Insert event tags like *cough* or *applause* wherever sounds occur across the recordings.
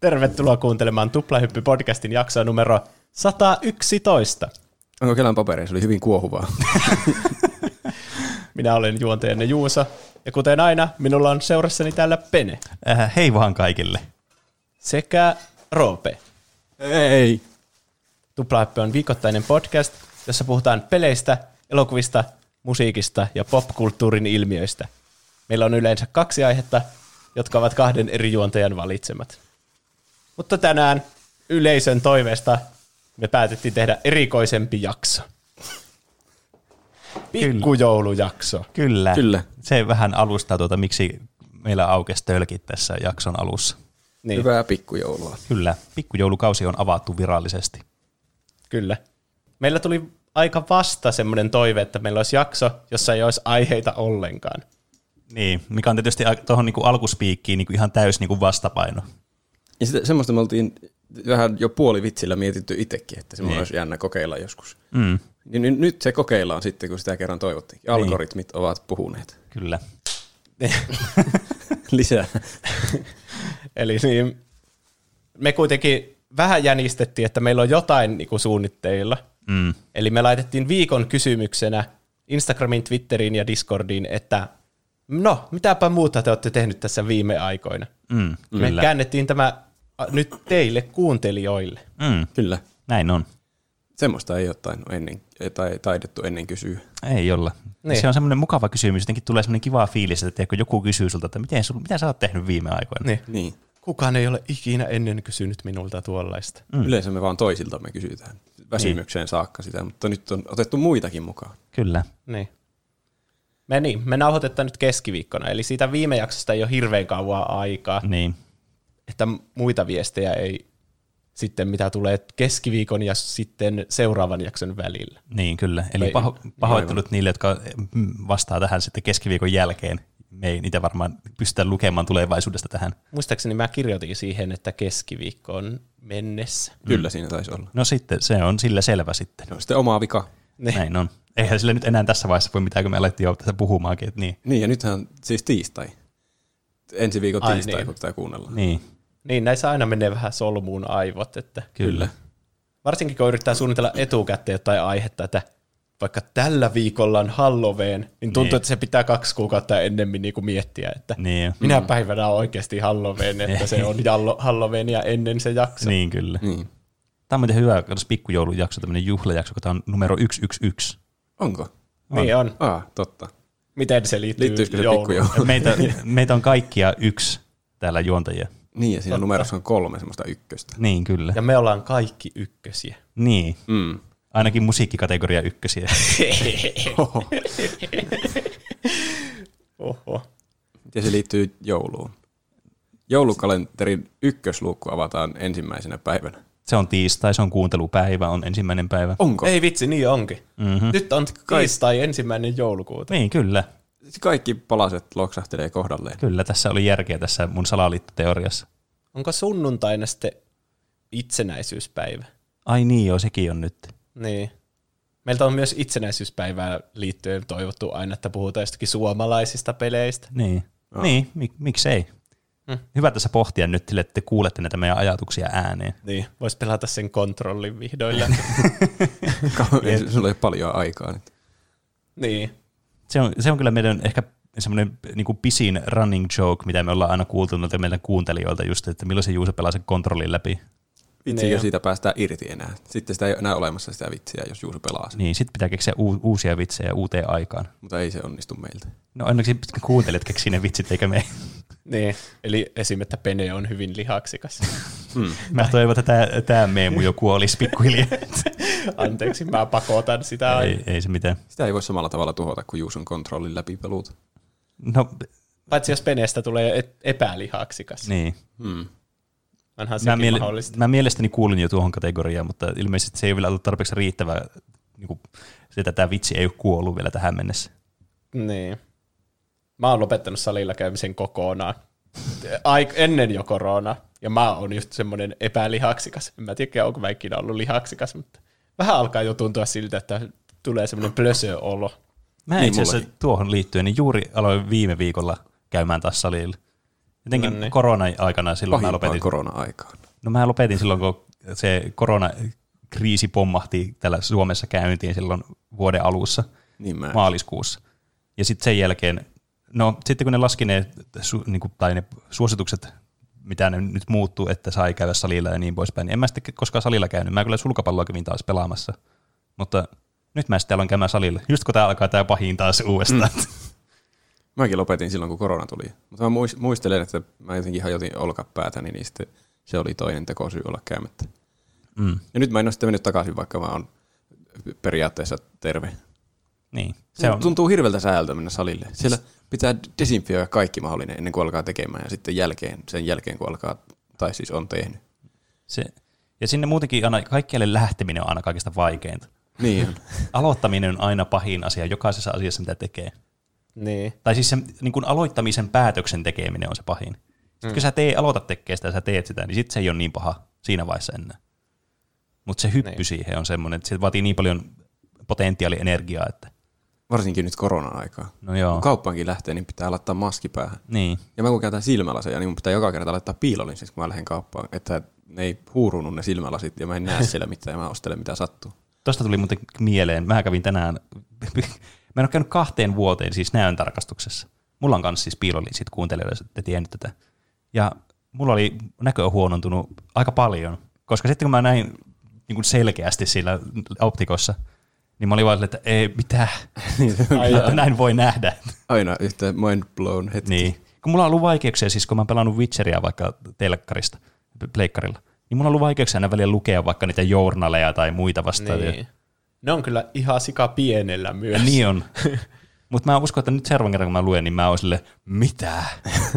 Tervetuloa kuuntelemaan Tuplahyppy-podcastin jaksoa numero 111. Onko Kelan paperi? Se oli hyvin kuohuvaa. *laughs* Minä olen juontajanne Juuso, ja kuten aina, minulla on seurassani täällä Pene Äh, hei vaan kaikille. sekä Roope. Ei. Tuplahyppy on viikoittainen podcast, jossa puhutaan peleistä, elokuvista, musiikista ja popkulttuurin ilmiöistä. Meillä on yleensä kaksi aihetta, jotka ovat kahden eri juontajan valitsemat. Mutta tänään yleisön toiveesta me päätettiin tehdä erikoisempi jakso. Pikkujoulujakso. Kyllä. Kyllä. Se vähän alustaa tuota, miksi meillä aukesi tölkit tässä jakson alussa. Niin, Hyvää pikkujoulua. Kyllä, pikkujoulukausi on avattu virallisesti. kyllä. Meillä tuli aika vasta semmoinen toive, että meillä olisi jakso, jossa ei olisi aiheita ollenkaan. Niin, mikä on tietysti tuohon niinku alkuspiikkiin niinku ihan täys niinku vastapaino. Ja sitä, semmoista me oltiin vähän jo puoli vitsillä mietitty itsekin, että semmoinen Niin. olisi jännä kokeilla joskus. Mm, Niin nyt- nyt se kokeillaan sitten, kun sitä kerran toivottiin. Ja algoritmit ovat puhuneet. kyllä. *laughs* Lisää. *laughs* Eli niin, me kuitenkin vähän jänistettiin, että meillä on jotain niin kuin suunnitteilla. Mm, Eli me laitettiin viikon kysymyksenä Instagramin, Twitteriin ja Discordiin, että no, mitäpä muuta te olette tehnyt tässä viime aikoina. mm, Me käännettiin tämä nyt teille kuuntelijoille. Mm, Kyllä. näin on. Semmoista ei ole ennen, tai taidettu ennen kysyä. Ei olla. Niin. Niin. Se on semmoinen mukava kysymys, jotenkin tulee semmoinen kiva fiilis, että tiedätkö, joku kysyy sulta, että miten sul, mitä sä oot tehnyt viime aikoina. Niin. Niin. Kukaan ei ole ikinä ennen kysynyt minulta tuollaista. Mm. Yleensä me vaan toisiltamme kysytään. Väsymykseen saakka sitä, mutta nyt on otettu muitakin mukaan. Kyllä. Niin. Me, niin, me nauhoitetaan nyt keskiviikkona, eli siitä viime jaksosta ei ole hirveän kauan aikaa. Niin. Että muita viestejä ei sitten, mitä tulee keskiviikon ja sitten seuraavan jakson välillä. Niin, kyllä. Eli Ei- paho, pahoittelut niille, jotka mm, vastaa tähän sitten keskiviikon jälkeen. Me ei niitä varmaan pystytä lukemaan tulevaisuudesta tähän. Muistaakseni mä kirjoitin siihen, että keskiviikkoon mennessä. Kyllä siinä taisi olla. No sitten, se on sillä selvä sitten. Se on sitten oma vika. Ne. Näin on. Eihän sille nyt enää tässä vaiheessa voi mitään, kun me alettiin jo tässä puhumaankin. Että niin. Niin, ja nythän on siis tiistai. Ensi viikon Ai tiistai, niin. kun tämä kuunnellaan. niin, Niin, näissä aina menee vähän solmuun aivot, että kyllä. varsinkin kun yrittää suunnitella etukäteen jotain aihetta, että vaikka tällä viikolla on Halloween, niin tuntuu, Niin. että se pitää kaksi kuukautta ennemmin niin kuin miettiä, että Niin, minä päivänä on oikeasti Halloween, että se on jallo- Halloweenia ennen se jakso. niin kyllä. Niin. Tämä on muuten hyvä pikkujoulujakso, tämmöinen juhlajakso, kun tämä on numero 111. Onko? Niin on. Ah, totta. Miten se liittyy Liittyisikö se pikkujouluun? Meitä, *laughs* meitä on kaikkia yksi täällä juontajia. Niin, ja siinä numerossa on kolme semmoista ykköstä. Niin, kyllä. Ja me ollaan kaikki ykkösiä. Niin, Mm. ainakin musiikkikategoria ykkösiä. *laughs* Oho. Ja se liittyy jouluun. Joulukalenterin ykkösluukku avataan ensimmäisenä päivänä. Se on tiistai, se on kuuntelupäivä, on ensimmäinen päivä. Onko? Ei vitsi, niin onkin. Mm-hmm. Nyt on tiistai ensimmäinen joulukuuta. Niin, kyllä. Kaikki palaset loksahtelee kohdalleen. Kyllä, tässä oli järkeä tässä mun salaliittoteoriassa. Onko sunnuntaina sitten itsenäisyyspäivä? Ai niin, joo, sekin on nyt. Niin. Meiltä on myös itsenäisyyspäivää liittyen toivottu aina, että puhutaan jostakin suomalaisista peleistä. Niin, oh. niin mik, miksei. Hmm. Hyvä tässä pohtia nyt, sille, että te kuulette näitä meidän ajatuksia ääneen. Niin, vois pelata sen kontrollin vihdoin läpi. *laughs* Ei sulla ole paljon aikaa nyt. niin. Se on, se on kyllä meidän ehkä semmoinen niin pisin running joke, mitä me ollaan aina kuultu noilta meidän kuuntelijoilta just, että milloin se Juuso pelaa sen kontrollin läpi. Vitsi, Niin jos jo. siitä päästään irti enää. Sitten sitä ei ole enää olemassa sitä vitsiä, jos Juuso pelaa sen. Niin, sitten pitää keksiä u- uusia vitsejä uuteen aikaan. Mutta ei se onnistu meiltä. No onneksi kuuntelijat keksii ne vitsit eikä me. Niin, eli esim. että Pene on hyvin lihaksikas. Hmm. Mä toivon, että tämä, meemu jo kuolisi pikkuhiljaa. *laughs* Anteeksi, mä pakotan sitä aina. ei, ei se mitään. Sitä ei voi samalla tavalla tuhota kuin Juuson kontrollin läpi peluut. No, Paitsi jos Peneestä tulee et- epälihaksikas. niin. Hmm. Onhan Mä, miele- mä mielestäni kuulin jo tuohon kategoriaan, mutta ilmeisesti se ei ole vielä ollut tarpeeksi riittävä, niin kuin, se, että tämä vitsi ei ole kuollut vielä tähän mennessä. Niin. Mä oon lopettanut salilla käymisen kokonaan. Aik- ennen jo koronaa. Ja mä oon just semmoinen epälihaksikas. En mä tiedä, onko mä ikinä ollut lihaksikas, mutta vähän alkaa jo tuntua siltä, että tulee semmoinen plösö-olo. Mä Niin itse asiassa mullakin. tuohon liittyen, niin juuri aloin viime viikolla käymään taas salilla. Jotenkin No niin. korona-aikana silloin mä Pahimpaan lopetin. korona-aikaan. No mä lopetin silloin, kun se koronakriisi pommahti täällä Suomessa käyntiin silloin vuoden alussa, Niin mä. maaliskuussa. Ja sitten sen jälkeen, no sitten kun ne laski ne, su, niin kuin, tai ne suositukset, mitä ne nyt muuttuu, että sai käydä salilla ja niin poispäin, niin en mä sitten koskaan salilla käynyt. Mä kyllä sulkapalloa kävin taas pelaamassa, mutta nyt mä sitten aloin käymään salilla, just kun tää alkaa tää pahin taas uudestaan. Mm. Mäkin lopetin silloin, kun korona tuli. Mutta mä muis- muistelen, että mä jotenkin hajotin olkapäätäni, niin sitten se oli toinen tekosyy olla käymättä. Mm. Ja nyt mä en ole sitten mennyt takaisin, vaikka mä oon periaatteessa terve. Niin, se on, Tuntuu hirveältä säältä mennä salille. Siellä pitää desinfioida kaikki mahdollinen ennen kuin alkaa tekemään ja sitten jälkeen, sen jälkeen kun alkaa, tai siis on tehnyt. se, ja sinne muutenkin aina, kaikkialle lähteminen on aina kaikista vaikeinta. Niin on. *laughs* Aloittaminen on aina pahin asia jokaisessa asiassa, mitä tekee. Niin. Tai siis se niin kuin aloittamisen päätöksen tekeminen on se pahin. Sitten kun sä tee, aloitat tekemään sitä ja sä teet sitä, niin sitten se ei ole niin paha siinä vaiheessa enää. Mutta se hyppy niin. siihen on semmoinen, että se vaatii niin paljon potentiaalienergiaa, että Varsinkin nyt korona-aikaa. no joo, Kun kauppaankin lähtee, niin pitää laittaa maski päähän. niin. Ja mä kun käytän silmälaseja, niin mun pitää joka kerta laittaa piilolinsit, kun mä lähden kauppaan, että ne ei huurunut ne silmälasit ja mä en näe siellä mitään ja mä ostelen mitä sattuu. Tuosta tuli muuten mieleen, mä kävin tänään, *laughs* mä en ole käynyt kahteen vuoteen siis näön tarkastuksessa. Mulla on kanssa siis piilolinsit kuuntelijoille, jos ette tiennyt tätä. Ja mulla oli näkö huonontunut aika paljon, koska sitten kun mä näin niin kuin selkeästi siinä optikossa, niin mä olin vaan silleen, että ei mitään, *laughs* että näin voi nähdä. Aina yhtä mind blown hetki. Niin. Kun mulla on ollut vaikeuksia, siis kun mä oon pelannut Witcheria vaikka telkkarista, pleikkarilla, niin mulla on ollut vaikeuksia aina välillä lukea vaikka niitä journaleja tai muita vastaavia. niin. Ne on kyllä ihan sika pienellä myös. Niin on. *laughs* Mutta mä uskon, että nyt seuraavan kerran kun mä luen, niin mä oon sille, mitä?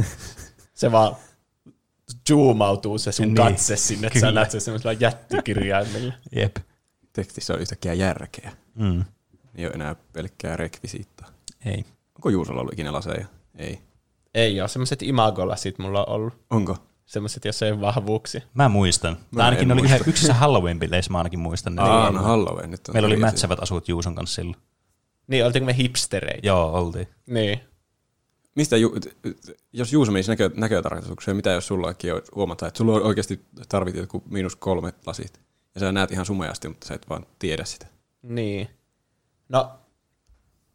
*laughs* Se vaan zoomautuu se sun Niin. niin. katse sinne, että sä näet sen semmoisella jättikirjaimella. Jep. Tekstissä on yhtäkkiä järkeä. Mm. Ei ole enää pelkkää rekvisiittaa. Ei. Onko Juusolla ollut ikinä laseja? Ei. Ei ole, semmoiset imagolasit mulla on ollut. Onko? Semmoiset, jos ei ole vahvuuksia. Mä muistan. Mä Mä ainakin oli muista. yhä, yksissä Halloween-bileissä mä ainakin muistan. Ne. Aa, no Halloween. Nyt on Meillä oli mätsävät asut Juuson kanssa silloin. Niin, oltiinko me hipstereitä? Joo, oltiin. Niin. Mistä, ju, jos Juuso menisi näkö, näkötarkastukseen, mitä jos sullakin olisi huomata, että sulla on oikeasti tarvit joku miinus kolme lasit. Ja sä näet ihan sumeasti, mutta sä et vaan tiedä sitä. Niin. No,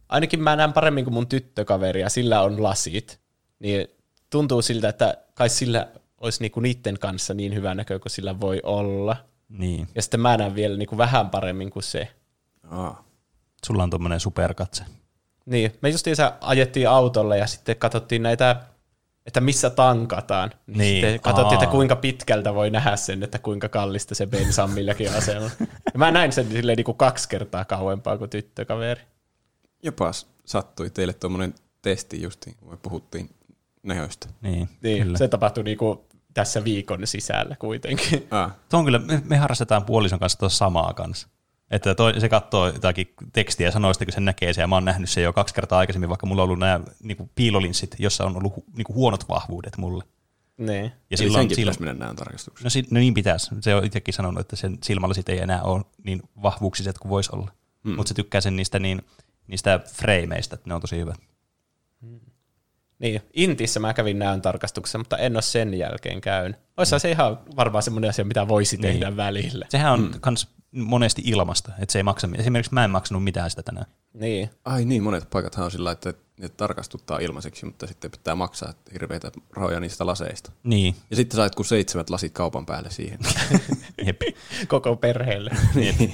ainakin mä näen paremmin kuin mun tyttökaveri ja sillä on lasit. Niin tuntuu siltä, että kai sillä olisi niinku niiden kanssa niin hyvä näkö kuin sillä voi olla. Niin. Ja sitten mä näen vielä niinku vähän paremmin kuin se. Aa. Sulla on tommonen superkatse. Niin, me justiinsa ajettiin autolla ja sitten katsottiin näitä, että missä tankataan. Niin. Niin. Sitten katsottiin, Aa. että kuinka pitkältä voi nähdä sen, että kuinka kallista se bensa on milläkin asemalla. Ja mä näin sen silleen niinku kaksi kertaa kauempaa kuin tyttökaveri. Jopa sattui teille tuommoinen testi justiin, kun me puhuttiin näköistä. Niin, Niin, kyllä. se tapahtui niinku tässä viikon sisällä kuitenkin. Ah, Tuo on kyllä, me, me harrastetaan puolison kanssa tuossa samaa kanssa. Että toi, se katsoo jotakin tekstiä ja sanoo sitten, kun se näkee sen, ja mä oon nähnyt sen jo kaksi kertaa aikaisemmin, vaikka mulla on ollut nämä niinku, piilolinssit, jossa on ollut hu, niinku, huonot vahvuudet mulle. niin. Ja Eli silloin, senkin silloin, pitäisi mennä tarkastukseen. no, si, no niin pitäisi. Se on itsekin sanonut, että sen silmälasit ei enää ole niin vahvuuksiset kuin voisi olla. Hmm. Mm. Mutta se tykkää sen niistä, niin, niistä frameista, että ne on tosi hyvät. Niin, Intissä mä kävin näön tarkastuksessa, mutta en ole sen jälkeen käynyt. Olisi se ihan varmaan semmoinen asia, mitä voisi Niin. tehdä välillä. Sehän on mm. kans monesti ilmasta, että se ei maksa. Esimerkiksi mä en maksanut mitään sitä tänään. Niin, Ai niin, monet paikathan on sillä, että ne tarkastuttaa ilmaiseksi, mutta sitten pitää maksaa hirveitä rahoja niistä laseista. Niin, Ja sitten sait kun seitsemät lasit kaupan päälle siihen. *laughs* jep. *laughs* koko perheelle. *laughs* Niin.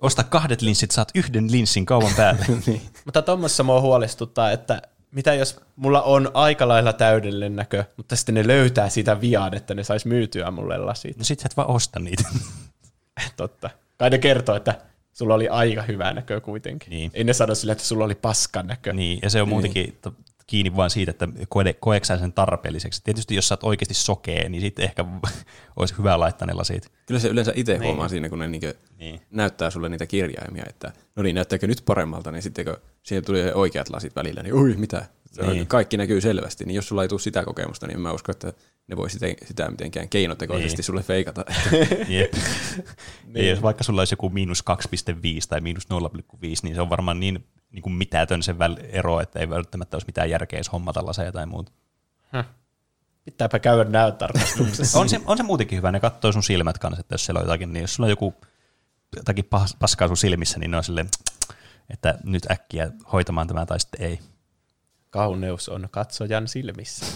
Osta kahdet linssit, saat yhden linssin kaupan päälle. niin. mutta tuommoissa mua huolestuttaa, että mitä jos mulla on aika lailla täydellinen näkö, mutta sitten ne löytää sitä vian, että ne sais myytyä mulle lasit. No sit sä et vaan osta niitä. Totta. Kai ne kertoo, että sulla oli aika hyvä näkö kuitenkin. Niin. Ei ne sano sille, että sulla oli paskan näkö. niin, ja se on muutenkin to- kiinni vain siitä, että koe, koeksä sen tarpeelliseksi. Tietysti jos sä oot oikeasti sokea, niin sitten ehkä *laughs* olisi hyvä laittaa ne lasit. Kyllä se yleensä itse niin. huomaa siinä, kun ne niinkö Niin. näyttää sulle niitä kirjaimia, että no niin, näyttääkö nyt paremmalta, niin sitten kun siihen tuli ne oikeat lasit välillä, niin ui, mitä? Niin. Niin. Kaikki näkyy selvästi, niin jos sulla ei tule sitä kokemusta, niin en mä usko, että ne voi sitä, sitä mitenkään keinotekoisesti Niin. niin. sulle feikata. Jep. *laughs* niin. jos vaikka sulla olisi joku miinus 2,5 tai miinus 0,5, niin se on varmaan niin, niin kuin mitätön se väl- ero, että ei välttämättä olisi mitään järkeä edes hommata laseja tai muuta. Pitääpä käydä näytarkastuksessa. On se, on se muutenkin hyvä, ne katsoo sun silmät kanssa, että jos siellä on jotakin, niin jos sulla on joku jotakin pas- paskaa sun silmissä, niin ne on silleen, että nyt äkkiä hoitamaan tämä tai sitten ei. Kauneus on katsojan silmissä.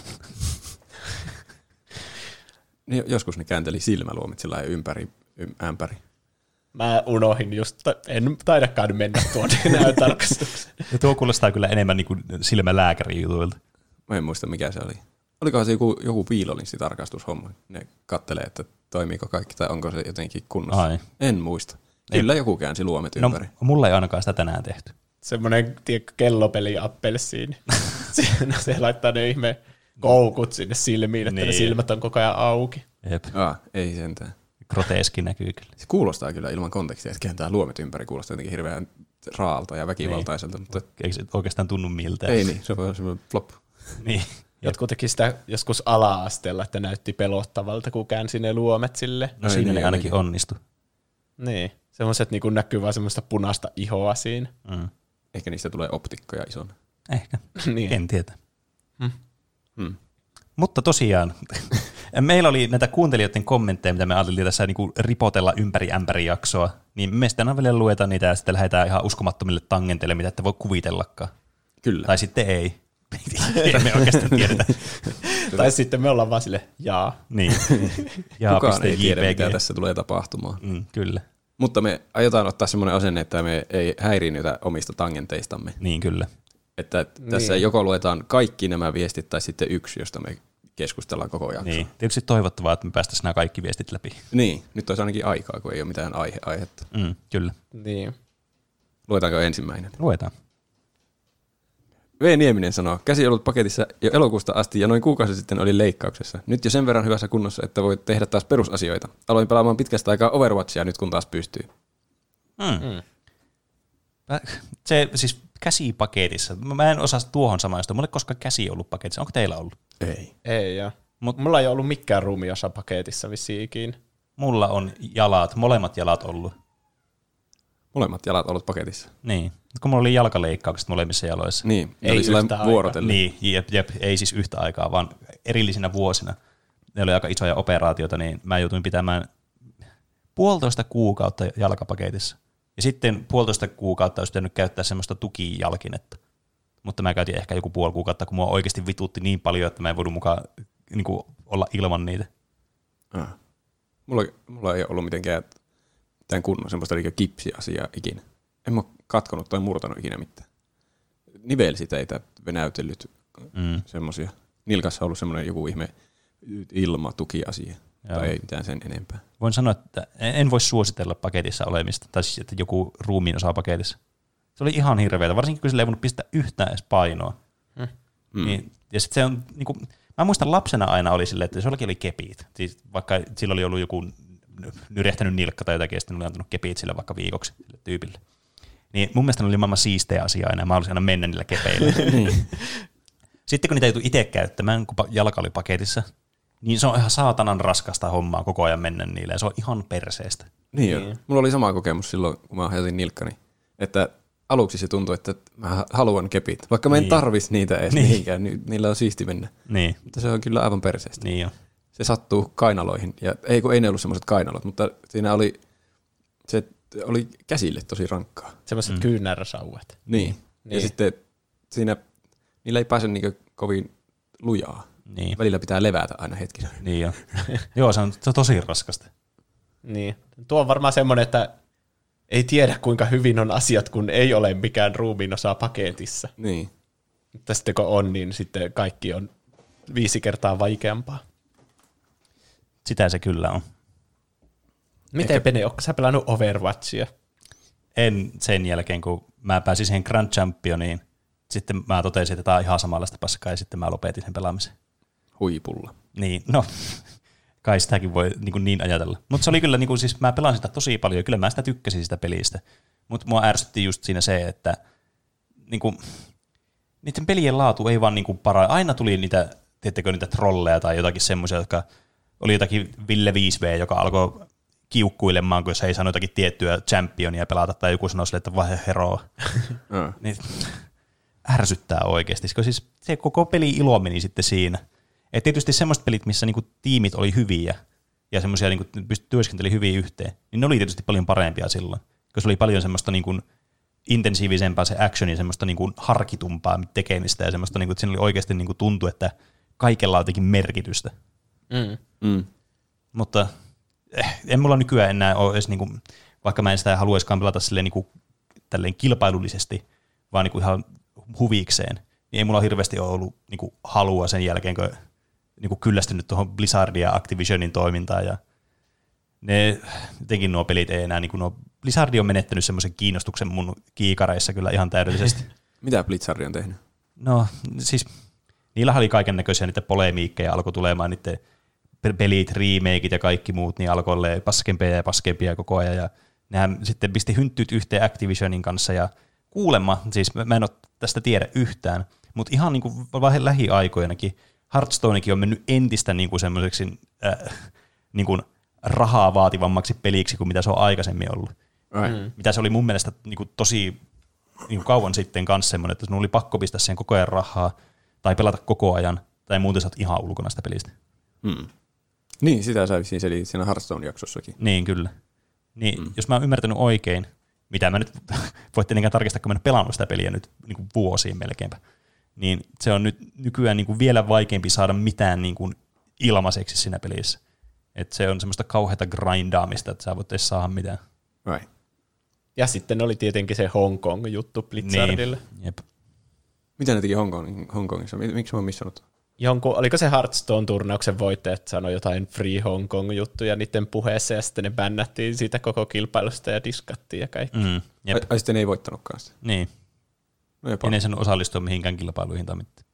Niin joskus ne käänteli silmäluomit sillä lailla ympäri, ym, ämpäri. Mä unohin just, en taidakaan mennä tuonne *laughs* näytarkastukseen. Ja tuo kuulostaa kyllä enemmän niin kuin silmälääkäri jutuilta. Mä en muista mikä se oli. Olikohan se joku, joku piilolinssi-tarkastushomma? Ne kattelee, että toimiiko kaikki tai onko se jotenkin kunnossa. Ai. En muista. Kyllä joku käänsi luomet No, ympäri. mulla ei ainakaan sitä tänään tehty. Semmoinen tiedätkö, kellopeli appelsiini. *laughs* Siinä se laittaa ne ihme koukut sinne silmiin, että niin. ne silmät on koko ajan auki. Jep. Ah, ei sentään. Groteski näkyy kyllä. Se kuulostaa kyllä ilman kontekstia, että kääntää luomet ympäri. Kuulostaa jotenkin hirveän raalta ja väkivaltaiselta, niin. mutta Eikö se oikeastaan tunnu miltään? ei niin. Se on semmoinen flop. *laughs* Niin. Jotkut teki sitä joskus ala-asteella, että näytti pelottavalta, kun käänsi ne luomet sille. No siinä niin, ne ainakin niin. onnistu. Niin. Semmoiset niin näkyy vaan semmoista punaista ihoa siinä. Mm. Ehkä niistä tulee optikkoja isona. Ehkä. *laughs* niin. En tiedä. Hmm. Mutta tosiaan, *laughs* meillä oli näitä kuuntelijoiden kommentteja, mitä me ajateltiin tässä niin ripotella ympäri ämpäri jaksoa, niin me sitten vielä luetaan niitä ja sitten lähdetään ihan uskomattomille tangenteille, mitä ette voi kuvitellakaan. Kyllä. Tai sitten ei. *laughs* ei me oikeastaan tiedetä. *laughs* Tai sitten me ollaan vaan sille, jaa. Niin. Ja Kukaan ei tiedä, mitä tässä tulee tapahtumaan. Mm, kyllä. Mutta me aiotaan ottaa semmoinen asenne, että me ei häiriinnytä omista tangenteistamme. Niin kyllä. Että tässä Niin. joko luetaan kaikki nämä viestit tai sitten yksi, josta me keskustellaan koko jakso. Niin. Tietysti toivottavaa, että me päästäisiin nämä kaikki viestit läpi. niin. Nyt olisi ainakin aikaa, kun ei ole mitään aihe aihetta. Mm, kyllä. Niin. Luetaanko ensimmäinen? Luetaan. V. Nieminen sanoo, käsi ollut paketissa jo elokuusta asti ja noin kuukausi sitten oli leikkauksessa. Nyt jo sen verran hyvässä kunnossa, että voit tehdä taas perusasioita. Aloin pelaamaan pitkästä aikaa Overwatchia nyt kun taas pystyy. Mm. Mm. Se siis käsi paketissa. Mä en osaa tuohon samaista. Mulla ei koskaan käsi ollut paketissa. Onko teillä ollut? Ei. Ei joo. Mut- mulla ei ollut mikään ruumiosa paketissa vissiinkin. Mulla on jalat, molemmat jalat ollut. Molemmat jalat ollut paketissa. Niin. Kun mulla oli jalkaleikkaukset molemmissa jaloissa. Niin, ne Ei oli sillä yhtä vuorotellen. Niin, jep, jep, ei siis yhtä aikaa, vaan erillisinä vuosina. Ne oli aika isoja operaatioita, niin mä joutuin pitämään puolitoista kuukautta jalkapaketissa. Ja sitten puolitoista kuukautta olisi pitänyt käyttää semmoista tukijalkinetta. Mutta mä käytin ehkä joku puoli kuukautta, kun mua oikeasti vitutti niin paljon, että mä en voinut mukaan niin kuin, olla ilman niitä. Ah. Mulla, mulla ei ollut mitenkään mitään kunnon semmoista niin kipsiasiaa ikinä. En mä katkonut tai murtanut ikinä mitään. Nivelsiteitä venäytellyt Mm. semmosia. Nilkassa on ollut semmoinen joku ihme ilmatukiasia. Joo. Tai ei mitään sen enempää. Voin sanoa, että en voi suositella paketissa olemista, tai siis, että joku ruumiin osa paketissa. Se oli ihan hirveätä, varsinkin kun sillä ei voinut pistää yhtään edes painoa. Mm. Niin, ja sit se on, niin kuin, mä muistan lapsena aina oli silleen, että jollakin oli kepit. Siis vaikka sillä oli ollut joku nyrjähtänyt nilkka tai jotakin, ja sitten oli antanut kepit sille vaikka viikoksi sille tyypille. Niin mun mielestä ne oli maailman siistejä asia aina, ja mä halusin aina mennä niillä kepeillä. *laughs* niin. Sitten kun niitä joutui itse käyttämään, kun jalka oli paketissa, niin se on ihan saatanan raskasta hommaa koko ajan mennä niille, ja se on ihan perseestä. Niin, Niin. niin. Mulla oli sama kokemus silloin, kun mä hajotin nilkkani. Että aluksi se tuntui, että mä haluan kepit. Vaikka mä en Niin. niin. tarvis niitä edes Niin. niin. mihinkään, niin niillä on siisti mennä. Niin, Mutta se on kyllä aivan perseestä. niin jo. Se sattuu kainaloihin. Ja ei kun ei ne ollut semmoiset kainalot, mutta siinä oli, se oli käsille tosi rankkaa. Semmoiset mm. kyynärsäuet. Niin. niin. Niin. Ja sitten siinä, niillä ei pääse niinku kovin lujaa. Niin, Välillä pitää levätä aina hetki. niin jo. Joo, se on, se on tosi raskasta. Niin. Tuo on varmaan semmoinen, että ei tiedä kuinka hyvin on asiat, kun ei ole mikään ruumiin osa paketissa. Niin. Mutta sitten kun on, niin sitten kaikki on viisi kertaa vaikeampaa. Sitä se kyllä on. Miten Ehkä... Pene, onko sä pelannut Overwatchia? En sen jälkeen, kun mä pääsin siihen Grand Championiin, sitten mä totesin, että tämä on ihan samanlaista paskaa, ja sitten mä lopetin sen pelaamisen. Huipulla. Niin, no, kai sitäkin voi niin, kuin niin ajatella. Mutta se oli kyllä, niin kuin, siis mä pelasin sitä tosi paljon, ja kyllä mä sitä tykkäsin sitä pelistä. Mutta mua ärsytti just siinä se, että niin kuin, niiden pelien laatu ei vaan niin kuin para. Aina tuli niitä, tiedättekö, niitä trolleja tai jotakin semmoisia, jotka oli jotakin Ville 5V, joka alkoi kiukkuilemaan, kun jos ei saanut jotakin tiettyä championia pelata, tai joku sanoi sille, että vaihda heroa. *laughs* Ah. niin ärsyttää oikeasti, koska siis se koko peli ilo meni sitten siinä. Et tietysti semmoiset pelit, missä niinku tiimit oli hyviä ja semmoisia niinku työskenteli hyvin yhteen, niin ne oli tietysti paljon parempia silloin, koska se oli paljon semmoista niinku intensiivisempaa se actioni, semmoista niinku harkitumpaa tekemistä ja semmoista, niinku, että siinä oli oikeasti niinku tuntu, että kaikella on jotenkin merkitystä. Mm. Mm. Mutta eh, en mulla nykyään enää ole edes, niinku, vaikka mä en sitä haluaisikaan pelata silleen niinku, tälleen kilpailullisesti, vaan niinku ihan huvikseen, niin ei mulla hirveästi ole ollut niinku, halua sen jälkeen, kun niinku, kyllästynyt tuohon Blizzardin ja Activisionin toimintaan. Ja ne, jotenkin nuo pelit ei enää, niinku, nuo, Blizzard on menettänyt semmoisen kiinnostuksen mun kiikareissa kyllä ihan täydellisesti. *laughs* Mitä Blizzard on tehnyt? No siis niillä oli kaiken näköisiä niitä polemiikkeja, alkoi tulemaan niiden pe- pelit, remakeit ja kaikki muut, niin alkoi olla paskempia ja paskempia koko ajan. Ja nehän sitten pisti hynttyt yhteen Activisionin kanssa ja kuulemma, siis mä mä en ole tästä tiedä yhtään, mutta ihan niin kuin vähän lähiaikoinakin Hearthstonekin on mennyt entistä niin kuin semmoiseksi äh, niin kuin rahaa vaativammaksi peliksi kuin mitä se on aikaisemmin ollut. Right. Mm. Mitä se oli mun mielestä niin kuin tosi niin kuin kauan sitten kanssa semmoinen, että sun oli pakko pistää siihen koko ajan rahaa tai pelata koko ajan, tai muuten sä oot ihan ulkona sitä pelistä. Mm. Niin, sitä sä vissiin selitit siinä Hearthstone-jaksossakin. Niin, kyllä. Niin, mm. jos mä oon ymmärtänyt oikein, mitä mä nyt *laughs* voit tietenkään tarkistaa, kun mä en pelannut sitä peliä nyt niin kuin vuosiin melkeinpä, niin se on nyt nykyään niin kuin vielä vaikeampi saada mitään niin kuin ilmaiseksi siinä pelissä. Et se on semmoista kauheata grindaamista, että sä voit edes saada mitään. Right. Ja sitten oli tietenkin se Hong Kong-juttu Blizzardille. Niin, jep. Mitä ne teki Hongkong, Hongkongissa? Mi- Miksi mä oon missannut? Jonkun, oliko se Hearthstone-turnauksen voittajat sanoi jotain Free Hong Kong-juttuja niiden puheessa, ja sitten ne bännättiin siitä koko kilpailusta ja diskattiin ja kaikki. Mm, jep. Ai, ai sitten ne ei voittanutkaan sitä. Niin. No jopa. Ne ei saanut osallistua mihinkään kilpailuihin tai mitään.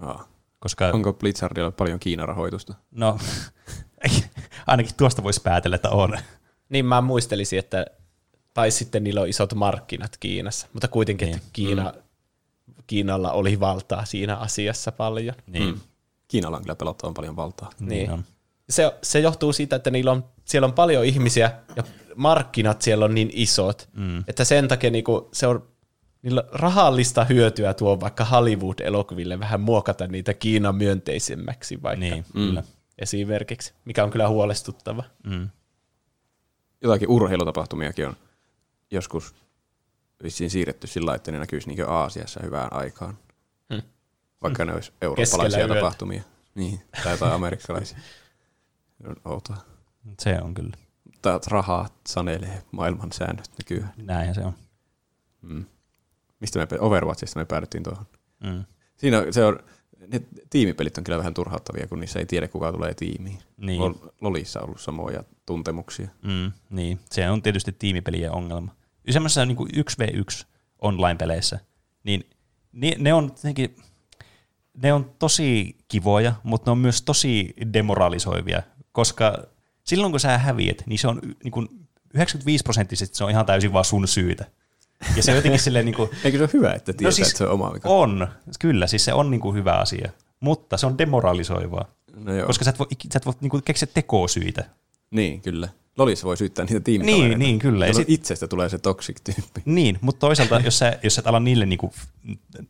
Aa. Koska, Onko Blizzardilla paljon Kiinarahoitusta? no, *laughs* ainakin tuosta voisi päätellä, että on. Niin mä muistelisin, että tai sitten niillä on isot markkinat Kiinassa, mutta kuitenkin, Niin. että Kiina, Kiinalla oli valtaa siinä asiassa paljon. Niin, Mm. Kiinalla on kyllä pelottavan paljon valtaa. niin, Niin. on. Se, se johtuu siitä, että niillä on, siellä on paljon ihmisiä ja markkinat siellä on niin isot, Mm. että sen takia niinku, se on niillä rahallista hyötyä tuo vaikka Hollywood-elokuville vähän muokata niitä Kiinan myönteisemmäksi vaikka Niin, kyllä. esimerkiksi, mikä on kyllä huolestuttava. Mm. Jotakin urheilutapahtumiakin on joskus vissiin siirretty sillä lailla, että ne näkyisi niin Aasiassa hyvään aikaan. Hmm. Vaikka ne olisi Keskellä eurooppalaisia yötä. tapahtumia. Niin, tai jotain amerikkalaisia. Se on outoa. Se on kyllä. Mutta rahaa sanelee maailman säännöt nykyään. Näinhän se on. Mm. Mistä me, Overwatchista me päädyttiin tuohon. Mm. Siinä se on, ne tiimipelit on kyllä vähän turhauttavia, kun niissä ei tiedä, kuka tulee tiimiin. Niin. Lol- Lolissa on ollut samoja tuntemuksia. Mm, niin, se on tietysti tiimipelien ongelma. Semmoisessa niin 1v1 online-peleissä, niin ne, ne on jotenkin, ne on tosi kivoja, mutta ne on myös tosi demoralisoivia, koska silloin kun sä häviät, niin se on niin kuin 95 prosenttisesti se on ihan täysin vaan sun syytä. Ja se on jotenkin silleen niin kuin, Eikö se ole hyvä, että tietää, no siis että se on oma vika? on, kyllä, siis se on niin kuin hyvä asia, mutta se on demoralisoivaa, No joo. koska sä et voi, sä et voi niin kuin keksiä tekosyitä. Niin, kyllä. Lolissa voi syyttää niitä tiimikavereita. Niin, niin, kyllä. Ja sit- itsestä tulee se toxic-tyyppi. Niin, mutta toisaalta, jos sä, jos sä et ala niille niinku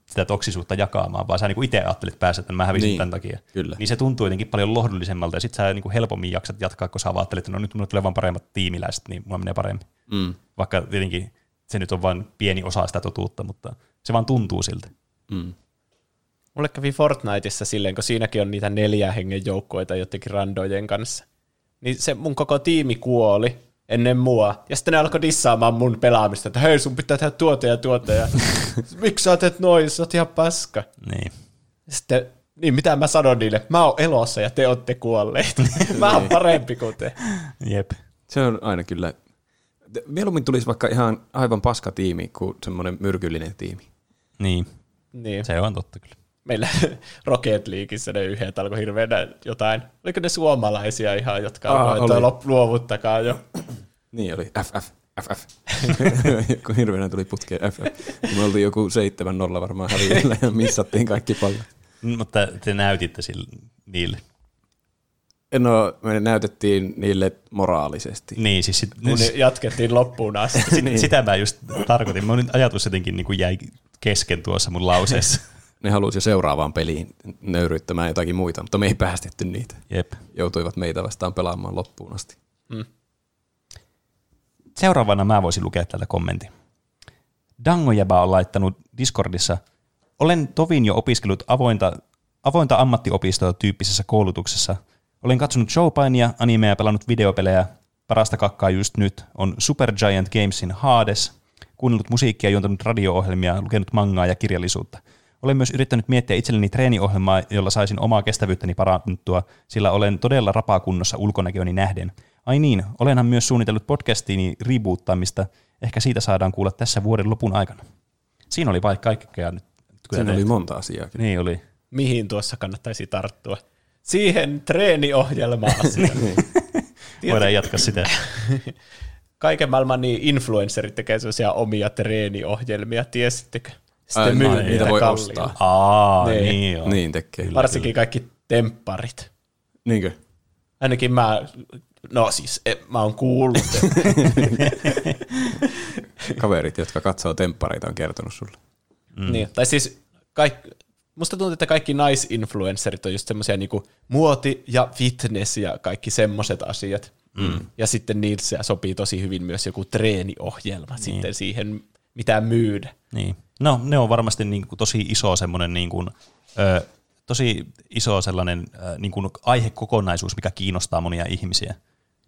sitä toksisuutta jakaamaan, vaan sä niinku itse ajattelet päässä, että mä hävisin Niin, tämän takia, kyllä. niin se tuntuu jotenkin paljon lohdullisemmalta, ja sit sä niinku helpommin jaksat jatkaa, kun sä vaan ajattelet, että no nyt mulle tulee vaan paremmat tiimiläiset, niin mulla menee paremmin. Mm. Vaikka tietenkin se nyt on vain pieni osa sitä totuutta, mutta se vaan tuntuu siltä. Mm. Mulle kävi Fortniteissa silleen, kun siinäkin on niitä neljä hengen joukkoita jotenkin randojen kanssa. Niin se mun koko tiimi kuoli ennen mua. Ja sitten ne alkoi dissaamaan mun pelaamista, että hei sun pitää tehdä tuota ja tuota. Ja *laughs* miksi sä teet noin, sä oot ihan paska. Niin. Sitten, niin mitä mä sanon niille, mä oon elossa ja te ootte kuolleet. *laughs* mä oon parempi kuin te. Jep. Se on aina kyllä... Mieluummin tulisi vaikka ihan aivan paska tiimi kuin semmoinen myrkyllinen tiimi. Niin, Niin. se on totta kyllä. Meillä *laughs* Rocket Leagueissä ne yhdet alkoi hirveänä jotain. Oliko ne suomalaisia ihan, jotka Aa, alkoi, oli. että lop- luovuttakaa jo. *clears throat* Niin oli FF, FF. *laughs* kun hirveänä tuli putkeen FF. Me oltiin joku 7-0 varmaan häviöllä ja missattiin kaikki pallot. Mm, Mutta te näytitte sille, niille. No, me näytettiin niille moraalisesti. Niin, siis sit, Kun ne jatkettiin loppuun asti. *laughs* sit, sitä mä just tarkoitin. Mun ajatus jotenkin niin kuin jäi kesken tuossa mun lauseessa. *laughs* ne halusi jo seuraavaan peliin nöyryyttämään jotakin muita, mutta me ei päästetty niitä. Jep. Joutuivat meitä vastaan pelaamaan loppuun asti. Seuraavana mä voisin lukea tältä kommentin. Dangojäbä on laittanut Discordissa, olen tovin jo opiskellut avointa, avointa ammattiopistoa tyyppisessä koulutuksessa. Olen katsonut showpainia, animeja ja pelannut videopelejä. Parasta kakkaa just nyt on Supergiant Gamesin Hades, kuunnellut musiikkia, juontanut radio-ohjelmia, lukenut mangaa ja kirjallisuutta. Olen myös yrittänyt miettiä itselleni treeniohjelmaa, jolla saisin omaa kestävyyttäni parannuttua, sillä olen todella rapakunnossa ulkonäköni nähden. Ai niin, olenhan myös suunnitellut podcastini reboottaamista. Ehkä siitä saadaan kuulla tässä vuoden lopun aikana. Siinä oli vaikka kaikkea nyt. Siinä oli monta asiaa. Niin oli. Mihin tuossa kannattaisi tarttua? Siihen treeniohjelmaan. *laughs* Niin. Voidaan jatkaa sitä. *laughs* Kaiken maailman niin influencerit tekee sellaisia omia treeniohjelmia, tiesittekö? Sitten Ai, myy niin, niitä niitä voi kalliilla. ostaa. Aa, Niin. niin, niin joo. Niin tekee. Varsinkin kaikki tempparit. Niinkö? Ainakin mä, no siis e, mä oon kuullut. Kaverit, jotka katsoo temppareita, on kertonut sulle. mm. niin, tai siis kaik, musta tuntuu, että kaikki naisinfluencerit on just semmoisia niinku muoti ja fitness ja kaikki semmoiset asiat. Mm. Ja sitten niissä sopii tosi hyvin myös joku treeniohjelma niin. sitten siihen, mitä myydä. Niin. No, ne on varmasti niin kuin tosi iso semmoinen niin kuin, ö, tosi iso sellainen ö, niin kuin aihekokonaisuus, mikä kiinnostaa monia ihmisiä.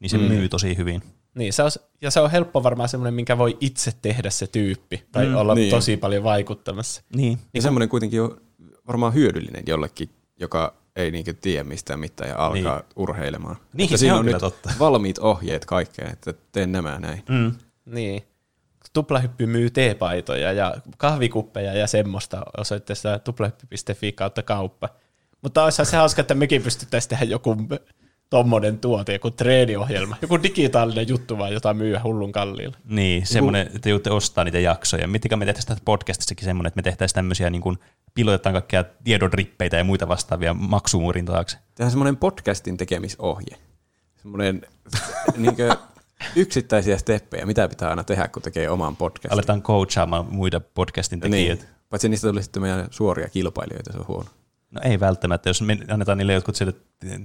Niin se mm. myy tosi hyvin. Niin, se on, ja se on helppo varmaan semmoinen, minkä voi itse tehdä se tyyppi, tai mm, olla niin. niin. tosi paljon vaikuttamassa. Niin. Ja semmoinen kuitenkin on varmaan hyödyllinen jollekin, joka ei niinkö tiedä mistään mitään ja alkaa niin. urheilemaan. Niin, Että siinä on on kyllä nyt totta. valmiit ohjeet kaikkeen, että teen nämä näin. Mm. Niin. Tuplahyppy myy teepaitoja ja kahvikuppeja ja semmoista osoitteessa tuplahyppy.fi kautta kauppa. Mutta olisihan se hauska, että mekin pystyttäisiin tehdä joku tommonen tuote, joku treeniohjelma, joku digitaalinen juttu vaan, jota myy hullun kalliilla. Niin, semmoinen, että joutte ostaa niitä jaksoja. Miettikää, me tehtäisiin tästä podcastissakin semmoinen, että me tehtäisiin tämmöisiä, niin kuin pilotetaan kaikkea tiedonrippeitä ja muita vastaavia maksumuurin taakse. Tehdään semmoinen podcastin tekemisohje. Semmoinen *laughs* niinkö yksittäisiä steppejä, mitä pitää aina tehdä, kun tekee oman podcastin. Aletaan coachaamaan muita podcastin tekijöitä. Niin. Paitsi niistä tuli sitten meidän suoria kilpailijoita, se on huono. No ei välttämättä, jos me annetaan niille jotkut sille,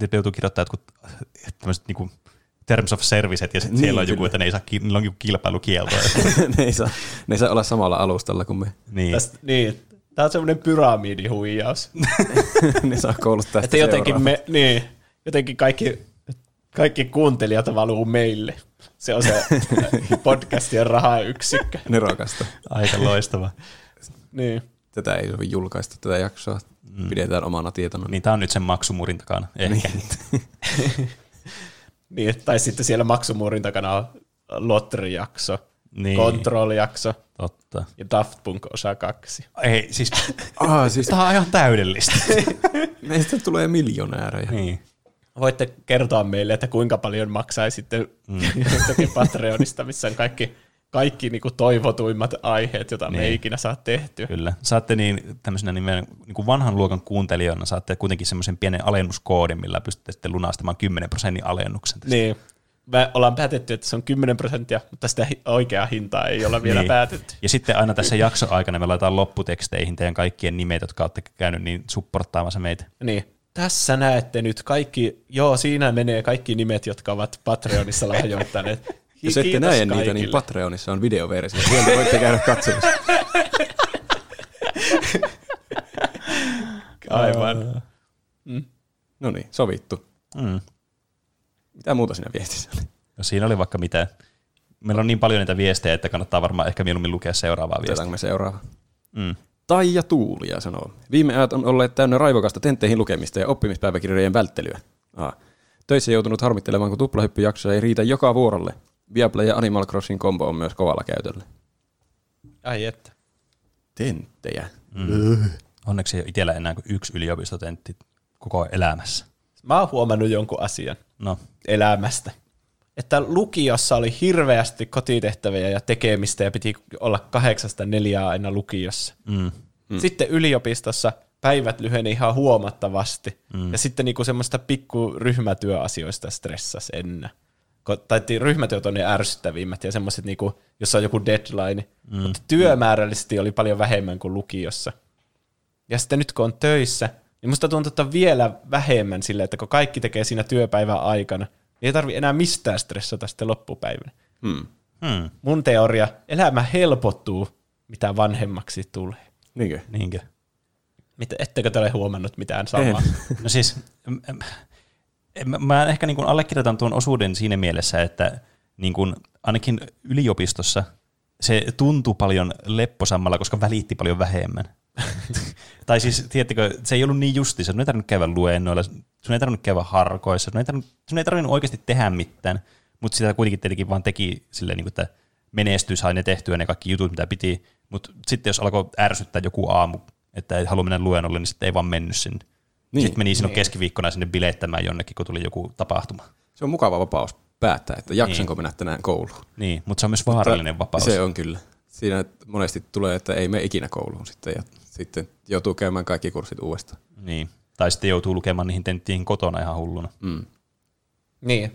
että joutuu kirjoittamaan jotkut tämmöiset niinku terms of servicet ja sitten Niin, siellä on joku, kyllä. että ne ei saa, niillä on joku kilpailukielto. *laughs* ne, ei saa, ne ei saa olla samalla alustalla kuin me. niin. Tästä, niin. Tämä on semmoinen pyramidihuijaus. *laughs* ne saa kouluttaa Että jotenkin, me, niin, jotenkin kaikki, kaikki kuuntelijat valuu meille. Se on se *laughs* podcastien rahayksikkö. Nerokasta. Aika loistava. Niin. Tätä ei sovi julkaista, tätä jaksoa. Mm. Pidetään omana tietona. Niin tämä on nyt sen maksumuurin takana. Ehkä. *laughs* niin. Tai sitten siellä maksumuurin takana on Lotri-jakso, Niin. niin. Control-jakso Totta. ja Daft Punk osa kaksi. Ei, siis *laughs* Ah, siis tämä on ihan täydellistä. *laughs* meistä tulee miljonäärejä. niin. Voitte kertoa meille, että kuinka paljon maksaisitte mm. jostakin Patreonista, missä on kaikki, kaikki niinku toivotuimmat aiheet, joita niin. me ei ikinä saa tehtyä. Kyllä. Saatte niin tämmöisenä nimen, niin kuin vanhan luokan kuuntelijoina saatte kuitenkin semmoisen pienen alennuskoodin, millä pystytte sitten lunastamaan 10 prosentin alennuksen. Tästä. Niin. Me ollaan päätetty, että se on 10 prosenttia, mutta sitä oikeaa hintaa ei olla vielä Niin. niin. päätetty. Ja sitten aina tässä jaksoaikana me laitetaan lopputeksteihin teidän kaikkien nimet, jotka olette käynyt niin supporttaamassa meitä. Niin. Tässä näette nyt kaikki, joo, siinä menee kaikki nimet, jotka ovat Patreonissa lahjoittaneet. Jos ette näe niitä, kaikille. niin Patreonissa on videoversio. Sieltä voitte käydä katsomassa. *laughs* Aivan. No niin, sovittu. Mm. Mitä muuta siinä viestissä oli? No siinä oli vaikka mitä. Meillä on niin paljon niitä viestejä, että kannattaa varmaan ehkä mieluummin lukea seuraavaa viestiä. Otetaanko me seuraava? Mm. Taija Tuulia sanoo. Viime ajat on olleet täynnä raivokasta tentteihin lukemista ja oppimispäiväkirjojen välttelyä. Aa. Töissä joutunut harmittelemaan, kun tuplahyppyjaksoja ei riitä joka vuorolle. Viaplay ja Animal Crossing combo on myös kovalla käytöllä. Ai että. Tenttejä. Onneksi ei ole itsellä enää kuin yksi yliopistotentti koko elämässä. Mä oon huomannut jonkun asian No, elämästä. Että lukiossa oli hirveästi kotitehtäviä ja tekemistä ja piti olla kahdeksasta neljää aina lukiossa. mm. Mm. Sitten yliopistossa päivät lyheni ihan huomattavasti. Mm. Ja sitten niinku semmoista pikku ryhmätyöasioista stressas ennen. Tai ryhmätyöt on ne ärsyttävimmät ja semmoiset, niinku, jossa on joku deadline. Mm. Mutta työmäärällisesti oli paljon vähemmän kuin lukiossa. Ja sitten nyt kun on töissä, niin musta tuntuu, että vielä vähemmän sille, että kun kaikki tekee siinä työpäivän aikana, niin ei tarvi enää mistään stressata sitten loppupäivänä. Hmm. Hmm. Mun teoria, elämä helpottuu, mitä vanhemmaksi tulee. Niinkö? Niinkö? Mitä, ettekö te ole huomannut mitään samaa? No siis, em- mä ehkä niin kuin allekirjoitan tuon osuuden siinä mielessä, että niin kuin ainakin yliopistossa se tuntui paljon lepposammalla, koska välitti paljon vähemmän. *laughs* tai siis, tiedättekö, se ei ollut niin justiinsa, sun ei tarvinnut käydä luennoilla, sun ei tarvinnut käydä harkoissa, sun ei tarvinnut, sun ei tarvinnut oikeasti tehdä mitään, mutta sitä kuitenkin tietenkin vaan teki silleen, niin kuin, että menestyi, sai ne tehtyä ne kaikki jutut, mitä piti, mutta sitten jos alkoi ärsyttää joku aamu, että ei halua mennä luennolle, niin sitten ei vaan mennyt sinne. Niin. Niin. Sitten meni silloin keskiviikkona sinne bileittämään jonnekin, kun tuli joku tapahtuma. Se on mukava vapaus päättää, että jaksanko mennä tänään kouluun. Niin, mutta se on myös vaarallinen vapaus. Se on kyllä. Siinä monesti tulee, että ei mene ikinä kouluun sitten ja sitten joutuu käymään kaikki kurssit uudestaan. Niin. Tai sitten joutuu lukemaan niihin tentteihin kotona ihan hulluna. Mm. niin.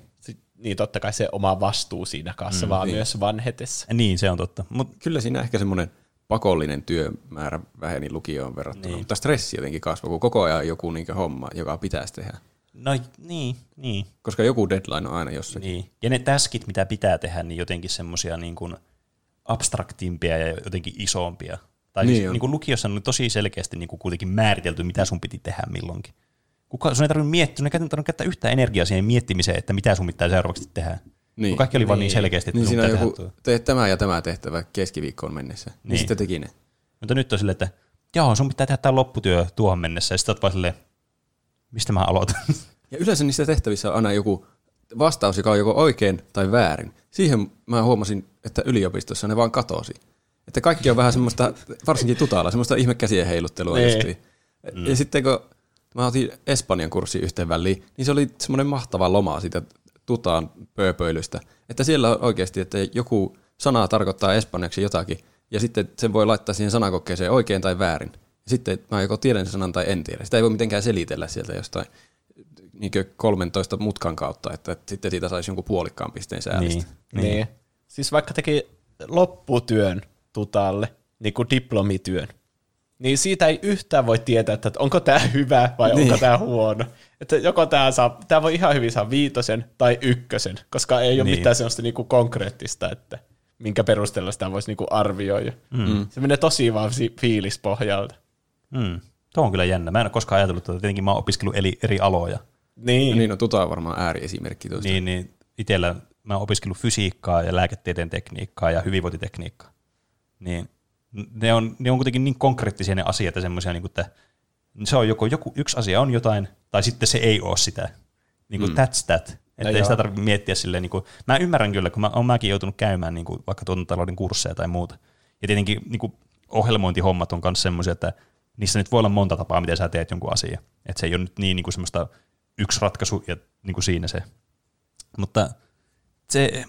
Niin totta kai se oma vastuu siinä kasvaa mm, niin. myös vanhetessa. Niin, se on totta. Mut, Kyllä siinä ehkä semmoinen pakollinen työmäärä väheni lukioon verrattuna, Niin. mutta stressi jotenkin kasvoi, kun koko ajan joku niin homma, joka pitäisi tehdä. no niin, niin, Koska joku deadline on aina jossakin. niin. Ja ne täskit, mitä pitää tehdä, niin jotenkin semmoisia niin kuin abstraktimpia ja jotenkin isompia. Tai Niin siis on. niin kuin lukiossa oli tosi selkeästi niin kuin kuitenkin määritelty, mitä sun piti tehdä milloinkin. Kuka, sun ei tarvinnut miettiä, sun ei tarvinnut käyttää yhtään energiaa siihen miettimiseen, että mitä sun pitää seuraavaksi tehdä. Niin. Kun kaikki oli vaan niin Niin. selkeästi, että Niin siinä on pitää joku, tehdä tuo. teet tämä ja tämä tehtävä keskiviikkoon mennessä. Niin, Niin. niin sitten teki ne. Mutta nyt on silleen, että joo, sun pitää tehdä tämä lopputyö tuohon mennessä. Ja sitten oot vaan silleen, mistä mä aloitan? *laughs* Ja yleensä niissä tehtävissä on aina joku vastaus, joka on joko oikein tai väärin. Siihen mä huomasin, että yliopistossa ne vaan katosi. Että kaikki on vähän semmoista, varsinkin tutalla, semmoista ihmekäsien heiluttelua Niin. justiin. Mm. Ja sitten kun mä otin Espanjan kurssi yhteen väliin, niin se oli semmoinen mahtava loma siitä tutaan pööpöilystä. Että siellä on oikeasti, että joku sana tarkoittaa espanjaksi jotakin, ja sitten sen voi laittaa siihen sanakokeeseen oikein tai väärin. Ja sitten mä joko tiedän sen sanan tai en tiedä. Sitä ei voi mitenkään selitellä sieltä jostain niin 13 mutkan kautta, että sitten siitä saisi jonkun puolikkaan pisteen säälistä. niin. Niin. niin. Siis vaikka teki lopputyön tutalle, niin kuin diplomityön, niin siitä ei yhtään voi tietää, että onko tämä hyvä vai niin. onko tämä huono. Että joko tämä saa, tämä voi ihan hyvin saa viitosen tai ykkösen, koska ei ole Niin. mitään sellaista niinku konkreettista, että minkä perusteella sitä voisi niinku arvioida. Mm. Se menee tosi vaan fiilispohjalta. Mm. Tuo on kyllä jännä. Mä en ole koskaan ajatellut, että tietenkin mä oon opiskellut eri, eri aloja. Niin. Niin, no tuta on varmaan ääriesimerkki tuosta. Niin, niin itsellä mä oon opiskellut fysiikkaa ja lääketieteen tekniikkaa ja hyvinvointitekniikkaa. Niin ne on, ne on kuitenkin niin konkreettisia ne asiat ja semmoisia, niin kuin, että se on joko joku, yksi asia on jotain, tai sitten se ei ole sitä. Niin kuin mm. that's that. Että ei joo. sitä tarvitse miettiä silleen, niin kuin, mä ymmärrän kyllä, kun mä oon mäkin joutunut käymään niin kuin, vaikka tuotantotalouden kursseja tai muuta. Ja tietenkin niin kuin, ohjelmointihommat on myös semmoisia, että niissä nyt voi olla monta tapaa, miten sä teet jonkun asian. Että se ei ole nyt niin, niin kuin semmoista yksi ratkaisu ja niin kuin siinä se. Mutta se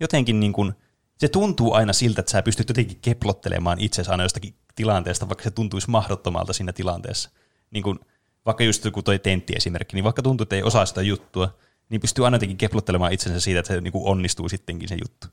jotenkin niin kuin, se tuntuu aina siltä, että sä pystyt jotenkin keplottelemaan itsesi aina jostakin tilanteesta, vaikka se tuntuisi mahdottomalta siinä tilanteessa. Niin kuin, vaikka just joku toi tentti-esimerkki, niin vaikka tuntuu, että ei osaa sitä juttua, niin pystyy aina jotenkin keplottelemaan itsensä siitä, että se niin onnistuu sittenkin se juttu.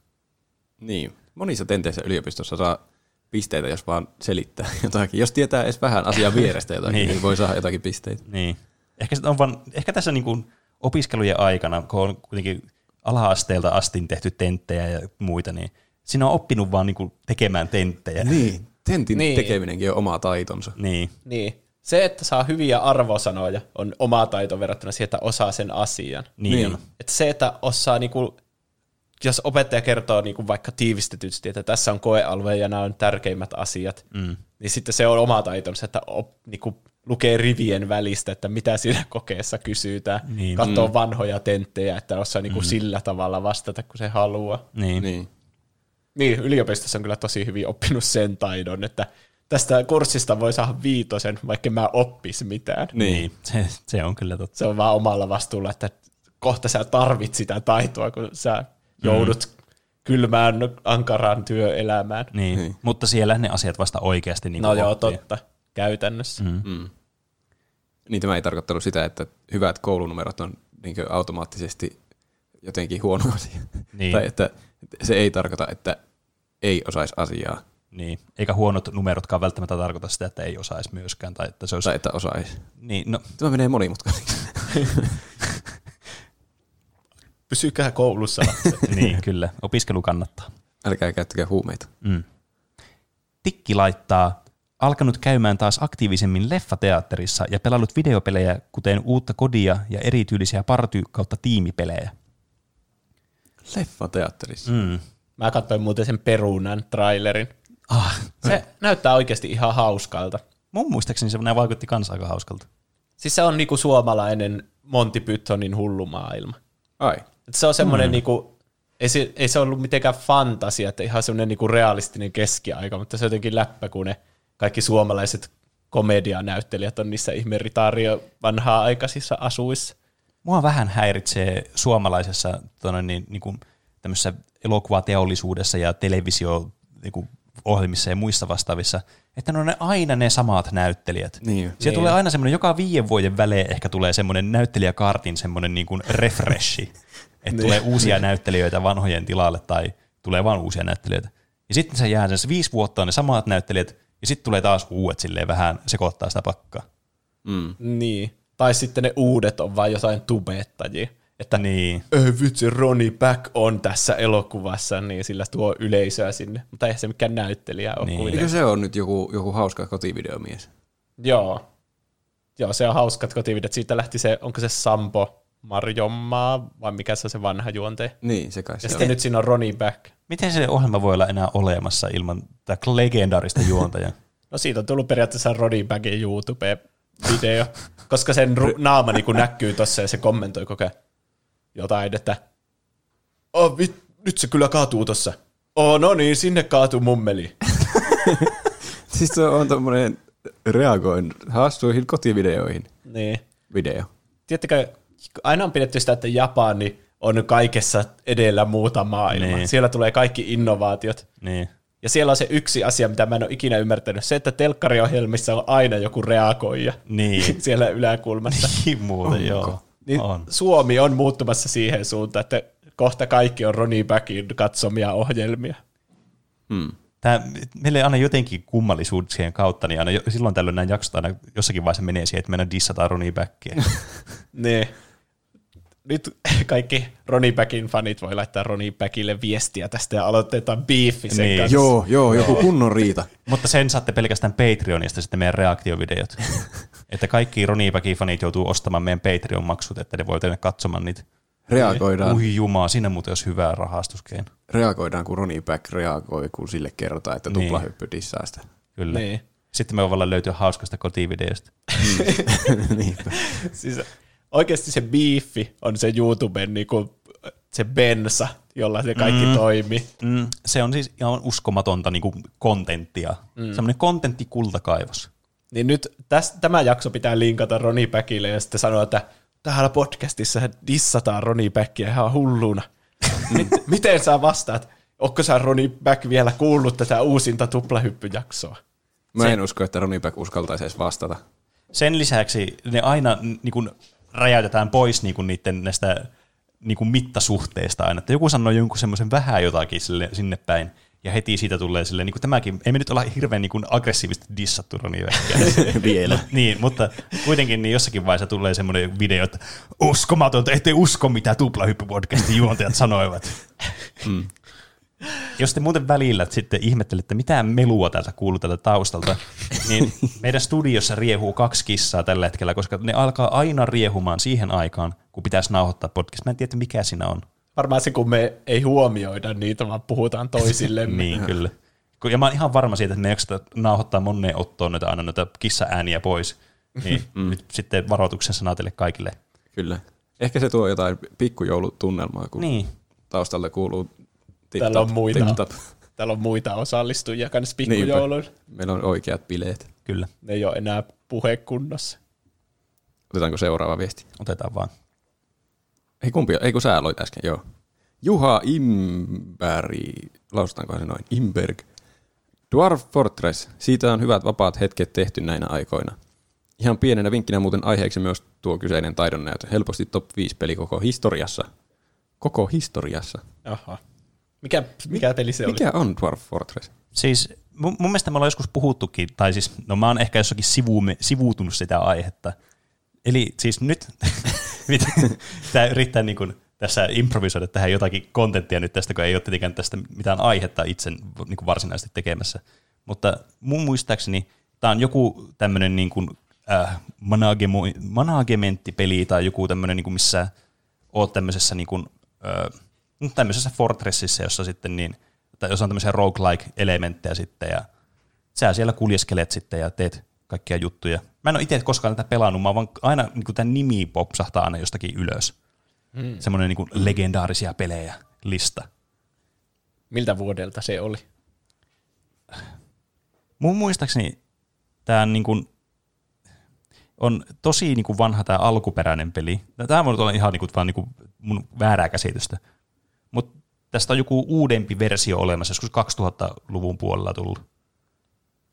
Niin. Monissa tenteissä yliopistossa saa pisteitä, jos vaan selittää *laughs* jotakin. Jos tietää edes vähän asiaa vierestä jotakin, *laughs* Niin. niin. voi saada jotakin pisteitä. Niin. Ehkä, on vaan, ehkä tässä niin kuin opiskelujen aikana, kun on kuitenkin ala-asteelta asti tehty tenttejä ja muita, niin siinä on oppinut vaan niin kuin tekemään tenttejä. Niin. Tentin Niin. niin. tekeminenkin on oma taitonsa. Niin. Niin. Se, että saa hyviä arvosanoja, on oma taito verrattuna siihen, että osaa sen asian. Niin, Niin. Että se, että osaa, niinku, jos opettaja kertoo niinku vaikka tiivistetysti, että tässä on koealue ja nämä on tärkeimmät asiat, mm. niin sitten se on oma taitonsa, että op, niinku, lukee rivien välistä, että mitä siinä *laughs* kokeessa kysytään, Niin. katsoo mm. vanhoja tenttejä, että osaa niinku mm. sillä tavalla vastata, kun se haluaa. Niin. Niin. Niin, yliopistossa on kyllä tosi hyvin oppinut sen taidon, että tästä kurssista voi saada viitosen, vaikka mä oppis mitään. Niin. niin. Se, se on kyllä totta. Se on vaan omalla vastuulla, että kohta sä tarvit sitä taitoa, kun sä joudut mm. kylmään ankaraan työelämään. Niin. niin. Niin. Mutta siellä ne asiat vasta oikeasti niin No joo, oppii. totta. Käytännössä. Mm. Mm. Niin tämä ei tarkoittanut sitä, että hyvät koulunumerot on niin automaattisesti jotenkin huono *laughs* asia. Niin. Tai että se ei tarkoita, että ei osaisi asiaa. Niin, eikä huonot numerotkaan välttämättä tarkoita sitä, että ei osaisi myöskään. Tai että se olisi... Tai että osaisi. Niin, no, Tämä menee monimutkaiseksi. *laughs* Pysykää koulussa. *laughs* niin, kyllä. Opiskelu kannattaa. Älkää käyttäkää huumeita. Mm. Tikki laittaa alkanut käymään taas aktiivisemmin leffateatterissa ja pelannut videopelejä, kuten uutta kodia ja erityylisiä party- kautta tiimipelejä. Leffa teatterissa. Mm. Mä katsoin muuten sen perunan trailerin. Ah, Se näyttää oikeasti ihan hauskalta. mun muistaakseni se vaikutti kanssa aika hauskalta. Siis se on niinku suomalainen Monty Pythonin hullu maailma. Ai. Et se on semmoinen, mm. niinku, ei, se, ei se ollut mitenkään fantasia, että ihan semmoinen niinku realistinen keskiaika, mutta se on jotenkin läppä, kun ne kaikki suomalaiset komedianäyttelijät on niissä ihme ritaario vanhaa aikaisissa asuissa. Mua vähän häiritsee suomalaisessa tonne, niin, niin kuin, tämmöisessä elokuvateollisuudessa ja televisio niin kuin, ohjelmissa ja muissa vastaavissa, että ne on ne aina ne samat näyttelijät. Niin. Siellä Niin. tulee aina semmoinen, joka viiden vuoden välein ehkä tulee semmoinen näyttelijäkartin semmoinen niin kuin refreshi, että tulee uusia näyttelijöitä vanhojen tilalle tai tulee vaan uusia näyttelijöitä. Ja sitten se jää se viisi vuotta on ne samat näyttelijät, ja sitten tulee taas uudet silleen vähän sekoittaa sitä pakkaa. Mm. Niin. Tai sitten ne uudet on vain jotain tubettajia. Että Niin. vitsi, Ronnie Back on tässä elokuvassa, niin sillä tuo yleisöä sinne. Mutta ei se mikään näyttelijä ole Niin. niin. Eikö se ole nyt joku, joku hauska kotivideomies? Joo. Joo, se on hauskat kotivideot. Siitä lähti se, onko se Sampo Marjommaa, vai mikä se on se vanha juonte. Niin, se kai Ja se sitten on. nyt siinä on Ronnie Back. Miten se ohjelma voi olla enää olemassa ilman tätä legendaarista *laughs* juontajaa? No siitä on tullut periaatteessa Ronnie Backin YouTube-video, koska sen ru- naama niin näkyy tossa ja se kommentoi koko ajan jotain, että oh, vit, nyt se kyllä kaatuu tossa. Oh, no niin, sinne kaatuu mummeli. *laughs* Siis se on tommonen reagoin haastuihin kotivideoihin. niin. Video. Tiedättekö, aina on pidetty sitä, että Japani on kaikessa edellä muuta maailmaa. Niin. Siellä tulee kaikki innovaatiot. niin. Ja siellä on se yksi asia, mitä mä en ole ikinä ymmärtänyt. Se, että telkkariohjelmissa on aina joku reagoija Niin. *laughs* siellä yläkulmassa. Niin muuten, joo. Niin On. Suomi on muuttumassa siihen suuntaan, että kohta kaikki on Ronnie Backin katsomia ohjelmia. Hmm. Tää, meille aina jotenkin kummallisuuksien kautta, niin aina silloin tällöin nämä jaksot aina jossakin vaiheessa menee siihen, että meidän dissataan Ronnie Backia. *laughs* Niin. Nyt kaikki Ronnie Backin fanit voi laittaa Ronnie Backille viestiä tästä ja aloitetaan beefi sen Niin. kanssa. Joo, joo, joku kunnon riita. Mutta sen saatte pelkästään Patreonista sitten meidän reaktiovideot. *laughs* että kaikki Ronnie Backin fanit joutuu ostamaan meidän Patreon-maksut, että ne voi tehdä katsomaan niitä. Reagoidaan, Ui jumaa, siinä muuten olisi hyvä rahastuskeino. reagoidaan, kun Ronnie Back reagoi, kun sille kerrotaan, että Niin. tuplahyppy dissaa sitä. Kyllä. Niin. Sitten me voidaan löytyä hauskasta kotivideosta. *laughs* Niinpä. Siis oikeasti se beefi on se YouTuben niinku, se bensa, jolla se kaikki mm. toimii. Mm, se on siis ihan uskomatonta niin kontenttia. Mm. Semmoinen kontenttikultakaivos. Niin nyt täs, tämä jakso pitää linkata Ronnie Backille ja sitten sanoa, että täällä podcastissa dissataan Ronnie Backia ihan hulluna. *laughs* Mit, miten sä vastaat? Onko sä Ronnie Back vielä kuullut tätä uusinta tuplahyppyjaksoa? Mä en usko, että Ronnie Back uskaltaisi edes vastata. Sen lisäksi ne aina niin kuin, räjäytetään pois niin kuin, niiden näistä niin kuin mittasuhteista aina. Että joku sanoo jonkun semmoisen vähän jotakin sille, sinne päin, ja heti siitä tulee silleen, niin kuin tämäkin, ei me nyt olla hirveän niin kuin aggressiivisesti dissattu Backia. *laughs* Vielä. niin, mutta kuitenkin niin jossakin vaiheessa tulee semmoinen video, että uskomatonta, ette usko mitä tuplahyppy-podcastin juontajat sanoivat. Mm. Jos te muuten välillä sitten ihmettelette, mitä melua täältä kuuluu tältä taustalta, niin meidän studiossa riehuu kaksi kissaa tällä hetkellä, koska ne alkaa aina riehumaan siihen aikaan, kun pitäisi nauhoittaa podcast. Mä en tiedä, mikä siinä on. Varmaan se, kun me ei huomioida niitä, vaan puhutaan toisillemme. *laughs* Niin, kyllä. Kun- Ja mä oon ihan varma siitä, että me ei jakseta nauhoittaa moneen ottoon noita, aina noita kissa-ääniä pois. Niin nyt sitten varoituksen sana teille kaikille. Kyllä. Ehkä se tuo jotain pikkujoulutunnelmaa, kun Niin, taustalta kuuluu tip Täällä on muita. tip-tap. Täällä on muita osallistujia kanssa pikkujouluun. Meillä on oikeat bileet. kyllä. Ne ei ole enää puhekunnossa. Otetaanko seuraava viesti? Otetaan vaan. Ei kumpi, ei kun sä aloit äsken, joo. Juha Imberg, lausutaanko se noin? Imberg. Dwarf Fortress, siitä on hyvät vapaat hetket tehty näinä aikoina. Ihan pienenä vinkkinä muuten aiheeksi myös tuo kyseinen taidonnäytö. Helposti top 5 peli koko historiassa. Koko historiassa. Aha. Mikä, mikä peli se oli? Mikä on Dwarf Fortress? Siis mun, mun mielestä me ollaan joskus puhuttukin, tai siis, no mä oon ehkä jossakin sivuume, sivuutunut sitä aihetta. Eli siis nyt, *laughs* tämä yrittää niin kuin tässä improvisoida tähän jotakin kontenttia nyt tästä, kun ei ole tietenkään tästä mitään aihetta itse niin kuin varsinaisesti tekemässä. Mutta mun muistaakseni tämä on joku tämmöinen niin kuin, äh, managemo- managementtipeli tai joku tämmöinen, niin kuin missä oot tämmöisessä niin kuin, äh, tämmöisessä fortressissa, jossa sitten niin, tai jos on tämmöisiä roguelike-elementtejä sitten, ja sä siellä kuljeskelet sitten ja teet kaikkia juttuja. Mä en ole itse koskaan tätä pelannut, mä vaan aina niin tämän nimi popsahtaa aina jostakin ylös. Mm. Semmoinen niin legendaarisia pelejä lista. Miltä vuodelta se oli? Mun muistaakseni tämä niin kuin on tosi niin kuin vanha tämä alkuperäinen peli. Tämä voi olla ihan niin kuin, vaan niin kuin mun väärää käsitystä. Mutta tästä on joku uudempi versio olemassa, joskus 2000-luvun puolella tullut.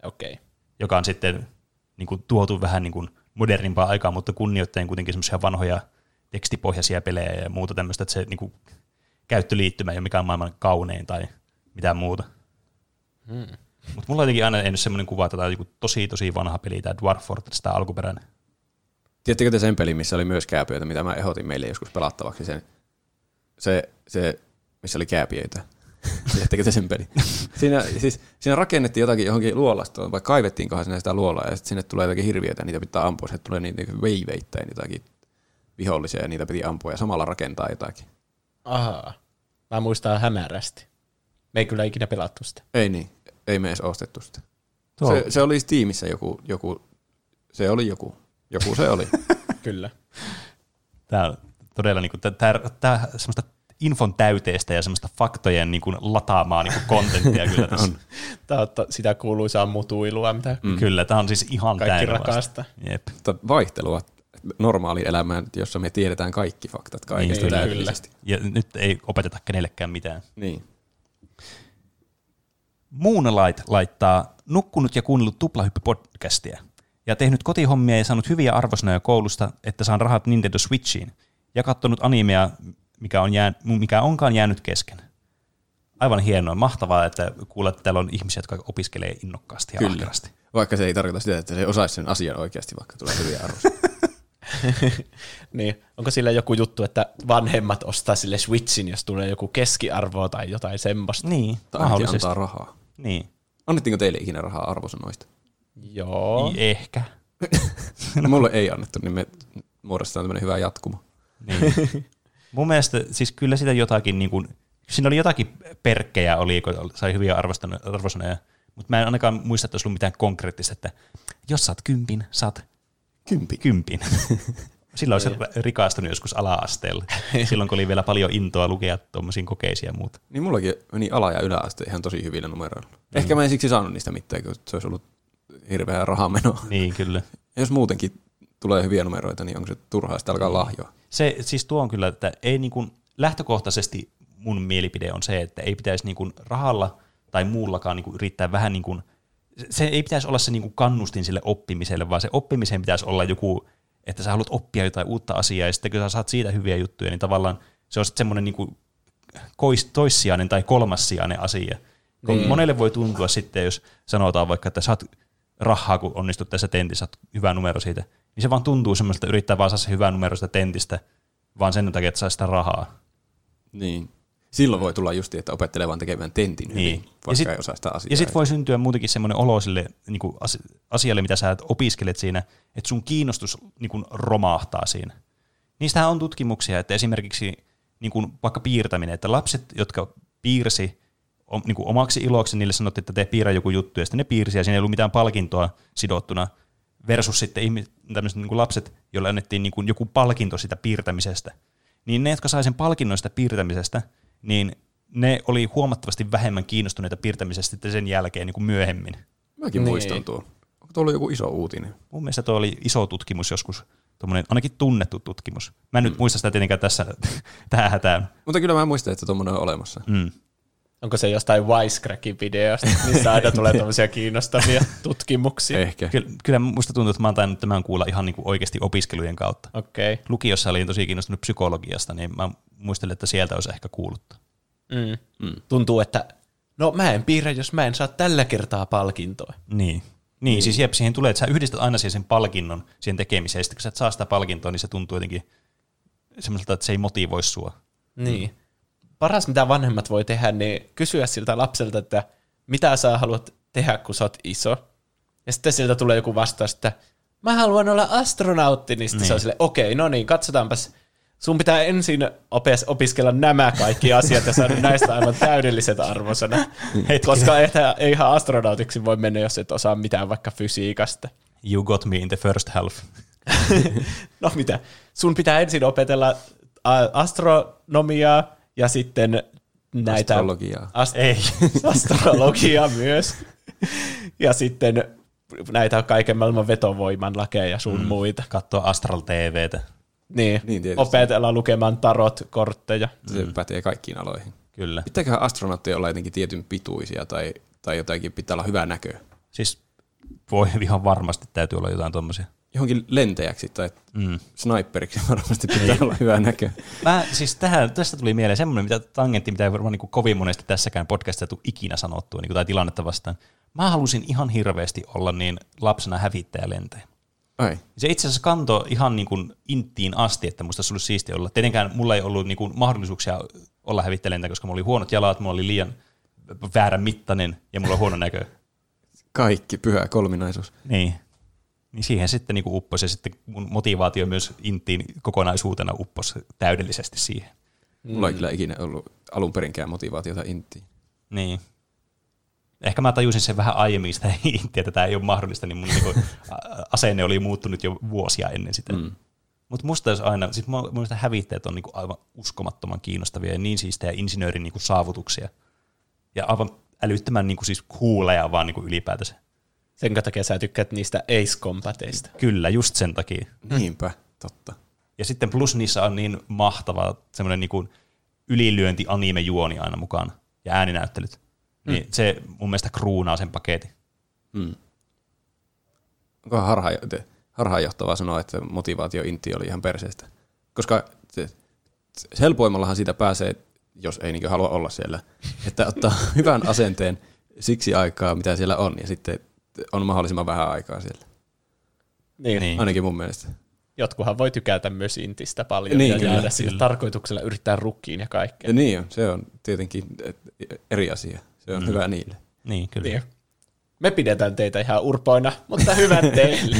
Okei. Okay. Joka on sitten niin kuin, tuotu vähän niin kuin modernimpaa aikaa, mutta kunnioittain kuitenkin semmoisia vanhoja tekstipohjaisia pelejä ja muuta tämmöistä, että se niin kuin, käyttöliittymä ei ole mikään maailman kaunein tai mitään muuta. Hmm. Mutta mulla on jotenkin aina ennen semmoinen kuva, että tämä on joku tosi tosi vanha peli, tämä Dwarf Fortress, tämä alkuperäinen. Tiedättekö te sen pelin, missä oli myös kääpiöitä, mitä mä ehdotin meille joskus pelattavaksi? Sen, se, se, missä oli kääpiöitä. *laughs* Tiedättekö te sen pelin? *laughs* Siinä, siis, siinä rakennettiin jotakin johonkin luolastoon, vai kaivettiinkohan sinne sitä luolaa, ja sitten sinne tulee jotakin hirviöitä, ja niitä pitää ampua. Sitten tulee niitä veiveittäin jotakin vihollisia, ja niitä piti ampua, ja samalla rakentaa jotakin. Ahaa. Mä muistan hämärästi. Me ei kyllä ikinä pelattu sitä. Ei niin ei me edes ostettu sitä. Se, se oli Steamissa joku, joku, se oli joku, joku se oli. *laughs* Kyllä. On todella niin kuin, semmoista infon täyteistä ja semmoista faktojen niin kuin, lataamaa niin kuin kontenttia kyllä *laughs* tässä. on. Tämä on sitä kuuluisaa mutuilua, mitä mm. Kyllä, tämä on siis ihan kaikki rakasta. Jep. Vaihtelua normaali elämään, jossa me tiedetään kaikki faktat kaikista niin, täydellisesti. Ja nyt ei opeteta kenellekään mitään. Niin. Moonlight laittaa nukkunut ja kuunnellut tuplahyppy-podcastia ja tehnyt kotihommia ja saanut hyviä arvosanoja koulusta, että saan rahat Nintendo Switchiin ja katsonut animea, mikä, on jää, mikä onkaan jäänyt kesken. Aivan hienoa, mahtavaa, että kuulet, että täällä on ihmisiä, jotka opiskelee innokkaasti ja Kyllä. ahkerasti. Vaikka se ei tarkoita sitä, että se osaisi sen asian oikeasti, vaikka tulee hyviä arvosanoja. *laughs* niin, onko sillä joku juttu, että vanhemmat ostaa sille Switchin, jos tulee joku keskiarvo tai jotain semmoista? Niin, tai antaa rahaa. Niin. Annettiinko teille ikinä rahaa arvosanoista? Joo. Ehkä. no, *laughs* mulle ei annettu, niin me muodostetaan tämmöinen hyvä jatkuma. Niin. Mun mielestä siis kyllä sitä jotakin, niin kuin, siinä oli jotakin perkkejä, oli, kun sai hyviä arvosanoja, mutta mä en ainakaan muista, että olisi ollut mitään konkreettista, että jos saat kympin, saat kympin. kympin. *laughs* Silloin olisi rikastunut joskus ala-asteella. *laughs* Silloin kun oli vielä paljon intoa lukea tuommoisiin kokeisiin ja muuta. Niin mullakin meni ala- ja yläaste ihan tosi hyvillä numeroilla. Mm. Ehkä mä en siksi saanut niistä mitään, kun se olisi ollut hirveä rahameno. Niin, kyllä. Ja jos muutenkin tulee hyviä numeroita, niin onko se turhaa sitä alkaa niin. lahjoa? Se siis tuo on kyllä, että ei niin kuin, lähtökohtaisesti mun mielipide on se, että ei pitäisi niin kuin rahalla tai muullakaan niin kuin yrittää vähän niin kuin, se ei pitäisi olla se niin kuin kannustin sille oppimiselle, vaan se oppimiseen pitäisi olla joku että sä haluat oppia jotain uutta asiaa, ja sitten kun sä saat siitä hyviä juttuja, niin tavallaan se on sitten semmoinen niin toissijainen tai kolmassijainen asia. Kun niin. monelle voi tuntua sitten, jos sanotaan vaikka, että saat rahaa, kun onnistut tässä tentissä, saat hyvä numero siitä, niin se vaan tuntuu semmoista, että yrittää vaan saada se hyvä numero sitä tentistä, vaan sen takia, että saa sitä rahaa. Niin. Silloin voi tulla just, että opettelee vaan tekemään tentin hyvin, niin. vaikka ja sit, ei osaa sitä asiaa. Ja sitten voi syntyä muutenkin semmoinen olo sille niin kuin asialle, mitä sä opiskelet siinä, että sun kiinnostus niin kuin romahtaa siinä. Niistähän on tutkimuksia, että esimerkiksi niin kuin vaikka piirtäminen, että lapset, jotka piirsi niin kuin omaksi iloksi, niille sanottiin, että tee piirrä joku juttu, ja sitten ne piirsi, ja siinä ei ollut mitään palkintoa sidottuna, versus sitten ihmiset, tämmöiset niin kuin lapset, joille annettiin niin kuin joku palkinto sitä piirtämisestä. Niin ne, jotka sai sen palkinnon sitä piirtämisestä, niin ne oli huomattavasti vähemmän kiinnostuneita piirtämisestä sitten sen jälkeen niin kuin myöhemmin. Mäkin niin. muistan tuon. Onko tuo ollut joku iso uutinen? Mun mielestä tuo oli iso tutkimus joskus, tuommoinen ainakin tunnettu tutkimus. Mä en mm. nyt muista sitä tietenkään tässä *laughs* tähän hätään. Mutta kyllä mä muistan, että tuommoinen on olemassa. Mm. Onko se jostain Wisecrackin videosta, missä aina tulee tämmöisiä kiinnostavia tutkimuksia? Ehkä. Kyllä, kyllä musta tuntuu, että mä oon tainnut tämän kuulla ihan niin kuin oikeasti opiskelujen kautta. Okay. Lukiossa olin tosi kiinnostunut psykologiasta, niin mä muistelin, että sieltä olisi ehkä kuullut. Mm. Mm. Tuntuu, että no mä en piirrä, jos mä en saa tällä kertaa palkintoa. Niin. Niin, siis jep, siihen tulee, että sä yhdistät aina siihen sen palkinnon siihen tekemiseen, ja sitten kun sä et saa sitä palkintoa, niin se tuntuu jotenkin semmoiselta, että se ei motivoi sua. Niin. Paras, mitä vanhemmat voi tehdä, niin kysyä siltä lapselta, että mitä sä haluat tehdä, kun sä oot iso. Ja sitten siltä tulee joku vastaus, että mä haluan olla astronautti, niin sitten niin. se on sille, okei, okay, no niin, katsotaanpas. Sun pitää ensin opes, opiskella nämä kaikki asiat ja saada näistä aivan täydelliset arvosanat. *laughs* Koska eihän, eihän astronautiksi voi mennä, jos et osaa mitään vaikka fysiikasta. You got me in the first half. *laughs* no mitä? Sun pitää ensin opetella astronomiaa ja sitten näitä... Astrologiaa. Ast- Ei. *laughs* astrologiaa myös. Ja sitten näitä kaiken maailman vetovoiman lakeja sun mm. muita. Katsoa Astral TVtä. Niin, niin opetella lukemaan tarot-kortteja. Se mm. pätee kaikkiin aloihin. Kyllä. Pitääköhän astronautteja olla jotenkin tietyn pituisia tai, tai jotakin pitää olla hyvä näkö? Siis voi ihan varmasti täytyy olla jotain tuommoisia. Johonkin lentäjäksi tai mm. sniperiksi *laughs* varmasti pitää olla hyvä näkö. Mä, siis tähän, tästä tuli mieleen semmoinen mitä tangentti, mitä ei varmaan niin kovin monesti tässäkään podcastissa tule ikinä sanottua niin tai tilannetta vastaan. Mä halusin ihan hirveästi olla niin lapsena hävittäjä lentäjä. Ai. Se itse asiassa kanto ihan niin kuin inttiin asti, että musta olisi ollut siistiä olla. Tietenkään mulla ei ollut niin kuin mahdollisuuksia olla hävittäjälentäjä, koska mulla oli huonot jalat, mulla oli liian väärän mittainen ja mulla on huono näkö. Kaikki, pyhä kolminaisuus. Niin. Niin siihen sitten niin upposi ja sitten mun motivaatio myös inttiin kokonaisuutena upposi täydellisesti siihen. Mulla ei kyllä ikinä ollut alun perinkään motivaatiota inttiin. Niin ehkä mä tajusin sen vähän aiemmin sitä *laughs* inttiä, että tämä ei ole mahdollista, niin mun niinku asenne oli muuttunut jo vuosia ennen sitä. Mm. Mutta musta jos aina, siis mun mielestä hävittäjät on niinku aivan uskomattoman kiinnostavia ja niin siistejä insinöörin niinku saavutuksia. Ja aivan älyttömän niinku siis kuuleja vaan niinku ylipäätänsä. Sen takia sä tykkäät niistä ace-kompateista. Kyllä, just sen takia. Niinpä, totta. Ja sitten plus niissä on niin mahtava semmoinen niinku ylilyönti anime-juoni aina mukaan ja ääninäyttelyt. Niin mm. se mun mielestä kruunaa sen paketin. Mm. Onko harha, harhaanjohtavaa sanoa, että motivaatio inti oli ihan perseestä? Koska se, helpoimmallahan siitä pääsee, jos ei niin halua olla siellä, että ottaa *laughs* hyvän asenteen siksi aikaa, mitä siellä on, ja sitten on mahdollisimman vähän aikaa siellä. Niin. niin. Ainakin mun mielestä. Jotkuhan voi tykätä myös intistä paljon niin, ja jäädä kyllä, kyllä. tarkoituksella yrittää rukkiin ja kaikkea. Ja niin on, se on tietenkin eri asia. Se on mm. hyvä niille. Niin, kyllä. Niin. Me pidetään teitä ihan urpoina, mutta hyvät *laughs* teille.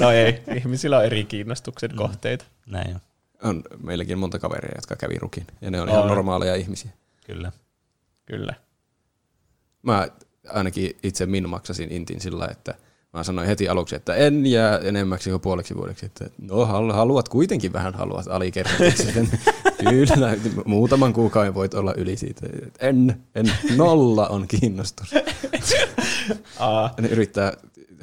No ei, ihmisillä on eri kiinnostuksen mm. kohteita. Näin on. On meilläkin monta kaveria, jotka kävi rukin, ja ne on, on. ihan normaaleja ihmisiä. Kyllä. Kyllä. Mä ainakin itse min maksasin intin sillä, että – Mä sanoin heti aluksi, että en jää enemmäksi kuin puoleksi vuodeksi. Että no haluat kuitenkin vähän haluat alikerrotiksi. *laughs* Kyllä, muutaman kuukauden voit olla yli siitä. En, en, nolla on kiinnostus. *laughs* ne yrittää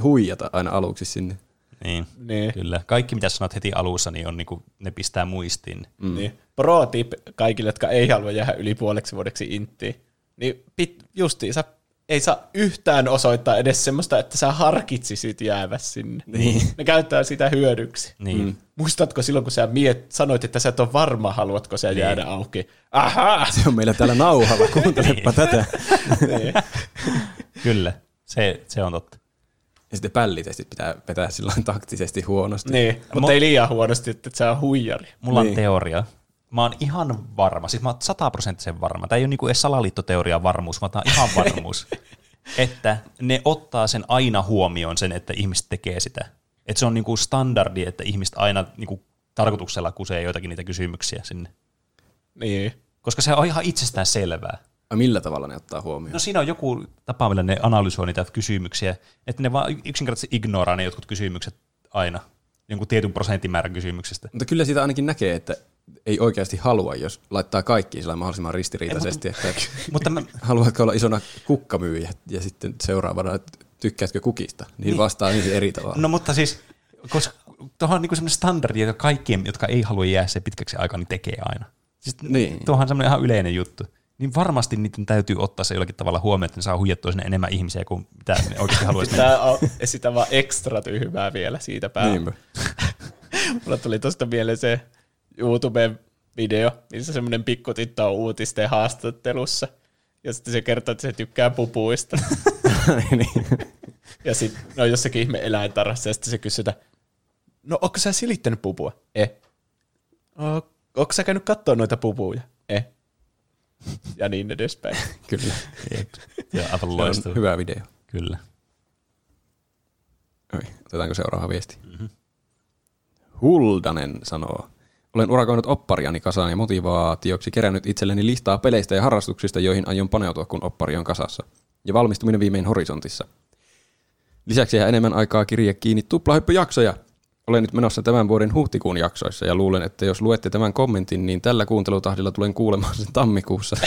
huijata aina aluksi sinne. Niin, niin, kyllä. Kaikki mitä sanot heti alussa, niin on niinku, ne pistää muistiin. Mm. Niin. Pro tip kaikille, jotka ei halua jäädä yli puoleksi vuodeksi inttiin. Niin pit, justiinsa ei saa yhtään osoittaa edes semmoista, että sä harkitsisit jäävä sinne. Niin. Ne käyttää sitä hyödyksi. Niin. Mm. Muistatko silloin, kun sä miet, sanoit, että sä et ole varma, haluatko sä niin. jäädä auki? Aha! Se on meillä täällä nauhalla, *laughs* kuuntelepa niin. tätä. niin. *laughs* Kyllä, se, se on totta. Ja sitten pällitestit pitää vetää silloin taktisesti huonosti. Niin, mutta Mo- ei liian huonosti, että sä on huijari. Mulla niin. on teoria. Mä oon ihan varma, siis mä oon sataprosenttisen varma. Tämä ei ole niinku edes salaliittoteorian varmuus, vaan tämä on ihan varmuus. *laughs* että ne ottaa sen aina huomioon sen, että ihmiset tekee sitä. Että se on niinku standardi, että ihmiset aina niinku tarkoituksella kusee joitakin niitä kysymyksiä sinne. Niin. Koska se on ihan itsestään selvää. Ja millä tavalla ne ottaa huomioon? No siinä on joku tapa, millä ne analysoi niitä kysymyksiä, että ne vaan yksinkertaisesti ignoraa ne jotkut kysymykset aina, jonkun tietyn prosenttimäärän kysymyksistä. Mutta kyllä sitä ainakin näkee, että ei oikeasti halua, jos laittaa kaikki sillä mahdollisimman ristiriitaisesti. Ei, mutta, että *laughs* mutta mä... Haluatko olla isona kukkamyyjä ja sitten seuraavana, tykkäätkö kukista? Niin, niin. vastaa niin eri tavalla. No mutta siis, koska tuohon on niin sellainen standardi, että kaikkien, jotka ei halua jää se pitkäksi aikaa, niin tekee aina. Siis niin. Tuohan on semmoinen ihan yleinen juttu. Niin varmasti niiden täytyy ottaa se jollakin tavalla huomioon, että ne saa huijattua sinne enemmän ihmisiä kuin mitä ne oikeasti haluaisi. Tämä on sitä vaan ekstra tyhmää vielä siitä päällä. *laughs* Mulla tuli tuosta mieleen se, YouTube-video, missä semmoinen pikkutyttö on uutisten haastattelussa. Ja sitten se kertoo, että se tykkää pupuista. *laughs* niin. ja sitten no jossakin ihme eläintarhassa ja sitten se kysyy, että no onko sä silittänyt pupua? Eh. O, onko sä käynyt katsoa noita pupuja? Eh. Ja niin edespäin. *laughs* Kyllä. Ja aivan Se on loistava. hyvä video. Kyllä. Oi, otetaanko seuraava viesti? Mm-hmm. Huldanen sanoo. Olen urakoinut oppariani kasaan ja motivaatioksi kerännyt itselleni listaa peleistä ja harrastuksista, joihin aion paneutua, kun oppari on kasassa. Ja valmistuminen viimein horisontissa. Lisäksi jää enemmän aikaa kirje kiinni tuplahyppyjaksoja. Olen nyt menossa tämän vuoden huhtikuun jaksoissa ja luulen, että jos luette tämän kommentin, niin tällä kuuntelutahdilla tulen kuulemaan sen tammikuussa. *laughs*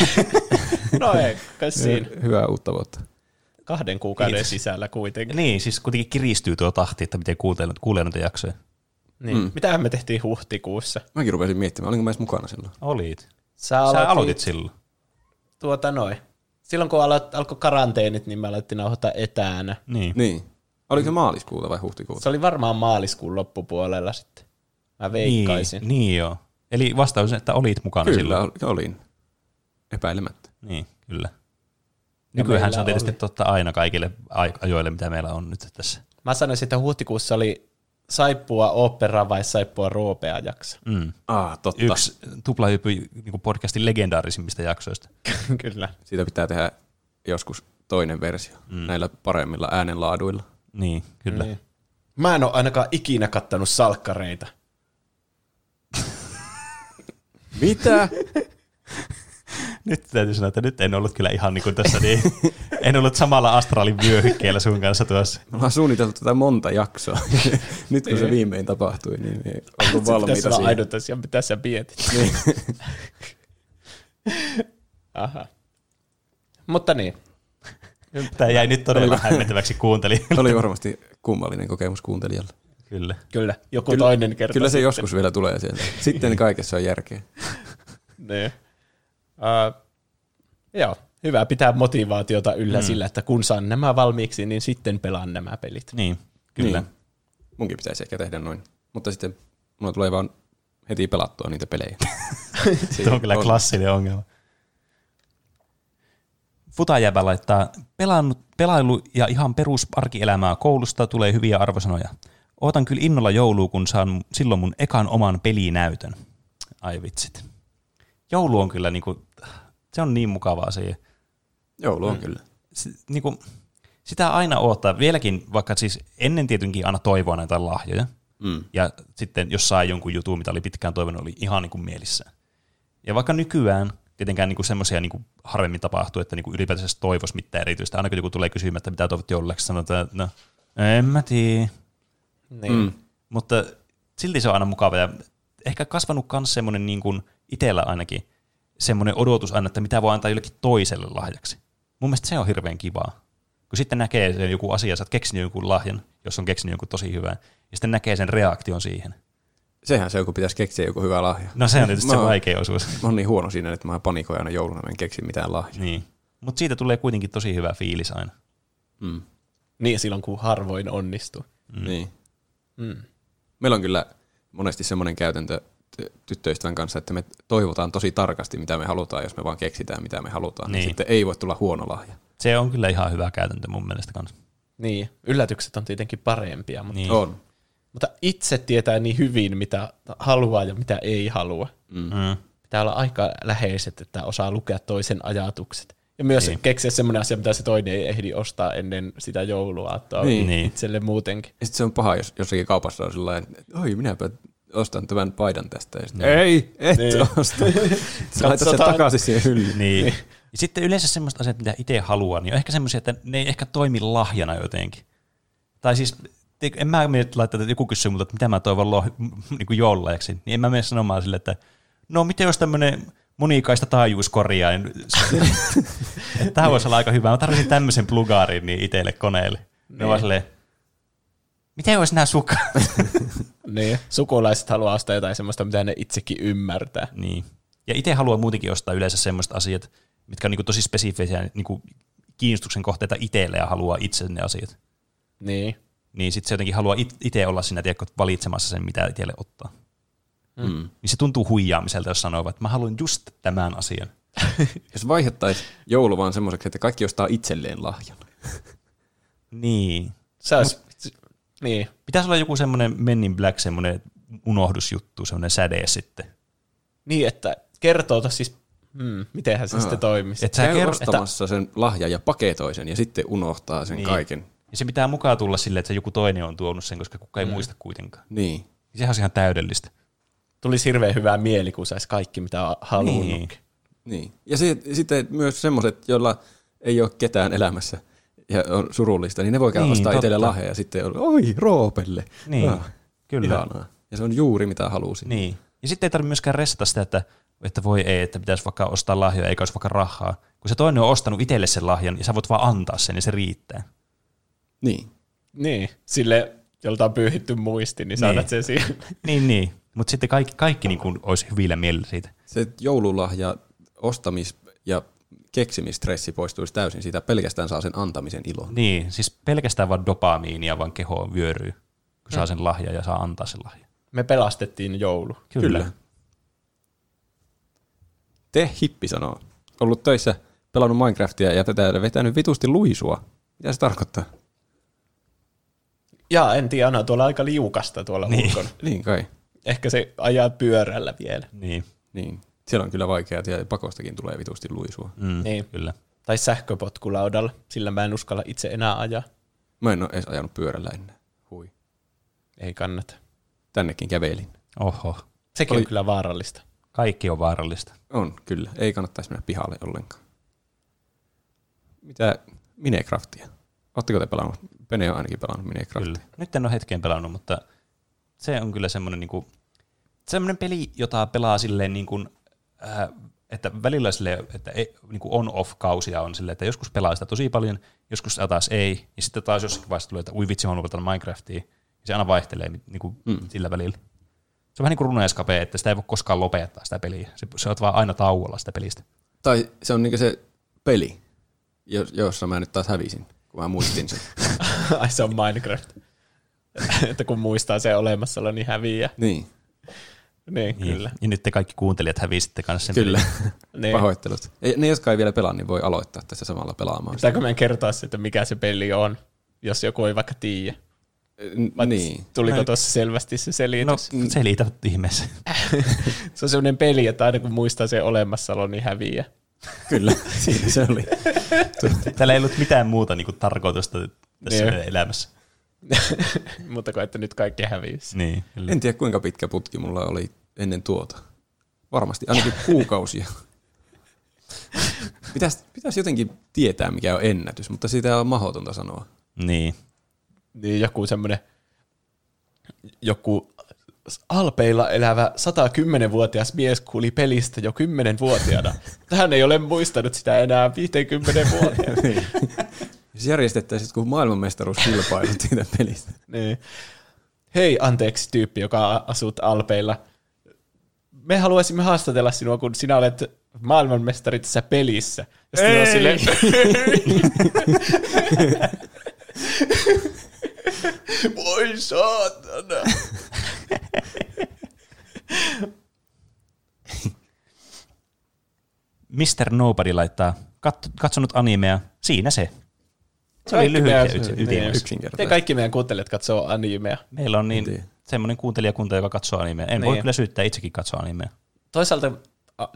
No ei, kai siinä. Hyvää uutta vuotta. Kahden kuukauden Kiitos. sisällä kuitenkin. Niin, siis kuitenkin kiristyy tuo tahti, että miten kuulee, kuulee noita jaksoja. Niin. Mm. Mitähän me tehtiin huhtikuussa? Mäkin rupesin miettimään, olinko mä edes mukana silloin? Olit. Sä Sä aloitit, aloitit silloin. tuota noin. Silloin kun aloit, alkoi karanteenit, niin me alettiin nauhoittaa etänä. Niin. Niin. Oliko se maaliskuuta vai huhtikuuta? Se oli varmaan maaliskuun loppupuolella sitten. Mä veikkaisin. Niin, niin joo. Eli vastaus, että olit mukana Kyllä, silloin. ol- olin. Epäilemättä. Niin, kyllä. Nykyään se on tietysti oli. totta aina kaikille ai- ajoille, mitä meillä on nyt tässä. Mä sanoisin, että huhtikuussa oli saippua opera vai saippua roopea jakso. Mm. Ah, totta. Yksi tuplahyppy niin podcastin legendaarisimmista jaksoista. *laughs* Kyllä. Siitä pitää tehdä joskus toinen versio mm. näillä paremmilla äänenlaaduilla. Niin, kyllä. Niin. Mä en ole ainakaan ikinä kattanut salkkareita. Mitä? *laughs* Nyt täytyy sanoa, että nyt en ollut kyllä ihan niin kuin tässä, niin en ollut samalla astraalin vyöhykkeellä sun kanssa tuossa. Me ollaan suunniteltu tätä monta jaksoa. *laughs* Nyt kun se viimein tapahtui, niin ei oltu Se pitäisi valmiita olla siihen. ainut asia, mitä sä mietit. Niin. *laughs* Aha. Mutta niin. Tämä jäi nyt todella hämmentäväksi kuuntelijalle. Oli varmasti kummallinen kokemus kuuntelijalle. Kyllä. Kyllä, joku Kyllä- toinen kerta. Kyllä se sitten. joskus vielä tulee sieltä. Sitten *laughs* kaikessa on järkeä. Niin. Uh, joo, hyvä pitää motivaatiota yllä mm. sillä, että kun saan nämä valmiiksi, niin sitten pelaan nämä pelit. Niin, kyllä. Niin. Munkin pitäisi ehkä tehdä noin. Mutta sitten mulla tulee vaan heti pelattua niitä pelejä. *laughs* Tuo on kyllä klassinen ongelma. Futajäbä laittaa, pelannut, pelailu ja ihan perus arkielämää koulusta tulee hyviä arvosanoja. Ootan kyllä innolla joulua, kun saan silloin mun ekan oman pelinäytön. Ai vitsit. Joulu on kyllä niinku, se on niin mukava asia. Joulu on kyllä. S- niinku, sitä aina odottaa. Vieläkin, vaikka siis ennen tietenkin aina toivoa näitä lahjoja. Mm. Ja sitten jos sai jonkun jutun, mitä oli pitkään toivonut, oli ihan niin kuin mielissään. Ja vaikka nykyään tietenkään niin semmoisia niin harvemmin tapahtuu, että niin kuin ylipäätänsä toivoisi mitään erityistä. Aina kun joku tulee kysymään, että mitä toivot joululleksi, sanotaan, että no, en mä tiedä. Niin. Mm. Mutta silti se on aina mukava. Ja ehkä kasvanut myös semmoinen niin kuin itsellä ainakin, semmoinen odotus aina, että mitä voi antaa jollekin toiselle lahjaksi. Mun mielestä se on hirveän kivaa. Kun sitten näkee sen joku asia, sä oot keksinyt jonkun lahjan, jos on keksinyt jonkun tosi hyvän, ja sitten näkee sen reaktion siihen. Sehän se on, kun pitäisi keksiä joku hyvä lahja. No se on tietysti Mä se vaikea osuus. Mä oon niin huono siinä, että mä panikoin aina jouluna, mä en keksi mitään lahjaa. Niin. Mutta siitä tulee kuitenkin tosi hyvä fiilis aina. Mm. niin, silloin kun harvoin onnistuu. Mm. Niin. Mm. Meillä on kyllä monesti semmoinen käytäntö tyttöystävän kanssa, että me toivotaan tosi tarkasti, mitä me halutaan, jos me vaan keksitään, mitä me halutaan. Niin. Niin. sitten ei voi tulla huono lahja. Se on kyllä ihan hyvä käytäntö mun mielestä kanssa. Niin, yllätykset on tietenkin parempia, mutta, Niin. On. mutta itse tietää niin hyvin, mitä haluaa ja mitä ei halua. Mm. Mm. Pitää olla aika läheiset, että osaa lukea toisen ajatukset. Ja myös Niin. keksiä semmoinen asia, mitä se toinen ei ehdi ostaa ennen sitä joulua, että Niin. Niin. itselle muutenkin. Ja sitten se on paha, jos jossakin kaupassa on sellainen, että oi minäpä ostan tämän paidan tästä. Ja sitten, Niin. ei, et Niin. niin. osta. *laughs* Sä laitat sen takaisin siihen hyllyyn. Niin. Ja sitten yleensä semmoista asiat, mitä itse haluaa, niin on ehkä semmoisia, että ne ei ehkä toimi lahjana jotenkin. Tai siis, en mä mene laittaa, että joku kysyy multa, että mitä mä toivon loh, *laughs* niin kuin joululahjaksi, niin en mä mene sanomaan sille, että no miten jos tämmöinen monikaista taajuuskorjain, *laughs* että tämä voisi olla aika hyvä, mä tarvitsin tämmöisen plugaarin niin itselle koneelle. Ne Niin. vaan silleen, miten olisi nämä sukat? *laughs* Niin. Sukulaiset haluaa ostaa jotain semmoista, mitä ne itsekin ymmärtää. Niin. Ja itse haluaa muutenkin ostaa yleensä semmoista asiat, mitkä on niinku tosi spesifisiä niinku kiinnostuksen kohteita itselle ja haluaa itse ne asiat. Niin. Niin sitten se jotenkin haluaa itse olla siinä tiedätkö, valitsemassa sen, mitä itselle ottaa. Mm. Niin se tuntuu huijaamiselta, jos sanoo, että mä haluan just tämän asian. *laughs* Jos vaihdettaisiin joulu vaan semmoiseksi, että kaikki ostaa itselleen lahjan. Niin. Se olisi, niin. Pitäisi olla joku semmoinen Men in Black, semmoinen unohdusjuttu, semmoinen säde sitten. Niin, että kertoo siis, hmm, mitenhän se sitten toimisi. Et sä Käy kerro, ostamassa sen lahjan ja paketoi sen ja sitten unohtaa sen Niin. kaiken. ja se pitää mukaan tulla silleen, että se joku toinen on tuonut sen, koska kukaan ei muista kuitenkaan. Niin. Sehän olisi ihan täydellistä. Tulisi hirveän hyvää mieli, kun saisi kaikki, mitä on halunnut. Niin. Niin. Ja se, sitten myös semmoiset, joilla ei ole ketään elämässä ja on surullista, niin ne voi käydä Niin, ostaa itselle lahja ja sitten on, oi, Roopelle. Niin, Ah, kyllä. Ihanaa. Ja se on juuri mitä halusin. Niin. Ja sitten ei tarvitse myöskään ressata sitä, että, että voi ei, että pitäisi vaikka ostaa lahjoja eikä olisi vaikka rahaa. Kun se toinen on ostanut itselle sen lahjan, ja sä voit vaan antaa sen, niin se riittää. Niin. Niin, sille, jolta on pyyhitty muisti, niin saadaan Niin. sen siihen. *laughs* Niin, niin. Mutta sitten kaikki, kaikki niin kuin olisi hyvillä mielillä siitä. Se joululahja, ostamis- ja keksimistressi poistuisi täysin siitä, pelkästään saa sen antamisen ilon. Niin, siis pelkästään vaan dopamiinia vaan kehoon vyöryy, kun saa sen lahjan ja saa antaa sen lahjan. Me pelastettiin joulu. Kyllä. Kyllä. Te hippi sanoo. Ollut töissä, pelannut Minecraftia ja tätä vetänyt vitusti luisua. Mitä se tarkoittaa? Ja en tiedä, on tuolla aika liukasta tuolla niin. ulkona. Niin kai. Ehkä se ajaa pyörällä vielä. Niin, Niin. Siellä on kyllä vaikeaa ja pakostakin tulee vitusti luisua. mm, Niin. kyllä. Tai sähköpotkulaudalla, sillä mä en uskalla itse enää ajaa. Mä en ole edes ajanut pyörällä ennen. Hui. Ei kannata. Tännekin kävelin. Oho, Sekin Oli- on kyllä vaarallista. kaikki on vaarallista. On, kyllä. Ei kannattaisi mennä pihalle ollenkaan. Mitä Minecraftia? Oletteko te pelannut? Pene on ainakin pelannut Minecraftia. Kyllä. Nyt en ole hetkeen pelannut, mutta se on kyllä semmoinen, niin kuin, semmoinen peli, jota pelaa silleen niin kuin, äh, että välillä silleen, että ei, niin kuin on-off-kausia on silleen, että joskus pelaa sitä tosi paljon, joskus taas ei, ja sitten taas jossakin vaiheessa tulee, että ui vitsi, mä haluan pelata Minecraftia, ja se aina vaihtelee niin kuin mm. sillä välillä. Se on vähän niin kuin runeeskape, että sitä ei voi koskaan lopettaa sitä peliä. Se, se on vaan aina tauolla sitä pelistä. Tai se on niinku se peli, jo- jossa mä nyt taas hävisin, kun mä muistin sen. *laughs* Ai se on Minecraft. *laughs* että kun muistaa se olemassaolo, niin häviää. niin, Niin, Niin. kyllä. Ja nyt te kaikki kuuntelijat hävisitte kanssa sen kyllä. Niin. Pahoittelut. Ei- Ne, jotka ei vielä pelaa, niin voi aloittaa tässä samalla pelaamaan. Pitääkö meidän kertoa että mikä se peli on, jos joku ei vaikka tiedä? N- niin. Tuliko No- tuossa selvästi se No, selitys? selitä ihmeessä. *laughs* Se on sellainen peli, että aina kun muistaa sen olemassaolo, niin häviää. Kyllä, *laughs* siinä se oli. *laughs* Täällä ei ollut mitään muuta niin kuin, tarkoitusta tässä Niin. meidän elämässä. *laughs* Mutta kun että nyt kaikki häviisi. Niin, kyllä. En tiedä kuinka pitkä putki mulla oli ennen tuota. Varmasti ainakin *laughs* kuukausia. Pitäisi, pitäisi jotenkin tietää, mikä on ennätys, mutta siitä on mahdotonta sanoa. Niin. Niin joku semmoinen, joku Alpeilla elävä 110-vuotias mies kuuli pelistä jo 10-vuotiaana. *laughs* Hän ei ole muistanut sitä enää 50 vuotta. Jos järjestettäisiin jotkut maailmanmestaruuskilpailut siitä pelistä. *laughs* niin. Hei, anteeksi tyyppi, joka asut Alpeilla. Me haluaisimme haastatella sinua, kun sinä olet maailmanmestari tässä pelissä. Ja sitten on silleen, *laughs* Voi saatana. Mr. Nobody laittaa, kat, katsonut animea, siinä se. Se oli Kaikki lyhyt ja meidän- yt- niin. ytimekäs. Yksinkertaisesti. Te kaikki meidän kuuntelijat katsoo animea. Meillä on niin tiedä. semmoinen kuuntelijakunta, joka katsoo animea. En voi Niin. kyllä syyttää itsekin katsoa animea. Toisaalta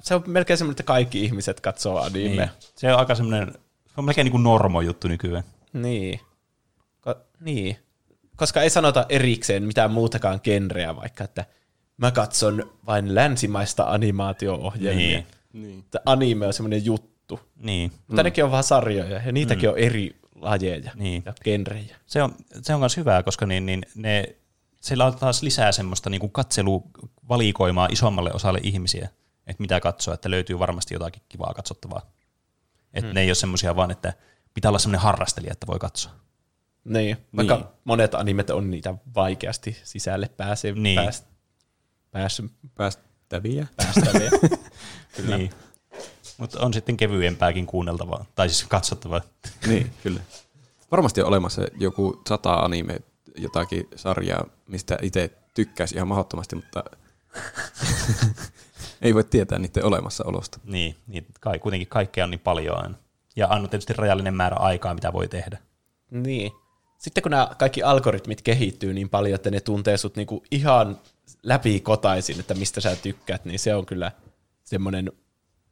se on melkein semmoinen, että kaikki ihmiset katsoo animea. Niin. Se on aika semmoinen, se on melkein niin kuin normo juttu nykyään. Niin. Ko- niin. Koska ei sanota erikseen mitään muutakaan genreä, vaikka että mä katson vain länsimaista animaatio-ohjelmia. Niin. Niin. Anime on semmoinen juttu. Niin. Mutta nekin on vaan sarjoja, ja niitäkin on eri lajeja Niin. ja genrejä. Se on, se on myös hyvää, koska niin, niin ne, sillä on taas lisää semmoista niin katseluvalikoimaa isommalle osalle ihmisiä, että mitä katsoa, että löytyy varmasti jotakin kivaa katsottavaa. Että hmm. ne ei ole semmoisia vaan, että pitää olla semmoinen harrastelija, että voi katsoa. Niin. Vaikka Niin. monet animet on niitä vaikeasti sisälle pääse, Niin. pääs, pääsy, Päästäviä. päästäviä. *laughs* Kyllä. Niin. Mutta on sitten kevyempääkin kuunneltavaa, tai siis katsottavaa. *laughs* niin, kyllä. Varmasti on olemassa joku sata anime, jotakin sarjaa, mistä itse tykkäisi ihan mahdottomasti, mutta *laughs* Ei voi tietää niiden olemassaolosta. Niin, niin kai, kuitenkin kaikkea on niin paljon aina. Ja on tietysti rajallinen määrä aikaa, mitä voi tehdä. Niin. Sitten kun nämä kaikki algoritmit kehittyy niin paljon, että ne tuntee sut niinku ihan läpikotaisin, että mistä sä tykkäät, niin se on kyllä semmoinen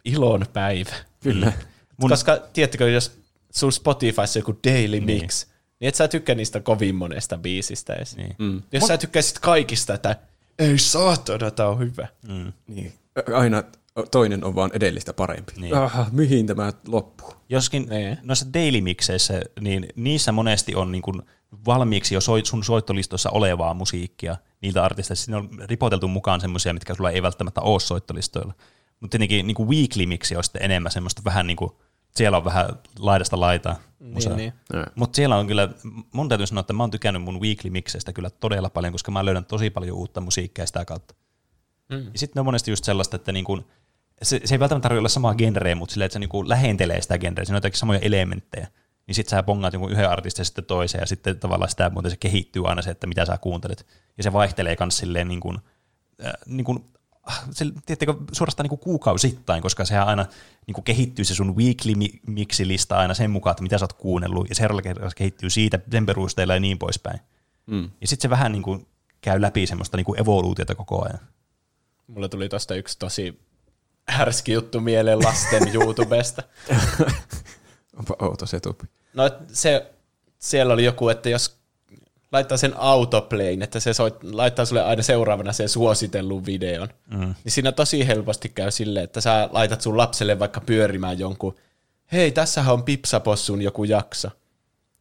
ilon päivä. Kyllä. Mun... Koska, tiedättekö, jos sun Spotifyssa joku daily mix, niin, niin et sä tykkää niistä kovin monesta biisistä edes. Niin. Mm. Jos Mut... sä tykkäisit kaikista, että ei saatana, tää on hyvä. Mm. Niin. Aina toinen on vaan edellistä parempi. Niin. Aha, mihin tämä loppuu? Joskin Niin. noissa daily mixeissä, niin niissä monesti on niin kuin valmiiksi jo soit, sun soittolistossa olevaa musiikkia niiltä artisteista. Siinä on ripoteltu mukaan semmoisia, mitkä sulla ei välttämättä ole soittolistoilla. Mutta tietenkin niin kuin weekly mixi on sitten enemmän semmoista vähän niin kuin, siellä on vähän laidasta laitaa. Niin, niin. Mutta siellä on kyllä, mun täytyy sanoa, että mä oon tykännyt mun weekly mixeistä kyllä todella paljon, koska mä löydän tosi paljon uutta musiikkia sitä kautta. Mm. Ja sitten ne on monesti just sellaista, että niin kuin, se, se ei välttämättä tarvitse olla samaa genreä, mutta silleen, että se niin kuin lähentelee sitä genreä, siinä on jotakin samoja elementtejä. Niin sitten sä bongaat jonkun yhden artistin ja sitten toisen, ja sitten tavallaan sitä muuten se kehittyy aina se, että mitä sä kuuntelet. Ja se vaihtelee myös silleen niin kuin, äh, niin kuin se, tiedättekö, suorastaan niin kuukausittain, koska sehän aina niin kuin kehittyy se sun weekly mi- mixilista aina sen mukaan, että mitä sä oot kuunnellut, ja seuraavalla kerralla se kehittyy siitä sen perusteella ja niin poispäin. Mm. Ja sitten se vähän niin kuin käy läpi semmoista niin kuin evoluutiota koko ajan. Mulla tuli tosta yksi tosi härski juttu mieleen lasten YouTubesta. *laughs* Onpa outo setup. No se, siellä oli joku, että jos laittaa sen autoplayn, että se soit, laittaa sulle aina seuraavana sen suositellun videon, mm. niin siinä tosi helposti käy silleen, että sä laitat sun lapselle vaikka pyörimään jonkun, hei, tässähän on Pipsapossun joku jakso.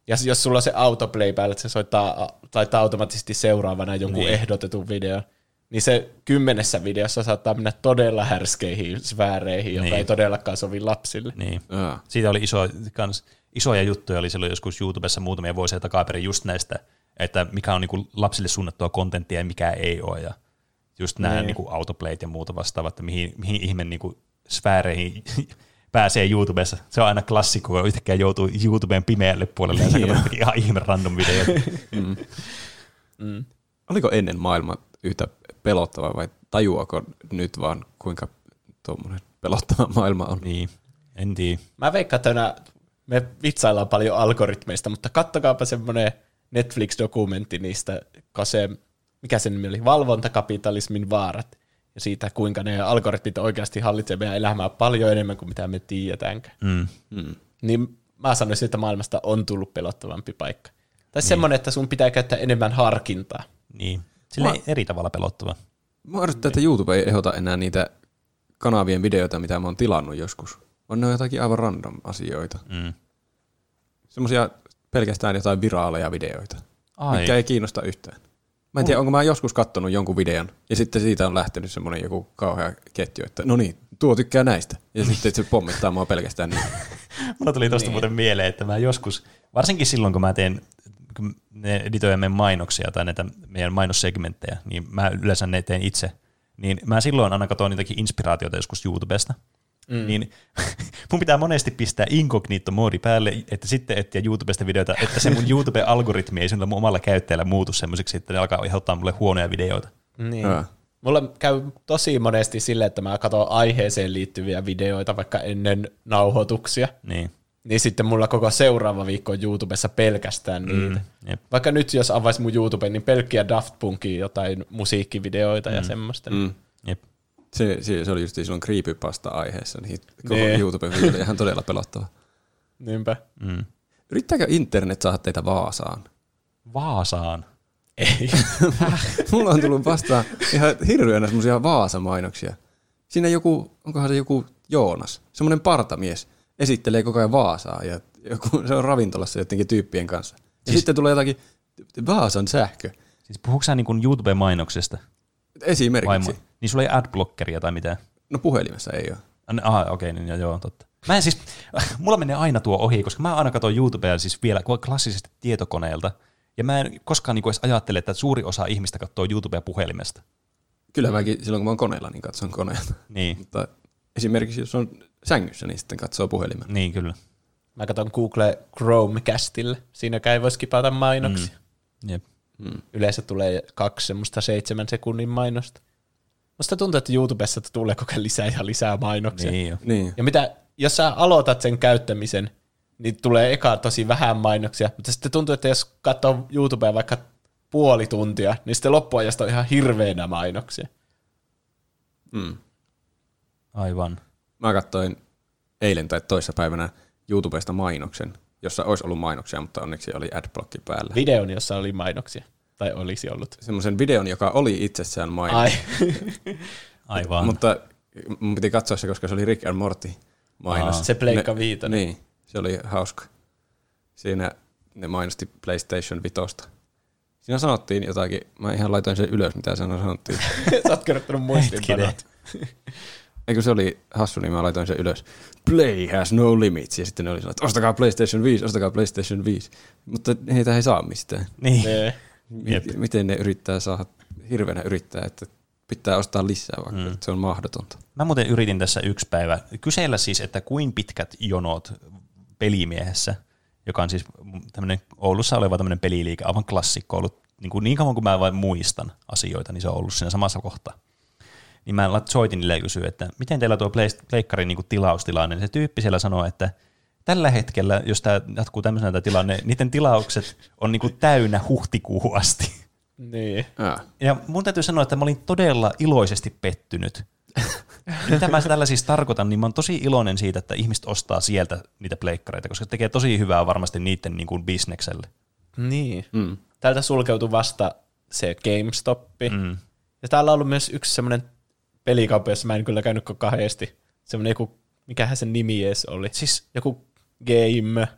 Ja jos sulla on se autoplay päällä, että se soittaa, laittaa automaattisesti seuraavana jonkun Niin. niin. ehdotetun videon, niin se kymmenessä videossa saattaa mennä todella härskeihin sfääreihin, Niin. ei todellakaan sovi lapsille. Niin. Siitä oli iso, kans, isoja juttuja oli silloin joskus YouTubessa muutamia vuosia takaperin just näistä, että mikä on niinku lapsille suunnattua kontenttia ja mikä ei ole. Ja just nämä Niin. niinku autoplayt ja muuta vastaavat, että mihin, mihin ihme niinku sfääreihin *laughs* pääsee YouTubessa. Se on aina klassikko, kun yhtäkkiä joutuu YouTubeen pimeälle puolelle ja sä katsot ihan ihme random videoita. *laughs* Oliko ennen maailma yhtä pelottava vai tajuako nyt vaan kuinka tuommoinen pelottava maailma on? niin, en tiedä. Mä veikkaan, että me vitsaillaan paljon algoritmeista, mutta kattokaapa semmoinen Netflix-dokumentti niistä, se, mikä sen nimi oli, valvontakapitalismin vaarat, ja siitä, kuinka ne algoritmit oikeasti hallitsevat meidän elämää paljon enemmän kuin mitä me tiedetäänkään. Mm. Mm. Niin mä sanoisin, että maailmasta on tullut pelottavampi paikka. Tai niin. semmoinen, että sun pitää käyttää enemmän harkintaa. Niin. Sillä Mä- eri tavalla pelottava. Mä arvittaa, että YouTube ei ehdota enää niitä kanavien videoita, mitä mä oon tilannut joskus. On ne jotakin aivan random asioita. Mm. Semmoisia pelkästään jotain viraaleja videoita, Ai. mitkä ei kiinnosta yhtään. Mä en tiedä, onko mä joskus kattonut jonkun videon, ja sitten siitä on lähtenyt semmoinen joku kauhea ketju, että no niin, tuo tykkää näistä. Ja *laughs* sitten se pommittaa mua pelkästään niin. *laughs* Mulla tuli tosta Niin. muuten mieleen, että mä joskus, varsinkin silloin kun mä teen kun ne meidän mainoksia tai näitä meidän mainossegmenttejä, niin mä yleensä ne teen itse. Niin mä silloin aina katsoin niitäkin inspiraatiota joskus YouTubesta. Mm. Niin *laughs* mun pitää monesti pistää incognito-moodi päälle, että sitten etsiä YouTubesta videoita, että se mun *laughs* YouTube-algoritmi ei sillä mun omalla käyttäjällä muutu semmoiseksi, että ne alkaa aiheuttaa mulle huonoja videoita. Niin. Ää. Mulla käy tosi monesti silleen, että mä katson aiheeseen liittyviä videoita vaikka ennen nauhoituksia. Niin. Niin sitten mulla koko seuraava viikko on YouTubessa pelkästään niitä. Mm, jep. Vaikka nyt jos avais mun YouTuben, niin pelkkiä Daft Punkin jotain musiikkivideoita mm. ja semmoista. Mm. Mm. Jep. Se, se, se oli just silloin creepypasta-aiheessa, niin koko Nee. YouTube-video oli ihan todella pelottava. Niinpä. Mm. Yrittääkö internet saada teitä Vaasaan? Vaasaan. Ei. *laughs* Mulla on tullut vastaan ihan hirveänä semmoisia Vaasa-mainoksia. Siinä joku, onkohan se joku Joonas, semmoinen partamies, esittelee koko ajan Vaasaa ja joku, se on ravintolassa jotenkin tyyppien kanssa. Ja siis, sitten tulee jotakin Vaasan sähkö. Siis puhuuko sä niin YouTube-mainoksesta? Vai Esimerkiksi. mu- niin sulla ei adblockeria tai mitään? No puhelimessa ei ole. Ah, okei, niin joo, joo, totta. Mä en siis, mulla menee aina tuo ohi, koska mä aina katson YouTubea siis vielä klassisesti tietokoneelta, ja mä en koskaan niinku edes ajattele, että suuri osa ihmistä katsoo YouTubea puhelimesta. Kyllä mäkin silloin kun mä oon koneella, niin katson koneelta. Niin, *laughs* Mutta esimerkiksi jos on sängyssä, niin sitten katsoo puhelimen. niin kyllä. Mä katson Google Chromecastille. Siinäkään ei voi skipata mainoksia. Mm. Jep. Mm. Yleensä tulee kaksi semmoista seitsemän sekunnin mainosta. Musta tuntuu, että YouTubessa tulee koko ajan lisää ja lisää mainoksia. Niin jo. Niin. Ja mitä, jos sä aloitat sen käyttämisen, niin tulee eka tosi vähän mainoksia, mutta sitten tuntuu, että jos katsoo YouTubea vaikka puoli tuntia, niin sitten loppuajasta on ihan hirveänä mainoksia. Mm. Aivan. Mä katsoin eilen tai toissapäivänä YouTubesta mainoksen, jossa olisi ollut mainoksia, mutta onneksi oli adblocki päällä. Videon, jossa oli mainoksia. Tai olisi ollut. Semmoisen videon, joka oli itsessään mainos. Ai, *laughs* Aivan. Mutta mun piti katsoa se, koska se oli Rick and Morty mainos. Aa. se pleikka Ne- viitonen. Niin, se oli hauska. Siinä ne mainosti PlayStation 5. Siinä sanottiin jotakin, mä ihan laitoin sen ylös, mitä siinä sanottiin. *laughs* Sä oot kirjoittanut muistiinpanot. Eikö se oli hassu, niin mä laitoin sen ylös. Play has no limits. Ja sitten ne oli sanonut, että ostakaa PlayStation 5, ostakaa PlayStation 5. Mutta heitä ei saa mistään. niin. Jep. Miten ne yrittää saada, hirveänä yrittää, että pitää ostaa lisää, vaikka mm. se on mahdotonta. Mä muuten yritin tässä yksi päivä kysellä siis, että kuin pitkät jonot pelimiehessä, joka on siis tämmöinen Oulussa oleva tämmöinen peliliike, aivan klassikko ollut niin, kuin niin kauan kuin mä vain muistan asioita, niin se on ollut siinä samassa kohtaa. Niin mä soitin niille ja kysyin, että miten teillä tuo pleikkarin niin tilaustilanne, niin se tyyppi siellä sanoi, että tällä hetkellä, jos tämä jatkuu tämmöisenä tämä tilanne, niiden tilaukset on niin kuin täynnä huhtikuuhun asti. Niin. Ah. Ja mun täytyy sanoa, että mä olin todella iloisesti pettynyt. Mitä mä tällä siis tarkoitan, niin mä oon tosi iloinen siitä, että ihmiset ostaa sieltä niitä pleikkareita, koska se tekee tosi hyvää varmasti niiden niin kuin bisnekselle. Niin. Mm. Täältä sulkeutui vasta se GameStoppi. Mm. Ja täällä on ollut myös yksi semmoinen pelikauppa, jossa mä en kyllä käynyt kahdesti. Semmoinen joku, mikähän sen nimi edes oli. Siis Joku game.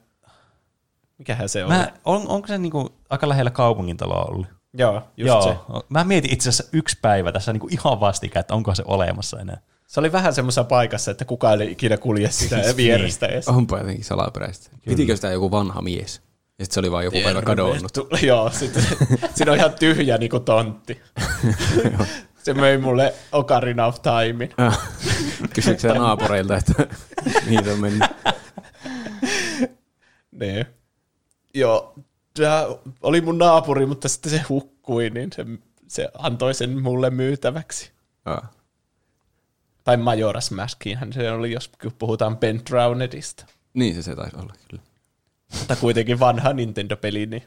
Mikähän se oli? mä, on, onko se niin kuin aika lähellä kaupungintaloa ollut? Joo, just Joo. se. Mä mietin itse asiassa yksi päivä tässä niin kuin ihan vastikään, että onko se olemassa enää. Se oli vähän semmoisessa paikassa, että kukaan ei ikinä kulje sitä Siis vierestä edes. Onpa jotenkin salaperäistä. Pitikö sitä joku vanha mies? Ja sitten se oli vain joku päivä kadonnut. *laughs* Joo, sitten siinä on ihan tyhjä niin kuin tontti. *laughs* se möi mulle Ocarina of Timein. Ah. Kysyykö se naapureilta, että se on mennyt? Niin. Joo, tämä oli mun naapuri, mutta sitten se hukkui, niin se, se antoi sen mulle myytäväksi. Ah. Tai Majora's Maskiinhän se oli, jos puhutaan Ben Drownedista. Niin se se taisi olla kyllä. Mutta kuitenkin vanha Nintendo-peli, niin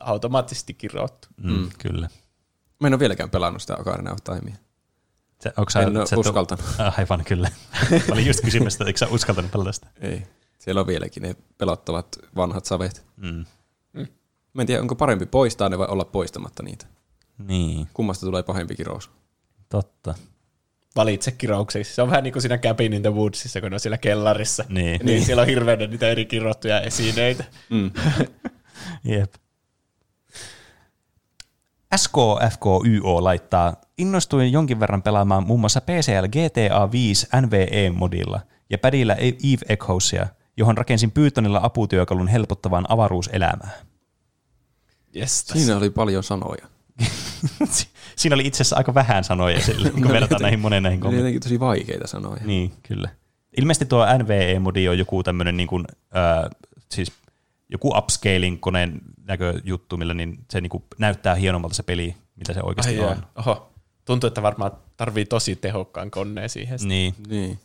automaattisesti kirjoittu. Mm, mm. Kyllä. Mä en ole vieläkään pelannut sitä Ocarina of Timea. Se, onko sä, En oo- uskaltanut. Aivan kyllä. *laughs* Mä olin just kysymässä, että eikö sä uskaltanut pelata sitä? Ei. Siellä on vieläkin ne pelottavat vanhat savet. Mm. Mä en tiedä, onko parempi poistaa ne vai olla poistamatta niitä. Niin, Kummasta tulee pahempi kirous? totta. Valitse kiroukseksi. Se on vähän niin kuin siinä Cabin in the Woodsissa, kun ne on siellä kellarissa. Niin. Niin, siellä on hirveänä niitä eri kirottuja esineitä. Mm. *laughs* Jep. SKFKYO laittaa, innostuin jonkin verran pelaamaan muun muassa PCL GTA 5 NVE-modilla ja padilla Eve Echoesia, johon rakensin Pythonilla aputyökalun helpottavaan avaruuselämää. Yes, Siinä oli paljon sanoja. Si- *laughs* Siinä oli itse asiassa aika vähän sanoja sille, kun No, verrataan näihin moneen näihin kommentteihin. jotenkin tosi vaikeita sanoja. Niin, kyllä. Ilmeisesti tuo NVE-modi on joku tämmöinen niin kuin, äh, siis joku upscaling koneen näköjuttu, millä niin se niin kuin näyttää hienommalta se peli, mitä se oikeasti Ai on. Oho. Tuntuu, että varmaan tarvii tosi tehokkaan koneen siihen. Niin, Niin.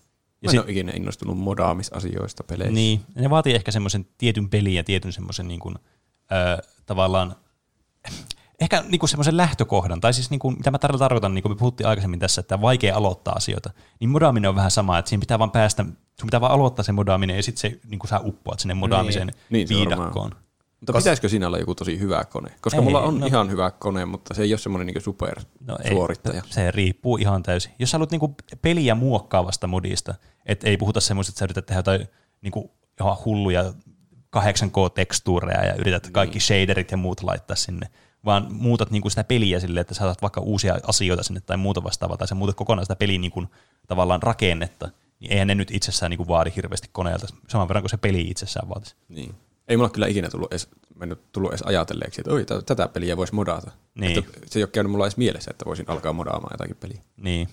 Ja Mä en ole ikinä innostunut modaamisasioista peleissä. niin. Ne vaatii ehkä semmoisen tietyn pelin ja tietyn semmoisen niin kuin, äh, tavallaan ehkä niin kuin semmoisen lähtökohdan, tai siis niin kuin, mitä mä tar- tarkoitan, niin kuin me puhuttiin aikaisemmin tässä, että on vaikea aloittaa asioita, niin modaaminen on vähän sama, että siinä pitää vaan päästä, sun pitää vaan aloittaa se modaaminen, ja sitten se, niin kuin sä uppoat sinne modaamisen Niin, se viidakkoon. Mutta Kos- pitäisikö siinä olla joku tosi hyvä kone? Koska Ei, mulla on no- ihan hyvä kone, mutta se ei ole semmoinen niin super No ei, suorittaja. se riippuu ihan täysin. Jos haluat niinku peliä muokkaavasta modista, et ei puhuta semmoista, että sä yrität tehdä jotain niinku ihan hulluja 8K-tekstuureja ja yrität kaikki shaderit ja muut laittaa sinne, vaan muutat niinku sitä peliä silleen, että sä saat vaikka uusia asioita sinne tai muuta vastaavaa, tai sä muutat kokonaan sitä pelin niinku tavallaan rakennetta, niin eihän ne nyt itsessään niinku vaadi hirveästi koneelta, saman verran kuin se peli itsessään vaatisi. Niin. Ei mulla kyllä ikinä tullut edes, mennyt, tullut edes ajatelleeksi, että oi, tätä peliä voisi modata. Niin. Että se ei ole käynyt mulla edes mielessä, että voisin alkaa modaamaan jotakin peliä. Niin.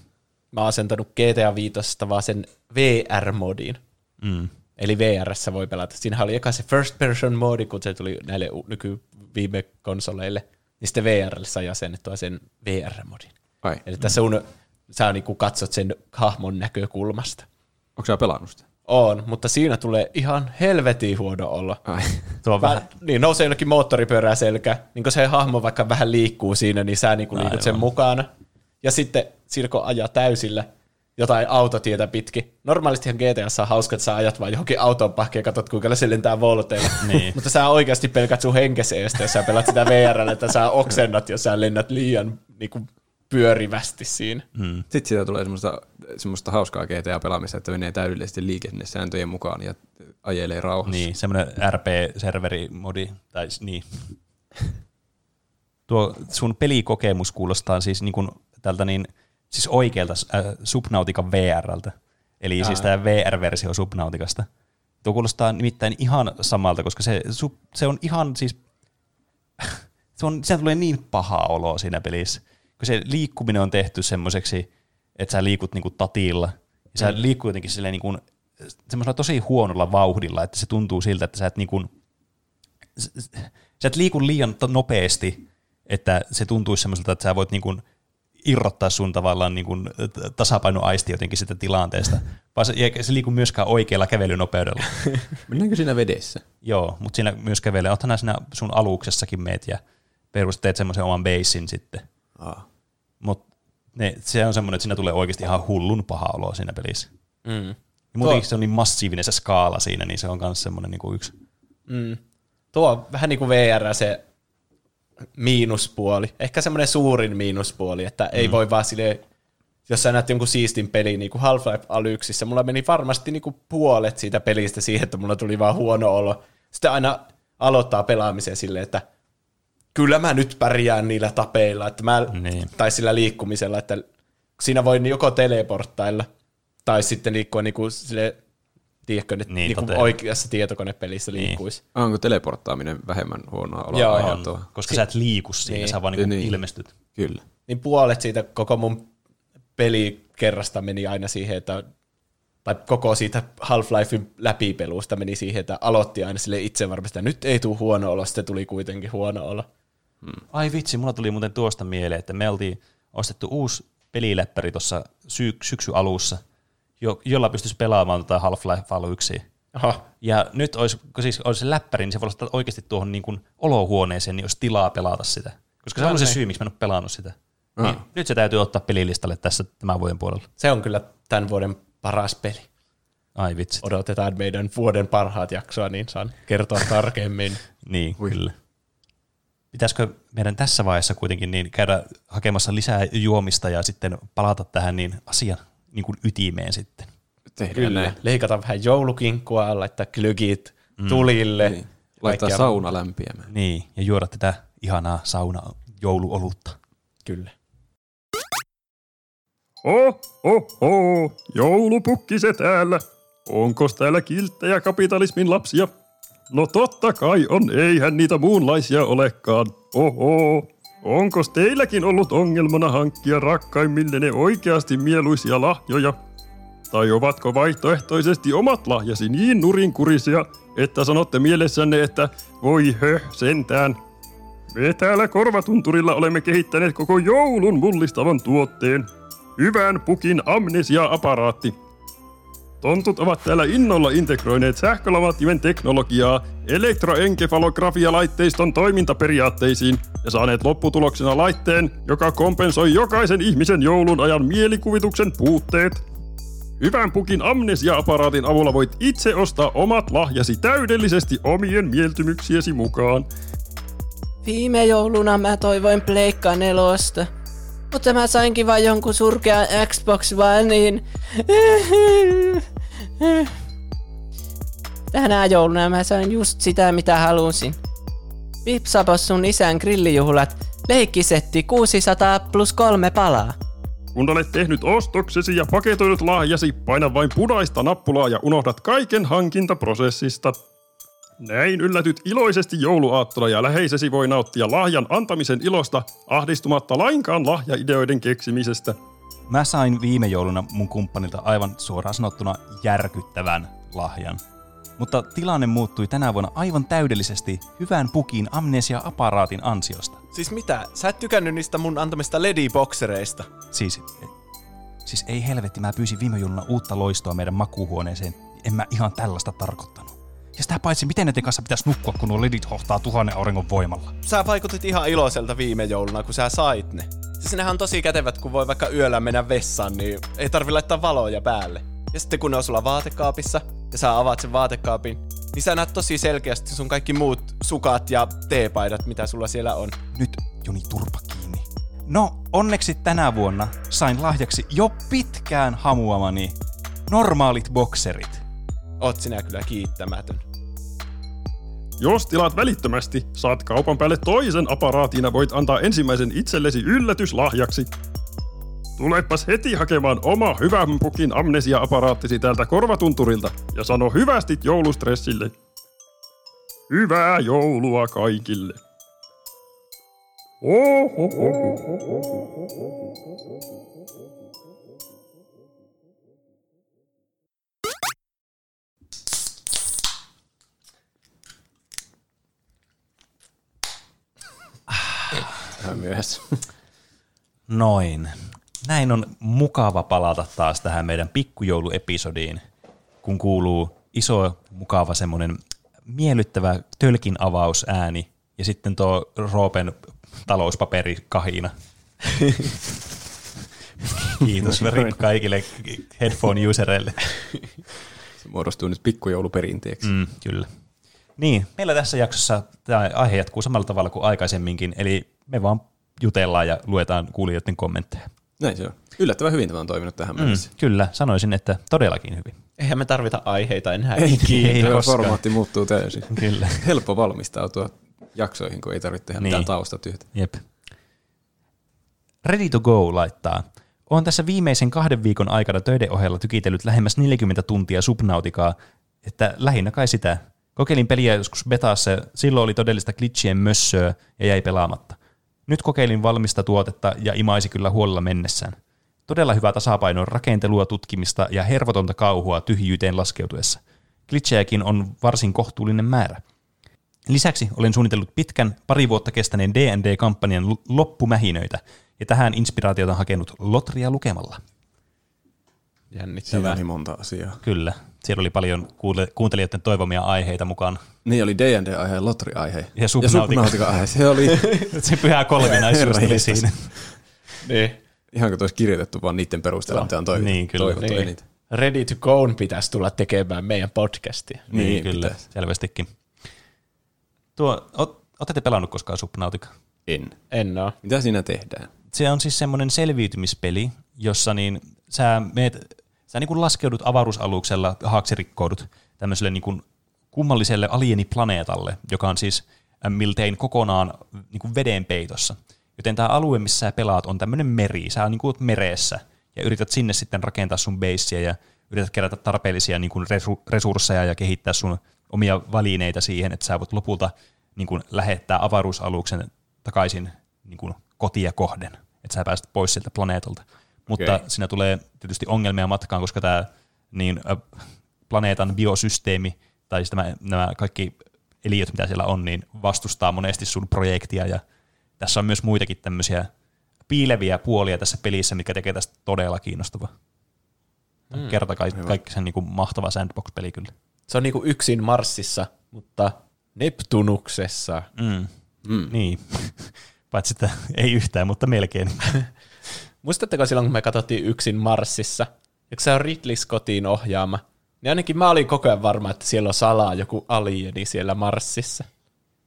Mä oon asentanut GTA 5 vaan sen VR-modin. Mm. Eli VRssä voi pelata. Siinähän oli eka se first person modi, kun se tuli näille nyky viime konsoleille. Niin sitten VRlle sai asennettua sen VR-modin. Ai. Eli tässä sun sä niin kuin katsot sen hahmon näkökulmasta. Onko sä pelannut sitä? On, mutta siinä tulee ihan helvetin huono olo. Ai. Tuo on Vähän, niin nousee jonnekin moottoripyörää selkä, niin kun se hahmo vaikka vähän liikkuu siinä, niin sä niin kuin liikut sen mukana. Ja sitten kun ajaa täysillä jotain autotietä pitkin. Normaalistihan GTAssa on hauska, että sä ajat vaan johonkin auton pahki ja katsot, kuinka se lentää volteilla. Niin. Mutta sä oikeasti pelkät sun henkes eestä, jos sä pelat sitä VR, että sä oksennat, jos sä lennät liian niin kuin, pyörivästi siinä. mm, Sitten siitä tulee semmoista, semmoista hauskaa GTA-pelaamista, että menee täydellisesti liikennesääntöjen mukaan ja ajelee rauhassa. niin, semmoinen RP-serverimodi, tai niin. *laughs* Tuo sun pelikokemus kuulostaa siis niin kuin tältä niin, siis oikealta äh, Subnautican VRltä. Eli siis tämä VR-versio Subnauticasta. Tuo kuulostaa nimittäin ihan samalta, koska se, sub- se on ihan siis, *laughs* se on, se tulee niin paha olo siinä pelissä. Kun se liikkuminen on tehty semmoiseksi, että sä liikut niinku tatilla. Ja sä mm. liikkuu jotenkin silleen niinku, semmoisella tosi huonolla vauhdilla, että se tuntuu siltä, että sä et niinku, sä et liiku liian nopeasti, että se tuntuisi semmoiselta, että sä voit niinku irrottaa sun tavallaan niinku t- tasapainoaisti jotenkin sitä tilanteesta. Vaan se, se liiku myöskään oikealla kävelynopeudella. *laughs* Mennäänkö siinä vedessä? Joo, mutta siinä myös kävelee. Oothan siinä sun aluksessakin meet ja perusteet semmoisen oman basin sitten. Aa. Mutta se on semmoinen, että siinä tulee oikeasti ihan hullun paha olo siinä pelissä. Mm. Ja muutenkin se on niin massiivinen se skaala siinä, niin se on myös semmoinen niin yksi. Mm. Tuo vähän niin kuin VR se miinuspuoli. Ehkä semmoinen suurin miinuspuoli, että ei voi vaan silleen, jos sä näet jonkun siistin pelin niin kuin Half-Life Alyxissä, mulla meni varmasti niin kuin puolet siitä pelistä siihen, että mulla tuli vaan huono olo. Sitten aina aloittaa pelaamisen silleen, että kyllä mä nyt pärjään niillä tapeilla, että mä, Niin. tai sillä liikkumisella, että siinä voi joko teleporttailla, tai sitten liikkua niin kuin sille, tiedätkö, niin, Niin, niin oikeassa tietokonepelissä Niin. liikkuisi. Onko teleporttaaminen vähemmän huonoa oloa Joo. aiheuttava? Koska sä et liiku siinä, Niin. sä vaan niin Niin. ilmestyt. Kyllä. niin puolet siitä koko mun pelikerrasta meni aina siihen, että tai koko siitä Half-Lifein läpipelusta meni siihen, että aloitti aina sille itse varmasti, että nyt ei tule huono olo, sitten tuli kuitenkin huono olo. Ai vitsi, mulla tuli muuten tuosta mieleen, että me oltiin ostettu uusi peliläppäri tuossa sy- syksy alussa, jo- jolla pystyisi pelaamaan tota Half-Life Alyxia. Aha. Ja nyt olisi, kun siis olisi se läppäri, niin se voi olla oikeasti tuohon niin kuin olohuoneeseen, niin olisi tilaa pelata sitä. Koska se on se syy, miksi mä en ole pelannut sitä. Niin, nyt se täytyy ottaa pelilistalle tässä tämän vuoden puolella. Se on kyllä tämän vuoden paras peli. Ai vitsi. Odotetaan meidän vuoden parhaat jaksoa, niin saan kertoa *laughs* tarkemmin. Niin, kyllä. Pitäisikö meidän tässä vaiheessa kuitenkin niin käydä hakemassa lisää juomista ja sitten palata tähän niin asian niin kuin ytimeen sitten? Tehdään Kyllä. näin. Leikata vähän joulukinkkua, laittaa glögit tulille. Niin. Laittaa kaikkea sauna lämpiämään. Niin, ja juoda tätä ihanaa sauna jouluolutta. Kyllä. Ho, ho, ho, joulupukki se täällä. Onko täällä kilttejä kapitalismin lapsia? No totta kai on, eihän niitä muunlaisia olekaan. Oho, onko teilläkin ollut ongelmana hankkia rakkaimmillenne oikeasti mieluisia lahjoja? Tai ovatko vaihtoehtoisesti omat lahjasi niin nurinkurisia, että sanotte mielessänne, että voi hö, sentään. Me täällä Korvatunturilla olemme kehittäneet koko joulun mullistavan tuotteen. Hyvän pukin amnesia-aparaatti. Tontut ovat täällä innolla integroineet sähkölamattimen teknologiaa elektroenkefalografialaitteiston toimintaperiaatteisiin ja saaneet lopputuloksena laitteen, joka kompensoi jokaisen ihmisen joulun ajan mielikuvituksen puutteet. Hyvän pukin amnesia-aparaatin avulla voit itse ostaa omat lahjasi täydellisesti omien mieltymyksiesi mukaan. Viime jouluna mä toivoin Pleikka nelosta. Mutta mä sainkin vain jonkun surkean Xbox Onein. Tänä jouluna mä sain just sitä mitä halusin. Vipsapos sun isän grillijuhlat. Leikkisetti 600 plus kolme palaa. Kun olet tehnyt ostoksesi ja paketoinut lahjasi, paina vain punaista nappulaa ja unohdat kaiken hankintaprosessista. Näin yllätyt iloisesti jouluaattona ja läheisesi voi nauttia lahjan antamisen ilosta ahdistumatta lainkaan lahjaideoiden keksimisestä. Mä sain viime jouluna mun kumppanilta aivan suoraan sanottuna järkyttävän lahjan. Mutta tilanne muuttui tänä vuonna aivan täydellisesti hyvän pukin amnesia-aparaatin ansiosta. Siis mitä? Sä et tykännyt niistä mun antamista lediboksereista? Siis Siis ei helvetti, mä pyysin viime jouluna uutta loistoa meidän makuuhuoneeseen. En mä ihan tällaista tarkoittanut. Ja sitä paitsi, miten ne kanssa pitäisi nukkua, kun nuo lidit hohtaa tuhannen auringon voimalla. Sä vaikutit ihan iloiselta viime jouluna, kun sä sait ne. Siis nehän on tosi kätevät, kun voi vaikka yöllä mennä vessaan, niin ei tarvi laittaa valoja päälle. Ja sitten kun ne on sulla vaatekaapissa, ja sä avaat sen vaatekaapin, niin sä näet tosi selkeästi sun kaikki muut sukat ja teepaidat, mitä sulla siellä on. Nyt Joni turpa kiinni. No, onneksi tänä vuonna sain lahjaksi jo pitkään hamuamani normaalit bokserit. Oot sinä kyllä kiittämätön. Jos tilaat välittömästi, saat kaupan päälle toisen aparaatin ja voit antaa ensimmäisen itsellesi yllätyslahjaksi. Tulepas heti hakemaan oma hyvän pukin amnesia-aparaattisi täältä korvatunturilta ja sano hyvästit joulustressille. Hyvää joulua kaikille! Ohoho. Vähän myöhässä. Noin. Näin on mukava palata taas tähän meidän pikkujouluepisodiin, kun kuuluu iso, mukava semmoinen miellyttävä tölkin avausääni ja sitten tuo Roopen talouspaperikahina. Kiitos Verikko kaikille headphone-usereille. Se muodostuu nyt pikkujouluperinteeksi. Mm, kyllä. Niin, meillä tässä jaksossa tämä aihe jatkuu samalla tavalla kuin aikaisemminkin, eli me vaan jutellaan ja luetaan kuulijoiden kommentteja. Näin se on. Yllättävän hyvin tämä on toiminut tähän Mm, mennessä. kyllä, sanoisin, että todellakin hyvin. Eihän me tarvita aiheita enää Ei, ikinä. ei Tämä formaatti muuttuu täysin. Kyllä. Helppo valmistautua jaksoihin, kun ei tarvitse tehdä Niin. mitään taustatyötä. Jep. Ready to go laittaa. Olen tässä viimeisen kahden viikon aikana töiden ohella tykitellyt lähemmäs 40 tuntia subnautikaa, että lähinnä kai sitä. Kokeilin peliä joskus betaassa, silloin oli todellista glitchien mössöä ja jäi pelaamatta. Nyt kokeilin valmista tuotetta ja imaisi kyllä huolella mennessään. Todella hyvä tasapaino rakentelua, tutkimista ja hervotonta kauhua tyhjyyteen laskeutuessa. Glitchejäkin on varsin kohtuullinen määrä. Lisäksi olen suunnitellut pitkän, pari vuotta kestäneen D&D-kampanjan loppumähinöitä, ja tähän inspiraatiota hakenut Lotria lukemalla. Siinä Jännittävää. oli monta asiaa. Kyllä, siellä oli paljon kuule- kuuntelijoiden toivomia aiheita mukaan. Niin oli D&D-aihe ja Lotri-aihe. Ja Subnautica. aihe Se oli *laughs* Se pyhä kolminaisuus jestas. siinä. Niin. ihan kuin olisi kirjoitettu vaan niiden perusteella, mitä on toivottu. Niin, kyllä. toivottu Niin. eniten. Ready to go pitäisi tulla tekemään meidän podcastia. Niin, Niin, kyllä, pitäisi. selvästikin. Tuo, oot, ootte pelannut koskaan Subnautica? En. En oo. Mitä siinä tehdään? se on siis semmoinen selviytymispeli, jossa niin sä, meet, sä niin kuin laskeudut avaruusaluksella, haaksirikkoudut tämmöiselle niin kuin kummalliselle alieniplaneetalle, joka on siis miltein kokonaan niin kuin veden peitossa. Joten tämä alue, missä sä pelaat, on tämmöinen meri. Sä niin kuin meressä ja yrität sinne sitten rakentaa sun beissiä ja yrität kerätä tarpeellisia niin kuin resu- resursseja ja kehittää sun omia välineitä siihen, että sä voit lopulta niin kuin lähettää avaruusaluksen takaisin niin kuin kotia kohden, että sä pääset pois sieltä planeetalta. Mutta Okei. siinä tulee tietysti ongelmia matkaan, koska tämä niin, planeetan biosysteemi tai siis tämä, nämä kaikki eliöt, mitä siellä on, niin vastustaa monesti sun projektia ja tässä on myös muitakin tämmöisiä piileviä puolia tässä pelissä, mikä tekee tästä todella kiinnostavaa. Mm, Kerta kaikki, kaikki sen niin kuin mahtava sandbox-peli kyllä. Se on niinku yksin Marsissa, mutta Neptunuksessa. Mm. Mm. Niin. *laughs* Paitsi että ei yhtään, mutta melkein. *laughs* Muistatteko silloin, kun me katsottiin yksin Marsissa, ja kun se on Ridley Scottin ohjaama, niin ainakin mä olin koko ajan varma, että siellä on salaa joku alieni siellä Marsissa.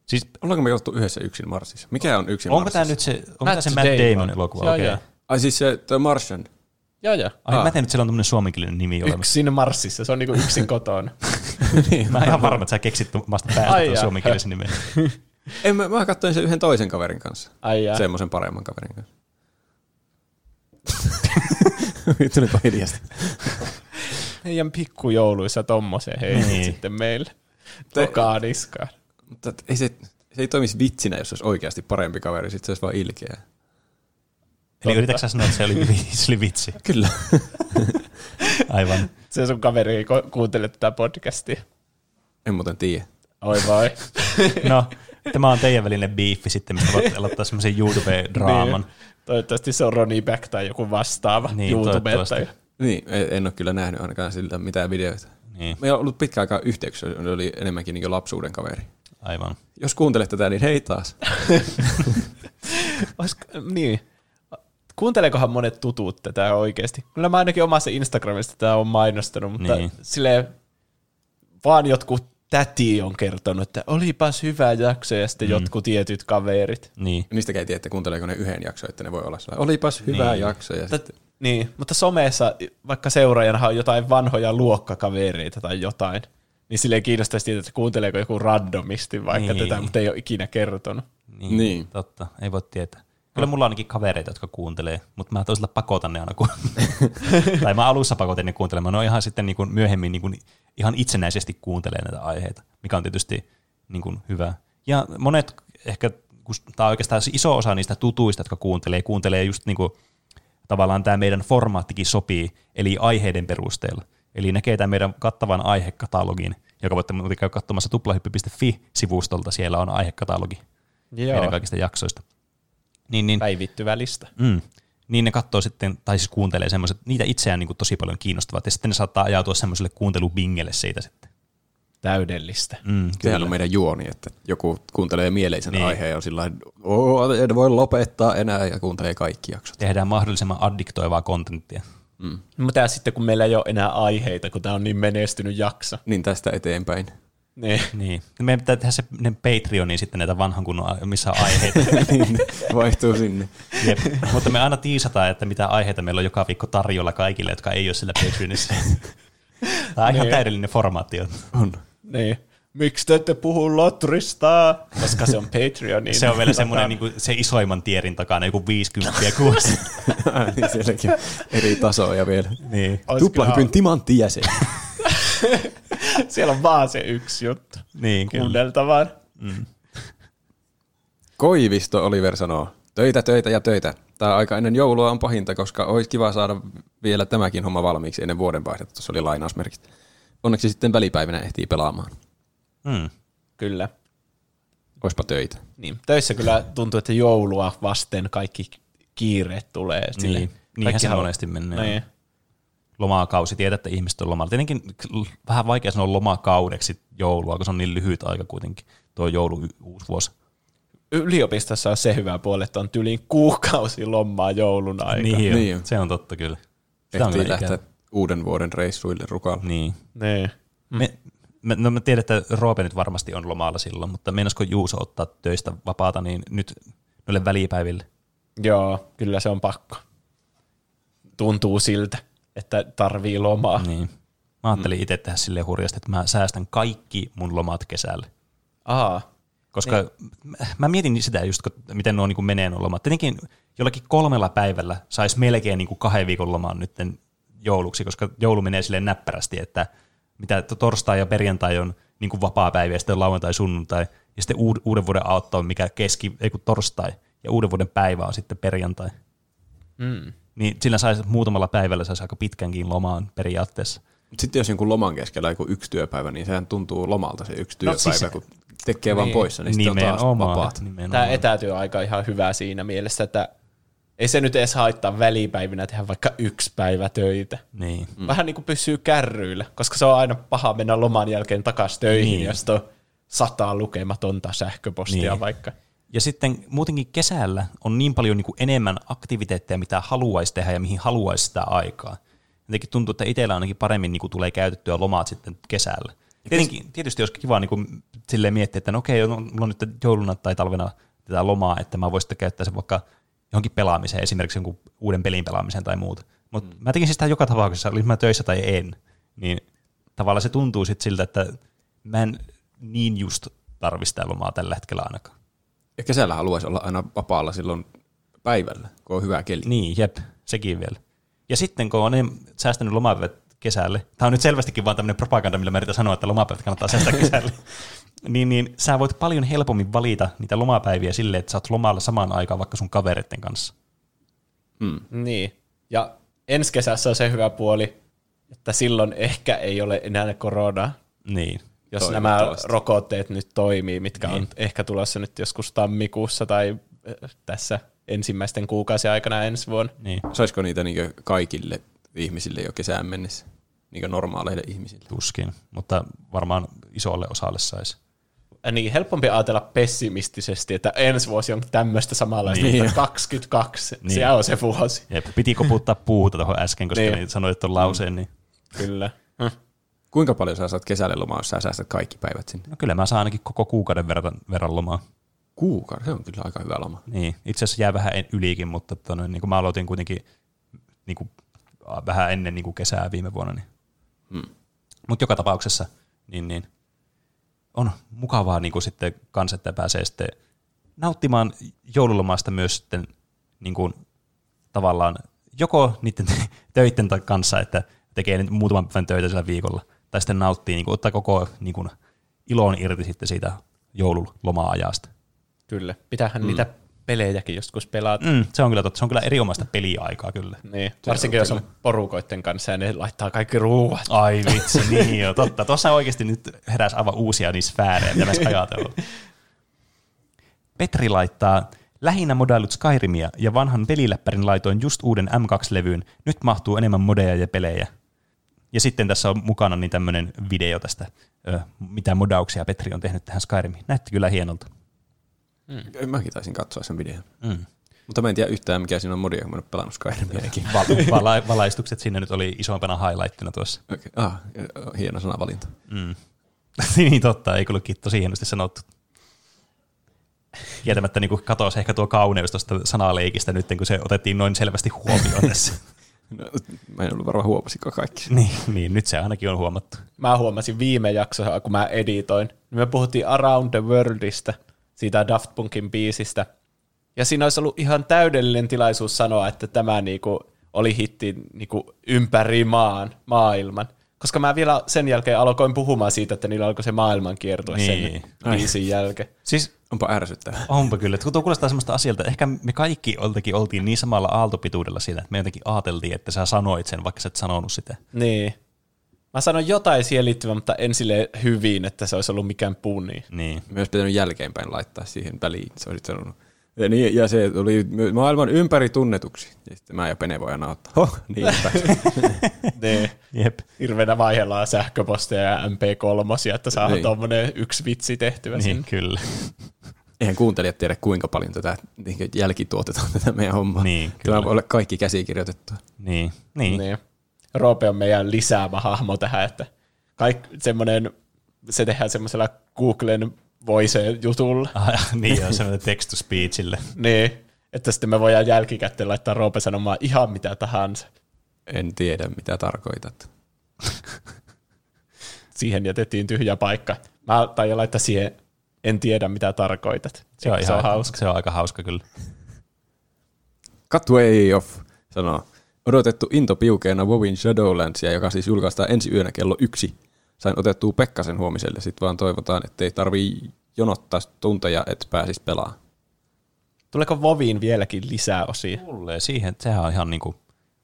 Siis Ollaanko me katsottu yhdessä yksin Marsissa? Mikä on yksin onko Marsissa? tämä nyt se, onko Matt se Matt Damon. Damon elokuva? Joo, joo. Ai siis se The Martian. Joo, joo. Ai, Ah. mä tein nyt sillä on tämmöinen suomenkielinen nimi olemassa. Yksin Marsissa, se on niinku yksin kotona. *laughs* Mä oon ihan varma, että sä keksit omasta Ai päästä tuon suomenkielisen nimen. *laughs* En, mä, mä katsoin sen yhden toisen kaverin kanssa. Ai jaa. Semmoisen paremman kaverin kanssa. *laughs* Tulipa hiljasta. Meidän pikkujouluissa tommoseen heitit Niin. sitten meille. Tokaa niskaan. Mutta ei se, se ei toimisi vitsinä, jos olisi oikeasti parempi kaveri, sitten se olisi vaan ilkeä. Eli yritätkö sä sanoa, että se oli, se oli vitsi? *laughs* Kyllä. *laughs* Aivan. Se sun kaveri ei kuuntele tätä podcastia. en muuten tiedä. Oi vai. No, tämä on teidän välinen biiffi sitten, mistä voit aloittaa semmoisen YouTube-draaman. Toivottavasti se on Ronnie Back tai joku vastaava Niin, YouTubetta. toivottavasti. Niin, en en ole kyllä nähnyt ainakaan siltä mitään videoita. Niin, Meillä on ollut pitkä aikaa yhteyksiä, ne oli enemmänkin niin lapsuuden kaveri. aivan. Jos kuuntelet tätä, niin hei taas. *laughs* Olisiko, niin. Kuunteleekohan monet tutut tätä oikeasti? Kyllä mä ainakin omassa Instagramista tätä on mainostanut, mutta niin. silleen vaan jotkut täti on kertonut, että olipas hyvä jakso, ja sitten mm. jotkut tietyt kaverit. Niin, Niistäkään ei tiedä, että kuunteleeko ne yhden jakson, että ne voi olla sellainen, olipas hyvä Niin. jakso. Ja Mutta, sitten, niin, mutta somessa, vaikka seuraajana on jotain vanhoja luokkakavereita tai jotain, niin silleen kiinnostaisi tietää, että kuunteleeko joku randomisti vaikka Niin. tätä, mutta ei ole ikinä kertonut. niin, Niin. totta. Ei voi tietää. Kyllä mulla on ainakin kavereita, jotka kuuntelee, mutta mä toisella pakotan ne aina. Kun... *laughs* tai mä alussa pakotin ne kuuntelemaan. Ne on ihan sitten niin kuin myöhemmin niin kuin ihan itsenäisesti kuuntelee näitä aiheita, mikä on tietysti niin kuin hyvä. Ja monet ehkä, kun tämä on oikeastaan iso osa niistä tutuista, jotka kuuntelee, kuuntelee just niin kuin, tavallaan tämä meidän formaattikin sopii, eli aiheiden perusteella. Eli näkee tämän meidän kattavan aihekatalogin, joka voitte muuten käydä katsomassa tuplahyppy.fi-sivustolta, siellä on aihekatalogi Joo, meidän kaikista jaksoista. Niin, niin, päivittyvä lista. mm, niin ne katsoo sitten, tai siis kuuntelee semmoiset, niitä itseään niin kuin tosi paljon kiinnostavat, ja sitten ne saattaa ajautua semmoiselle kuuntelubingelle siitä sitten. Täydellistä. Mm, sehän on meidän juoni, että joku kuuntelee mieleisen Niin. aiheen ja on sillä en voi lopettaa enää ja kuuntelee kaikki jaksot. Tehdään mahdollisimman addiktoivaa kontenttia. Mutta sitten kun meillä ei ole enää aiheita, kun tämä on niin menestynyt jakso. Niin tästä eteenpäin. Niin. Niin. Meidän pitää tehdä se ne Patreoniin sitten näitä vanhan kunnon, missä on aiheita. *laughs* niin, vaihtuu sinne. Jep. Mutta me aina tiisataan, että mitä aiheita meillä on joka viikko tarjolla kaikille, jotka ei ole sillä Patreonissa. *laughs* Tämä on ihan Niin. täydellinen formaatti. on. Niin. Miksi te ette puhu Lotrista? Koska se on Patreon. Niin Se on vielä semmoinen niin se isoimman tierin takana, joku 50 kuussa. *laughs* niin sielläkin eri tasoja vielä. niin. Tuplahypyn timanttijäsen. *laughs* Siellä on vaan se yksi juttu. Niin, kyllä. Kuunneltavaan. Koivisto Oliver sanoo, töitä, töitä ja töitä. Tämä aika ennen joulua on pahinta, koska olisi kiva saada vielä tämäkin homma valmiiksi ennen vuodenvaihdetta. Tuossa oli lainausmerkit. Onneksi sitten välipäivinä ehtii pelaamaan. Mm. Kyllä. Oispa töitä. Niin. Töissä kyllä tuntuu, että joulua vasten kaikki kiireet tulee. Sille. Niin, niinhän se monesti menee. Niin. Lomakausi, tiedät, että ihmiset on lomalla. Tietenkin vähän vaikea sanoa lomakaudeksi joulua, kun se on niin lyhyt aika kuitenkin, tuo joulu uusi vuosi. Yliopistossa on se hyvä puoli, että on tyliin kuukausi lomaa joulun aika. Niin, Niin niin se on totta kyllä. Sitä on Ehtii lähteä uuden vuoden reissuille rukalle. Niin. Niin. Me, me, no mä tiedän, että Roope nyt varmasti on lomalla silloin, mutta meinasko Juuso ottaa töistä vapaata niin nyt noille välipäiville? Joo, kyllä se on pakko. Tuntuu siltä, että tarvii lomaa. Niin. Mä ajattelin itse tehdä silleen hurjasti, että mä säästän kaikki mun lomat kesälle. Aa, Koska niin. mä mietin sitä just, miten nuo niin menee nuo lomat. Tietenkin jollakin kolmella päivällä saisi melkein niin kuin kahden viikon lomaan nyt jouluksi, koska joulu menee silleen näppärästi, että mitä to- torstai ja perjantai on niin kuin vapaa päivä ja sitten lauantai, sunnuntai ja sitten uud- uuden vuoden aatto on mikä keski, ei kun torstai ja uuden vuoden päivä on sitten perjantai. mm. Niin sillä saisi muutamalla päivällä saisi aika pitkänkin lomaan periaatteessa. Mut Sitten jos jonkun loman keskellä on joku yksi työpäivä, niin sehän tuntuu lomalta se yksi No työpäivä, siis- kun tekee vaan Niin. poissa, niin sitten on taas vapaat. tämä nimenomaan. etätyöaika on ihan hyvä siinä mielessä, että ei se nyt edes haittaa välipäivinä tehdä vaikka yksi päivä töitä. Niin. Mm. Vähän niin kuin pysyy kärryillä, koska se on aina paha mennä loman jälkeen takaisin töihin, Niin. jos on sataa lukematonta sähköpostia niin. vaikka. Ja sitten muutenkin kesällä on niin paljon niin kuin enemmän aktiviteetteja, mitä haluaisi tehdä ja mihin haluaisi sitä aikaa. Jotenkin tuntuu, että itsellä ainakin paremmin niin kuin tulee käytettyä lomaat sitten kesällä. Tietenkin, tietysti olisi kiva niin kuin, silleen miettiä, että no okei, no, mulla on nyt jouluna tai talvena tätä lomaa, että mä voisin käyttää sen vaikka johonkin pelaamiseen, esimerkiksi jonkun uuden pelin pelaamiseen tai muuta. Mutta mm. mä tekisin sitä joka tapauksessa, oli mä töissä tai en. Niin tavallaan se tuntuu sitten siltä, että mä en niin just tarvi sitä lomaa tällä hetkellä ainakaan. Ja kesällä haluaisi olla aina vapaalla silloin päivällä, kun on hyvä keli. Niin, jep, sekin vielä. Ja sitten kun on ne säästänyt lomapäivät kesälle, tämä on nyt selvästikin vaan tämmöinen propaganda, millä mä yritän sanoa, että lomapäivät kannattaa säästää *laughs* kesälle, niin, niin sä voit paljon helpommin valita niitä lomapäiviä silleen, että sä oot lomalla samaan aikaan vaikka sun kavereiden kanssa. Mm. Niin. Ja ensi kesässä on se hyvä puoli, että silloin ehkä ei ole enää koronaa, Niin. Jos nämä rokotteet nyt toimii, mitkä Niin. on ehkä tulossa nyt joskus tammikuussa tai äh, tässä ensimmäisten kuukausien aikana ensi vuonna. Niin, Saisiko niitä niin kaikille ihmisille jo kesään mennessä? Niin normaaleille ihmisille. tuskin, mutta varmaan isolle osalle saisi. Ja Niin, helpompi ajatella pessimistisesti, että ensi vuosi on tämmöistä samanlaista, Niin. mutta 22, Niin. se on se vuosi. Jep, piti koputtaa puuta tuohon äsken, koska niin. sanoit tuon lauseen, niin Kyllä. Kuinka paljon sä saat kesälle lomaa, jos sä säästät kaikki päivät sinne? no kyllä mä saan ainakin koko kuukauden verran, verran lomaa. Kuukausi, se on kyllä aika hyvä loma. Niin, itse asiassa jää vähän en- ylikin, mutta tonne, niin kuin mä aloitin kuitenkin niin kuin, vähän ennen niin kuin kesää viime vuonna. Niin. Hmm. Mutta joka tapauksessa niin, niin, on mukavaa niin kuin sitten kans, että pääsee sitten nauttimaan joululomasta myös sitten niin kuin, tavallaan joko niiden *laughs* töiden kanssa, että tekee nyt muutaman päivän töitä sillä viikolla, tai sitten nauttii, niin kuin, ottaa koko niin kuin, ilon irti sitten siitä joululoma-ajasta. Kyllä. Pitäähän mm. niitä pelejäkin joskus pelata. Mm, se on kyllä totta. Se on kyllä erinomaista peliaikaa kyllä. Niin. Varsinkin jos on porukoiden kanssa ja ne laittaa kaikki ruuat. Ai vitsi, niin joo, totta. Tuossa oikeasti nyt heräsi aivan uusia niissä sfäärejä, mitä mä edes ajatella. *laughs* Petri laittaa, lähinnä modailut Skyrimia ja vanhan peliläppärin laitoin just uuden M2-levyyn. Nyt mahtuu enemmän modeja ja pelejä. Ja sitten tässä on mukana niin tämmöinen video tästä, mitä modauksia Petri on tehnyt tähän Skyrimiin. Näytti kyllä hienolta. Mm. Mäkin taisin katsoa sen videon. Mm. Mutta mä en tiedä yhtään, mikä siinä on modia, kun mä en ole pelannut Skyrimiäkin. Val- vala- valaistukset sinne nyt oli isompana highlightina tuossa. Okay. Ah, hieno sanavalinta. Mm. *laughs* niin totta, ei kylläkin tosi hienosti sanottu. Kieltämättä niin katosi ehkä tuo kauneus tuosta sanaleikistä nyt, kun se otettiin noin selvästi huomioon tässä. *laughs* No, mä en ollut varmaan huomasiko kaikki. niin, niin, nyt se ainakin on huomattu. Mä huomasin viime jaksossa, kun mä editoin, niin me puhuttiin Around the Worldista, siitä Daft Punkin biisistä. Ja siinä olisi ollut ihan täydellinen tilaisuus sanoa, että tämä niinku oli hitti niinku ympäri maan, maailman. Koska mä vielä sen jälkeen aloin puhumaan siitä, että niillä alkoi se maailmankiertue Niin. sen biisin jälkeen. Siis Onpa ärsyttävää. onpa kyllä, että tuo kuulostaa semmoista asialta, että ehkä me kaikki oltakin oltiin niin samalla aaltopituudella siinä, että me jotenkin ajateltiin, että sä sanoit sen, vaikka sä et sanonut sitä. Niin. Mä sanoin jotain siihen liittyvää, mutta en sille hyvin, että se olisi ollut mikään puni. Niin. Olisi pitänyt jälkeenpäin laittaa siihen väliin. Se olisi sanonut. Ja, niin, ja se tuli maailman ympäri tunnetuksi. Ja sitten mä ja Pene voidaan. Huh, niinpä. *laughs* Niin. Jep. Hirveänä vaihdellaan sähköposteja ja MP3, että saadaan Niin. tuommoinen yksi vitsi tehtyä Niin, sinne. kyllä. Eihän kuuntelijat tiedä, kuinka paljon tätä niin jälkituotetaan tätä meidän hommaa. Niin, Tämä kyllä. voi olla kaikki käsikirjoitettua. Niin. Niin. Niin. Roope on meidän lisäämä hahmo tähän, että kaik, semmoinen, se tehdään semmoisella Googlen voice-jutulla. Ah, *laughs* niin on semmoinen text to speechille. Niin, että sitten me voidaan jälkikäteen laittaa Roope sanomaan ihan mitä tahansa. En tiedä, mitä tarkoitat. *laughs* Siihen jätettiin tyhjä paikka. Mä taidan laittaa siihen, en tiedä mitä tarkoitat. Se on, se ihan, on hauska. Se on aika hauska kyllä. Cut way off, sanoo. Odotettu into piukeena WoWin Shadowlandsia, joka siis julkaistaan ensi yönä kello yksi. Sain otettua Pekkasen huomiselle, sit vaan toivotaan, ettei tarvii jonottaa tunteja, että pääsis pelaamaan. Tuleeko Voviin vieläkin lisää osia? Mulle siihen, sehän on ihan niinku,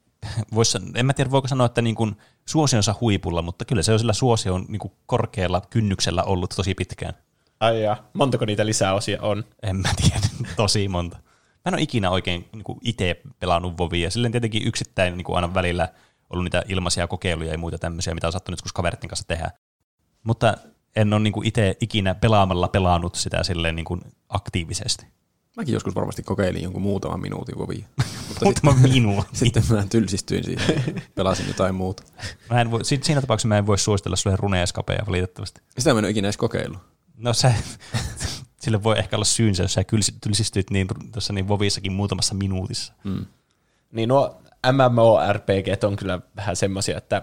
*laughs* vois, en mä tiedä voiko sanoa, että niinku suosionsa huipulla, mutta kyllä se on sillä suosion niinku korkealla kynnyksellä ollut tosi pitkään. Ai ja, montako niitä lisäosia on? En mä tiedä, *laughs* tosi monta. Mä en ole ikinä oikein niinku itse pelannut Vovia. Silleen tietenkin yksittäin niinku aina välillä ollut niitä ilmaisia kokeiluja ja muita tämmöisiä, mitä on sattunut joskus kaveritten kanssa tehdä. Mutta en ole niinku itse ikinä pelaamalla pelannut sitä silleen niinku aktiivisesti. Mäkin joskus varmasti kokeilin jonkun muutaman minuutin WoWia. *laughs* Mutta Muutama minuutti. sitten mä tylsistyin siihen. *laughs* Pelasin jotain muuta. Mä en voi, si- siinä tapauksessa mä en voi suositella sulle runeeskapeja valitettavasti. Sitä mä en ole ikinä edes kokeillut. No se, *laughs* sille voi ehkä olla syynsä, jos sä tylsistyt niin, tuossa niin vovissakin muutamassa minuutissa. Mm. Niin nuo MMORPG on kyllä vähän semmoisia, että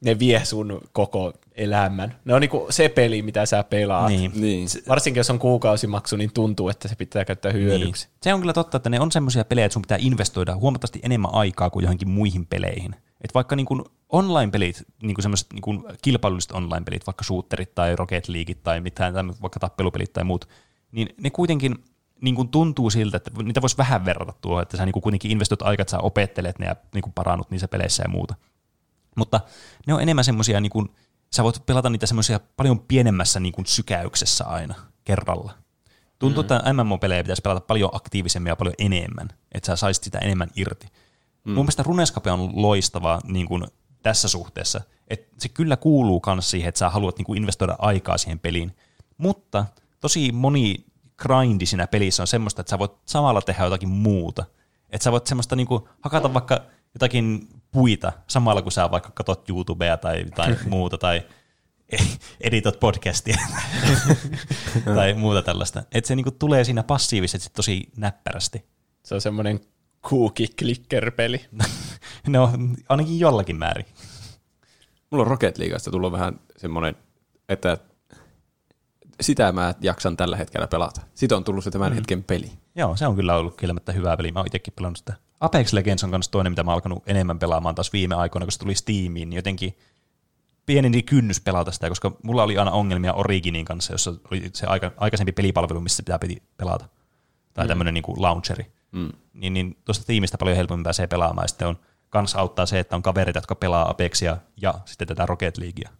ne vie sun koko elämän. Ne on niinku se peli, mitä sä pelaat. Niin. Niin. Varsinkin jos on kuukausimaksu, niin tuntuu, että se pitää käyttää hyödyksi. Niin. Se on kyllä totta, että ne on semmoisia pelejä, että sun pitää investoida huomattavasti enemmän aikaa kuin johonkin muihin peleihin. Et vaikka niin kuin online-pelit, niin kuin semmoiset niin kuin kilpailulliset online-pelit, vaikka shooterit tai Rocket League tai mitään, vaikka tappelupelit tai muut, niin ne kuitenkin niin kuin tuntuu siltä, että niitä voisi vähän verrata tuohon, että sä niin kuin kuitenkin investoit aikaa, että sä opettelet ne ja niin kuin parannut niissä peleissä ja muuta. Mutta ne on enemmän semmoisia, niin kuin, sä voit pelata niitä semmoisia paljon pienemmässä niin kuin sykäyksessä aina kerralla. Tuntuu, mm. että MMO-pelejä pitäisi pelata paljon aktiivisemmin ja paljon enemmän, että sä saisit sitä enemmän irti. Mm. Mun mielestä Runescape on loistava niin kuin tässä suhteessa, että se kyllä kuuluu myös siihen, että sä haluat niin kuin investoida aikaa siihen peliin, mutta tosi moni grindi siinä pelissä on semmoista, että sä voit samalla tehdä jotakin muuta. Että sä voit semmoista niin kuin hakata vaikka jotakin puita samalla, kun sä vaikka katsot YouTubea tai, tai *laughs* muuta, tai *laughs* editot podcastia *laughs* tai muuta tällaista. Että se niinku tulee siinä passiivisesti tosi näppärästi. Se on semmoinen cookie clicker peli. no, ainakin jollakin määrin. Mulla on Rocket Leagueasta tullut vähän semmoinen, että sitä mä jaksan tällä hetkellä pelata. Siitä on tullut se tämän mm. hetken peli. Joo, se on kyllä ollut kielmättä hyvää peli. Mä oon itsekin pelannut sitä. Apex Legends on myös toinen, mitä mä oon alkanut enemmän pelaamaan taas viime aikoina, kun se tuli Steamiin, niin jotenkin pieneni kynnys pelata sitä, koska mulla oli aina ongelmia Originin kanssa, jossa oli se aika, aikaisempi pelipalvelu, missä pitää piti pelata. Tai mm. tämmöinen niin kuin launcheri. Mm. Niin, niin tuosta tiimistä paljon helpommin pääsee pelaamaan. Ja sitten on, kans auttaa se, että on kavereita, jotka pelaa Apexia ja sitten tätä Rocket Leaguea.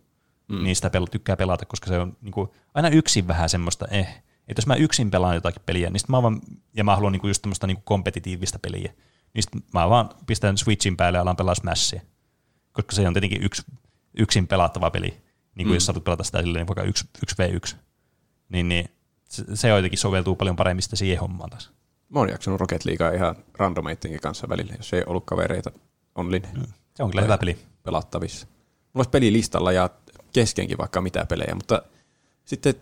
Mm. Niin sitä pel- tykkää pelata, koska se on niin kuin, aina yksin vähän semmoista eh. Että jos mä yksin pelaan jotakin peliä, niin mä vaan, ja mä haluan niinku just tämmöistä niinku kompetitiivista peliä, niin sit mä vaan pistän Switchin päälle ja alan pelaa Smashia. Koska se on tietenkin yksi yksin pelattava peli, niin kuin mm. jos sä haluat pelata sitä silleen, niin vaikka 1v1, niin, niin se, se jotenkin soveltuu paljon paremmin sitä siihen hommaan taas. Mä oon jaksanut Rocket Leaguea ihan randomaittenkin kanssa välillä, jos ei ollut kavereita online. Mm. Se on kyllä hyvä peli. Pelattavissa. Mulla olisi pelilistalla ja keskenkin vaikka mitä pelejä, mutta sitten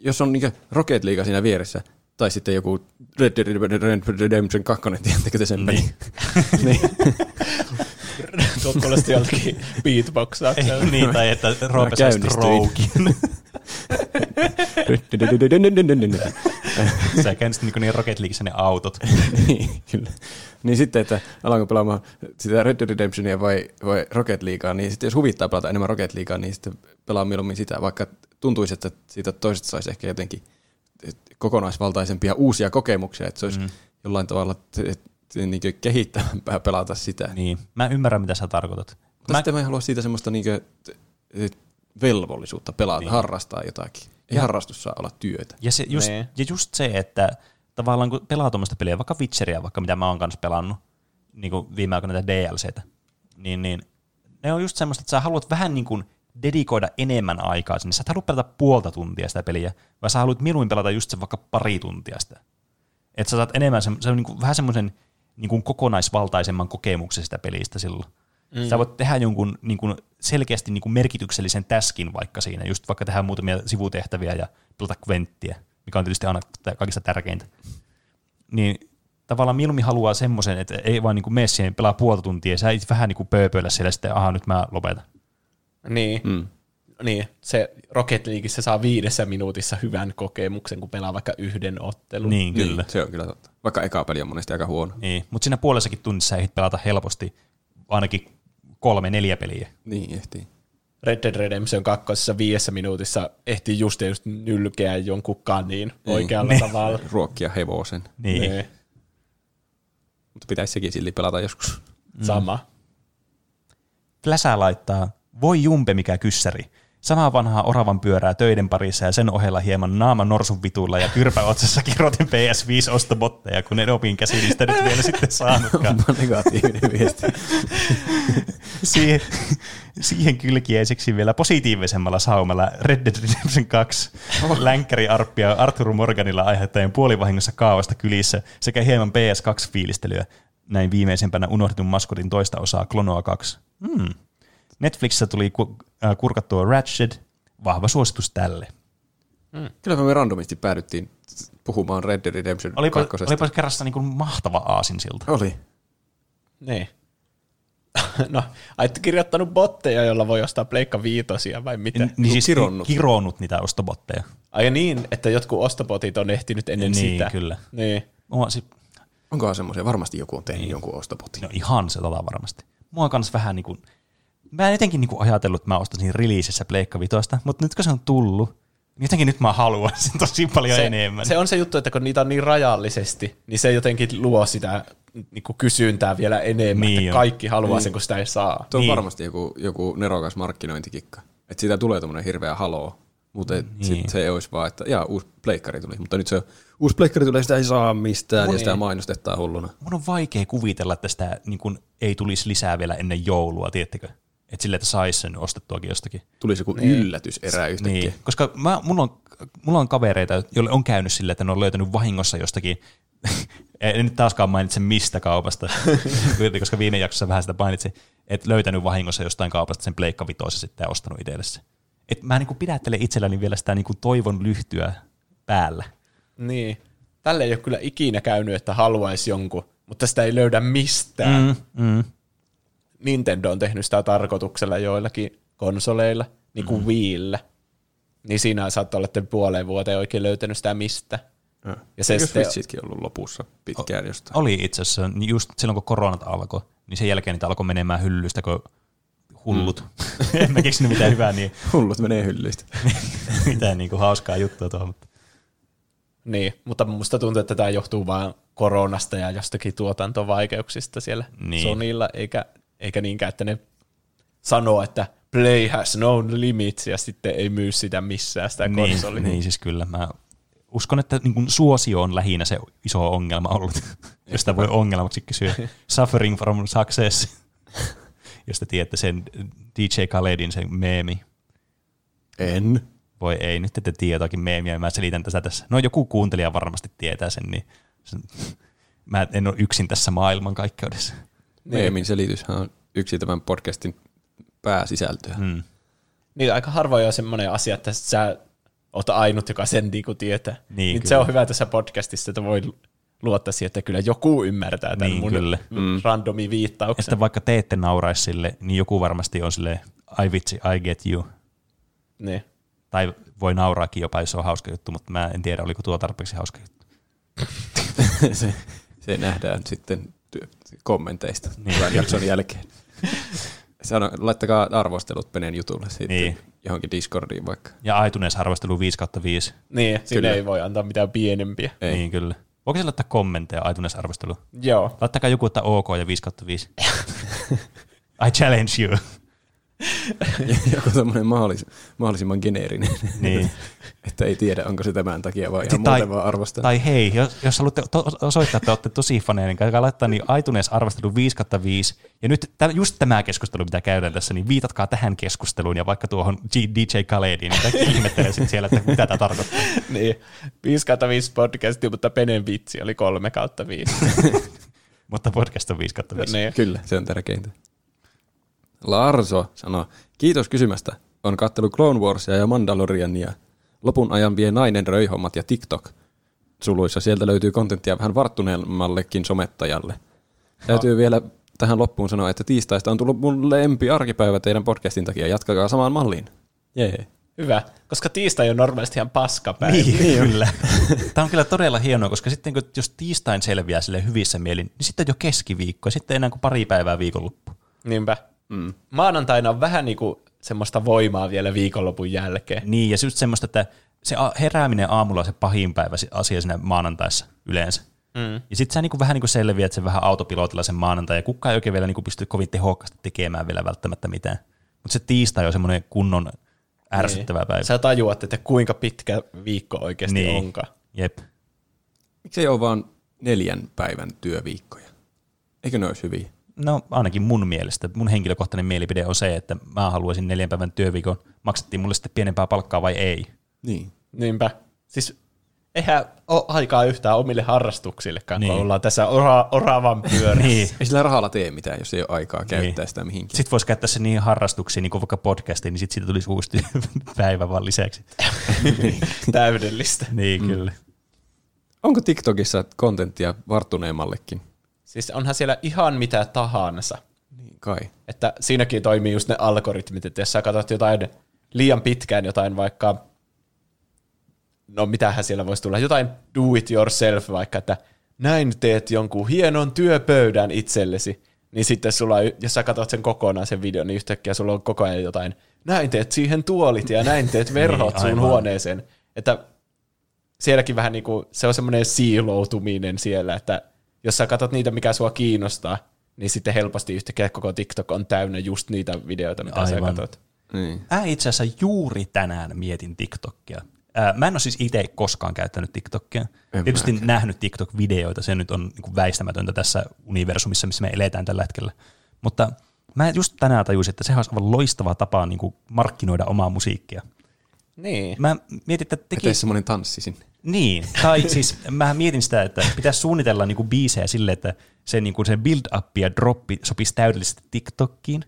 jos on niin Rocket League siinä vieressä, tai sitten joku Red Dead Redemption 2, tiedättekö te sen niin. *laughs* niin. Tuo kuulosti joltakin beatboxaukselta. niin, tai että Roope strokin. *laughs* Sä käynnistit niin, niin Rocket Leagueissa ne autot. niin, kyllä. Niin sitten, että alanko pelaamaan sitä Red Dead Redemptionia vai, vai Rocket Leaguea, niin sitten jos huvittaa pelata enemmän Rocket Leaguea, niin sitten pelaa mieluummin sitä, vaikka tuntuisi, että siitä toisesta saisi ehkä jotenkin kokonaisvaltaisempia uusia kokemuksia, että se olisi mm. jollain tavalla niin kehittävämpää pelata sitä. Niin, mä ymmärrän mitä sä tarkoitat. Mutta mä... sitten mä en halua siitä semmoista niin kuin, velvollisuutta pelata, niin. harrastaa jotakin. Ei ja. harrastus saa olla työtä. Ja, se, just, nee. ja just se, että tavallaan kun pelaa tuommoista peliä, vaikka Witcheria, vaikka mitä mä oon kanssa pelannut, niin kuin viime aikoina näitä DLCtä, niin, niin ne on just semmoista, että sä haluat vähän niin kuin dedikoida enemmän aikaa sinne. Sä et halua pelata puolta tuntia sitä peliä, vaan sä haluat mieluummin pelata just se vaikka pari tuntia sitä. Että sä saat enemmän, se, se on niin kuin, vähän semmoisen niin kuin kokonaisvaltaisemman kokemuksen sitä pelistä silloin. Mm. Sä voit tehdä jonkun niin kuin selkeästi niin kuin merkityksellisen täskin vaikka siinä, just vaikka tehdä muutamia sivutehtäviä ja pelata kventtiä, mikä on tietysti aina kaikista tärkeintä. Niin tavallaan mieluummin haluaa semmoisen, että ei vaan niin mene siihen pelaa puolta tuntia ja sä et vähän niin kuin pööpöillä siellä sitten, aha nyt mä lopetan. Niin. Mm. Niin, se Rocket Leagueissa saa viidessä minuutissa hyvän kokemuksen, kun pelaa vaikka yhden ottelun. Niin, kyllä. Niin, se on kyllä totta. Vaikka eka peli on monesti aika huono. Niin, mutta siinä puolessakin tunnissa ei pelata helposti ainakin kolme, neljä peliä. Niin, ehtii. Red Dead Redemption 2. viidessä minuutissa ehtii just just nylkeä jonkun kanin niin. oikealla niin. tavalla. *laughs* Ruokkia hevosen. Niin. niin. Mutta pitäisi sekin silti pelata joskus. Sama. Fläsää laittaa, voi jumpe mikä kyssäri. Samaa vanhaa oravan pyörää töiden parissa ja sen ohella hieman naama norsun vitulla ja kyrpäotsassa kirjoitin PS5-ostobotteja, kun en opin käsin niistä nyt vielä sitten saanutkaan. *laughs* Negatiivinen viesti. *laughs* *laughs* siihen, siihen kylkiäiseksi vielä positiivisemmalla saumalla Red Dead Redemption 2 länkkäri Arppia Arthur Morganilla aiheuttaen puolivahingossa kaavasta kylissä sekä hieman PS2-fiilistelyä näin viimeisempänä unohdetun maskotin toista osaa Klonoa 2. Hmm. Netflixissä tuli äh, kurkattua Ratchet, vahva suositus tälle. Mm. Kyllä me randomisti päädyttiin puhumaan Red Dead Redemption olipa, 2. Olipa kerrassa niin kuin mahtava aasinsilta. Oli. Niin. *laughs* no, aitte kirjoittanut botteja, joilla voi ostaa Pleikka viitosia vai mitä? Niin siis kironnut. kironnut niitä ostobotteja. Ai niin, että jotkut ostobotit on ehtinyt ennen niin, sitä. kyllä. Niin. Mua, si- Onkohan semmoisia? Varmasti joku on tehnyt niin. jonkun ostobotin. No ihan se tota varmasti. Mua on kans vähän niin kuin, mä en jotenkin niinku ajatellut, että mä ostaisin releasessä Pleikka Vitosta, mutta nyt kun se on tullut, niin jotenkin nyt mä haluan sen tosi paljon se, enemmän. Se on se juttu, että kun niitä on niin rajallisesti, niin se jotenkin luo sitä niin kuin kysyntää vielä enemmän, niin että kaikki haluaa niin. sen, kun sitä ei saa. Tuo on niin. varmasti joku, joku nerokas markkinointikikka. Että siitä tulee tuommoinen hirveä haloo. Mutta Niin. niin. sit se olisi vaan, että jaa, uusi pleikkari tuli. Mutta nyt se on, uusi pleikkari tulee, sitä ei saa mistään ja sitä mainostetaan hulluna. Mun on vaikea kuvitella, että sitä niin kun, ei tulisi lisää vielä ennen joulua, tiettekö? Että sille, että saisi sen ostettuakin jostakin. Tulisi joku niin. yllätyserä yhtäkkiä. Niin, koska mä, mulla, on, mulla on kavereita, joille on käynyt sille, että ne on löytänyt vahingossa jostakin, *laughs* en nyt taaskaan mainitse mistä kaupasta, *laughs* koska viime jaksossa vähän sitä mainitsin, että löytänyt vahingossa jostain kaupasta sen Pleikka Vitoisen sitten ja ostanut itselle se. Et mä niin pidättelen itselläni vielä sitä niin toivon lyhtyä päällä. Niin. Tälle ei ole kyllä ikinä käynyt, että haluaisi jonkun, mutta sitä ei löydä mistään. Mm. Mm. Nintendo on tehnyt sitä tarkoituksella joillakin konsoleilla, niin kuin mm. Wiillä. Niin siinä saattaa olla, että puoleen vuoteen oikein löytänyt sitä mistä. Ja, Ja se Switchitkin ollut lopussa pitkään jostain? Oli itse asiassa, niin just silloin kun koronat alkoi, niin sen jälkeen niitä alkoi menemään hyllystä, kun hullut. Mm. *laughs* en mä keksinyt mitään hyvää, niin *laughs* Hullut menee hyllyistä. *laughs* mitään niin kuin hauskaa juttua tuohon. Mutta Niin, mutta musta tuntuu, että tämä johtuu vain koronasta ja jostakin tuotantovaikeuksista siellä Niin. niin. Sonilla, eikä, eikä niinkään, että ne sanoo, että play has no limits ja sitten ei myy sitä missään sitä niin, konsolia. niin, siis kyllä. Mä uskon, että niin kuin suosio on lähinnä se iso ongelma ollut, *laughs* josta voi ongelmaksi kysyä. *laughs* Suffering from success, *laughs* josta tiedätte sen DJ Khaledin sen meemi. En. Voi ei, nyt ette tiedä jotakin meemiä, mä selitän tätä tässä. No joku kuuntelija varmasti tietää sen, niin sen, mä en ole yksin tässä maailmankaikkeudessa. Meemin selityshän on yksi tämän podcastin pääsisältöä. Mm. Niin aika harvoin on semmoinen asia, että sä oot ainut, joka sen niinku tietää. Niin, niin se on hyvä tässä podcastissa, että voi luottaa siihen, että kyllä joku ymmärtää tämän Niin, mun kyllä. mm. randomi viittauksen. Että vaikka te ette nauraisi sille, niin joku varmasti on sille I vitsi, I get you. Niin. Tai voi nauraakin jopa, jos se on hauska juttu, mutta mä en tiedä, oliko tuo tarpeeksi hauska juttu. *laughs* se, se nähdään sitten kommenteista Niin, tämän jakson jälkeen. *laughs* Sano, laittakaa arvostelut Penen jutulle sitten Niin. johonkin Discordiin vaikka. Ja iTunes arvostelu 5 kautta 5. Niin, Kyllä. ei voi antaa mitään pienempiä. Ei. Niin kyllä. Voiko se laittaa kommentteja iTunes arvostelu? Joo. Laittakaa joku, että OK ja 5 kautta 5. *laughs* I challenge you. *laughs* Joku tämmöinen mahdollis, mahdollisimman geneerinen, Niin. *laughs* että ei tiedä, onko se tämän takia vai Tai- ihan muuten vaan arvostaa. Tai hei, jos, jos haluatte to- osoittaa, että olette tosi faneja, niin käykää laittaa niin iTunes arvostelu 5 kautta 5. Ja nyt tä- just tämä keskustelu, mitä käydään tässä, niin viitatkaa tähän keskusteluun ja vaikka tuohon G- DJ Khalediin, niin kaikki *laughs* ihmettelee sitten siellä, että mitä tämä tarkoittaa. niin. 5 kautta 5 podcasti, mutta Penen vitsi oli 3 kautta 5. Mutta podcast on 5 kautta 5. niin. Kyllä, se on tärkeintä. Larso sanoo, kiitos kysymästä. On kattelu Clone Warsia ja Mandaloriania. Lopun ajan vie nainen röihommat ja TikTok. Suluissa sieltä löytyy kontenttia vähän varttuneemmallekin somettajalle. Täytyy vielä tähän loppuun sanoa, että tiistaista on tullut mun lempi arkipäivä teidän podcastin takia. Jatkakaa samaan malliin. Jee. Hyvä, koska tiistai on normaalisti ihan paskapäivä. Niin, kyllä. *laughs* Tämä on kyllä todella hienoa, koska sitten kun jos tiistain selviää sille hyvissä mielin, niin sitten on jo keskiviikko ja sitten enää kuin pari päivää viikonloppu. Niinpä. Mm. Maanantaina on vähän niinku semmoista voimaa vielä viikonlopun jälkeen. Niin, ja just semmoista, että se herääminen aamulla on se pahin päivä si- asia siinä maanantaissa yleensä. Mm. Ja sitten sä niinku vähän niinku selviät sen vähän autopilotilla sen maanantai, ja kukaan ei oikein vielä niinku pysty kovin tehokkaasti tekemään vielä välttämättä mitään. Mutta se tiistai on semmoinen kunnon ärsyttävä niin. päivä. Sä tajuat, että kuinka pitkä viikko oikeasti niin. onkaan. Jep. Miksei ole vaan neljän päivän työviikkoja? Eikö ne olisi hyviä? No ainakin mun mielestä. Mun henkilökohtainen mielipide on se, että mä haluaisin neljän päivän työviikon. Maksettiin mulle sitten pienempää palkkaa vai ei? Niin. Niinpä. Siis eihän ole aikaa yhtään omille harrastuksillekaan, niin. Niin. kun ollaan tässä ora- oravan pyörässä. Niin. Ei sillä rahalla tee mitään, jos ei ole aikaa käyttää sitä mihinkään. Sitten voisi käyttää se niin harrastuksiin, niin kuin vaikka podcastiin, niin sitten siitä tulisi uusi *laughs* päivä vaan lisäksi. Täydellistä. Niin, mm. kyllä. Onko TikTokissa kontenttia varttuneemmallekin? Siis onhan siellä ihan mitä tahansa. Niin kai. Että siinäkin toimii just ne algoritmit, että jos sä katsot jotain liian pitkään jotain vaikka, no mitähän siellä voisi tulla, jotain do it yourself vaikka, että näin teet jonkun hienon työpöydän itsellesi, niin sitten sulla, jos sä katsot sen kokonaan sen videon, niin yhtäkkiä sulla on koko ajan jotain, näin teet siihen tuolit ja näin teet *laughs* verhot Niin, sun huoneeseen. Että sielläkin vähän niin kuin, se on semmoinen siiloutuminen siellä, että jos sä katsot niitä, mikä sua kiinnostaa, niin sitten helposti yhtäkkiä koko TikTok on täynnä just niitä videoita, mitä sä Aivan. katsot. Niin. Mä itse asiassa juuri tänään mietin TikTokia. Ää, mä en ole siis itse koskaan käyttänyt TikTokia. En Tietysti mäkään. nähnyt TikTok-videoita, se nyt on niin kuin väistämätöntä tässä universumissa, missä me eletään tällä hetkellä. Mutta mä just tänään tajusin, että sehän olisi aivan loistava tapa niin kuin markkinoida omaa musiikkia. Niin. Mä mietin, että teki... tee semmoinen tanssi sinne. Niin, tai siis mä mietin sitä, että pitäisi suunnitella niinku biisejä sille, että se, niinku se build-up ja droppi sopisi täydellisesti TikTokkiin.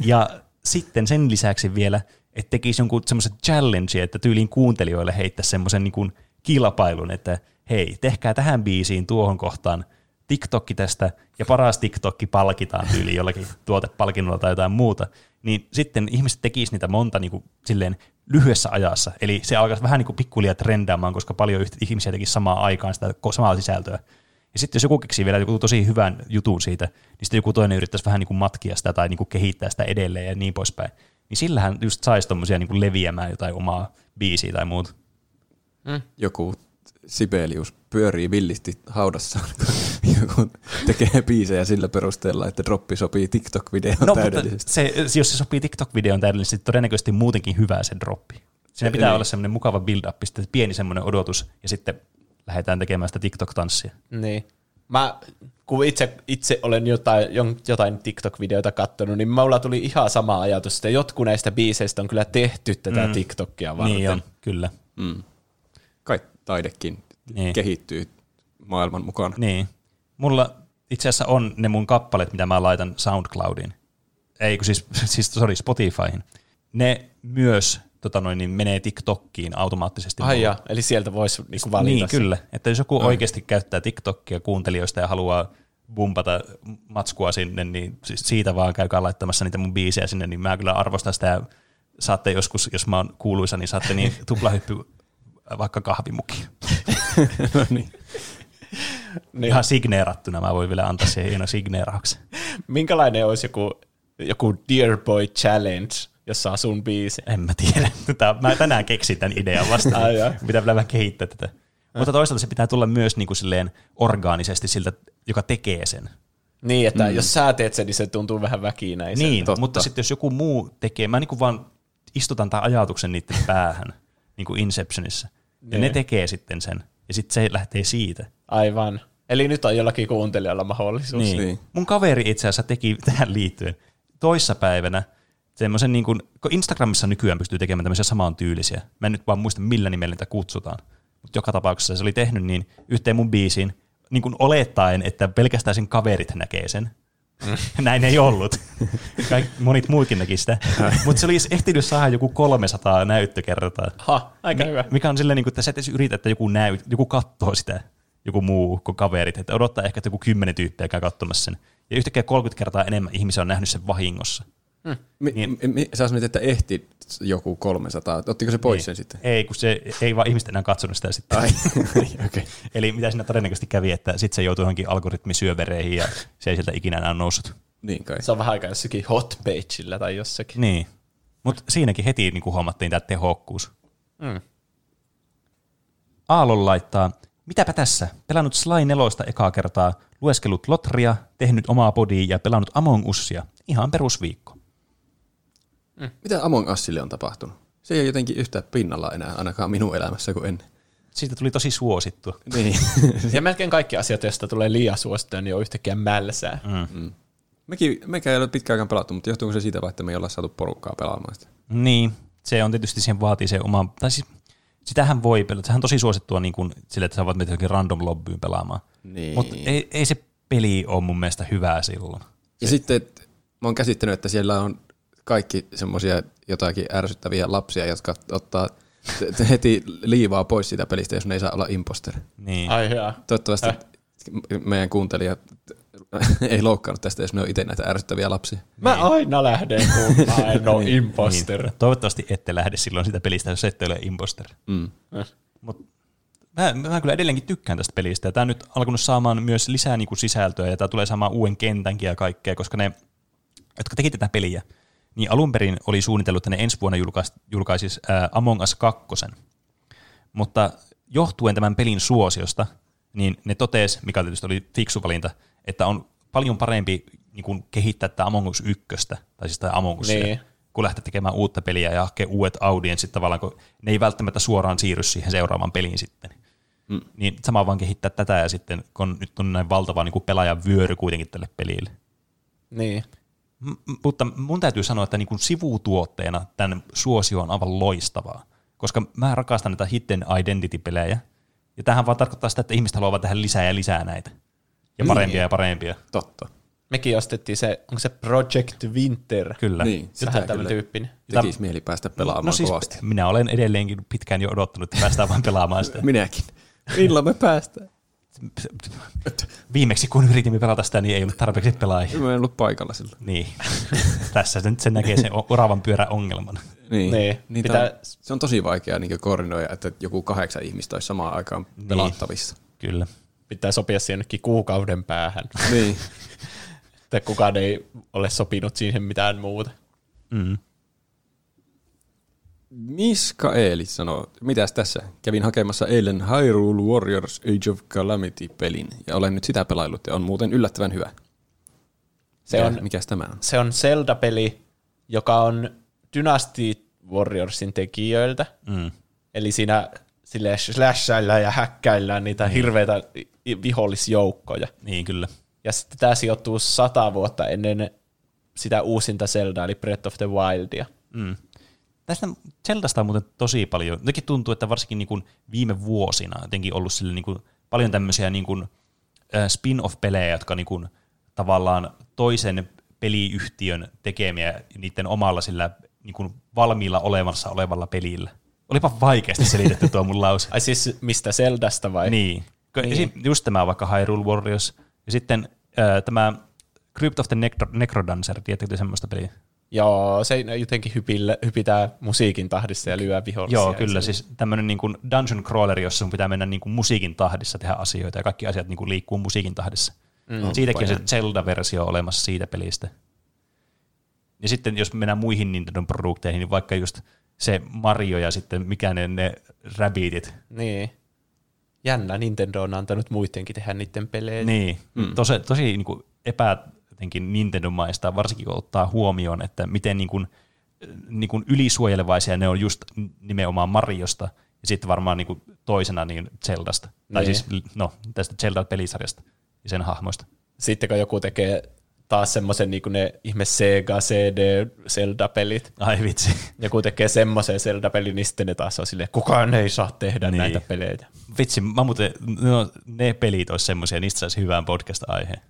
Ja sitten sen lisäksi vielä, että tekisi jonkun semmoisen challenge, että tyyliin kuuntelijoille heittäisi semmoisen niinku kilpailun, että hei, tehkää tähän biisiin tuohon kohtaan TikTokki tästä, ja paras TikTokki palkitaan tyyliin jollakin tuotepalkinnolla tai jotain muuta, niin sitten ihmiset tekisivät niitä monta niin kuin, silleen lyhyessä ajassa. Eli se alkaisi vähän niin kuin pikkuliaa trendaamaan, koska paljon ihmisiä tekisi samaan aikaan sitä samaa sisältöä. Ja sitten jos joku keksii vielä joku tosi hyvän jutun siitä, niin sitten joku toinen yrittäisi vähän niin kuin matkia sitä tai niin kuin kehittää sitä edelleen ja niin poispäin. Niin sillähän just saisi tommosia niin kuin leviämään jotain omaa biisiä tai muuta. Joku Sibelius pyörii villisti haudassaan, *laughs* kun joku tekee biisejä sillä perusteella, että droppi sopii TikTok-videoon No, mutta täydellisesti. se, jos se sopii TikTok-videon täydellisesti, niin todennäköisesti muutenkin hyvä se droppi. Siinä pitää Niin. olla semmoinen mukava build-up, sitten pieni semmoinen odotus, ja sitten lähdetään tekemään sitä TikTok-tanssia. Niin. Mä, kun itse, itse olen jotain, jotain TikTok-videoita katsonut, niin mulla tuli ihan sama ajatus, että jotkut näistä biiseistä on kyllä tehty tätä mm. TikTokia varten. Niin on, kyllä. Mm. Kai taidekin Niin. niin. kehittyy maailman mukana. Niin. Mulla itse asiassa on ne mun kappaleet, mitä mä laitan SoundCloudiin. Ei, kun siis, *laughs* siis sorry, Spotifyhin. Ne myös tota noin, niin menee TikTokkiin automaattisesti. Ai ja, eli sieltä voisi niinku valita. Niin, kyllä. Että jos joku oikeasti käyttää TikTokia kuuntelijoista ja haluaa bumpata matskua sinne, niin siis siitä vaan käykää laittamassa niitä mun biisejä sinne, niin mä kyllä arvostan sitä ja saatte joskus, jos mä oon kuuluisa, niin saatte niin *laughs* tuplahyppy vaikka kahvimuki. *laughs* no niin. Niin. Ihan signeerattuna mä voin vielä antaa siihen hieno signeerauksen. Minkälainen olisi joku, joku Dear Boy Challenge, jossa on sun biisi? En mä tiedä. Tää, mä tänään keksin tämän idean vasta. Ai jaa. Pitää vielä vähän kehittää tätä. Mutta toisaalta se pitää tulla myös niin kuin silleen orgaanisesti siltä, joka tekee sen. Niin, että mm. jos sä teet sen, niin se tuntuu vähän väkinäiseltä. Niin, Totta. mutta sitten jos joku muu tekee, mä niin vaan istutan tämän ajatuksen niiden päähän, niin kuin Inceptionissa, ja Niin. ne tekee sitten sen, ja sitten se lähtee siitä. Aivan. Eli nyt on jollakin kuuntelijalla mahdollisuus. Niin. Niin. Mun kaveri itse asiassa teki tähän liittyen toissapäivänä semmoisen, niin kuin, kun Instagramissa nykyään pystyy tekemään tämmöisiä samantyylisiä. Mä en nyt vaan muista, millä nimellä niitä kutsutaan. Mutta joka tapauksessa se oli tehnyt niin yhteen mun biisiin, niin kuin olettaen, että pelkästään sen kaverit näkee sen. *laughs* Näin ei ollut. Kaik, monit muutkin näki sitä. *laughs* Mutta se olisi ehtinyt saada joku 300 näyttökertaa. Ha, aika hyvä. Mikä on silleen, niin kuin, että sä et edes yritä, että joku, näy, joku katsoo sitä, joku muu kuin kaverit. Että odottaa ehkä, että joku kymmenen tyyppiä käy katsomassa sen. Ja yhtäkkiä 30 kertaa enemmän ihmisiä on nähnyt sen vahingossa. Mi- Niin. mi- mi- sä sanoit, että ehti joku 300. Ottiko se pois Niin. sen sitten? Ei, kun se ei vaan ihmiset enää katsonut sitä sitten. Ai, *laughs* okei. Okay. *laughs* Eli mitä siinä todennäköisesti kävi, että sitten se joutui johonkin algoritmisyövereihin ja se ei sieltä ikinä enää noussut. Niin kai. Se on vähän aikaa jossakin hotpageillä tai jossakin. Niin. Mutta siinäkin heti niin kuin huomattiin tämä tehokkuus. Mm. Aallon laittaa, mitäpä tässä, pelannut Sly 4 ekaa kertaa, lueskellut Lotria, tehnyt omaa podia ja pelannut Among Usia. Ihan perusviikko. Mitä Among Usille on tapahtunut? Se ei ole jotenkin yhtä pinnalla enää, ainakaan minun elämässä kuin ennen. Siitä tuli tosi suosittu. Niin. *laughs* Ja melkein kaikki asiat, joista tulee liian suosittuja, niin on yhtäkkiä mälsää. Mm. Mekin, mekään ei ole pitkään aikaan pelattu, mutta johtuuko se siitä vaan, että me ei olla saatu porukkaa pelaamaan sitä? Niin, se on tietysti, siihen vaatii se oma, tai siis sitähän voi pelata, sehän on tosi suosittua niin kuin, sille, että sä voit mennä random lobbyyn pelaamaan. Niin. Mutta ei, ei, se peli ole mun mielestä hyvää silloin. Ja sitten et, mä oon käsittänyt, että siellä on kaikki semmoisia jotakin ärsyttäviä lapsia, jotka ottaa heti liivaa pois siitä pelistä, jos ne ei saa olla imposter. Niin. Ai hyvä. Toivottavasti m- meidän kuuntelijat *laughs* ei loukkaannut tästä, jos ne on itse näitä ärsyttäviä lapsia. Mä aina lähden, kun mä en ole *laughs* imposter. Niin. Toivottavasti ette lähde silloin sitä pelistä, jos ette ole imposter. Mm. Mut mä, mä kyllä edelleenkin tykkään tästä pelistä. Ja tää on nyt alkanut saamaan myös lisää niinku sisältöä ja tää tulee saamaan uuden kentänkin ja kaikkea, koska ne, jotka teki tätä peliä, niin alun perin oli suunnitellut, että ne ensi vuonna julkais, julkaisis ää, Among Us 2. Mutta johtuen tämän pelin suosiosta, niin ne totesi, mikä tietysti oli fiksu valinta, että on paljon parempi niin kuin kehittää tätä Among Us 1, tai siis tämä Among Us, Niin. kun lähtee tekemään uutta peliä ja hakee uudet audienssit tavallaan, kun ne ei välttämättä suoraan siirry siihen seuraavaan peliin sitten. Mm. Niin sama vaan kehittää tätä ja sitten, kun nyt on näin valtava niin kuin pelaajan vyöry kuitenkin tälle pelille. Niin. M- mutta mun täytyy sanoa, että niin kuin sivutuotteena tämän suosio on aivan loistavaa, koska mä rakastan näitä hidden identity-pelejä, ja tähän vaan tarkoittaa sitä, että ihmiset haluavat tehdä lisää ja lisää näitä. Ja parempia Niin. ja parempia. Totta. Mekin ostettiin se, onko se Project Winter? Kyllä. Niin, sitä kyllä tyyppinen. tekisi mieli päästä pelaamaan no siis kovasti. minä olen edelleenkin pitkään jo odottanut, että päästään vain pelaamaan sitä. *laughs* Minäkin. Milloin me päästään? Viimeksi kun yritimme pelata sitä, niin ei ollut tarpeeksi pelaajia. Mä en ollut paikalla silloin. Niin. *laughs* Tässä nyt se näkee sen oravan pyörän ongelman. Niin. Niin. niin Pitää-. Se on tosi vaikea niin koordinoida, että joku kahdeksan ihmistä olisi samaan aikaan pelattavissa. Kyllä. Pitää sopia siihen jonnekin kuukauden päähän. Niin. *laughs* että kukaan ei ole sopinut siihen mitään muuta. Mm. Miskaeli sanoo, mitäs tässä? Kävin hakemassa eilen Hyrule Warriors Age of Calamity-pelin ja olen nyt sitä pelaillut ja on muuten yllättävän hyvä. Se Mikä- on, Mikäs tämä on? se on Zelda-peli, joka on Dynasty Warriorsin tekijöiltä. Mm. Eli siinä sille slashaillaan ja häkkäillään niitä Niin. hirveitä vihollisjoukkoja. Niin, kyllä. Ja sitten tämä sijoittuu sata vuotta ennen sitä uusinta Zeldaa, eli Breath of the Wildia. Mm. Tästä Zeldasta on muuten tosi paljon. Jotenkin tuntuu, että varsinkin niin kuin viime vuosina on jotenkin ollut sille niin kuin paljon tämmöisiä niin kuin, spin-off-pelejä, jotka niin kuin, tavallaan toisen peliyhtiön tekemiä niiden omalla sillä niin kuin valmiilla olemassa olevalla pelillä. Olipa vaikeasti selitetty tuo mun lause. Ai siis mistä Zeldasta vai? Niin. Niin. Just tämä vaikka Hyrule Warriors. Ja sitten äh, tämä Crypt of the Necro- Necrodancer, tiedättekö te semmoista peliä? Joo, se jotenkin hypillä, hypitää musiikin tahdissa ja lyö vihollisia. Joo, kyllä. Siis tämmöinen niin kuin dungeon crawleri, jossa sun pitää mennä niin kuin musiikin tahdissa tehdä asioita ja kaikki asiat niin kuin liikkuu musiikin tahdissa. Mm, Siitäkin on se Zelda-versio olemassa siitä pelistä. Ja sitten jos mennään muihin Nintendo produkteihin, niin vaikka just se Mario ja sitten mikä ne, ne Rabbitit. Niin. Jännä, Nintendo on antanut muidenkin tehdä niiden pelejä. Niin, mm. tosi, tosi niin kuin epä jotenkin Nintendo-maista, varsinkin kun ottaa huomioon, että miten niin kuin, niin kuin ylisuojelevaisia ne on just nimenomaan Mariosta ja sitten varmaan niin kuin toisena niin Zeldasta. Tai Niin. siis no, tästä Zelda-pelisarjasta ja sen hahmoista. Sitten kun joku tekee taas semmoisen niin kuin ne ihme Sega CD Zelda-pelit, Ai vitsi. joku tekee semmoisen Zelda-pelin, niin sitten ne taas on silleen, kukaan ei saa tehdä Niin. näitä pelejä. Vitsi, mä muuten, no, ne pelit olisi semmoisia, niistä saisi hyvän podcast-aiheen.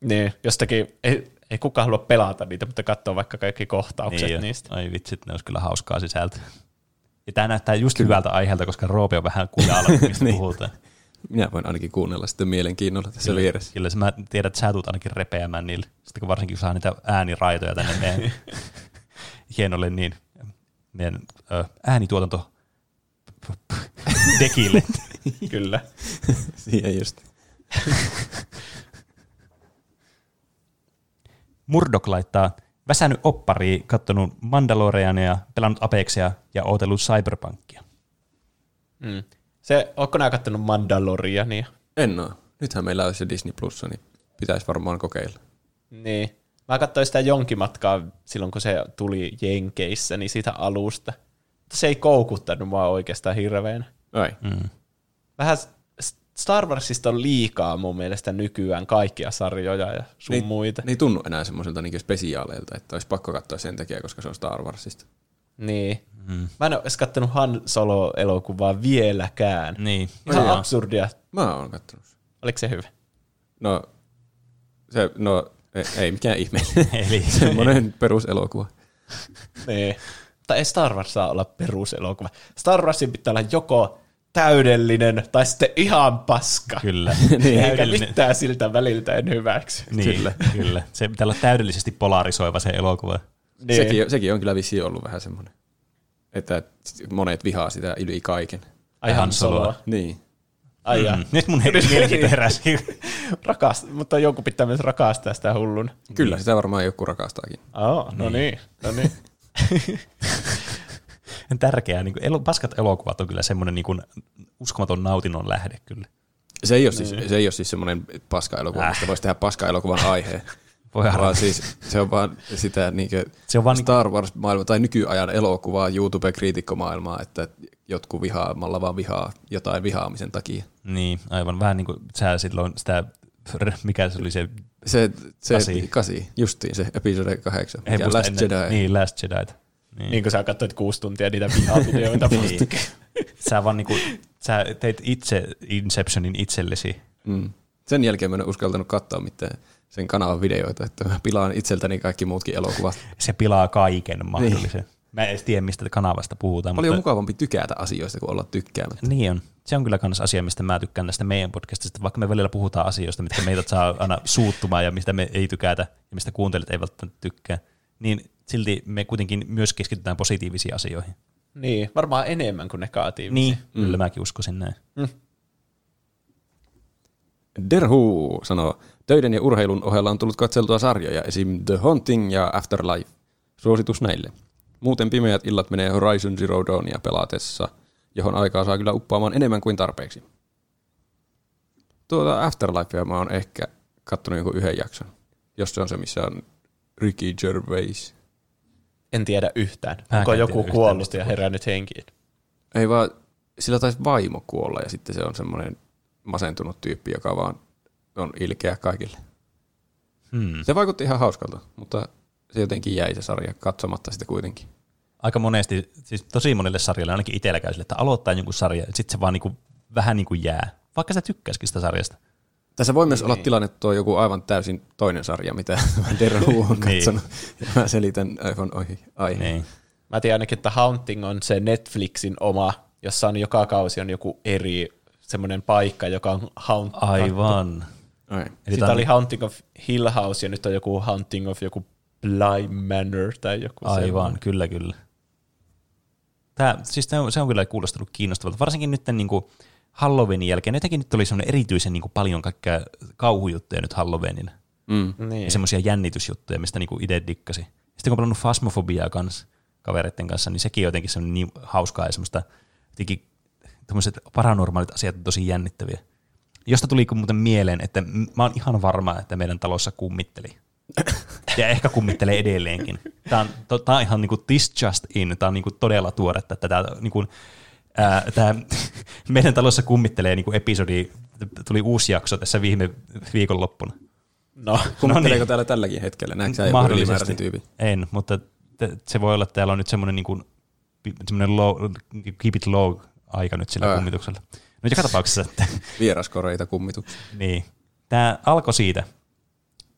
Niin, jostakin, ei, ei kukaan halua pelata niitä, mutta katsoa vaikka kaikki kohtaukset jo. niistä. Ai vitsit, ne olisi kyllä hauskaa sisältöä. Ja tämä näyttää just hyvältä aiheelta, koska Roope on vähän kujalla, mistä *laughs* Niin. puhutaan. Minä voin ainakin kuunnella sitten mielenkiinnolla tässä vieressä. Kyllä se mä tiedän, että sä tulet ainakin repeämään niille. Sitten kun varsinkin kun saa niitä ääniraitoja tänne meidän *laughs* hienolle niin meidän ö, äänituotanto *laughs* dekille. Kyllä. Siihen just. Murdoch laittaa väsänyt oppariin, kattonut Mandaloriania, pelannut Apexia ja ootellut Cyberpunkia. Mm. Se, onko nää kattonut Mandaloriania? En oo. Nythän meillä olisi se Disney Plus, niin pitäisi varmaan kokeilla. Niin. Mä katsoin sitä jonkin matkaa silloin, kun se tuli Jenkeissä, niin siitä alusta. Mutta se ei koukuttanut mua oikeastaan hirveän. Ai. Mm. Vähän Star Warsista on liikaa mun mielestä nykyään kaikkia sarjoja ja sun Niin- muita. Ne ei tunnu enää semmoiselta niin spesiaaleilta, että olisi pakko katsoa sen takia, koska se on Star Warsista. Niin. Mm. Mä en ole edes kattonut Han Solo-elokuvaa vieläkään. Niin. Ihan Joo. absurdia. Mä oon kattonut. Oliko se hyvä? No, se, no ei, ei mikään ihme. *laughs* Eli *laughs* Semmoinen peruselokuva. Niin. Tai ei Star Wars saa olla peruselokuva. Star Warsin pitää olla joko täydellinen tai sitten ihan paska. kyllä. *laughs* Niin, Eikä mitään siltä väliltä en hyväksy. Niin, kyllä. kyllä. Se pitää olla täydellisesti polarisoiva se elokuva. Niin. Sekin, sekin on kyllä vissiin ollut vähän semmoinen, että monet vihaa sitä yli kaiken. Ai Han Soloa. Niin. Ai. Mm. Nyt mun *laughs* mielenkiinto heräsi. *laughs* Rakast, mutta jonkun pitää myös rakastaa sitä hullun. Kyllä, sitä varmaan joku rakastaakin. Oh, no niin, no niin. Tärkeää. Niin kuin, elo, paskat elokuvat on kyllä semmoinen niin kuin, uskomaton nautinnon lähde kyllä. Se ei ole siis, se ei ole siis semmoinen paska-elokuva, Äh. mistä voisi tehdä paska-elokuvan aiheen. *laughs* Voi harmi. Vaan siis se on vaan sitä niinkö Se on vaan niinku- Star Wars-maailma tai nykyajan elokuvaa, YouTube-kriitikkomaailmaa, että jotkut vihaamalla vaan vihaa jotain vihaamisen takia. Niin, aivan vähän niin kuin sä silloin sitä, mikä se oli se, Se, se Kasi. kasi. justiin se episode 8. ei Last ennen- Jedi. Niin, Last Jedi. Niin. Niin kuin sä katsoit kuusi tuntia niitä vihavideoita *laughs* Niin. Sä vaan niinku, sä teit itse Inceptionin itsellesi. Mm. Sen jälkeen mä en uskaltanut katsoa mitään sen kanavan videoita, että mä pilaan itseltäni kaikki muutkin elokuvat. Se pilaa kaiken mahdollisen. Mä en edes tiedä, mistä kanavasta puhutaan. Paljon mutta mukavampi tykätä asioista kuin olla tykkäämättä. Niin on. Se on kyllä kans asia, mistä mä tykkään tästä meidän podcastista, vaikka me välillä puhutaan asioista, mitkä meitä saa aina suuttumaan ja mistä me ei tykätä ja mistä kuuntelijat eivät välttämättä tykkää, niin silti me kuitenkin myös keskitytään positiivisiin asioihin. Niin, varmaan enemmän kuin negatiivisia. Niin, kyllä mäkin uskoisin näin. Derhu sanoo, töiden ja urheilun ohella on tullut katseltua sarjoja, esim. The Haunting ja Afterlife. Suositus näille. Muuten pimeät illat menee Horizon Zero Dawnia pelatessa, johon aikaa saa kyllä uppaamaan enemmän kuin tarpeeksi. Tuota Afterlifea mä oon ehkä kattonut jonkun yhden jakson, jos se on se, missä on Ricky Gervais. En tiedä yhtään. Mäkään Onko joku yhtään, kuollut ja herännyt henkiin? Ei vaan, sillä taisi vaimo kuolla ja sitten se on semmoinen masentunut tyyppi, joka vaan on ilkeä kaikille. Hmm. Se vaikutti ihan hauskalta, mutta se jotenkin jäi se sarja katsomatta sitä kuitenkin. Aika monesti, siis tosi monelle sarjalle, ainakin itsellä käy sille, että aloittaa jonkun sarjan, sitten se vaan niinku, vähän niin kuin jää, vaikka sä tykkäisikin sitä sarjasta. Tässä voi myös olla tilanne tuo joku aivan täysin toinen sarja, mitä *laughs* mä Deru on *laughs* Niin. katsonut. Ja mä selitän aivan ohi aiheen. Niin. Mä tiedän ainakin, että Haunting on se Netflixin oma, jossa on joka kausi on joku eri semmoinen paikka, joka on haunt. Aivan. Ai. Eli Sitten tää on oli Haunting of Hill House ja nyt on joku Haunting of joku Bly Manor tai joku Aivan, semmoinen. kyllä, kyllä. Tää, siis tää on, se on kyllä kuulostanut kiinnostavalta, varsinkin nyt niin kuin Halloweenin jälkeen. Jotenkin nyt oli semmoinen erityisen niin kuin paljon kaikkea kauhujuttuja nyt Halloweenina. Mm. Ja Niin. semmoisia jännitysjuttuja, mistä niin itse dikkasi. Sitten kun on pelannut Fasmofobiaa kanssa kavereiden kanssa, niin sekin on jotenkin semmoinen niin hauskaa ja semmoista jotenkin tämmöiset paranormaalit asiat on tosi jännittäviä. Josta tuli muuten mieleen, että mä oon ihan varma, että meidän talossa kummitteli. *laughs* Ja ehkä kummittelee edelleenkin. Tämä on, to, tää on ihan niinku this just in, tämä on niinku todella tuoretta, että tämä niinku, ää, tää, *laughs* meidän talossa kummittelee niinku episodi, tuli uusi jakso tässä viime viikonloppuna. No, Kummitteleeko niin. täällä tälläkin hetkellä? Näetkö sä joku ylimääräisen tyypin? En, mutta se voi olla, että täällä on nyt semmoinen, niin kuin, semmoinen low, keep it low aika nyt sillä Ää. kummituksella. No joka tapauksessa, että *laughs* Vieraskoreita kummituksia. niin. Tämä alkoi siitä,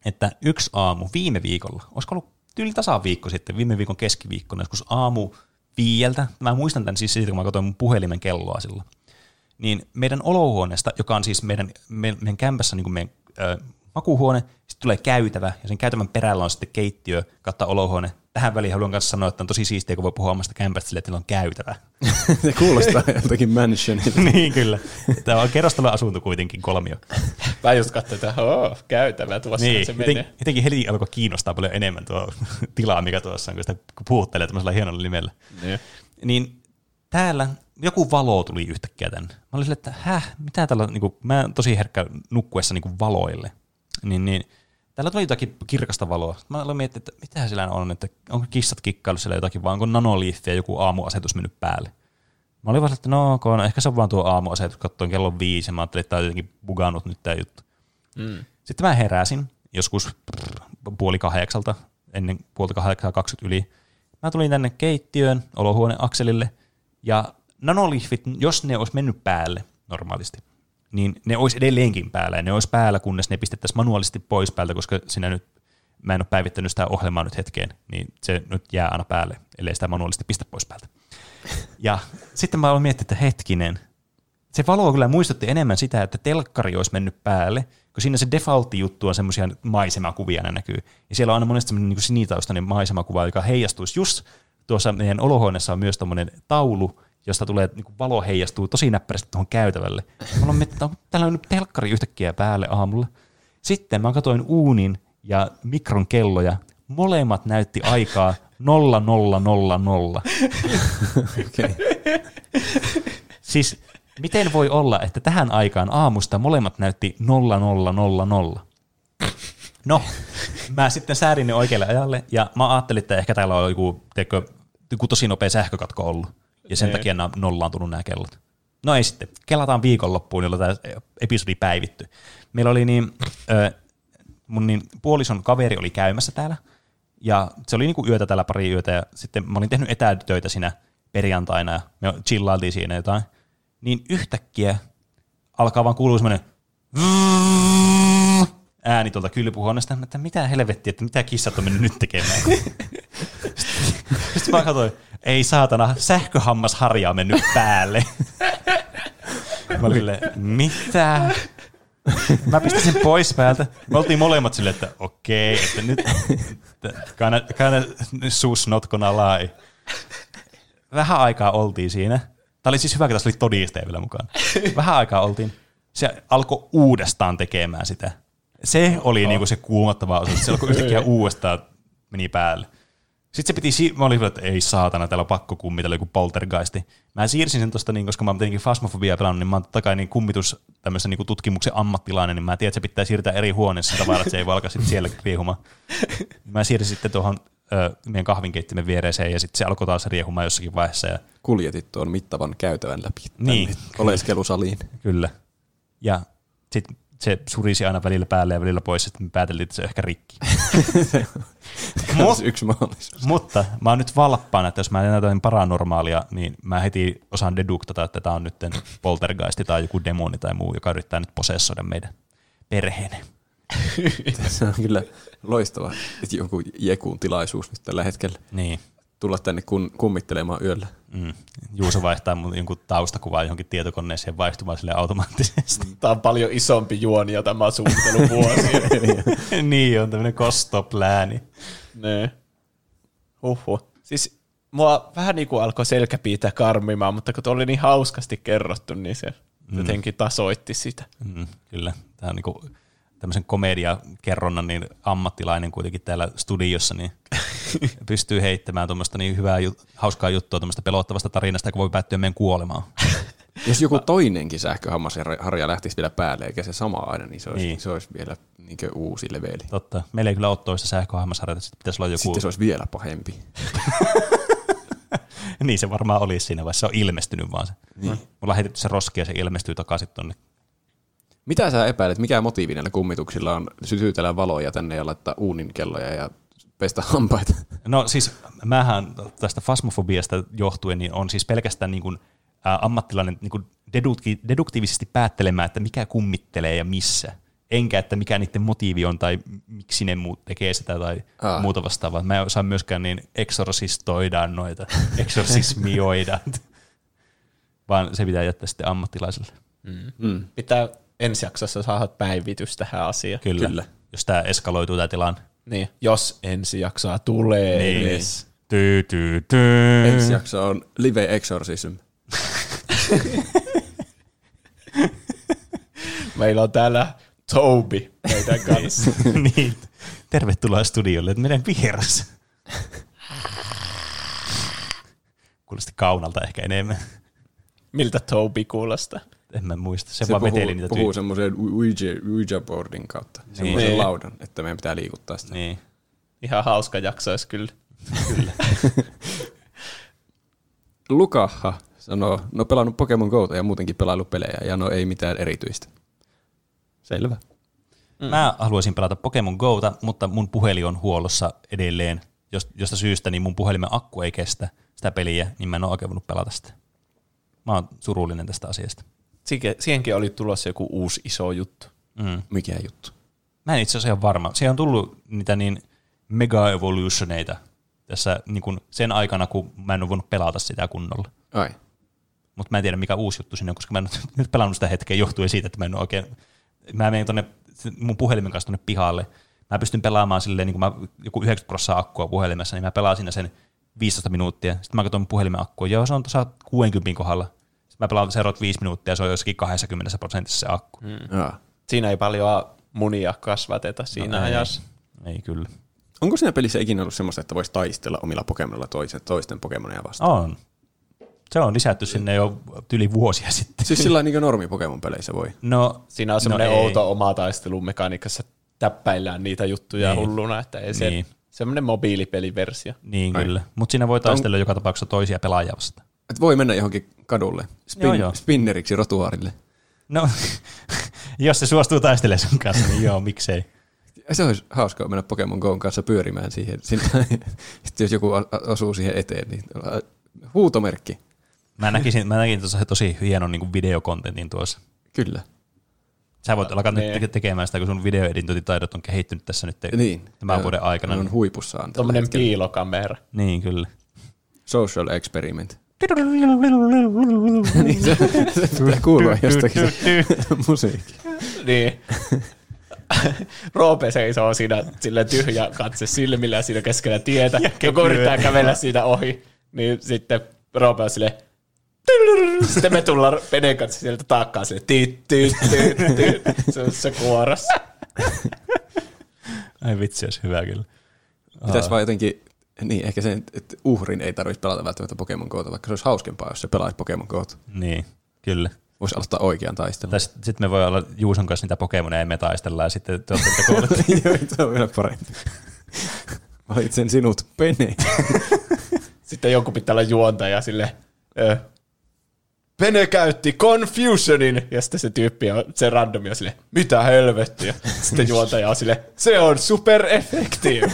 että yksi aamu viime viikolla, olisiko ollut yli tasan viikko sitten, viime viikon keskiviikkona, joskus aamu viieltä, mä muistan tämän siis siitä, kun mä katsoin mun puhelimen kelloa silloin, niin meidän olohuoneesta, joka on siis meidän, meidän, meidän kämpässä niin kuin meidän ö, makuuhuone, sitten tulee käytävä, ja sen käytävän perällä on sitten keittiö kautta olohuone. Tähän väliin haluan myös sanoa, että on tosi siistiä, kun voi puhua omasta kämpästä sille, että niillä on käytävä. *laughs* Se kuulostaa joltakin mansionilta. *laughs* niin kyllä. Tämä on kerrostaloasunto kuitenkin kolmio. mä just katsoin, että oh, käytävä tuossa Niin, se joten, menee. jotenkin heti alkoi kiinnostaa paljon enemmän tuo tila, mikä tuossa on, kun sitä puhuttelee tämmöisellä hienolla nimellä. Niin. Niin täällä joku valo tuli yhtäkkiä tänne. Mä olin silleen, että häh, mitä täällä on, niin kuin, mä tosi herkkä nukkuessa niin kuin valoille. Niin, niin täällä tuli jotakin kirkasta valoa. Mä aloin miettiä, että mitä siellä on, että onko kissat kikkailu siellä jotakin, vai onko nanoliiffi ja joku aamuasetus mennyt päälle. Mä olin vaan, että no, ok, no ehkä se on vaan tuo aamuasetus, katsoin kello viisi, ja mä ajattelin, että tää on jotenkin bugannut nyt tää juttu. Mm. Sitten mä heräsin joskus puoli kahdeksalta, ennen puolta kahdeksaa 20 yli. Mä tulin tänne keittiöön, olohuone Akselille, ja nanolihvit, jos ne olisi mennyt päälle normaalisti, niin ne olisi edelleenkin päällä, ja ne olisi päällä, kunnes ne pistettäisiin manuaalisesti pois päältä, koska sinä nyt, mä en ole päivittänyt sitä ohjelmaa nyt hetkeen, niin se nyt jää aina päälle, ellei sitä manuaalisesti pistä pois päältä. Ja sitten mä aloin miettiä, että hetkinen, se valo kyllä muistutti enemmän sitä, että telkkari olisi mennyt päälle, kun siinä se defaultti-juttu on semmoisia maisemakuvia ne näkyy. Ja siellä on aina monesti semmoinen niin sinitaustainen maisemakuva, joka heijastuisi just tuossa meidän olohuoneessa on myös tommonen taulu, josta tulee niin kuin valo heijastuu tosi näppärästi tuohon käytävälle. Mä että onko täällä on nyt telkkari yhtäkkiä päälle aamulla. Sitten mä katsoin uunin ja mikron kelloja. Molemmat näytti aikaa 0000. Okay. Siis miten voi olla, että tähän aikaan aamusta molemmat näytti 0000? No, mä sitten säädin ne oikealle ajalle, ja mä ajattelin, että ehkä täällä on joku, teikö, joku tosi nopea sähkökatko ollut, ja sen Niin. takia nämä nollaantunut nämä kellot. No ei sitten, kelataan viikonloppuun, jolloin tämä episodi päivitty. Meillä oli niin, ö, mun niin puolison kaveri oli käymässä täällä, ja se oli niinku yötä täällä pari yötä, ja sitten mä olin tehnyt etätöitä siinä perjantaina, ja me chillailtiin siinä jotain, niin yhtäkkiä alkaa vaan kuulua semmoinen ääni tuolta kylpyhuoneesta, että mitä helvettiä, että mitä kissat on mennyt nyt tekemään. Sitten mä katsoin, ei saatana, sähköhammasharja on mennyt päälle. Mä olin silleen, mitä? Mä pistin sen pois päältä. Me oltiin molemmat silleen, että okei, että nyt että kind of, kind of sus not gonna lie. Vähän aikaa oltiin siinä. Tämä oli siis hyvä, kun tässä oli todisteja vielä mukaan. Vähän aikaa oltiin. Se alkoi uudestaan tekemään sitä. Se oli niinku se kuumottava osa. Se alkoi yhtäkkiä uudestaan meni päälle. Sitten se piti, si- mä olin, että ei saatana, täällä on pakko kummitella joku poltergeisti. Mä siirsin sen tosta, niin, koska mä oon tietenkin fasmofobiaa pelannut, niin mä oon totta kai niin kummitus tämmöisen niin tutkimuksen ammattilainen, niin mä tiedän, että se pitää siirtää eri huoneessa tavalla, että se ei voi alkaa sitten siellä riehumaan. Mä siirsin sitten tuohon ö, meidän kahvinkeittimen viereeseen ja sitten se alkoi taas riehumaan jossakin vaiheessa. Ja Kuljetit tuon mittavan käytävän läpi Niin. oleskelusaliin. Kyllä. Ja sitten se surisi aina välillä päälle ja välillä pois, että me pääteltiin, että se on ehkä rikki. *laughs* Yksi mahdollisuus. Mutta mä oon nyt valppaana, että jos mä näytän paranormaalia, niin mä heti osaan deduktata, että tämä on nyt poltergeisti tai joku demoni tai muu, joka yrittää nyt posessoida meidän perheen. *laughs* Se on kyllä loistava, että joku jekuun tilaisuus nyt tällä hetkellä. Niin. Tulla tänne kun, kummittelemaan yöllä. Mm. Juuso vaihtaa mun jonkun taustakuvaa johonkin tietokoneeseen vaihtumaan sille automaattisesti. Tämä on paljon isompi juoni, jota mä oon suunnitellut *laughs* vuosia. niin, on tämmöinen kostoplääni. ne. Huhhuh. Siis mua vähän niin kuin alkoi selkäpiitä karmimaan, mutta kun tuo oli niin hauskasti kerrottu, niin se mm. jotenkin tasoitti sitä. Mm, kyllä. Tämä on niinku tämmöisen komediakerronnan niin ammattilainen kuitenkin täällä studiossa, niin *laughs* pystyy heittämään tuommoista niin hyvää, hauskaa juttua tuommoista pelottavasta tarinasta, joka voi päättyä meidän kuolemaan. *laughs* Jos joku toinenkin sähköhammasharja lähtisi vielä päälle, eikä se sama aina, niin se olisi, Niin. Se olisi vielä niin uusi leveli. Totta. Meillä ei kyllä ole toista sähköhammasharjata, sitten pitäisi olla joku... Sitten se olisi vielä pahempi. *laughs* niin se varmaan olisi siinä vaiheessa, se on ilmestynyt vaan se. Niin. Mulla on se roski ja se ilmestyy takaisin tonne. Mitä sä epäilet, mikä motiivi näillä kummituksilla on sytytellä valoja tänne ja laittaa uunin kelloja ja pestä hampaita? *laughs* No siis mähän tästä fasmofobiasta johtuen niin on siis pelkästään niin kuin, ä, ammattilainen niin kuin dedukti, deduktiivisesti päättelemään, että mikä kummittelee ja missä. Enkä, että mikä niiden motiivi on tai miksi ne muut tekee sitä tai Ah. muuta vastaavaa. Mä en osaa myöskään niin eksorsistoida noita, *laughs* eksorsismioida, *laughs* vaan se pitää jättää sitten ammattilaiselle. Mm. Pitää ensi jaksossa saada päivitys tähän asiaan. Kyllä. Kyllä. Jos tämä eskaloituu tämä tilanne. Niin, jos ensi jaksoa tulee Niin. edes. Tyy, tyy, tyy. Ensi jakso on Live Exorcism. *laughs* Meillä on täällä Toby meidän *laughs* kanssa. niin. Tervetuloa studiolle, että meidän vieras. Kuulosti kaunalta ehkä enemmän. Miltä Toby kuulostaa? En mä muista. Se, Se vaan puhuu, niitä puhuu semmoisen Ouija, boardin kautta. Semmoisen Niin. laudan, että meidän pitää liikuttaa sitä. Niin. Ihan hauska jakso olisi kyllä. *laughs* Lukaha sanoo, no pelannut Pokemon Go ja muutenkin pelailu pelejä ja no ei mitään erityistä. Selvä. Mm. Mä haluaisin pelata Pokemon Gota, mutta mun puhelin on huollossa edelleen. Jos- Josta syystä niin mun puhelimen akku ei kestä sitä peliä, niin mä en ole oikein voinut pelata sitä. Mä oon surullinen tästä asiasta. Siihenkin oli tulossa joku uusi iso juttu. Mm. Mikä juttu? Mä en itse asiassa ole varma. Siellä on tullut niitä niin mega evolutioneita tässä niin kuin sen aikana, kun mä en ole voinut pelata sitä kunnolla. Ai. Mutta mä en tiedä, mikä uusi juttu sinne on, koska mä en ole *laughs* nyt pelannut sitä hetkeä johtuen siitä, että mä en ole oikein... Mä menen tonne mun puhelimen kanssa tonne pihalle. Mä pystyn pelaamaan silleen, niin kun mä joku 90 prosenttia akkua puhelimessa, niin mä pelaan siinä sen 15 minuuttia. Sitten mä katson puhelimen akkua. Joo, se on tuossa 60 kohdalla. Sitten mä pelaan seuraavat 5 minuuttia ja se on jossakin 20 prosentissa se akku. Mm. Jaa. Siinä ei paljon munia kasvateta siinä No no, ei. ajassa. Ei kyllä. Onko siinä pelissä ikinä ollut semmoista, että voisi taistella omilla Pokemonilla toisen, toisten Pokemoneja vastaan? On. Se on lisätty sinne jo yli vuosia sitten. Siis sillä niin normi Pokemon peleissä voi. No, Siinä on semmoinen no outo oma taistelumekaniikka, sä täppäillään niitä juttuja Niin. hulluna, että ei se Niin. semmoinen mobiilipeliversio. Niin Ai. kyllä. Mutta siinä voi taistella joka tapauksessa toisia pelaajia vastaan. Et voi mennä johonkin kadulle, spin, Joo, joo. spinneriksi rotuaarille. No, *laughs* jos se suostuu taistelemaan sun kanssa, niin joo, miksei. Se olisi hauskaa mennä Pokemon Go'n kanssa pyörimään siihen. Sitten *laughs* jos joku a- a- osuu siihen eteen, niin huutomerkki. Mä näkisin, mä näkin tuossa tosi hienon niin videokontentin tuossa. Kyllä. Sä voit alkaa Niin. nyt teke- tekemään sitä, kun sun videoeditointitaidot on kehittynyt tässä nyt Niin. tämän vuoden aikana. ne On huipussaan. Tuommoinen piilokamera. niin kyllä. Social experiment. Niin se, se jostakin se musiikki. Niin. Roope seisoo siinä sille tyhjä katse silmillä siinä keskellä tietä. Joku yrittää kävellä siitä ohi, niin sitten Roope on sille sitten me tullaan Penen kanssa sieltä taakkaa sille tiit, tiit, tiit, tiit. Se on se kuoras. Ai vitsi, olisi hyvä kyllä. Pitäisi vaan jotenkin, niin ehkä sen, että uhrin ei tarvitse pelata välttämättä Pokemon Go'ta, vaikka se olisi hauskempaa, jos se pelaisi Pokemon Go'ta. Niin, kyllä. Voisi aloittaa oikean taistelun. Tai sitten sit me voi olla Juuson kanssa niitä Pokemoneja ja me taistellaan ja sitten te olette. *laughs* Joo, se on vielä parempi. Valitsen sinut, Pene. *laughs* Sitten joku pitää olla juontaja sille. Ö, Pene käytti Confusionin, ja sitten se tyyppi on, se randomi on sille, mitä helvettiä. Sitten juontaja on sille, se on super effective. *laughs*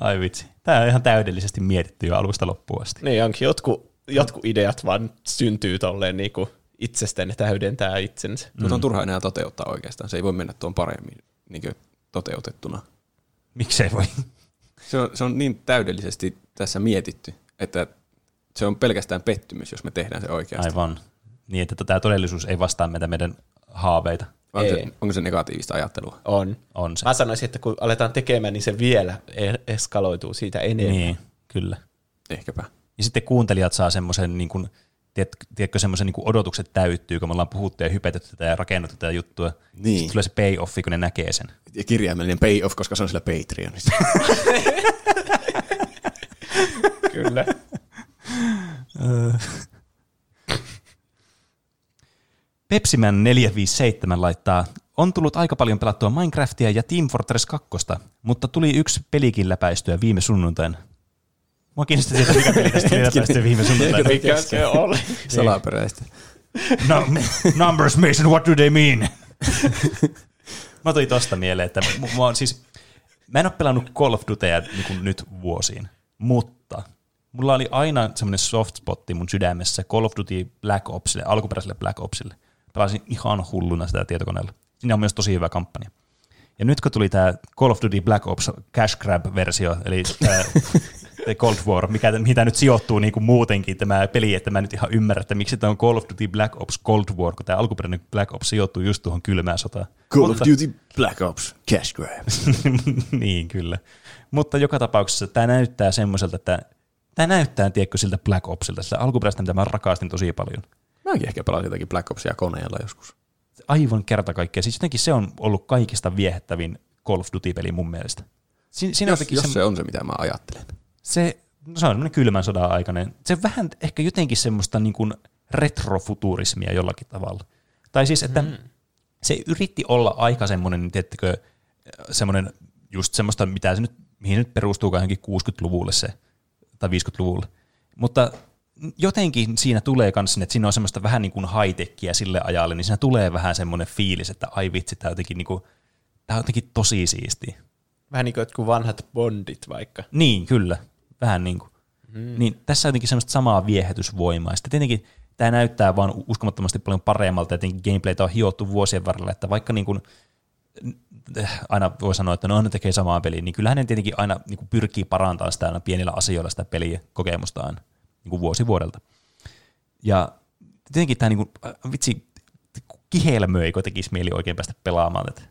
Ai vitsi. Tämä on ihan täydellisesti mietitty jo alusta loppuun asti. niin onkin, jotkut, jotkut ideat vaan syntyy tolleen niinku itsestään ne täydentää itsensä. Mutta on turha enää toteuttaa oikeastaan. Se ei voi mennä tuon paremmin niin toteutettuna. Miksei voi? Se on, se on niin täydellisesti tässä mietitty, että se on pelkästään pettymys, jos me tehdään se oikeasti. Aivan. Niin, että tämä todellisuus ei vastaa meitä meidän haaveita. Vai Onko Ei. se, onko se negatiivista ajattelua? On. On se. Mä sanoisin, että kun aletaan tekemään, niin se vielä e- eskaloituu siitä enemmän. Niin, kyllä. Ehkäpä. Ja sitten kuuntelijat saa semmoisen, niin kuin, tiedät, tiedätkö, semmoisen niin odotukset täyttyy, kun me ollaan puhuttu ja hypetetty tätä ja rakennettu tätä juttua. Niin. Sitten tulee se pay-offi, kun ne näkee sen. Ja kirjaimellinen payoff, koska se on sillä Patreonissa. *laughs* Kyllä. Pepsiman 457 laittaa, on tullut aika paljon pelattua Minecraftia ja Team Fortress 2, mutta tuli yksi pelikin läpäistyä viime sunnuntaina. Mua kiinnostaa tietää, mikä peli tästä tuli läpäistyä viime sunnuntaina. Mikä se oli? Salaperäistä. No, numbers, Mason, what do they mean? *laughs* Mä tuli tosta mieleen, että mu- mua on siis, mä en ole pelannut Call of Dutyä niin nyt vuosiin, mutta mulla oli aina semmoinen soft spotti mun sydämessä Call of Duty Black Opsille, alkuperäiselle Black Opsille. Pelasin ihan hulluna sitä tietokoneella. Siinä on myös tosi hyvä kampanja. Ja nyt kun tuli tämä Call of Duty Black Ops Cash Grab-versio, eli tämä *laughs* The Cold War, mikä, mitä nyt sijoittuu niin kuin muutenkin tämä peli, että mä nyt ihan ymmärrä, että miksi tämä on Call of Duty Black Ops Cold War, kun tämä alkuperäinen Black Ops sijoittuu just tuohon kylmään sotaan. Call of Duty Black Ops Cash Grab. *laughs* niin, kyllä. Mutta joka tapauksessa tämä näyttää semmoiselta, että tämä näyttää, tiedätkö, siltä Black Opsilta, sitä alkuperäistä, mitä mä rakastin tosi paljon. Mäkin ehkä pelasin jotakin Black Opsia koneella joskus. Aivan kerta kaikkea. Siis jotenkin se on ollut kaikista viehättävin Call of Duty-peli mun mielestä. Si- siinä Jos, jos se, se on se, mitä mä ajattelen. se, no se on semmoinen kylmän sodan aikainen. Se vähän ehkä jotenkin semmoista niin kuin retrofuturismia jollakin tavalla. Tai siis, että mm. se yritti olla aika semmoinen, tiettäkö, semmoinen just semmoista, mitä se nyt, mihin nyt perustuu johonkin 60-luvulle se, tai 50-luvulle. Mutta jotenkin siinä tulee myös että siinä on semmoista vähän niin kuin high-techia sille ajalle, niin siinä tulee vähän semmoinen fiilis, että ai vitsi, tämä on jotenkin, niin kuin, tämä on jotenkin tosi siistiä. Vähän niin kuin jotkut vanhat bondit vaikka. Niin, kyllä. Vähän niin kuin. Mm. Niin tässä on jotenkin semmoista samaa viehätysvoimaa. Sitten tietenkin tämä näyttää vaan uskomattomasti paljon paremmalta, ja tietenkin gameplaytä on hiottu vuosien varrella, että vaikka niin kuin, äh, aina voi sanoa, että no ne tekee samaa peliä, niin kyllähän ne tietenkin aina niin kuin pyrkii parantamaan sitä aina pienillä asioilla sitä peliä kokemusta aina niin kuin vuosi vuodelta. Ja tietenkin tämä niin kuin, äh, vitsi, kihelmöi, kun tekisi mieli oikein päästä pelaamaan tätä.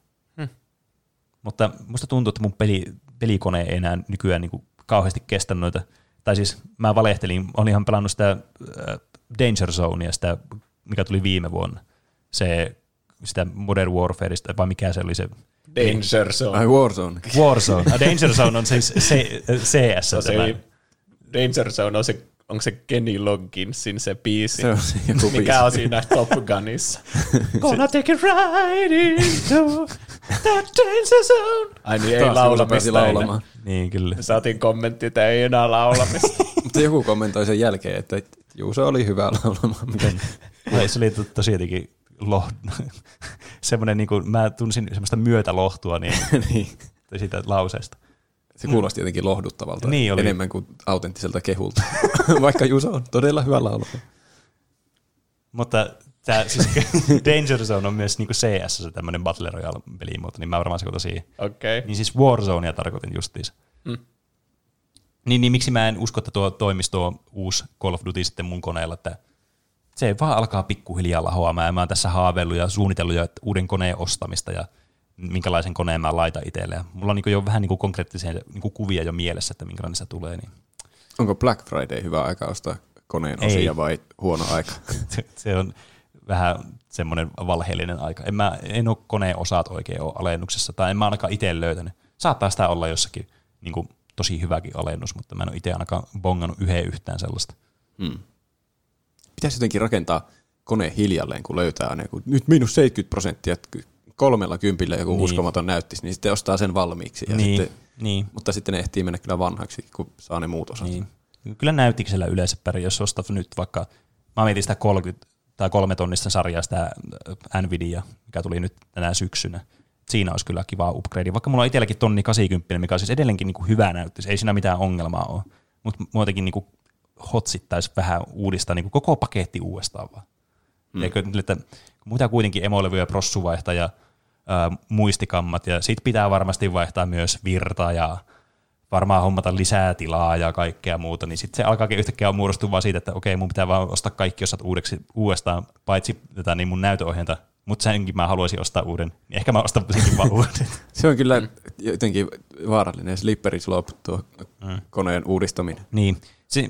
Mutta musta tuntuu, että mun peli, pelikone ei enää nykyään niin kuin kauheasti kestä noita. Tai siis mä valehtelin, olin ihan pelannut sitä äh, Danger Zonea, sitä, mikä tuli viime vuonna. Se, sitä Modern Warfareista, vai mikä se oli se Danger Zone. Ai Warzone. Warzone. Ah, Danger Zone on siis CS. Se on tämä. se, Danger Zone on se onko se Kenny Logginsin se biisi, Se on se joku mikä biisi. on siinä Top Gunissa. *laughs* Gonna take it right into the danger zone. Ai niin, ei Taas laulamista laulamaan. Niin, kyllä. Me saatiin kommentti, että ei enää laulamista. *laughs* Mutta joku kommentoi sen jälkeen, että Juuso oli hyvä laulamaan. Miten? Ai, se oli to- tosi jotenkin loh... *laughs* semmoinen, niin kuin, mä tunsin semmoista myötälohtua niin, niin. siitä lauseesta. Se kuulosti jotenkin lohduttavalta. Niin oli. Enemmän kuin autenttiselta kehulta. *laughs* Vaikka Juuso on todella hyvä laulaja. Mutta tämä siis *laughs* Danger Zone on myös niin CS se tämmöinen Battle Royale pelimuoto, niin mä varmaan sekoitan siihen. Okei. Okay. Niin siis Warzonea tarkoitin justiinsa. Mm. Niin, niin miksi mä en usko, että tuo toimisi tuo uusi Call of Duty sitten mun koneella, että se vaan alkaa pikkuhiljaa lahoamaan ja mä oon tässä haaveillut ja suunnitellut jo että uuden koneen ostamista ja minkälaisen koneen mä laitan itselle. Ja mulla on niin jo vähän niin konkreettisia niin kuvia jo mielessä, että minkälainen se tulee. Niin Onko Black Friday hyvä aika ostaa koneen Ei. osia vai huono aika? *laughs* se, on vähän semmoinen valheellinen aika. En, mä, en ole koneen osat oikein ole alennuksessa, tai en mä ainakaan itse löytänyt. Saattaa sitä olla jossakin niin kuin, tosi hyväkin alennus, mutta mä en ole itse ainakaan bongannut yhden yhtään sellaista. Hmm. Pitäisi jotenkin rakentaa kone hiljalleen, kun löytää aina joku, nyt miinus 70 prosenttia, kolmella kympillä joku Niin. uskomaton näyttis, niin sitten ostaa sen valmiiksi. Ja niin, sitten, niin, mutta sitten ne ehtii mennä kyllä vanhaksi, kun saa ne muut osat. niin. Kyllä näyttiksellä yleensä pärjää, jos ostat nyt vaikka, mä mietin sitä 30 tai kolme tonnista sarjaa, sitä äh, Nvidia, mikä tuli nyt tänä syksynä. Siinä olisi kyllä kiva upgrade. Vaikka mulla on itselläkin tonni 80, mikä on siis edelleenkin niin kuin hyvä näyttös, ei siinä mitään ongelmaa ole. Mutta muutenkin niin hotsittaisi vähän uudistaa niin kuin koko paketti uudestaan vaan. Mm. Eikö, että muuta kuitenkin emolevyjä, prossuvaihtaja, ää, muistikammat ja sit pitää varmasti vaihtaa myös virta ja varmaan hommata lisää tilaa ja kaikkea muuta, niin sitten se alkaakin yhtäkkiä muodostua vaan siitä, että okei, mun pitää vaan ostaa kaikki osat uudeksi, uudestaan, paitsi tätä niin mun näytöohjenta, mutta senkin mä haluaisin ostaa uuden, niin ehkä mä ostan senkin vaan uuden. *laughs* Se on kyllä jotenkin vaarallinen slippery slope tuo Mm. koneen uudistaminen. Niin, se,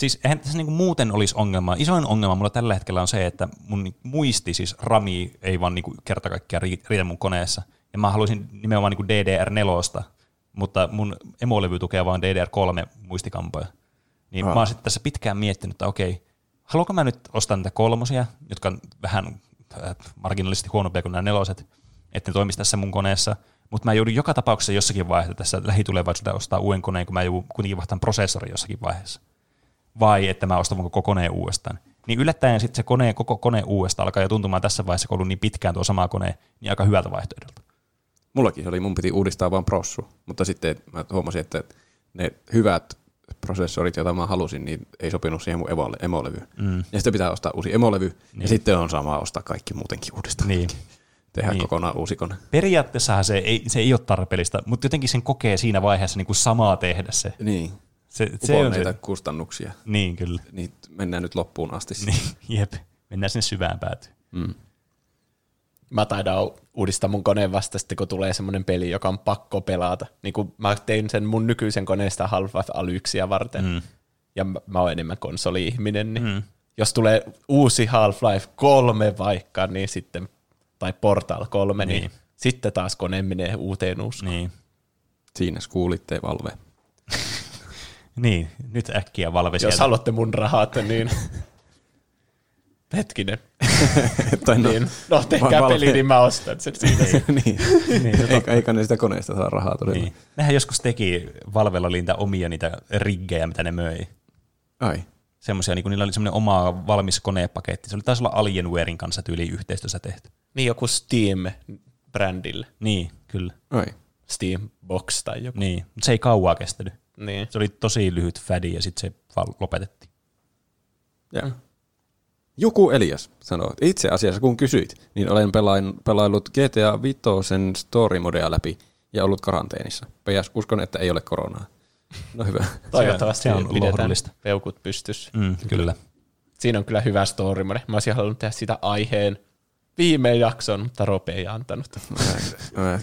siis eihän tässä niinku muuten olisi ongelma. Isoin ongelma mulla tällä hetkellä on se, että mun muisti, siis rami, ei vaan niinku kerta kaikkiaan ri- riitä mun koneessa. Ja mä haluaisin nimenomaan niinku DDR4, mutta mun emolevy tukee vain DDR3 muistikampoja. Niin Aa. mä oon sitten tässä pitkään miettinyt, että okei, haluanko mä nyt ostaa niitä kolmosia, jotka on vähän äh, marginaalisesti huonompia kuin nämä neloset, että ne toimisi tässä mun koneessa, mutta mä joudun joka tapauksessa jossakin vaiheessa tässä lähitulevaisuudessa ostaa uuden koneen, kun mä joudun kuitenkin vaihtamaan prosessori jossakin vaiheessa. Vai että mä ostan koko koneen uudestaan. Niin yllättäen sitten se kone, koko kone uudestaan alkaa jo tuntumaan tässä vaiheessa, kun ollut niin pitkään tuo sama kone, niin aika hyvältä vaihtoehdolta. Mullakin se oli, mun piti uudistaa vaan prossu, mutta sitten mä huomasin, että ne hyvät prosessorit, joita mä halusin, niin ei sopinut siihen mun emole- emolevyyn. Mm. Ja sitten pitää ostaa uusi emolevy, niin. Ja sitten on sama ostaa kaikki muutenkin uudestaan. Niin. *laughs* Tehdä Niin. niin. kokonaan uusi kone. Periaatteessahan se ei, se ei ole tarpeellista, mutta jotenkin sen kokee siinä vaiheessa niin kuin samaa tehdä se. Niin. Se, se on näitä se. kustannuksia. Niin, kyllä. Niin mennään nyt loppuun asti. Niin, *laughs* jep. Mennään sinne syvään päätyyn. Mm. Mä taidan uudistaa mun koneen vasta sitten, kun tulee semmoinen peli, joka on pakko pelata. Niin kun mä tein sen mun nykyisen koneesta Half-Life Alyxia varten, mm. ja mä, mä oon enemmän konsoli-ihminen, niin mm. jos tulee uusi Half-Life 3 vaikka, niin sitten, tai Portal 3, niin, Niin. niin sitten taas kone menee uuteen uskoon. Niin. Siinä kuulitte Valve. Niin, nyt äkkiä Valve Jos sieltä. haluatte mun rahat, niin *laughs* hetkinen. *laughs* tai no, niin. No tehkää Valve- peli, niin mä ostan sen siitä. *laughs* niin. Niin, eikä, eikä ne sitä koneesta saa rahaa todella. niin. Nehän joskus teki, Valvella oli niitä omia niitä riggejä, mitä ne möi. Ai. Semmoisia, niin niillä oli semmoinen oma valmis konepaketti. Se oli taisi olla Alienwarein kanssa tyyli yhteistyössä tehty. Niin joku Steam-brändille. Niin, kyllä. Ai. Steam Box tai joku. Niin, mutta se ei kauaa kestänyt. Niin. Se oli tosi lyhyt fädi ja sitten se vaan lopetettiin. Ja. Joku Elias sanoo, että itse asiassa kun kysyit, niin olen pelain, pelaillut GTA 5 story-modea läpi ja ollut karanteenissa. PS, uskon, että ei ole koronaa. No hyvä. *laughs* Toivottavasti se on pidetään lohdullista. peukut pystyssä. Mm, kyllä. Siinä on kyllä hyvä story mode. Mä olisin halunnut tehdä sitä aiheen viimein jakson, mutta Rope ei antanut. Mä, mä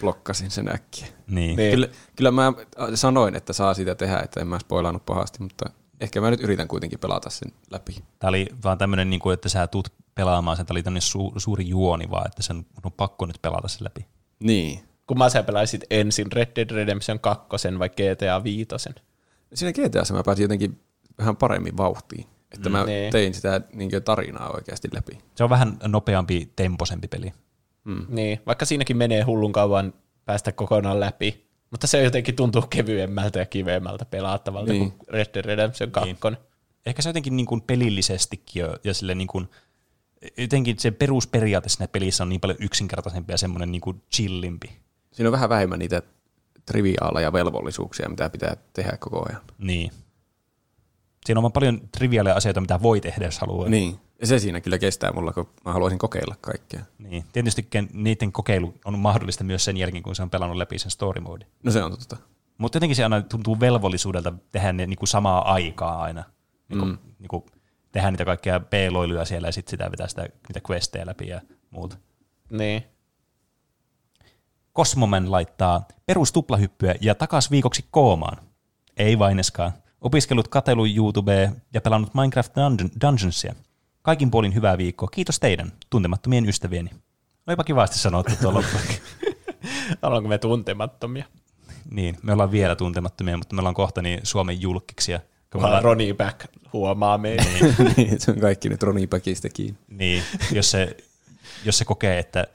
blokkasin sen äkkiä. Niin. Niin. Kyllä, kyllä mä sanoin, että saa sitä tehdä, että en mä spoilannut pahasti, mutta ehkä mä nyt yritän kuitenkin pelata sen läpi. Tämä oli vaan tämmöinen, niin kuin, että sä tuut pelaamaan sen. Tämä oli tämmöinen su- suuri juoni vaan, että sen on pakko nyt pelata se läpi. Niin. Kun mä sä pelaisit ensin Red Dead Redemption 2 vai GTA 5. Siinä GTAssa mä pääsin jotenkin vähän paremmin vauhtiin. Että mä Niin. tein sitä niin tarinaa oikeasti läpi. Se on vähän nopeampi, temposempi peli. Niin, vaikka siinäkin menee hullun kauan päästä kokonaan läpi, mutta se jotenkin tuntuu kevyemmältä ja kiveemmältä pelaattavalta Niin. niin. kuin Red Dead Redemption 2. Niin. Ehkä se jotenkin niin kuin pelillisestikin jo, ja sille niin kuin, jotenkin se perusperiaate siinä pelissä on niin paljon yksinkertaisempi ja semmoinen niin kuin chillimpi. Siinä on vähän vähemmän niitä triviaaleja velvollisuuksia, mitä pitää tehdä koko ajan. Niin. Siinä on vaan paljon triviaaleja asioita, mitä voi tehdä, jos haluaa. Niin. Ja se siinä kyllä kestää mulla, kun mä haluaisin kokeilla kaikkea. Niin. Tietysti niiden kokeilu on mahdollista myös sen jälkeen, kun se on pelannut läpi sen story mode. No se on totta. Mutta jotenkin se aina tuntuu velvollisuudelta tehdä ne niin kuin samaa aikaa aina. Niin kuin, mm. niin kuin tehdä niitä kaikkia p-loiluja siellä ja sitten sitä vetää sitä, niitä questejä läpi ja muuta. niin. Kosmomen laittaa perustuplahyppyä ja takas viikoksi koomaan. Ei vaineskaan. Opiskellut katelu YouTubea ja pelannut Minecraft Dungeon, Dungeonsia. Kaikin puolin hyvää viikkoa. Kiitos teidän, tuntemattomien ystävieni. Olipa kivasti sanottu tuo loppu. Ollaanko *laughs* me tuntemattomia? niin, me ollaan vielä tuntemattomia, mutta me ollaan kohta niin Suomen julkkiksia. Kun me Kunhan ollaan- Ronnie Back huomaa meitä. *laughs* *laughs* niin, se on kaikki nyt Roni Päkistä kiinni. Niin, jos se, jos se kokee, että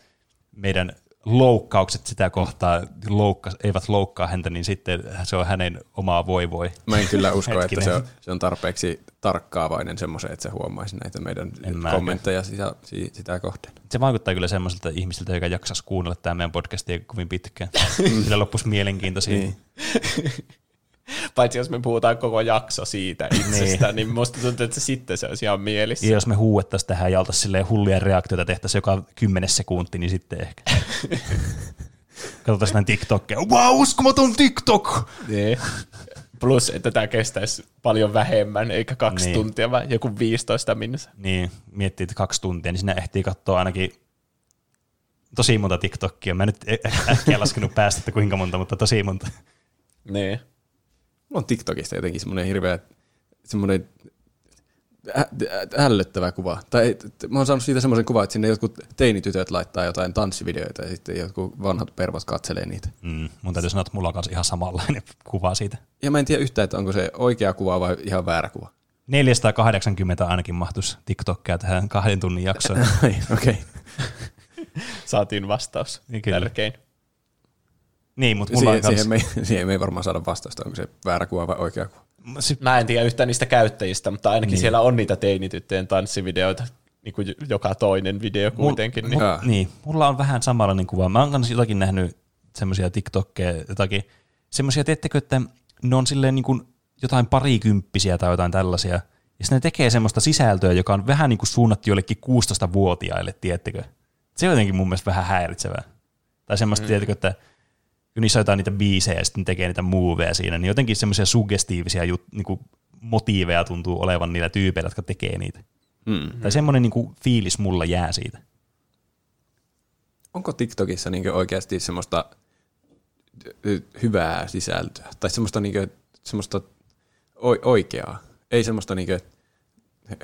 meidän loukkaukset sitä kohtaa loukka, eivät loukkaa häntä, niin sitten se on hänen omaa voi voi. Mä en kyllä usko, että se on, se on tarpeeksi tarkkaavainen semmoisen, että se huomaisi näitä meidän En kommentteja sitä, si- sitä kohden. Se vaikuttaa kyllä semmoiselta ihmiseltä, joka jaksaisi kuunnella tämä meidän podcastia kovin pitkään. Sillä loppuisi mielenkiintoisia. Niin. *laughs* Paitsi jos me puhutaan koko jakso siitä itsestä, niin musta tuntuu, että se sitten se olisi ihan mielissä. Ja jos me huuettaisiin tähän ja oltaisiin silleen hulluja reaktioita tehtäisiin joka kymmenes sekunti, niin sitten ehkä. *laughs* Katsotaan näin TikTokia. Wow, uskomaton TikTok! Niin. Plus, että tämä kestäisi paljon vähemmän, eikä kaksi Niin. niin. tuntia, vaan joku 15 minuuttia. Niin, miettii, että kaksi tuntia, niin sinä ehtii katsoa ainakin tosi monta TikTokia. Mä en nyt ä- äkkiä laskenut päästä, että kuinka monta, mutta tosi monta. Niin. Mulla on TikTokista jotenkin semmoinen hirveä, semmoinen ällöttävä kuva. Tai mä oon saanut siitä semmoisen kuvan, että sinne jotkut teinitytöt laittaa jotain tanssivideoita ja sitten jotkut vanhat pervot katselee niitä. Mm, mun täytyy sanoa, että mulla on kanssa ihan samanlainen *laughs* kuva siitä. Ja mä en tiedä yhtään, että onko se oikea kuva vai ihan väärä kuva. 480 ainakin mahtuisi TikTokia tähän kahden tunnin jaksoon. *laughs* Okei. *laughs* Saatiin vastaus. Niin kyllä. Tärkein. Niin, mutta mulla Siihen, on kans... siihen, me, ei- *laughs* siihen me ei varmaan saada vastausta, onko se väärä kuva vai oikea kuva. Mä en tiedä yhtään niistä käyttäjistä, mutta ainakin niin. siellä on niitä teinityttöjen tanssivideoita, niin kuin joka toinen video kuitenkin. niin. Jaa. niin, mulla on vähän samanlainen kuva. Mä oon kanssa jotakin nähnyt semmoisia TikTokkeja, jotakin, semmoisia, teettekö, että ne on silleen niin kuin jotain parikymppisiä tai jotain tällaisia, ja sitten ne tekee semmoista sisältöä, joka on vähän niin kuin suunnattu jollekin 16-vuotiaille, tiettekö? Se on jotenkin mun mielestä vähän häiritsevää. Tai semmoista, mm. tiettekö, että niissä on jotain niitä biisejä ja sitten tekee niitä moveja siinä, niin jotenkin semmoisia suggestiivisia jut, niin kuin motiiveja tuntuu olevan niillä tyypeillä, jotka tekee niitä. Mm. Tai semmoinen niin kuin fiilis mulla jää siitä. Onko TikTokissa niin oikeasti semmoista hy- hyvää sisältöä? Tai semmoista, niin semmoista o- oikeaa? Ei semmoista niin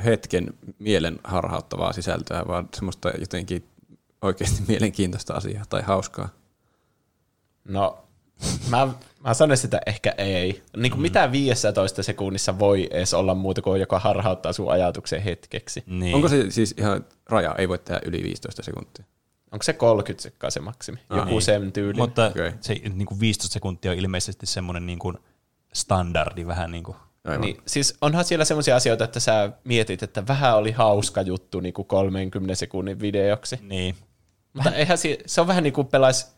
hetken mielen harhauttavaa sisältöä, vaan semmoista jotenkin oikeasti mielenkiintoista asiaa tai hauskaa. No, mä, mä sanoisin, että ehkä ei. Niin kuin mm. mitä 15 sekunnissa voi edes olla muuta kuin joka harhauttaa sun ajatuksen hetkeksi. Niin. Onko se siis ihan raja? Ei voi tehdä yli 15 sekuntia. Onko se 30 sekkaa se maksimi? Joku niin. sen tyyli. Mutta okay. se niin kuin 15 sekuntia on ilmeisesti semmoinen niin kuin standardi vähän niin kuin. Aivan. Niin, siis onhan siellä semmoisia asioita, että sä mietit, että vähän oli hauska juttu niin kuin 30 sekunnin videoksi. Niin. Mutta eihän si- se on vähän niin kuin pelais,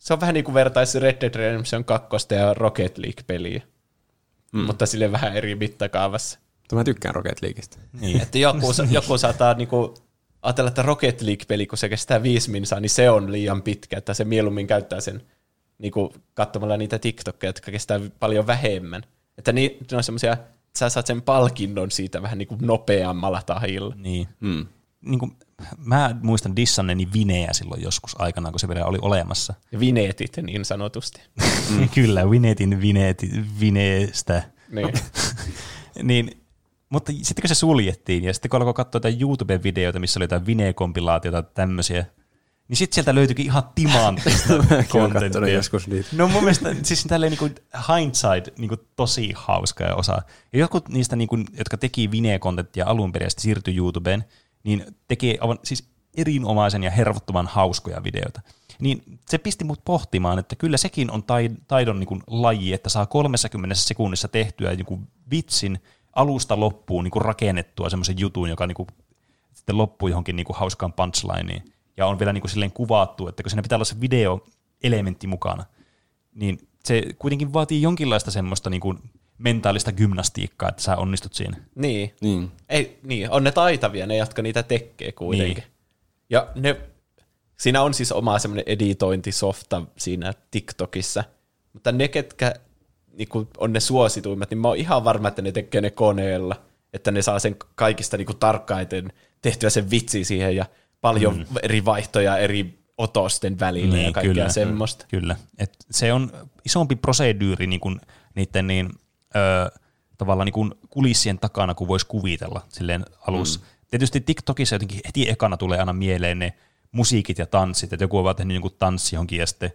se on vähän niin kuin vertaisi Red Dead Redemption 2 ja Rocket League-peliä. Mm. Mutta sille vähän eri mittakaavassa. Mutta mä tykkään Rocket Leagueista. niin. Että joku, *laughs* joku saattaa niinku ajatella, että Rocket League-peli, kun se kestää viisi minsaa, niin se on liian pitkä, että se mieluummin käyttää sen niinku, katsomalla niitä TikTokkeja, jotka kestää paljon vähemmän. Että ni, ne on semmoisia, että sä saat sen palkinnon siitä vähän niinku nopeammalla tahilla. niin. Mm. niin kuin, mä muistan dissanneni Vineä silloin joskus aikanaan, kun se vielä oli olemassa. Ja vineetit niin sanotusti. *laughs* Mm. Kyllä, Vinetin Vineeti, Vineestä. Niin. *laughs* niin, mutta sitten kun se suljettiin, ja sitten kun alkoi katsoa jotain YouTube-videoita, missä oli jotain Vine-kompilaatiota tai tämmöisiä, niin sitten sieltä löytyikin ihan timanttista *laughs* kontenttia. joskus niitä. No mun mielestä siis tälleen niin hindsight niin kuin tosi hauska ja osa. Ja jotkut niistä, niin kuin, jotka teki Vine-kontenttia alun perin ja sitten siirtyi YouTubeen, niin teki aivan siis erinomaisen ja hervottoman hauskoja videoita. Niin se pisti mut pohtimaan, että kyllä sekin on tai- taidon niin kuin laji, että saa 30 sekunnissa tehtyä niin kuin vitsin alusta loppuun niin kuin rakennettua semmoisen jutun, joka niin kuin sitten loppuu johonkin niin kuin hauskaan punchlineen. Ja on vielä niin kuin silleen kuvattu, että kun siinä pitää olla se videoelementti mukana, niin se kuitenkin vaatii jonkinlaista semmoista niin kuin mentaalista gymnastiikkaa, että sä onnistut siinä. Niin. Niin. Ei, niin, on ne taitavia, ne jotka niitä tekee kuitenkin. Niin. Ja ne, siinä on siis oma semmoinen editointisofta siinä TikTokissa, mutta ne, ketkä niin on ne suosituimmat, niin mä oon ihan varma, että ne tekee ne koneella, että ne saa sen kaikista niin tarkkaiten tehtyä sen vitsi siihen ja paljon mm. eri vaihtoja eri otosten välillä niin, ja kaikkea kyllä, semmoista. Kyllä. Et se on isompi proseduuri niin kuin niiden niin, ö, tavallaan niin kuin kulissien takana, kuin voisi kuvitella silleen alussa. Mm. Tietysti TikTokissa jotenkin heti ekana tulee aina mieleen ne musiikit ja tanssit, että joku on vaan tehnyt jonkun tanssi johonkin ja sitten,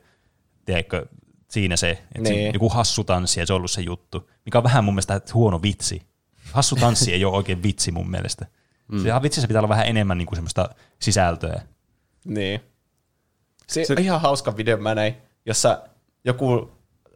tiedätkö, siinä se, että Niin. se, joku hassu tanssi ja se on ollut se juttu, mikä on vähän mun mielestä huono vitsi. Hassu tanssi ei ole oikein vitsi mun mielestä. Mm. Se vitsissä pitää olla vähän enemmän niin kuin semmoista sisältöä. Niin. Se, Se- se ihan hauska video mä näin, jossa joku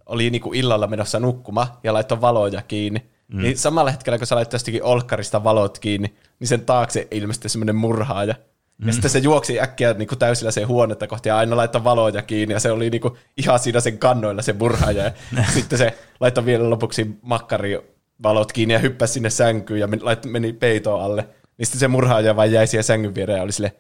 oli niinku illalla menossa nukkuma ja laittoi valoja kiinni. Mm. Niin samalla hetkellä, kun sä laittoi jostakin olkkarista valot kiinni, niin sen taakse ilmestyi semmoinen murhaaja. Mm. Ja sitten se juoksi äkkiä niinku täysillä sen huonetta kohti ja aina laittoi valoja kiinni ja se oli niinku ihan siinä sen kannoilla se murhaaja. Ja *laughs* sitten se laittoi vielä lopuksi makkari valot kiinni ja hyppäsi sinne sänkyyn ja meni, peitoon alle. Niin sitten se murhaaja vain jäi siihen sängyn viereen ja oli silleen,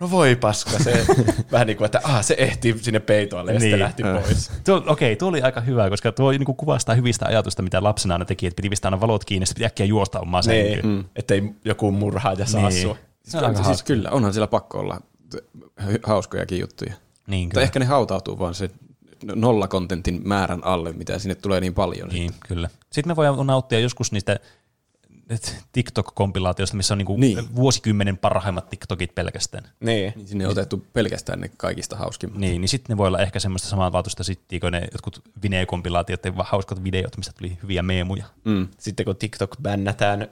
no voi paska, se *laughs* vähän niin kuin, että ah, se ehti sinne peitoalle ja niin. sitten lähti pois. Tuo, okei, tuo oli aika hyvä, koska tuo niin kuin kuvastaa hyvistä ajatusta, mitä lapsena aina teki, että piti pistää aina valot kiinni sitten äkkiä juosta omaa. Niin, ettei joku murhaaja saa Niin. sua. Se on aika siis kyllä, onhan siellä pakko olla hauskojakin juttuja. Niin, Tai kyllä. ehkä ne hautautuu vaan se nollakontentin määrän alle, mitä sinne tulee niin paljon. Niin, kyllä. Sitten me voidaan nauttia joskus niistä TikTok-kompilaatioista, missä on niinku Niin. vuosikymmenen parhaimmat TikTokit pelkästään. Niin. Niin sinne on otettu pelkästään ne kaikista hauskimmat. Niin, niin sitten ne voi olla ehkä semmoista samanlaatuista sittiä kuin ne jotkut Vine-kompilaatiot ja hauskat videot, mistä tuli hyviä meemuja. Mm. Sitten kun TikTok bännätään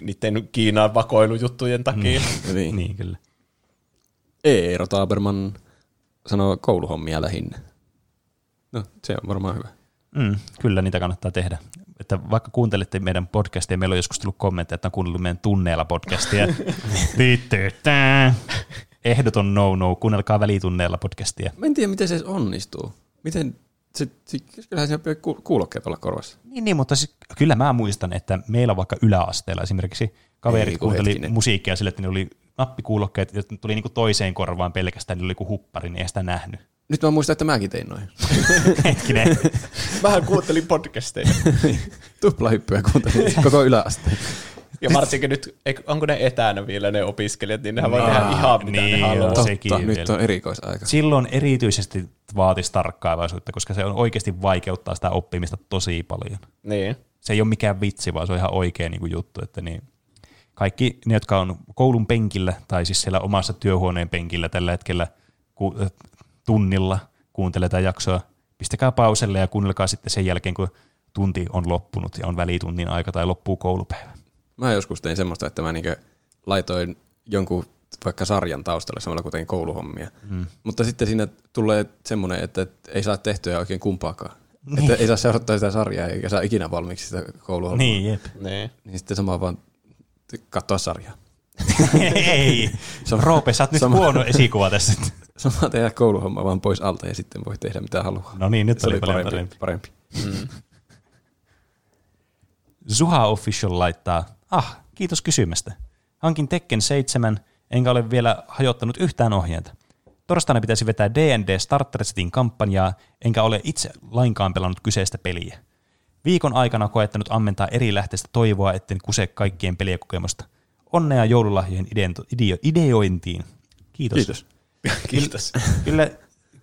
niiden Kiinan vakoilujuttujen takia. Mm. *laughs* Niin. Niin, kyllä. Eero Taberman sanoo kouluhommia lähinnä. No, se on varmaan hyvä. Mm, kyllä niitä kannattaa tehdä. Että vaikka kuuntelette meidän podcastia, meillä on joskus tullut kommentteja, että on kuunnellut meidän tunneilla podcastia. *laughs* Ehdoton no-no, kuunnelkaa välitunneilla podcastia. Mä en tiedä, miten se onnistuu. Miten, se, se, kyllähän siinä pitää ku- kuulokkeet olla korvassa. Niin, niin mutta siis, kyllä mä muistan, että meillä vaikka yläasteella esimerkiksi kaverit Ei, kuunteli hetkinen. musiikkia sille, että ne oli nappikuulokkeet, jotka tuli niinku toiseen korvaan pelkästään, niillä oli joku huppari, niin ei sitä nähnyt. Nyt mä muistan, että mäkin tein noin. *laughs* Hetkinen. Vähän kuuntelin podcasteja. *laughs* Tuplahyppyä kuuntelin koko yläasteen. Ja varsinkin nyt, onko ne etänä vielä ne opiskelijat, niin nehän voi tehdä ihan mitä niin, ne haluaa. Totta, sekin nyt vielä. on erikoisaika. Silloin erityisesti vaatisi tarkkaavaisuutta, koska se on oikeasti vaikeuttaa sitä oppimista tosi paljon. Niin. Se ei ole mikään vitsi, vaan se on ihan oikea niin kuin juttu. Että niin, kaikki ne, jotka on koulun penkillä tai siis siellä omassa työhuoneen penkillä tällä hetkellä ku, tunnilla kuuntelee tätä jaksoa, pistäkää pauselle ja kuunnelkaa sitten sen jälkeen, kun tunti on loppunut ja on välitunnin aika tai loppuu koulupäivä. Mä joskus tein semmoista, että mä niinkö laitoin jonkun vaikka sarjan taustalle samalla kun tein kouluhommia. Mm. Mutta sitten siinä tulee semmoinen, että ei saa tehtyä oikein kumpaakaan. Niin. Että ei saa seurattaa sitä sarjaa eikä saa ikinä valmiiksi sitä kouluhommaa. Niin, jep. Niin. Niin sitten sama vaan katsoa sarjaa. Ei, Roope, sä oot nyt Sama- huono esikuva tässä. Sama tehdä kouluhomma vaan pois alta ja sitten voi tehdä mitä haluaa. No niin, nyt Se oli oli parempi. parempi. parempi. Zuha Official laittaa, ah, kiitos kysymästä. Hankin Tekken 7, enkä ole vielä hajottanut yhtään ohjeita. Torstaina pitäisi vetää D&D Starter Setin kampanjaa, enkä ole itse lainkaan pelannut kyseistä peliä. Viikon aikana koettanut ammentaa eri lähteistä toivoa, etten kuse kaikkien pelien kokemusta. Onnea joululahjojen ideo- ideointiin. Kiitos. Kiitos. *laughs* Kiitos. Kyllä,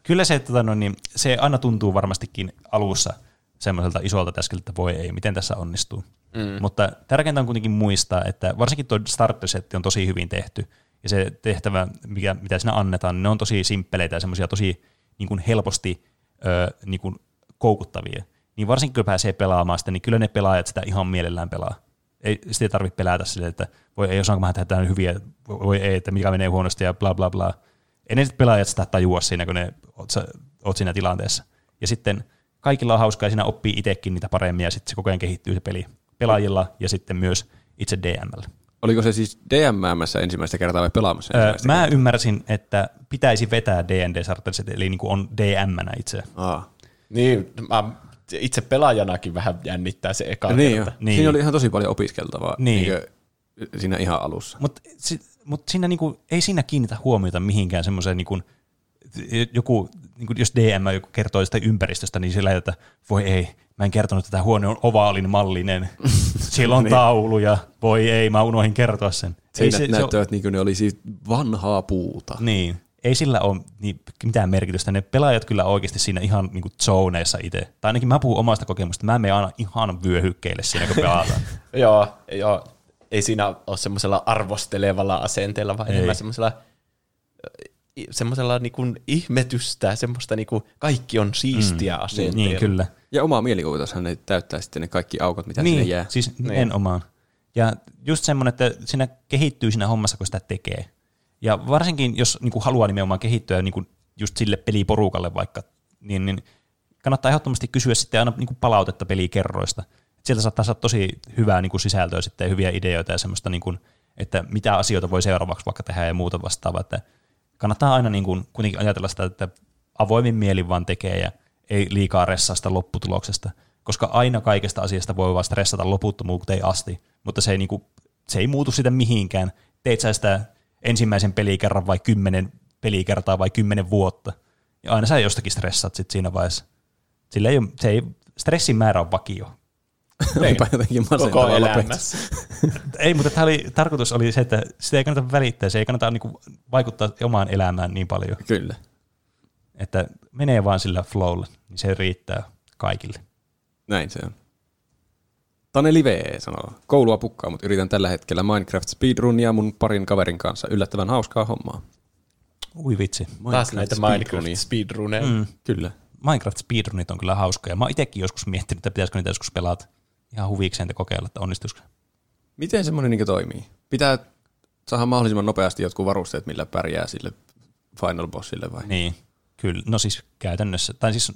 kyllä se, tota, no, niin, se aina tuntuu varmastikin alussa semmoiselta isolta täskeltä, että voi ei, miten tässä onnistuu. Mm. Mutta tärkeintä on kuitenkin muistaa, että varsinkin tuo starter-setti on tosi hyvin tehty, ja se tehtävä, mikä, mitä siinä annetaan, niin ne on tosi simppeleitä ja semmoisia tosi niin kuin helposti ö, niin kuin koukuttavia. Niin varsinkin kun pääsee pelaamaan sitä, niin kyllä ne pelaajat sitä ihan mielellään pelaa. Ei, sitä ei tarvitse pelätä silleen, että voi ei osaanko mä tehdä hyviä, voi ei, että mikä menee huonosti ja bla bla bla. Ei ne sit pelaajat sitä tajua siinä, kun ne oot, sä- oot siinä tilanteessa. Ja sitten kaikilla on hauskaa ja siinä oppii itsekin niitä paremmin ja sitten se koko ajan kehittyy se peli pelaajilla ja sitten myös itse DMllä. Oliko se siis DMMssä ensimmäistä kertaa vai pelaamassa Öö, mä ymmärsin, että pitäisi vetää D&D-sarteliset, eli niin kuin on DM-nä itse. kertaa? Aa. Niin, mä itse pelaajanakin vähän jännittää se eka Niin, jo. kerta. Niin. Siinä oli ihan tosi paljon opiskeltavaa Niin. niinkö siinä ihan alussa. Mutta mut siinä niinku, ei siinä kiinnitä huomiota mihinkään semmoiseen, niinku, joku, niinku, jos DM joku kertoo sitä ympäristöstä, niin sillä ei, että voi ei, mä en kertonut, että tämä huone on ovaalin mallinen, *laughs* siellä on Niin. taulu ja voi ei, mä unohdin kertoa sen. Ei Seinät se, se, näyttävät niin kuin ne olisi vanhaa puuta. niin, ei sillä ole niin, mitään merkitystä. Ne pelaajat kyllä oikeasti siinä ihan niin kuin zoneissa itse. Tai ainakin mä puhun omasta kokemusta. Mä menen aina ihan vyöhykkeille siinä, kun pelataan. *laughs* Joo, joo, ei siinä ole semmoisella arvostelevalla asenteella, vaan Ei. enemmän semmoisella semmoisella niinku ihmetystä, semmoista niinku kaikki on siistiä mm, asenteella. niin, kyllä. Ja oma mielikuvitushan ne täyttää sitten ne kaikki aukot, mitä niin, sinne jää. siis nimenomaan. Ja just semmoinen, että siinä kehittyy siinä hommassa, kun sitä tekee. Ja varsinkin, jos niin kuin haluaa nimenomaan kehittyä niin kuin just sille peliporukalle vaikka, niin, niin kannattaa ehdottomasti kysyä sitten aina niin kuin palautetta pelikerroista. Sieltä saattaa saada tosi hyvää niin kuin sisältöä sitten ja hyviä ideoita ja semmoista, niin kuin, että mitä asioita voi seuraavaksi vaikka tehdä ja muuta vastaavaa. Että kannattaa aina niin kuin, kuitenkin ajatella sitä, että avoimin mielin vaan tekee ja ei liikaa ressaa sitä lopputuloksesta, koska aina kaikesta asiasta voi vaan stressata loputtomuuteen asti, mutta se ei, niin kuin, se ei muutu sitä mihinkään. Teit sä sitä ensimmäisen pelikerran vai kymmenen pelikertaa vai kymmenen vuotta, ja aina sä jostakin stressaat sit siinä vaiheessa. Sillä ei ole, se ei, stressin määrä on vakio. *laughs* Olipa jotenkin Koko elämässä. *laughs* ei, mutta tämä oli, tarkoitus oli se, että sitä ei kannata välittää, se ei kannata niinku vaikuttaa omaan elämään niin paljon, Kyllä. että menee vaan sillä flowlla, niin se riittää kaikille. Näin se on. Tane Live sanoo, koulua pukkaa, mutta yritän tällä hetkellä Minecraft speedrunia mun parin kaverin kanssa. Yllättävän hauskaa hommaa. Ui vitsi. Taas näitä. Minecraft speedruneja. Mm. Kyllä. Minecraft speedrunit on kyllä hauskoja. Mä oon itsekin joskus miettinyt, että pitäisikö niitä joskus pelata ihan huvikseen ja kokeilla, että onnistuisiko. Miten semmoinen niin toimii? Pitää saada mahdollisimman nopeasti jotkut varusteet, millä pärjää sille final bossille vai? Niin, kyllä. No siis käytännössä, tai siis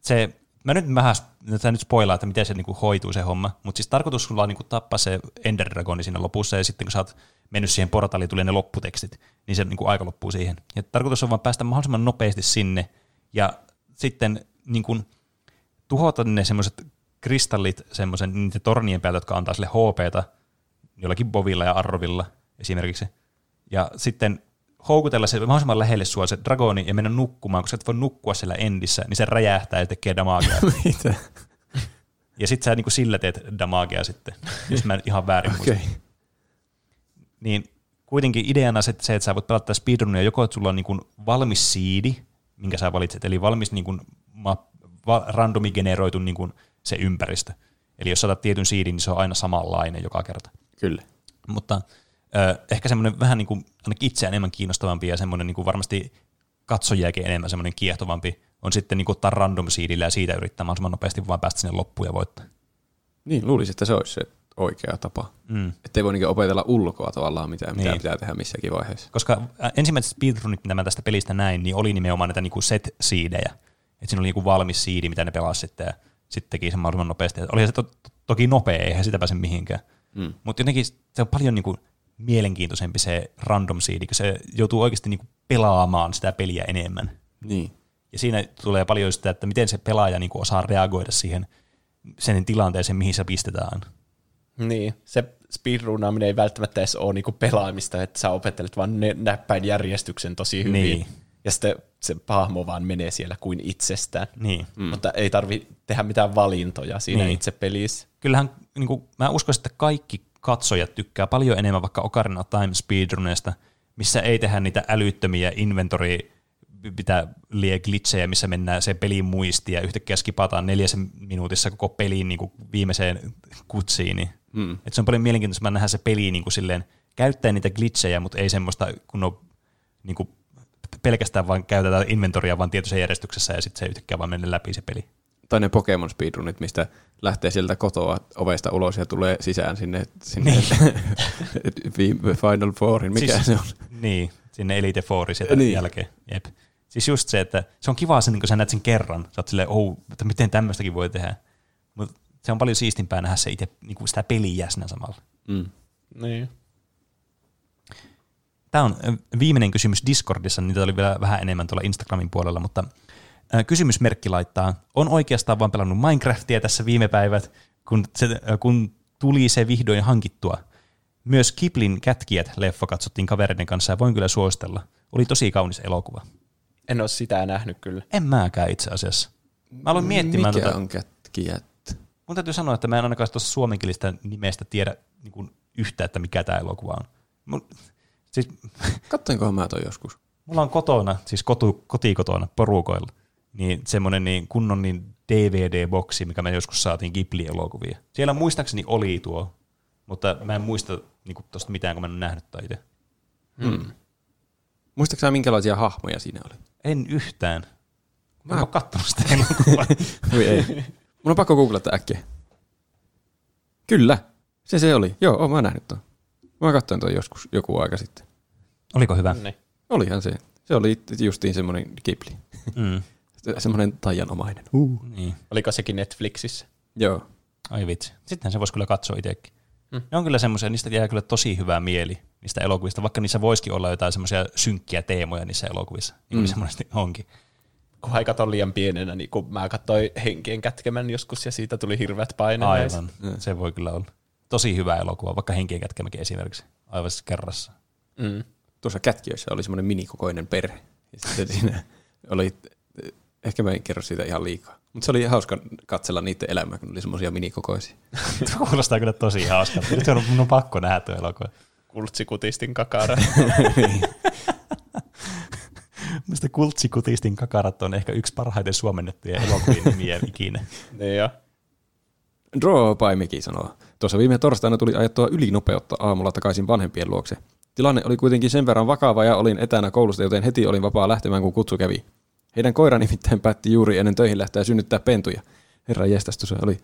se, mä nyt vähän, tämä nyt spoilaa, että miten se niinku hoituu se homma, mutta siis tarkoitus sulla on niinku tappaa se Ender Dragoni siinä lopussa, ja sitten kun sä oot mennyt siihen portaaliin, tulee ne lopputekstit, niin se niinku aika loppuu siihen. Ja tarkoitus on vaan päästä mahdollisimman nopeasti sinne, ja sitten niin kuin, tuhota ne semmoiset kristallit semmoisen niiden tornien päältä, jotka antaa sille HPta, jollakin Bovilla ja Arrovilla esimerkiksi. Ja sitten houkutella se mahdollisimman lähelle sua se dragoni ja mennä nukkumaan, koska et voi nukkua siellä endissä, niin se räjähtää ja tekee damagea. *laughs* Mitä? ja sit sä niinku sillä teet damagea sitten, jos mä en ihan väärin muista. Okei. Niin kuitenkin ideana se, se, että sä voit pelata speedrunia joko, että sulla on niinku valmis siidi, minkä sä valitset, eli valmis niinku va- randomi generoitu niinku se ympäristö. Eli jos sä otat tietyn siidin, niin se on aina samanlainen joka kerta. Kyllä. Mutta ehkä semmoinen vähän niin kuin, ainakin itseä enemmän kiinnostavampi ja semmoinen niin kuin varmasti katsojiakin enemmän semmoinen kiehtovampi on sitten niin kuin ottaa random seedillä ja siitä yrittää mahdollisimman nopeasti vaan päästä sinne loppuun ja voittaa. Niin, luulisin, että se olisi se oikea tapa. Mm. Että ei voi niinku opetella ulkoa tavallaan mitään, mitä Niin. pitää tehdä missäkin vaiheessa. Koska ensimmäiset speedrunit, mitä mä tästä pelistä näin, niin oli nimenomaan näitä niin set seedejä. Että siinä oli niin kuin valmis siidi, mitä ne pelasi sitten ja sitten teki sen mahdollisimman nopeasti. Oli se to- toki nopea, eihän sitä pääse mihinkään. Mm. Mutta jotenkin se on paljon niin kuin mielenkiintoisempi se random seed, kun se joutuu oikeasti niin kuin pelaamaan sitä peliä enemmän. Niin. Ja siinä tulee paljon sitä, että miten se pelaaja niin kuin osaa reagoida siihen sen tilanteeseen, mihin se pistetään. Niin, se speedrunaaminen ei välttämättä edes ole niinku pelaamista, että sä opettelet vaan ne näppäin järjestyksen tosi hyvin. Niin. Ja sitten se hahmo vaan menee siellä kuin itsestään. Niin. Mm. Mutta ei tarvi tehdä mitään valintoja siinä Niin. itse pelissä. Kyllähän niin kuin, mä uskon, että kaikki katsojat tykkää paljon enemmän vaikka Ocarina of Time speedruneista, missä ei tehdä niitä älyttömiä inventory pitää lie glitchejä, missä mennään se pelin muistiin ja yhtäkkiä skipataan neljäsen minuutissa koko peliin niin kuin viimeiseen kutsiin. Niin. Mm. Et se on paljon mielenkiintoista nähdä se peli niin kuin silleen käyttää niitä glitchejä, mutta ei semmoista kun on niin kuin, pelkästään vaan käytetään inventoria vaan tietyssä järjestyksessä ja sitten se yhtäkkiä vaan menee läpi se peli. Tai ne Pokemon speedrunit, mistä lähtee sieltä kotoa ovesta ulos ja tulee sisään sinne, sinne niin. *laughs* Final Fourin. Mikä Siis- se on? Niin, sinne Elite Fouri sieltä Niin. jälkeen. Jep. Siis just se, että se on kiva se, niin kun sä näet sen kerran. Sä oot silleen, oh, että miten tämmöistäkin voi tehdä. Mutta se on paljon siistimpää nähdä se itse niin kuin sitä peliä siinä samalla. Mm. Niin. Tämä on viimeinen kysymys Discordissa, niitä oli vielä vähän enemmän tuolla Instagramin puolella, mutta kysymysmerkki laittaa, on oikeastaan vaan pelannut Minecraftia tässä viime päivät, kun, se, kun tuli se vihdoin hankittua. Myös Kiplin Kätkijät leffa katsottiin kavereiden kanssa ja voin kyllä suositella. Oli tosi kaunis elokuva. En ole sitä nähnyt kyllä. En mäkään itse asiassa. Mä aloin miettimään, Mikä tota, on kätkijät? mun täytyy sanoa, että mä en ainakaan tuossa suomenkielistä nimestä tiedä niin kuin yhtä, että mikä tämä elokuva on. Mun, siis, Katsoinkohan mä toi joskus? mulla on kotona, siis kotu, kotikotona porukoilla, niin semmoinen niin kunnon niin DVD-boksi, mikä me joskus saatiin Ghibli-elokuvia. Siellä muistaakseni oli tuo, mutta mä en muista niin tuosta mitään, kun mä en ole nähnyt tai itse. Muistatko sä, minkälaisia hahmoja siinä oli? En yhtään. Mä en Mä- ole kattonut sitä elokuvaa. *laughs* Voi ei. Mun on pakko googlata äkkiä. Kyllä, se se oli. Joo, oon mä nähnyt ton. Mä katsoin ton joskus joku aika sitten. Oliko hyvä? Niin. Olihan se. Se oli justiin semmoinen Ghibli. Mm. Semmoinen taianomainen. Uh. Niin. Oliko sekin Netflixissä? Joo. Ai vitsi. Sitten se voisi kyllä katsoa itsekin. Mm. Mm. Ne on kyllä semmoisia, niistä jää kyllä tosi hyvä mieli niistä elokuvista, vaikka niissä voisikin olla jotain semmoisia synkkiä teemoja niissä elokuvissa, niin kuin Mm. mm. semmoisesti onkin. Kun ai katon liian pienenä, niin kun mä katsoin Henkien kätkemän joskus ja siitä tuli hirveät paineet. Aivan, se voi kyllä olla. Tosi hyvä elokuva, vaikka henkien kätkemäkin esimerkiksi, aivan siis kerrassa. Mm. Tuossa kätkiöissä oli semmoinen minikokoinen perhe. Ja sitten siinä oli, ehkä mä en kerro siitä ihan liikaa. Mutta se oli hauska katsella niiden elämää, kun ne oli semmoisia minikokoisia. *laughs* Kuulostaa kyllä tosi hauskalta. Nyt on, mun on pakko nähdä tuo elokuva. Kultsikutistin kakara. *laughs* Mistä Kultsikutistin kakarat on ehkä yksi parhaiten suomennettuja elokuvien nimiä ikinä. niin jo. Draw by Miki sanoo. Tuossa viime torstaina tuli ajettua ylinopeutta aamulla takaisin vanhempien luokse. Tilanne oli kuitenkin sen verran vakava ja olin etänä koulusta, joten heti olin vapaa lähtemään, kun kutsu kävi. Heidän koira nimittäin päätti juuri ennen töihin lähteä synnyttää pentuja. Herra jestas, se oli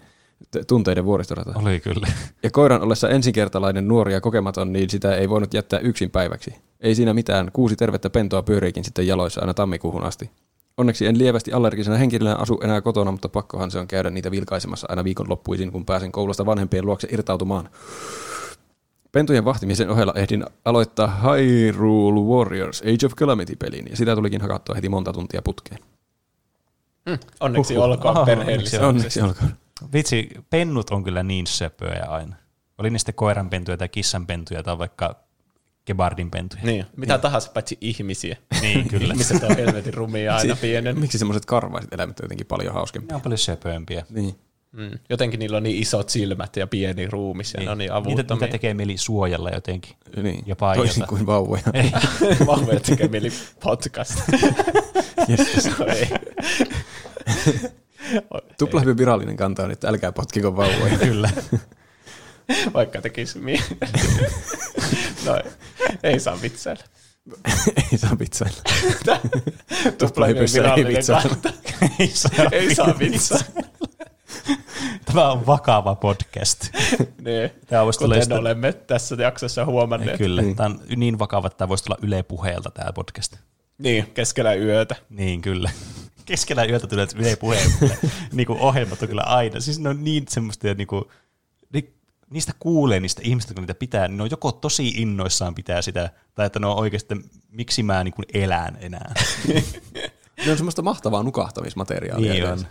tunteiden vuoristorata. Oli kyllä. Ja koiran ollessa ensikertalainen nuori ja kokematon, niin sitä ei voinut jättää yksin päiväksi. Ei siinä mitään, kuusi tervettä pentoa pyöriikin sitten jaloissa aina tammikuuhun asti. Onneksi en lievästi allergisena henkilönä asu enää kotona, mutta pakkohan se on käydä niitä vilkaisemassa aina viikonloppuisin, kun pääsen koulusta vanhempien luokse irtautumaan. Pentujen vahtimisen ohella ehdin aloittaa Hyrule Warriors Age of Calamity-pelin, ja sitä tulikin hakattua heti monta tuntia putkeen. Onneksi Huhhuh. olkoon Aha, perheellisesti. Onneksi olkoon. Vitsi, pennut on kyllä niin söpöjä aina. Oli sitten koiranpentuja tai kissanpentuja tai vaikka kebardin pentuja. Niin, mitä tahansa paitsi ihmisiä. Niin, kyllä. Ihmiset on helvetin rumia aina pienen. Miksi semmoiset karvaiset eläimet on jotenkin paljon hauskempia? Ne on paljon söpöömpiä. Niin. Mm. Jotenkin niillä on niin isot silmät ja pieni ruumis ja ne on niin niitä, avuttomia. niitä tekee mieli suojella jotenkin. niin. Ja paijata. Toisin kuin vauvoja. Ei. *laughs* Vahvoja tekee mieli podcast. *laughs* Yes. No ei. *laughs* Tuplahypyn virallinen kanta on, että älkää potkiko vauvoja. Kyllä. Vaikka tekisi mieli. no ei saa vitsailla. ei saa vitsailla. Tuplahypyssä ei virallinen vitsailla. kanta. ei saa, Ei saa vitsailla. *laughs* Tämä on vakava podcast. *laughs* Niin. Tämä voisi tulla Kuten just- olemme tässä jaksossa huomanneet. Kyllä, tämä on niin vakava, että tämä voisi tulla Yle puheelta tämä podcast. Niin, keskellä yötä. Niin, kyllä. *laughs* Keskellä yötä tulee Yle puheelta. niin kuin ohjelmat on kyllä aina. Siis ne on niin semmoista, että niin kuin, ni, niistä kuulee niistä ihmistä, kun niitä pitää, niin ne on joko tosi innoissaan pitää sitä, tai että ne on oikeasti, miksi mä niin kuin elän enää. Ne on semmoista mahtavaa nukahtamismateriaalia. niin on.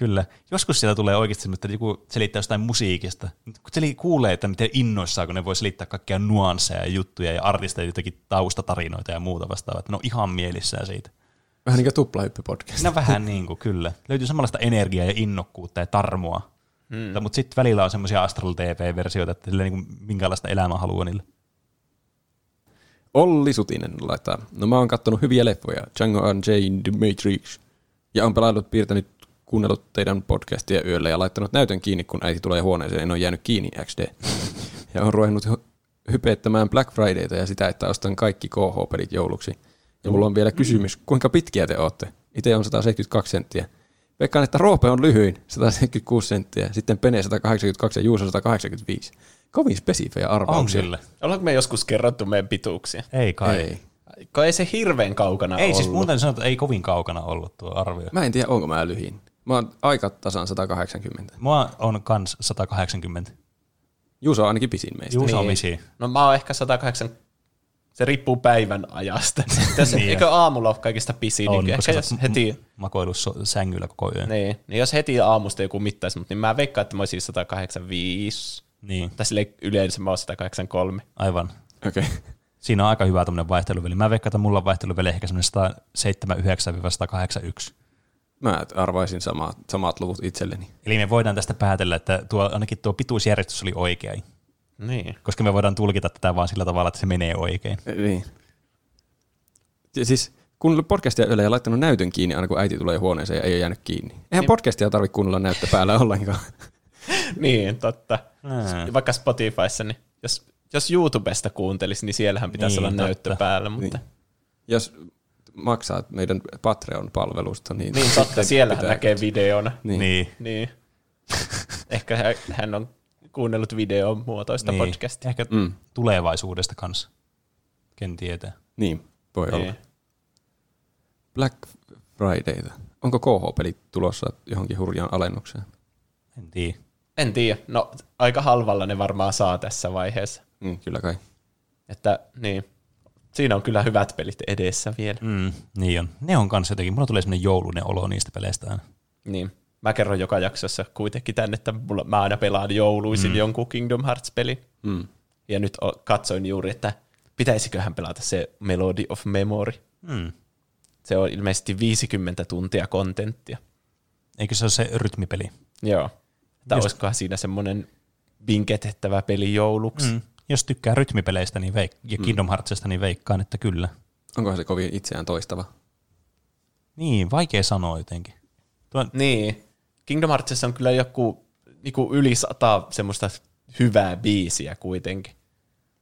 Kyllä. Joskus siellä tulee oikeasti että joku selittää jostain musiikista. Kun se kuulee, että miten innoissaan, kun ne voi selittää kaikkia nuansseja ja juttuja ja artisteja jotakin taustatarinoita ja muuta vastaavaa. Että ne on ihan mielissään siitä. Vähän niin kuin tuplahyppy-podcast. No vähän niin kuin, kyllä. Löytyy samanlaista energiaa ja innokkuutta ja tarmoa. Mm. Mutta sitten välillä on semmoisia Astral TV-versioita, että sillä niin kuin minkälaista elämää haluaa niille. Olli Sutinen laittaa. No mä oon kattonut hyviä leffoja. Django Unchained, The Matrix. Ja on pelaillut, piirtänyt, kuunnellut teidän podcastia yöllä ja laittanut näytön kiinni, kun äiti tulee huoneeseen. En ole jäänyt kiinni XD. Ja on ruvennut hypettämään Black Fridayta ja sitä, että ostan kaikki KH-pelit jouluksi. Ja mulla on vielä kysymys, kuinka pitkiä te ootte? Itse on 172 senttiä. Veikkaan, että Roope on lyhyin, 176 senttiä, sitten Pene 182 ja Juuso 185. Kovin spesifejä On arvauksia. kyllä. Ollaanko me joskus kerrottu meidän pituuksia? Ei kai. Ei, Ei. Kun ei se hirveän kaukana ei ollut. siis muuten sanoa, että ei kovin kaukana ollut tuo arvio. Mä en tiedä, onko mä lyhin. Mä oon aika tasan 180. Mua on kans 180. Juuso on ainakin pisin meistä. Juuso on Niin. misi. No mä oon ehkä 108. Se riippuu päivän ajasta. *laughs* Tässä, Niin. eikö aamulla ole kaikista pisin? On, niin ehkä jos heti, m- makoillut so- sängyllä koko yön. niin, niin jos heti aamusta joku mittaisi mut, niin mä veikkaan, että mä olisin 185. Niin, Tai silleen yleensä mä oon 183. aivan. Okei. Okay. Siinä on aika hyvä tämmöinen vaihteluveli. Mä veikkaan, että mulla on vaihteluveli ehkä semmoinen 179-181. Mä arvaisin sama, samat luvut itselleni. Eli me voidaan tästä päätellä, että tuo, ainakin tuo pituusjärjestys oli oikein. Niin. Koska me voidaan tulkita tätä vaan sillä tavalla, että se menee oikein. Niin. Ja siis kuunnellut podcastia Yle ja laittanut näytön kiinni aina kun äiti tulee huoneeseen ja ei ole jäänyt kiinni. Eihän podcastia tarvitse kuunnella näyttö päällä ollenkaan. *laughs* Niin, totta. Mm. Vaikka Spotifyssa, niin jos, jos YouTubesta kuuntelisi, niin siellähän pitäisi Niin, olla totta. näyttö päällä. Mutta... Niin. Jos maksaa meidän Patreon-palvelusta, niin... Niin, *laughs* totta, siellähän pitää- näkee videona. Niin. Niin. Niin. *laughs* Ehkä hän- hän on kuunnellut videon muotoista niin. podcastia. Ehkä Mm. tulevaisuudesta kanssa. Ken tietää. Niin, voi Niin. olla. Black Fridayta. Onko KH-pelit tulossa johonkin hurjaan alennukseen? En tiedä. En tiedä. No, aika halvalla ne varmaan saa tässä vaiheessa. Mm, kyllä kai. Että niin. Siinä on kyllä hyvät pelit edessä vielä. Mm, niin on. Ne on kanssa jotenkin. Mulla tulee semmoinen joulunen olo niistä peleistä aina. Niin. Mä kerron joka jaksossa kuitenkin tänne, että mulla, mä aina pelaan jouluisin mm. jonkun Kingdom Hearts-pelin. Mm. Ja nyt katsoin juuri, että pitäisiköhän pelata se Melody of Memory. Mm. Se on ilmeisesti 50 tuntia kontenttia. Eikö se ole se rytmipeli? Joo. Tai Just- olisikohan siinä semmoinen vinketettävä peli jouluksi. Mm. Mm. Jos tykkää rytmipeleistä niin veik- ja Kingdom Heartsista, niin veikkaan, että kyllä. Onkohan se kovin itseään toistava? Niin, vaikea sanoa jotenkin. Tuo, Niin. Kingdom Heartsissa on kyllä joku niinku yli sata semmoista hyvää biisiä kuitenkin.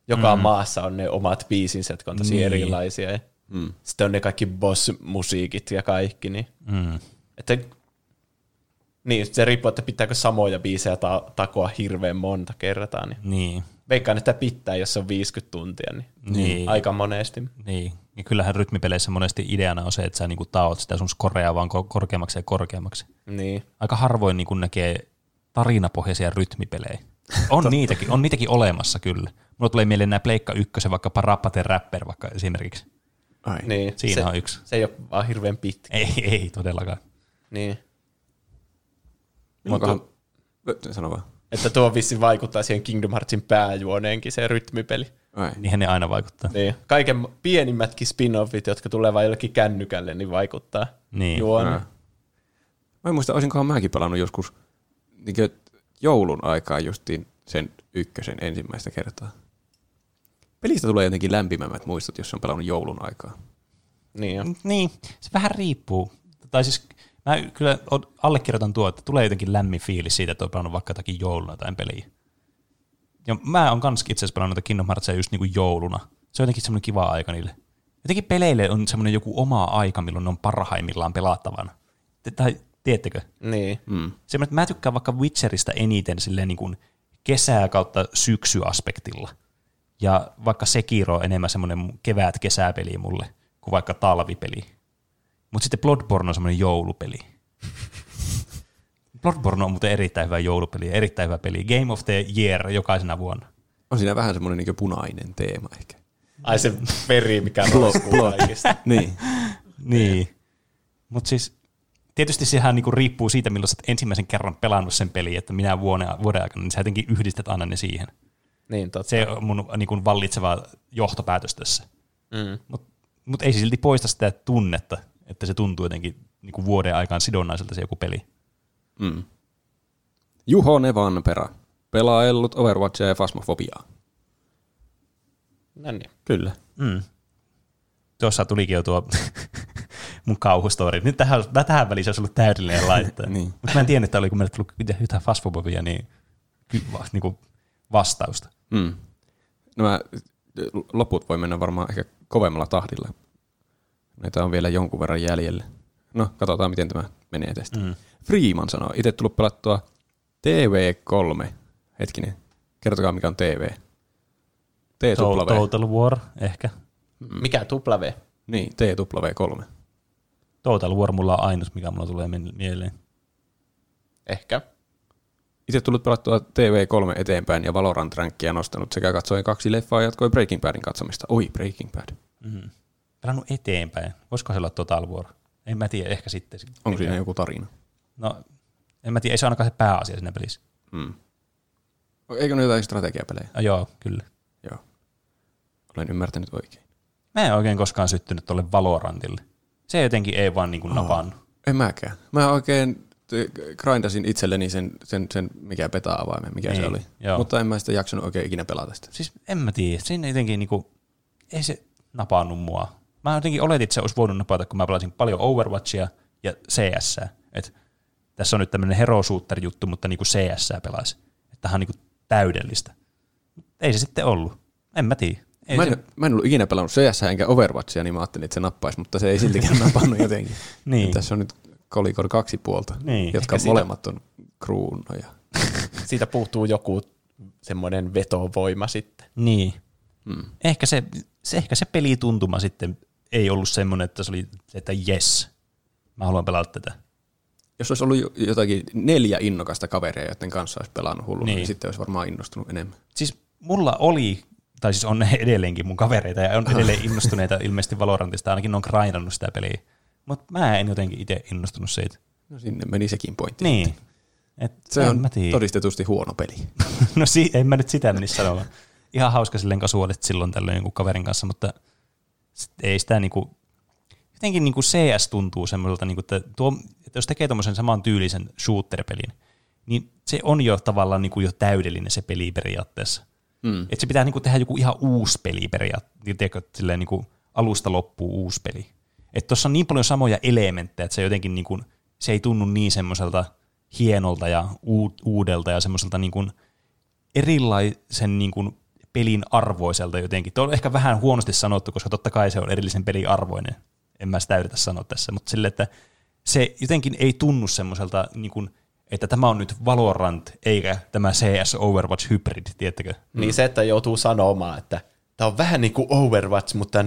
Joka mm. maassa on ne omat biisinsä, jotka on tosi niin. erilaisia. Ja Mm. Sitten on ne kaikki boss-musiikit ja kaikki. Niin. mm. Että, niin, se riippuu, että pitääkö samoja biisejä ta- takoa hirveän monta kertaa. Niin. Niin, Veikkaan, että pitää, jos on 50 tuntia, niin, Niin. aika monesti. niin. Ja kyllähän rytmipeleissä monesti ideana on se, että sä niinku taot sitä sun skorea vaan ko- korkeammaksi ja korkeammaksi. Niin. Aika harvoin niinku näkee tarinapohjaisia rytmipelejä. On niitäkin, on niitäkin olemassa kyllä. Mulla tulee mieleen nämä Pleikka ykkösen, vaikka Parapate Rapper vaikka esimerkiksi. Ai. niin. Siinä se, on yksi. Se ei ole vaan hirveän pitkä. Ei, ei todellakaan. Niin. Onkohan... Sano vaan. Että tuo vissi vaikuttaa siihen Kingdom Heartsin pääjuoneenkin, se rytmipeli. Ai. Niinhän ne aina vaikuttaa. Niin. Kaiken pienimmätkin spin-offit, jotka tulee vain jollekin kännykälle, niin vaikuttaa Niin. juoneen. Mä en muista, olisinkohan mäkin pelannut joskus niin joulun aikaa justiin sen ykkösen ensimmäistä kertaa. Pelistä tulee jotenkin lämpimämmät muistot, jos on pelannut joulun aikaa. Niin jo. Niin, se vähän riippuu. Tai siis mä kyllä allekirjoitan tuo, että tulee jotenkin lämmin fiilis siitä, että on pelannut vaikka jotakin jouluna tai peliä. Ja mä oon kans itse asiassa pelannut noita Kingdom Heartsia just niinku jouluna. Se on jotenkin semmoinen kiva aika niille. Jotenkin peleille on semmoinen joku oma aika, milloin ne on parhaimmillaan pelattavana. Te- Tai tiedättekö? Niin. Mm. Semmoinen, että mä tykkään vaikka Witcheristä eniten silleen niin kuin kesää kautta syksy-aspektilla. Ja vaikka Sekiro on enemmän semmoinen kevät-kesäpeli mulle, kuin vaikka talvipeli. Mutta sitten Bloodborne on semmoinen joulupeli. Bloodborne on muuten erittäin hyvä joulupeli ja erittäin hyvä peli. Game of the Year jokaisena vuonna. On siinä vähän semmoinen niin punainen teema ehkä. Ai se veri, mikä roiskuu kaikista. *laughs* Niin. Niin. Mutta siis tietysti sehän niinku riippuu siitä, milloin sä oot ensimmäisen kerran pelannut sen peli, että minä vuoden, vuoden aikana, niin sä jotenkin yhdistät aina ne siihen. Niin, totta. Se on mun niinku vallitseva johtopäätös tässä. Mm. Mutta mut ei se silti poista sitä tunnetta, että se tuntuu jotenkin niinku vuoden aikaan sidonnaiselta se joku peli. Mm. Juho Nevan perä. Pelaillut Overwatchia ja Fasmofobiaa. No niin. Kyllä. Mm. Tuossa tulikin jo tuo *laughs* mun kauhustori. Nyt tähän, mä tähän väliin se olisi ollut täydellinen laittaa. *laughs* Niin. Mutta mä en tiennyt, että oliko meille tullut jotain fasfobobia, niin, niin kuin vastausta. Mm. nämä loput voi mennä varmaan ehkä kovemmalla tahdilla. Näitä on vielä jonkun verran jäljellä. No, katsotaan miten tämä menee tästä. Mm. Freeman sanoo, itse tullut pelattua TV3. Hetkinen, kertokaa mikä on TV. T-W. Total War ehkä. Mikä V? Niin, T-W3. Total War mulla on ainut, mikä mulla tulee mieleen. Ehkä. Itse tullut pelattua TV3 eteenpäin ja Valorant rankkia nostanut sekä katsoin kaksi leffaa ja jatkoi Breaking Badin katsomista. Oi, Breaking Bad. Mm. Pelannut eteenpäin. Voisiko se olla Total War? En mä tiedä, ehkä sitten. Onko siinä joku tarina? No, en mä tiedä, ei se ainakaan se pääasia siinä pelissä. Mm. Eikö ne jotain strategiapelejä? Ah, joo, kyllä. Joo. Olen ymmärtänyt oikein. Mä en oikein koskaan syttynyt tuolle Valorantille. Se jotenkin ei vaan niin kuin napannut. En mäkään. Mä oikein grindasin itselleni sen, sen, sen mikä peta-avaimen, mikä se Niin, oli. joo. Mutta en mä sitä jaksanut oikein ikinä pelata sitä. Siis en mä tiedä, siinä jotenkin niinku, ei se napannut mua. Mä jotenkin oletin, että se olisi voinut napata, kun mä pelasin paljon Overwatchia ja CS. Et tässä on nyt tämmöinen hero shooter juttu, mutta niinku CS pelaisi. Että tämähän on niinku täydellistä. Ei se sitten ollut. En mä tiedä. Ei Mä se, en, mä en ollut ikinä pelannut CS enkä Overwatchia, niin mä ajattelin, että se nappaisi, mutta se ei siltikään *laughs* napannut jotenkin. Niin. Ja Tässä on nyt kolikon kaksi puolta, Niin. jotka Ehkä siitä- molemmat on kruunoja. *laughs* Siitä puuttuu joku semmoinen vetovoima sitten. niin. Mm. Ehkä se, se, ehkä se pelituntuma sitten ei ollut semmoinen, että se oli että yes, mä haluan pelata tätä. Jos olisi ollut jo- jotakin neljä innokasta kaveria, joiden kanssa olisi pelannut hulluna, niin. Niin. sitten olisi varmaan innostunut enemmän. siis mulla oli, tai siis on edelleenkin mun kavereita ja on *laughs* edelleen innostuneita ilmeisesti Valorantista, ainakin ne on grindannut sitä peliä. Mutta mä en jotenkin itse innostunut siitä. No sinne meni sekin pointti. Niin. Et Se on mä tiedä. todistetusti huono peli. *laughs* no si- en mä nyt sitä menisi sanomaan. Ihan hauska silleen kasuaalit silloin tällöin jonkun kaverin kanssa, mutta ei sitä niinku, jotenkin niinku CS tuntuu semmoiselta, niinku, että, tuo, että jos tekee tuommoisen saman tyylisen shooter-pelin, niin se on jo tavallaan niinku jo täydellinen se peli periaatteessa. Mm. Että se pitää niinku tehdä joku ihan uusi peli periaatteessa, tiedätkö, silleen niinku alusta loppuun uusi peli. Että tuossa on niin paljon samoja elementtejä, että se jotenkin niinku, se ei tunnu niin semmoiselta hienolta ja uu- uudelta ja semmoiselta niinku erilaisen niinku pelin arvoiselta jotenkin. Tuo on ehkä vähän huonosti sanottu, koska totta kai se on erillisen pelin arvoinen. En mä sitä yritä sanoa tässä, mutta sille, että se jotenkin ei tunnu semmoiselta, niin kuin, että tämä on nyt Valorant eikä tämä CS Overwatch Hybrid, tiettäkö? Mm. Niin se, että joutuu sanomaan, että tämä on vähän niin kuin Overwatch, mutta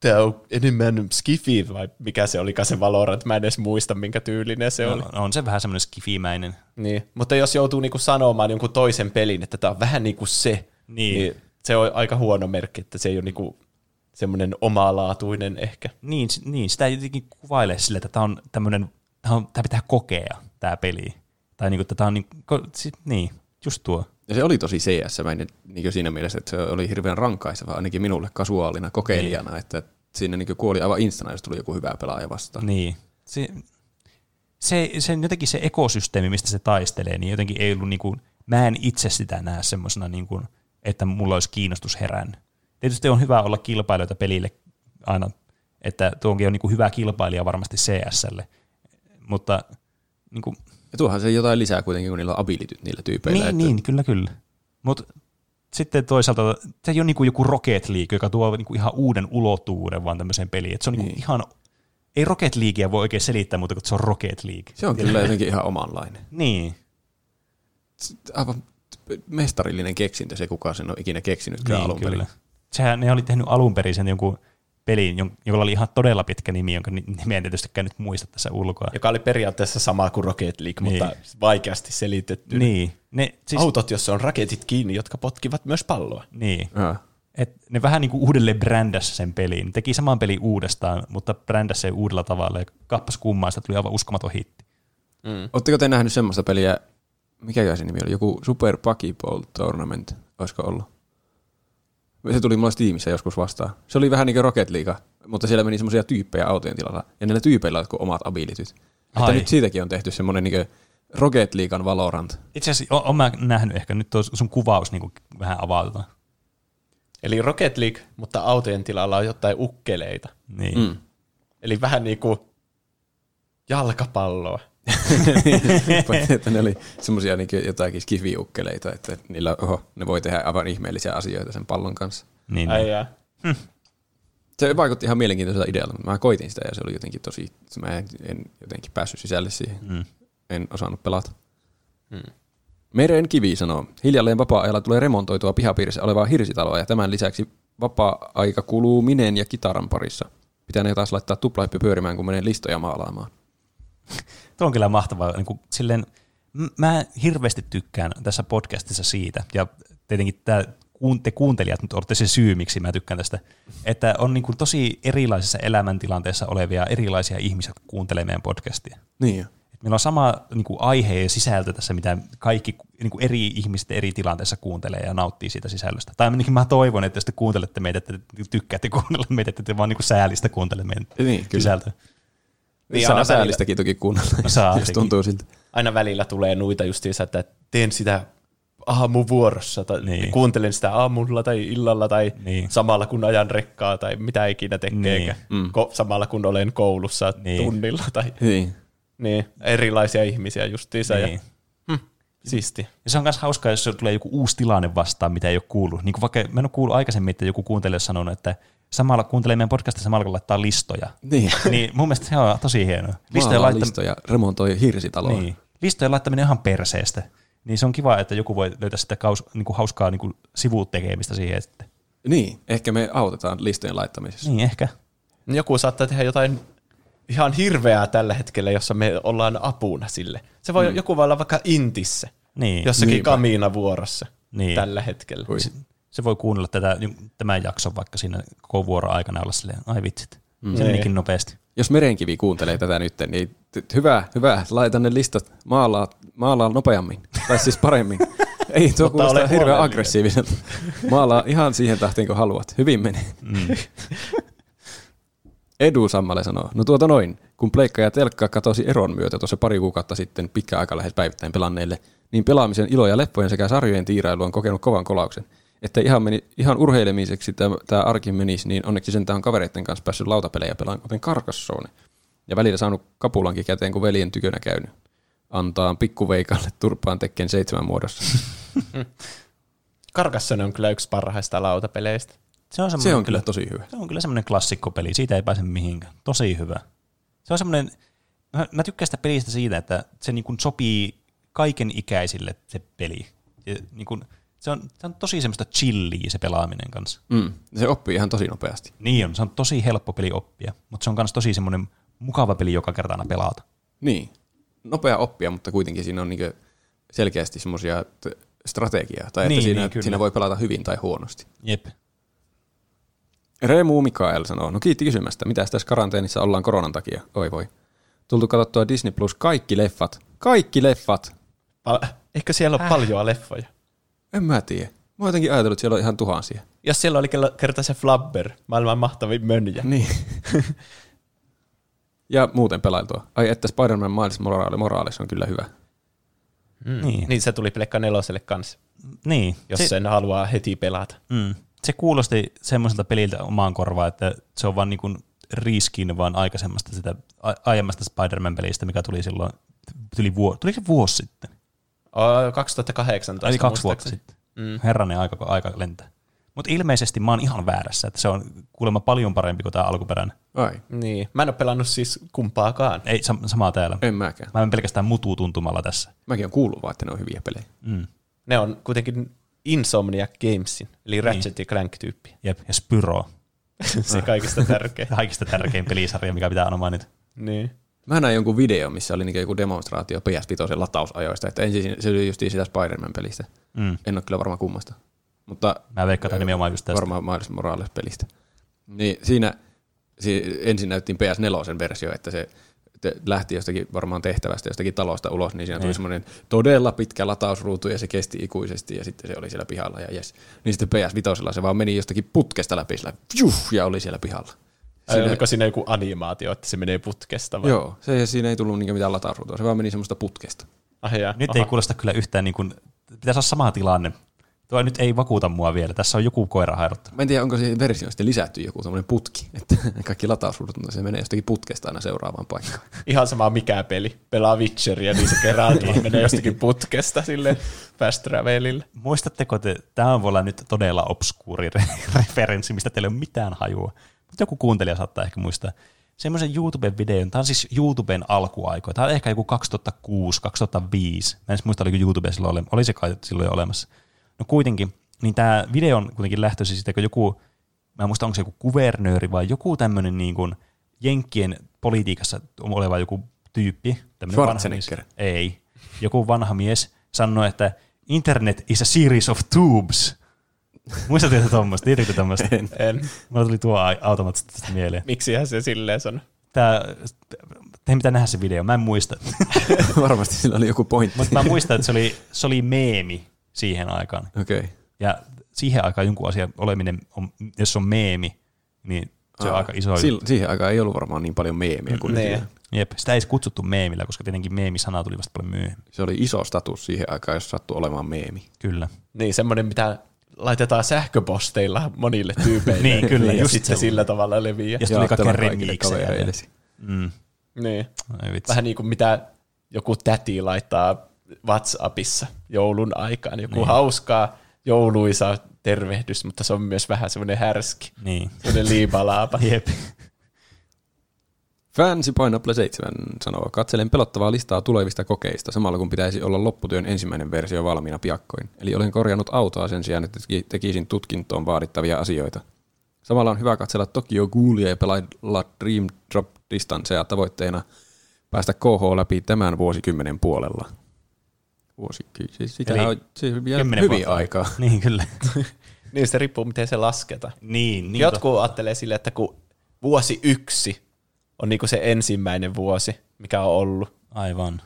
tämä on enemmän Skifi, vai mikä se olikaan se Valorant, mä en edes muista, minkä tyylinen se oli. No, on se vähän semmoinen skifimäinen. Niin. Mutta jos joutuu niinku sanomaan jonkun toisen pelin, että tämä on vähän niin kuin se, Niin. niin se on aika huono merkki, että se ei ole niinku semmoinen omalaatuinen ehkä. Niin, niin, sitä ei jotenkin kuvaile sille, että tämä on tämmöinen, tämä, on, tämä pitää kokea, tämä peli. Tai niin kuin, että tämä on niin, ko, si, niin, just tuo. Ja se oli tosi CS-mäinen niin siinä mielessä, että se oli hirveän rankaiseva ainakin minulle kasuaalina kokeilijana, niin. että siinä niin kuoli aivan instana, jos tuli joku hyvä pelaaja vastaan. Niin. Se, se, se, jotenkin se ekosysteemi, mistä se taistelee, niin jotenkin ei ollut niin kuin, mä en itse sitä näe semmoisena, niin kuin, että mulla olisi kiinnostus herännyt. Tietysti on hyvä olla kilpailijoita pelille aina, että tuonkin on niin kuin hyvä kilpailija varmasti CSlle, mutta niin kuin, Ja tuohan se jotain lisää kuitenkin, kun niillä on abilityt niillä tyypeillä. niin, että niin, kyllä, kyllä. Mutta sitten toisaalta se ei ole niinku joku Rocket League, joka tuo niinku ihan uuden ulottuvuuden vaan tämmöiseen peliin. Et se on niinku Niin. ihan, ei Rocket Leaguea voi oikein selittää, mutta kun se on Rocket League. Se on kyllä jotenkin ihan omanlainen. Niin, Aivan mestarillinen keksintö se, kuka sen on ikinä keksinyt niin alun kyllä. perin. Sehän ne oli tehnyt alun perin sen jonkun pelin, jolla oli ihan todella pitkä nimi, jonka ni- nimeä en tietystikään nyt muista tässä ulkoa. Joka oli periaatteessa sama kuin Rocket League, Niin. mutta vaikeasti selitetty. Niin, ne, siis, Autot, jossa on raketit kiinni, jotka potkivat myös palloa. niin. Ja. Et ne vähän niin kuin uudelleen brändäs sen peliin. Teki saman pelin uudestaan, mutta brändäs sen uudella tavalla ja kappas kummaa, sitä tuli aivan uskomaton hitti. Oletteko te nähnyt semmoista peliä, mikä se nimi oli, joku Super Pokeball Tournament, olisiko ollut? Se tuli mulla Steamissa joskus vastaan. Se oli vähän niin kuin Rocket League, mutta siellä meni semmoisia tyyppejä autojen tilalla, ja niillä tyypeillä on omat abilityt. Että Ai. nyt siitäkin on tehty semmoinen niin Rocket Leaguean Valorant. Itse asiassa olen mä nähnyt ehkä, nyt sun kuvaus niin kuin vähän avautetaan. Eli Rocket League, mutta autojen tilalla on jotain ukkeleita. Niin. Mm. Eli vähän niin kuin jalkapalloa. *laughs* Paitsi, että ne oli semmoisia niin jotakin skifiukkeleita, että niillä, oho, ne voi tehdä aivan ihmeellisiä asioita sen pallon kanssa. Niin, Ai niin. jaa. Se vaikutti ihan mielenkiintoiselta idealta, mutta mä koitin sitä ja se oli jotenkin tosi, mä en, en jotenkin päässyt sisälle siihen. Mm. En osannut pelata. Meren kivi sanoo, hiljalleen vapaa-ajalla tulee remontoitua pihapiirissä olevaa hirsitaloa ja tämän lisäksi vapaa-aika kuluu mineen ja kitaran parissa. Pitää ne taas laittaa tuplahyppy pyörimään, kun menen listoja maalaamaan. *laughs* Tuo on kyllä mahtavaa. Niin kuin, silleen, mä hirveästi tykkään tässä podcastissa siitä, ja tietenkin tämä te kuuntelijat nyt olette se syy, miksi mä tykkään tästä, että on niin kuin tosi erilaisissa elämäntilanteissa olevia erilaisia ihmisiä, jotka kuuntelee meidän podcastia. Niin. Et meillä on sama niin kuin aihe ja sisältö tässä, mitä kaikki niin kuin eri ihmiset eri tilanteissa kuuntelee ja nauttii siitä sisällöstä. Tai ainakin mä toivon, että jos te kuuntelette meitä, että te tykkäätte kuunnella meitä, että te vaan niin kuin säälistä kuuntelette meidän Niin, kyllä. Niin, aina saa säällistäkin toki kuunnella, No saa jos tuntuu siltä. Aina välillä tulee nuita justiinsa, että teen sitä aamuvuorossa, tai Niin. niin. kuuntelen sitä aamulla tai illalla tai Niin. niin. samalla kun ajan rekkaa tai mitä ikinä tekeekään. Niin. Niin. Ko- samalla kun olen koulussa Niin. niin. tunnilla tai Niin. niin, erilaisia ihmisiä justiinsa. Niin. Ja, hm, siisti. Ja se on myös hauskaa, jos tulee joku uusi tilanne vastaan, mitä ei ole kuullut. Niin kuin vaikka mä en ole kuullut aikaisemmin, että joku kuuntelija on sanonut, että samalla kuuntelee meidän podcastia samalla kun laittaa listoja. Niin. *laughs* niin mun mielestä se on tosi hienoa. Listojen, Maalaa laittam- listoja, remontoi hirsitaloa. niin. listojen laittaminen on ihan perseestä. Niin se on kiva, että joku voi löytää sitä kaus, niin kuin hauskaa niin kuin sivutekemistä siihen. Sitten. niin, ehkä me autetaan listojen laittamisessa. Niin ehkä. Joku saattaa tehdä jotain ihan hirveää tällä hetkellä, jossa me ollaan apuna sille. Se voi, mm. Joku voi olla vaikka intissä, Niin. jossakin Niinpä. kamiinavuorossa Niin. tällä hetkellä. Oi. Se voi kuunnella tätä, tämän jakson vaikka siinä koko vuoron aikana olla silleen, ai vitsit. Mm. Se menikin nopeasti. Jos merenkivi kuuntelee tätä nyt, niin t- hyvä, hyvä, laita ne listat, maalaa, maalaa nopeammin, tai siis paremmin. *laughs* Ei, tuo Mutta kuulostaa hirveän aggressiiviselta. Maalaa ihan siihen tahtiin, kun haluat. Hyvin meni. Mm. *laughs* Edu Sammale sanoo, no tuota noin, kun Pleikka ja Telkka katosi eron myötä tuossa pari kuukautta sitten pitkä aika lähes päivittäin pelanneille, niin pelaamisen ilo ja leppojen sekä sarjojen tiirailu on kokenut kovan kolauksen. Että ihan, meni, ihan urheilemiseksi tämä arki menisi, niin onneksi sen tähän kavereiden kanssa päässyt lautapelejä pelaan, kuten Carcassonne. Ja välillä saanut kapulankin käteen, kun veljen tykönä käynyt. Antaa pikkuveikalle turpaan tekken seitsemän muodossa. *laughs* Carcassonne on kyllä yksi parhaista lautapeleistä. Se on, Se on kyllä tosi hyvä. Se on kyllä semmoinen klassikkopeli, siitä ei pääse mihinkään. Tosi hyvä. Se on semmoinen, mä, mä tykkään sitä pelistä siitä, että se niin kuin sopii kaiken ikäisille se peli. Ja niin kuin, se, on, se on tosi semmoista chilliä se pelaaminen kanssa. Mm, se oppii ihan tosi nopeasti. Niin on, se on tosi helppo peli oppia, mutta se on myös tosi semmoinen mukava peli joka kerta aina pelata. Niin. Nopea oppia, mutta kuitenkin siinä on niinku selkeästi semmoisia strategiaa. Tai Niin, että siinä, niin, kyllä. siinä voi pelata hyvin tai huonosti. Jep. Remu Mikael sanoo, no kiitti kysymästä, mitä tässä karanteenissa ollaan koronan takia? Oi voi. Tultu katsottua Disney Plus kaikki leffat. Kaikki leffat! Pal- Ehkä siellä on äh. paljon leffoja. En mä tiedä. Mä oon jotenkin ajatellut, että siellä on ihan tuhansia. Jos siellä oli kerta se Flubber, maailman mahtavin mönjä. Niin. *laughs* ja muuten pelailtua. Ai että Spider-Man Miles Morales, Morales on kyllä hyvä. Mm. Niin. Niin se tuli Plekka neloselle kanssa, Niin. jos se, se... sen haluaa heti pelata. mm, se kuulosti semmoiselta peliltä omaan korvaan, että se on vaan niin kuin riskin vaan aikaisemmasta sitä aiemmasta Spider-Man-pelistä, mikä tuli silloin, tuli, vuo, tuli se vuosi sitten. O, 2018 Eli kaksi vuotta sitten. Mm. Herranen aika, kun aika lentää. Mutta ilmeisesti mä oon ihan väärässä, että se on kuulemma paljon parempi kuin tämä alkuperäinen. Ai, Niin. Mä en ole pelannut siis kumpaakaan. Ei, sam- samaa täällä. en mäkään. Mä en pelkästään mutuu tuntumalla tässä. Mäkin on kuullut vaan, että ne on hyviä pelejä. Mm. Ne on kuitenkin Insomniac Gamesin, eli Ratchet ja Clank-tyyppiä. Jep, ja Spyro. *laughs* se kaikista tärkein. *laughs* Kaikista tärkein pelisarja, mikä pitää aina mainita. niin. Mä näin jonkun video, missä oli niinku joku demonstraatio PS5 latausajoista, että ensin se oli just sitä Spider-Man-pelistä. Mm. En ole kyllä varma kummasta. Mutta Mä veikkaan, nimenomaan just tästä. varmaan Miles Morales-pelistä. Niin siinä si- ensin näyttiin PS4-versio, että se te- lähti jostakin varmaan tehtävästä, jostakin talosta ulos, niin siinä tuli Niin. semmoinen todella pitkä latausruutu ja se kesti ikuisesti ja sitten se oli siellä pihalla ja jes. Niin sitten PS5 se vaan meni jostakin putkesta läpi sillä, juh, ja oli siellä pihalla. Siinä... Oliko siinä joku animaatio, että se menee putkesta vai? Joo, se, siinä ei tullut niinku mitään latausruutua, se vaan meni semmoista putkesta. Ah, jaa. Nyt Aha. ei kuulosta kyllä yhtään niin kuin, pitäisi olla sama tilanne. Tuo nyt ei vakuuta mua vielä. Tässä on joku koira hairottu. Mä en tiedä, onko siihen versioon sitten lisätty joku tämmöinen putki, että *laughs* kaikki latausruudut, mutta se menee jostakin putkesta aina seuraavaan paikkaan. Ihan sama mikä peli. Pelaa Witcheria, niin se kerääntyy, menee jostakin putkesta sille fast travelille. Muistatteko te, tämä on voi olla nyt todella obskuuri re- *laughs* referenssi, mistä teillä ei ole mitään hajua. Joku kuuntelija saattaa ehkä muistaa semmoisen YouTube-videon, tämä on siis YouTuben alkuaikoja, tämä on ehkä joku 2006, 2005, mä en muista, oliko YouTube silloin ole, oli se kai silloin jo olemassa. No kuitenkin, niin tämä video on kuitenkin lähtöisin siitä, kun joku, mä en muista, onko se joku kuvernööri vai joku tämmöinen niin kuin Jenkkien politiikassa oleva joku tyyppi. tämmöinen vanha mies. Schwarzenegger. Ei. Joku vanha mies sanoi, että internet is a series of tubes. Muistatteko tuommoista? Tiedätkö tämmöistä? En. Mulla tuli tuo automaattisesti tästä mieleen. Miksihän se silleen sanoi? Tää, teidän pitää nähdä se video, mä en muista. *laughs* Varmasti sillä oli joku pointti. Mutta mä muistan, että se oli, se oli meemi siihen aikaan. Okei. Okay. Ja siihen aikaan jonkun asian oleminen, on, jos on meemi, niin se on aika iso Sil- juttu. siihen aikaan ei ollut varmaan niin paljon meemiä kuin Nee. nykyään. Jep, sitä ei edes kutsuttu meemillä, koska tietenkin meemisana tuli vasta paljon myöhemmin. Se oli iso status siihen aikaan, jos sattui olemaan meemi. Kyllä. Niin, semmoinen, mitä laitetaan sähköposteilla monille tyypeille. *laughs* Niin, kyllä, ja sitten semmoinen. sillä tavalla leviää. Ja sitten tuli remixejä. kavereillesi. Mm. Niin. Ai vitsi. Vähän niin kuin mitä joku täti laittaa WhatsAppissa joulun aikaan. Joku Niin. hauskaa jouluisa tervehdys, mutta se on myös vähän semmoinen härski. Niin. Semmoinen liipalaapa. *laughs* Jep. Fancy Pineapple 7 sanoo, katselen pelottavaa listaa tulevista kokeista, samalla kun pitäisi olla lopputyön ensimmäinen versio valmiina piakkoin. Eli olen korjannut autoa sen sijaan, että teki- tekisin tutkintoon vaadittavia asioita. Samalla on hyvä katsella Tokyo Ghoulia ja pelailla Dream Drop Distancea tavoitteena päästä KH läpi tämän vuosikymmenen puolella. Vuosikymmen, siis sitä Eli on siis hyvin vuotta. aikaa. *laughs* Niin, kyllä. Niin se riippuu, miten se lasketaan. niin, niin Jotkut ajattelee sille, että kun vuosi yksi on niinku se ensimmäinen vuosi, mikä on ollut. Aivan.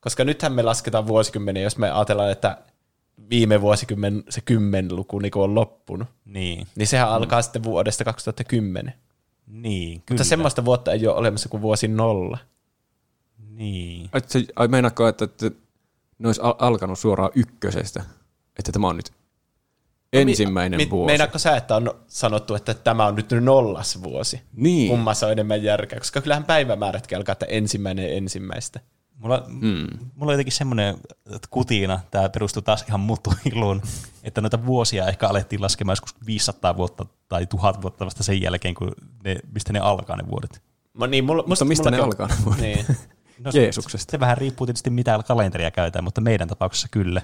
Koska nythän me lasketaan vuosikymmenen, jos me ajatellaan, että viime vuosikymmen se kymmenluku niin on loppunut. Niin, Niin sehän mm. alkaa sitten vuodesta 2010. niin, kyllä. Mutta semmoista vuotta ei ole olemassa kuin vuosi nolla. Niin. Ai, se, ai meinaatko, että, että ne olisi al- alkanut suoraan ykkösestä? Että tämä on nyt ensimmäinen Mi- vuosi. Meinaatko sä, että on sanottu, että tämä on nyt nollas vuosi? Niin. Kummassa on enemmän järkeä? Koska kyllähän päivämäärätkin alkaa, että ensimmäinen ensimmäistä. Mulla, mm. mulla on jotenkin semmoinen kutina, tämä perustuu taas ihan mutuiluun, että noita vuosia ehkä alettiin laskemaan joskus 500 vuotta tai 1000 vuotta vasta sen jälkeen, kun ne, mistä ne alkaa ne vuodet. Mä, niin, mulla, Mutta mistä ne on- alkaa ne vuodet? Niin. *laughs* No, se- Jeesuksesta. Se vähän riippuu tietysti mitä kalenteria käytetään, mutta meidän tapauksessa kyllä.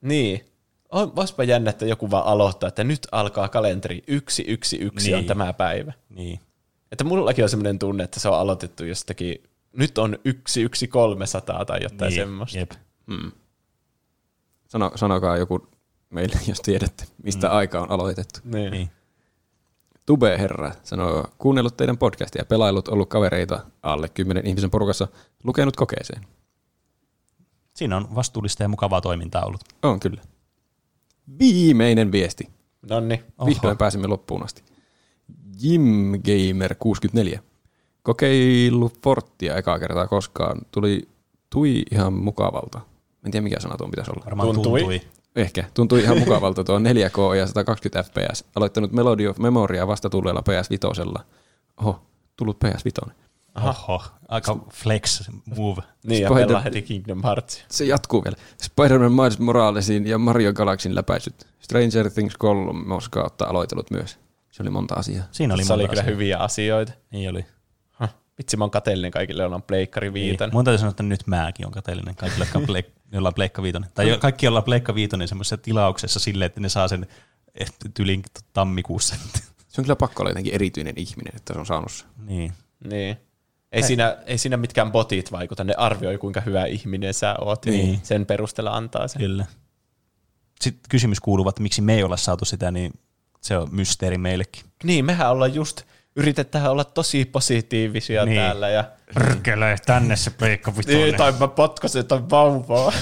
Niin. On, voisipa jännä, että joku vaan aloittaa, että nyt alkaa kalenteri 111 on Niin. tämä päivä. Niin. Että mullakin on semmoinen tunne, että se on aloitettu jostakin, nyt on 11300 tai jotain niin. semmoista. Jep. Sano, sanokaa joku meille, *laughs* jos tiedätte, mistä mm. aika on aloitettu. Niin. Niin. Tube Herra sanoo, kuunnellut teidän podcastia, pelailut, ollut kavereita alle kymmenen ihmisen porukassa, lukenut kokeeseen. Siinä on vastuullista ja mukavaa toimintaa ollut. On kyllä. Viimeinen viesti. No niin. Vihdoin pääsimme loppuun asti. Jim Gamer 64. Kokeilu Forttia ekaa kertaa koskaan. Tuli, tui ihan mukavalta. En tiedä mikä sana tuon pitäisi olla. Varmaan Tuntui. tuntui. Ehkä. Tuntui ihan mukavalta tuo 4K ja 120 fps. Aloittanut Melody of Memoria vasta tulleella PS5. Oho, tullut PS5. Oho, aika flex move. Niin, ja Spider- pelaa heti Kingdom Hearts. Se jatkuu vielä. Spider-Man Miles Moralesin ja Mario Galaxyn läpäisyt. Stranger Things 3 kautta aloitellut myös. Se oli monta asiaa. Siinä oli Se oli monta kyllä hyviä asioita. Niin oli. Huh. Vitsi, mä oon kateellinen kaikille, joilla on pleikkari viitan. Niin. Mun täytyy sanoa, että nyt mäkin on kateellinen kaikille, jotka on pleik- *laughs* joilla on pleikka viitonen. Tai jo- kaikki, joilla on pleikka viitonen semmoisessa tilauksessa silleen, että ne saa sen eh, tylin tammikuussa. Se on kyllä pakko olla jotenkin erityinen ihminen, että se on saanut se. niin. Niin. Ei siinä, ei siinä mitkään botit vaikuta, ne arvioi kuinka hyvä ihminen sä oot, niin, Niin. sen perusteella antaa sen. Kyllä. Sitten kysymys kuuluu, että miksi me ei olla saatu sitä, niin se on mysteeri meillekin. Niin, mehän ollaan just, yritetään olla tosi positiivisia Niin. täällä ja Perkele, tänne se pleikka niin, tai mä potkasen tai vauvaa.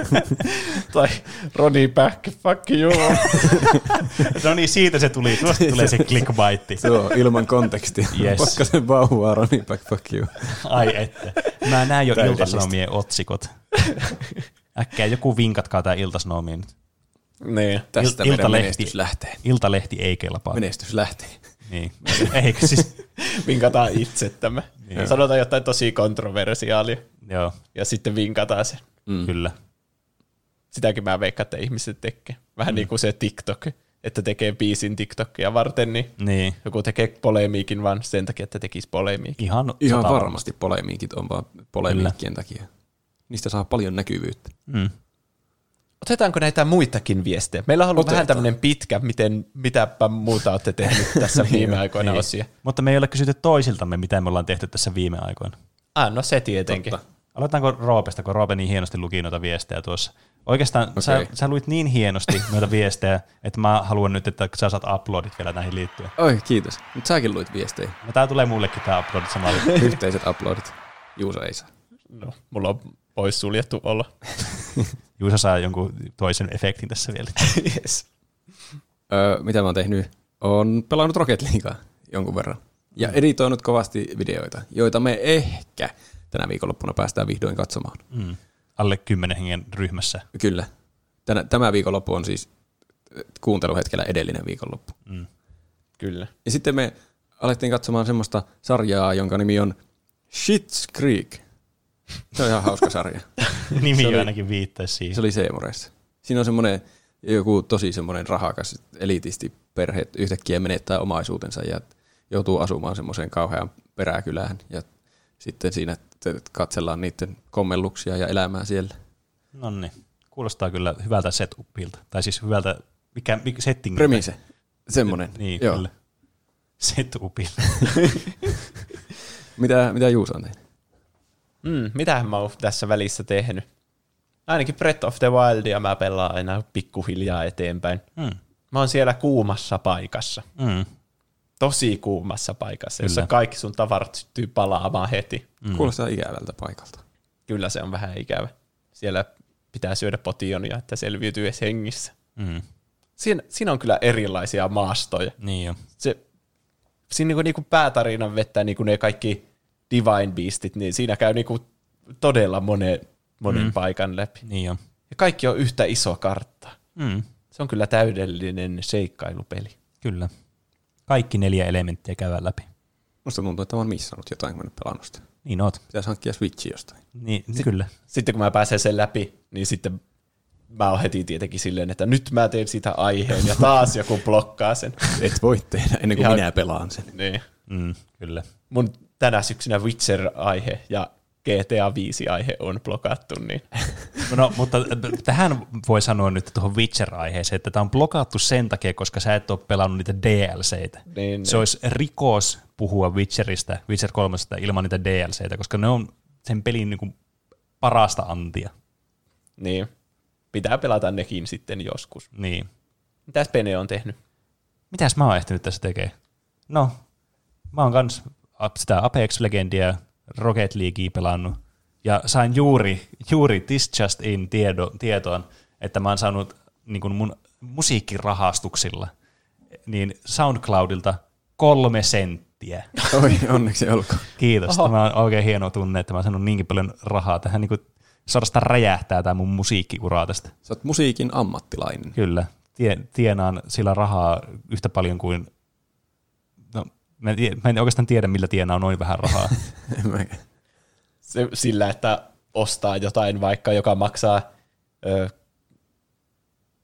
*laughs* tai Roni back, fuck you. *laughs* No niin, siitä se tuli. Tuosta tulee se clickbaitti. Joo, ilman kontekstia. Yes. Pakkasen vauvaa, Ronnie back, fuck you. Ai että. Mä näen jo iltasanomien otsikot. Äkkiä joku vinkatkaa tää iltasanomien nyt. Niin. Tästä Il- meidän Iltalehti. menestys lähtee. Iltalehti ei kelpaa. Menestys lähtee. Niin. *laughs* Eikö siis? *laughs* Vinkataan itse tämä. Niin. Sanotaan jotain tosi kontroversiaalia Joo, ja sitten vinkataan se. mm. kyllä. Sitäkin mä veikkaan, että ihmiset tekee. Vähän mm. niin kuin se TikTok, että tekee biisin TikTokia varten, niin Niin. joku tekee polemiikin vaan sen takia, että tekisi polemiikin. Ihan, Ihan varmasti polemiikit on vaan polemiikkien takia. Niistä saa paljon näkyvyyttä. Mm. Otetaanko näitä muitakin viestejä? Meillä on ollut Otetaan. vähän tämmöinen pitkä, miten, mitäpä muuta olette tehnyt *laughs* tässä viime aikoina Niin. osia. Mutta me ei ole kysytty toisiltamme, mitä me ollaan tehty tässä viime aikoina. Ah, no se tietenkin. Totta. Aloitetaanko Roopesta, kun Roope niin hienosti luki noita viestejä tuossa. Oikeastaan okay. sä, sä luit niin hienosti noita viestejä, että mä haluan nyt, että sä saat uploadit vielä näihin liittyen. Oi, kiitos. Nyt säkin luit viestejä. No tää tulee mullekin tää uploadit samalla. *laughs* Yhteiset uploadit. Juuso ei saa. No, mulla on poissuljettu olo. *laughs* Juusa saa jonkun toisen efektin tässä vielä. *laughs* yes. Öö, mitä mä oon tehnyt? On pelannut Rocket Leaguea jonkun verran. Ja Mm. editoinut kovasti videoita, joita me ehkä tänä viikonloppuna päästään vihdoin katsomaan. Mm. Alle kymmenen hengen ryhmässä. Kyllä. Tänä, tämä viikonloppu on siis kuunteluhetkellä edellinen viikonloppu. Mm. Kyllä. Ja sitten me alettiin katsomaan semmoista sarjaa, jonka nimi on Shit's Creek. Se on ihan hauska sarja. *laughs* Nimi oli- ainakin viittaisi siihen. Se oli Seemoreissa. Siinä on semmoinen joku tosi semmoinen rahakas elitisti perhe yhtäkkiä menettää omaisuutensa ja joutuu asumaan semmoiseen kauhean peräkylään ja sitten siinä katsellaan niiden kommelluksia ja elämää siellä. No niin. Kuulostaa kyllä hyvältä setupilta. Tai siis hyvältä, mikä, mikä setting. Premise. Semmoinen. Niin, Joo. kyllä. Setupilta. *laughs* Mitä, mitä Juuso on tehnyt? Mm, mitähän mä oon tässä välissä tehnyt? Ainakin Breath of the Wildia mä pelaan aina pikkuhiljaa eteenpäin. Mm. Mä oon siellä kuumassa paikassa. Mm. Tosi kuumassa paikassa, jossa Kyllä. kaikki sun tavarat syttyy palaamaan heti. Mm. Kuulostaa ikävältä paikalta. Kyllä se on vähän ikävä. Siellä pitää syödä potionia, että selviytyy edes hengissä. Mm. Siinä, siinä on kyllä erilaisia maastoja. Niin jo. Se, siinä niinku, niinku päätarinan vettää niinku ne kaikki Divine Beastit, niin siinä käy niinku todella monen, monen mm. paikan läpi. Niin jo. Ja kaikki on yhtä iso kartta. Mm. Se on kyllä täydellinen seikkailupeli. Kyllä. Kaikki neljä elementtiä käydään läpi. Musta tuntuu, että mä oon missannut jotain, kun mä pelannut sitä. Niin oot. Pitäisi hankkia Switchi jostain. Niin, niin kyllä. Sitten kun mä pääsen sen läpi, niin sitten mä oon heti tietenkin silleen, että nyt mä teen sitä aiheen ja taas joku blokkaa sen. Et voi tehdä ennen kuin Ihan- minä pelaan sen. Niin. Mm, kyllä. Mun tänä syksynä Witcher-aihe ja GTA 5-aihe on blokattu, niin *laughs* No, mutta tähän voi sanoa nyt tuohon Witcher-aiheeseen, että tämä on blokattu sen takia, koska sä et ole pelannut niitä DLCitä. Niin, Se olisi rikos puhua Witcheristä, Witcher 3 ilman niitä DLCitä, koska ne on sen pelin niin kuin parasta antia. niin pitää pelata nekin sitten joskus. Niin. Mitäs Pene on tehnyt? Mitäs mä oon ehtinyt tässä tekemään? No, mä oon kans sitä Apex Legendia, Rocket Leaguea pelannut, ja sain juuri, juuri This Just In tiedo, tietoon, että mä oon saanut niin kuin mun musiikkirahastuksilla niin SoundCloudilta kolme senttiä. Oi, onneksi olkoon. Kiitos. Oho. Tämä on oikein hieno tunne, että mä oon saanut niinkin paljon rahaa. Tähän niin kuin suorastaan räjähtää tämä mun musiikkiura tästä. Sä oot musiikin ammattilainen. Kyllä. Tie, tienaan sillä rahaa yhtä paljon kuin... Mä en, mä en oikeastaan tiedä, millä tienaa noin vähän rahaa. *laughs* Sillä, että ostaa jotain vaikka, joka maksaa ö,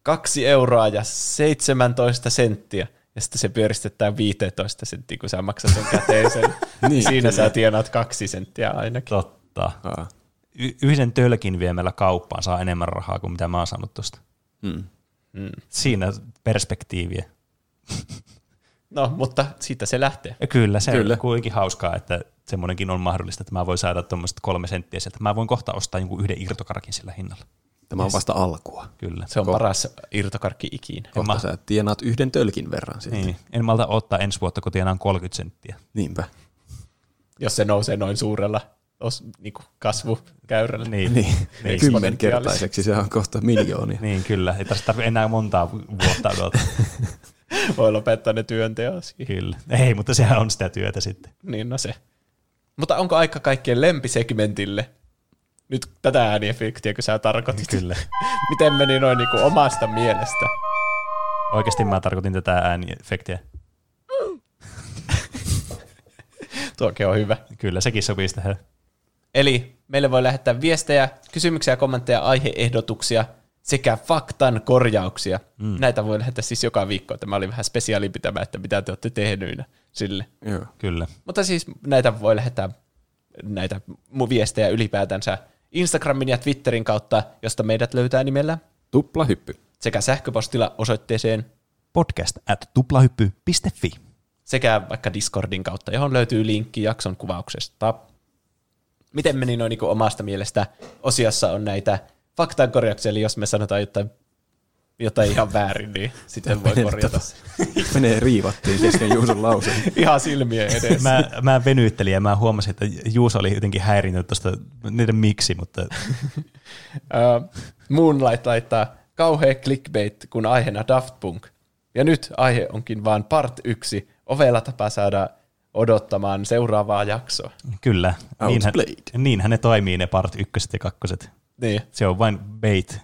kaksi euroa ja 17 senttiä, ja sitten se pyöristetään 15 senttiä, kun sä maksat sen käteisen. niin, *laughs* Niin, Siinä kyllä. sä tienaat kaksi senttiä ainakin. Totta. Aa. Y- yhden tölkin viemällä kauppaan saa enemmän rahaa kuin mitä mä oon saanut tuosta. Mm. Mm. Siinä perspektiiviä. *laughs* No, mutta siitä se lähtee. Ja kyllä, se Kyllä. on kuitenkin hauskaa, että semmoinenkin on mahdollista, että mä voin saada tuommoiset kolme senttiä sieltä. Mä voin kohta ostaa jonkun yhden irtokarkin sillä hinnalla. Tämä on vasta alkua. Kyllä. Se on paras irtokarkki ikinä. Kohta ma- sä tienaat yhden tölkin verran sitten. Niin. En malta ottaa ensi vuotta, kun tienaan 30 senttiä. Niinpä. Jos se nousee noin suurella os, niin kasvukäyrällä. Niin, Niin, *laughs* Niin, kymmenkertaiseksi se on kohta miljoonia. niin kyllä. Ei tarvitse enää montaa vuotta odottaa. *laughs* *laughs* Voi lopettaa ne työnteon siihen. kyllä. Ei, mutta sehän on sitä työtä sitten. Niin, no se. Mutta onko aika kaikkien lempisegmentille? Nyt tätä ääniefektiä, kun sä tarkoitit. Kyllä. *laughs* Miten meni noin niinku omasta mielestä? Oikeasti mä tarkoitin tätä ääniefektiä. *laughs* Tuokin on hyvä. Kyllä, sekin sopisi tähän. Eli meille voi lähettää viestejä, kysymyksiä, kommentteja, aiheehdotuksia sekä faktan korjauksia. Mm. Näitä voi lähettää siis joka viikko. Tämä oli vähän spesiaalimpi tämä, että mitä te olette tehnyinä sille. Joo. Kyllä. Mutta siis näitä voi lähettää näitä mun viestejä ylipäätänsä Instagramin ja Twitterin kautta, josta meidät löytää nimellä Tupla hyppy. sekä sähköpostilla osoitteeseen Podcast at tuplahyppy.fi. sekä vaikka Discordin kautta, johon löytyy linkki jakson kuvauksesta. Miten meni noin niin omasta mielestä? Osiossa on näitä faktankorjauksia, eli jos me sanotaan jotain, jotain ihan väärin, niin sitten voi korjata se. Menee riivattiin kesken Juuson lauseen. *laughs* ihan silmien edessä. Mä, mä venyttelin ja mä huomasin, että Juuso oli jotenkin häirinyt tuosta niiden miksi, mutta Uh, Moonlight laittaa kauhea clickbait, kun aiheena Daft Punk. Ja nyt aihe onkin vain part yksi. Ovella tapa saada odottamaan seuraavaa jaksoa. kyllä. Niinhän, niinhän ne toimii ne part ykköset ja kakkoset. Niin. Se on vain bait.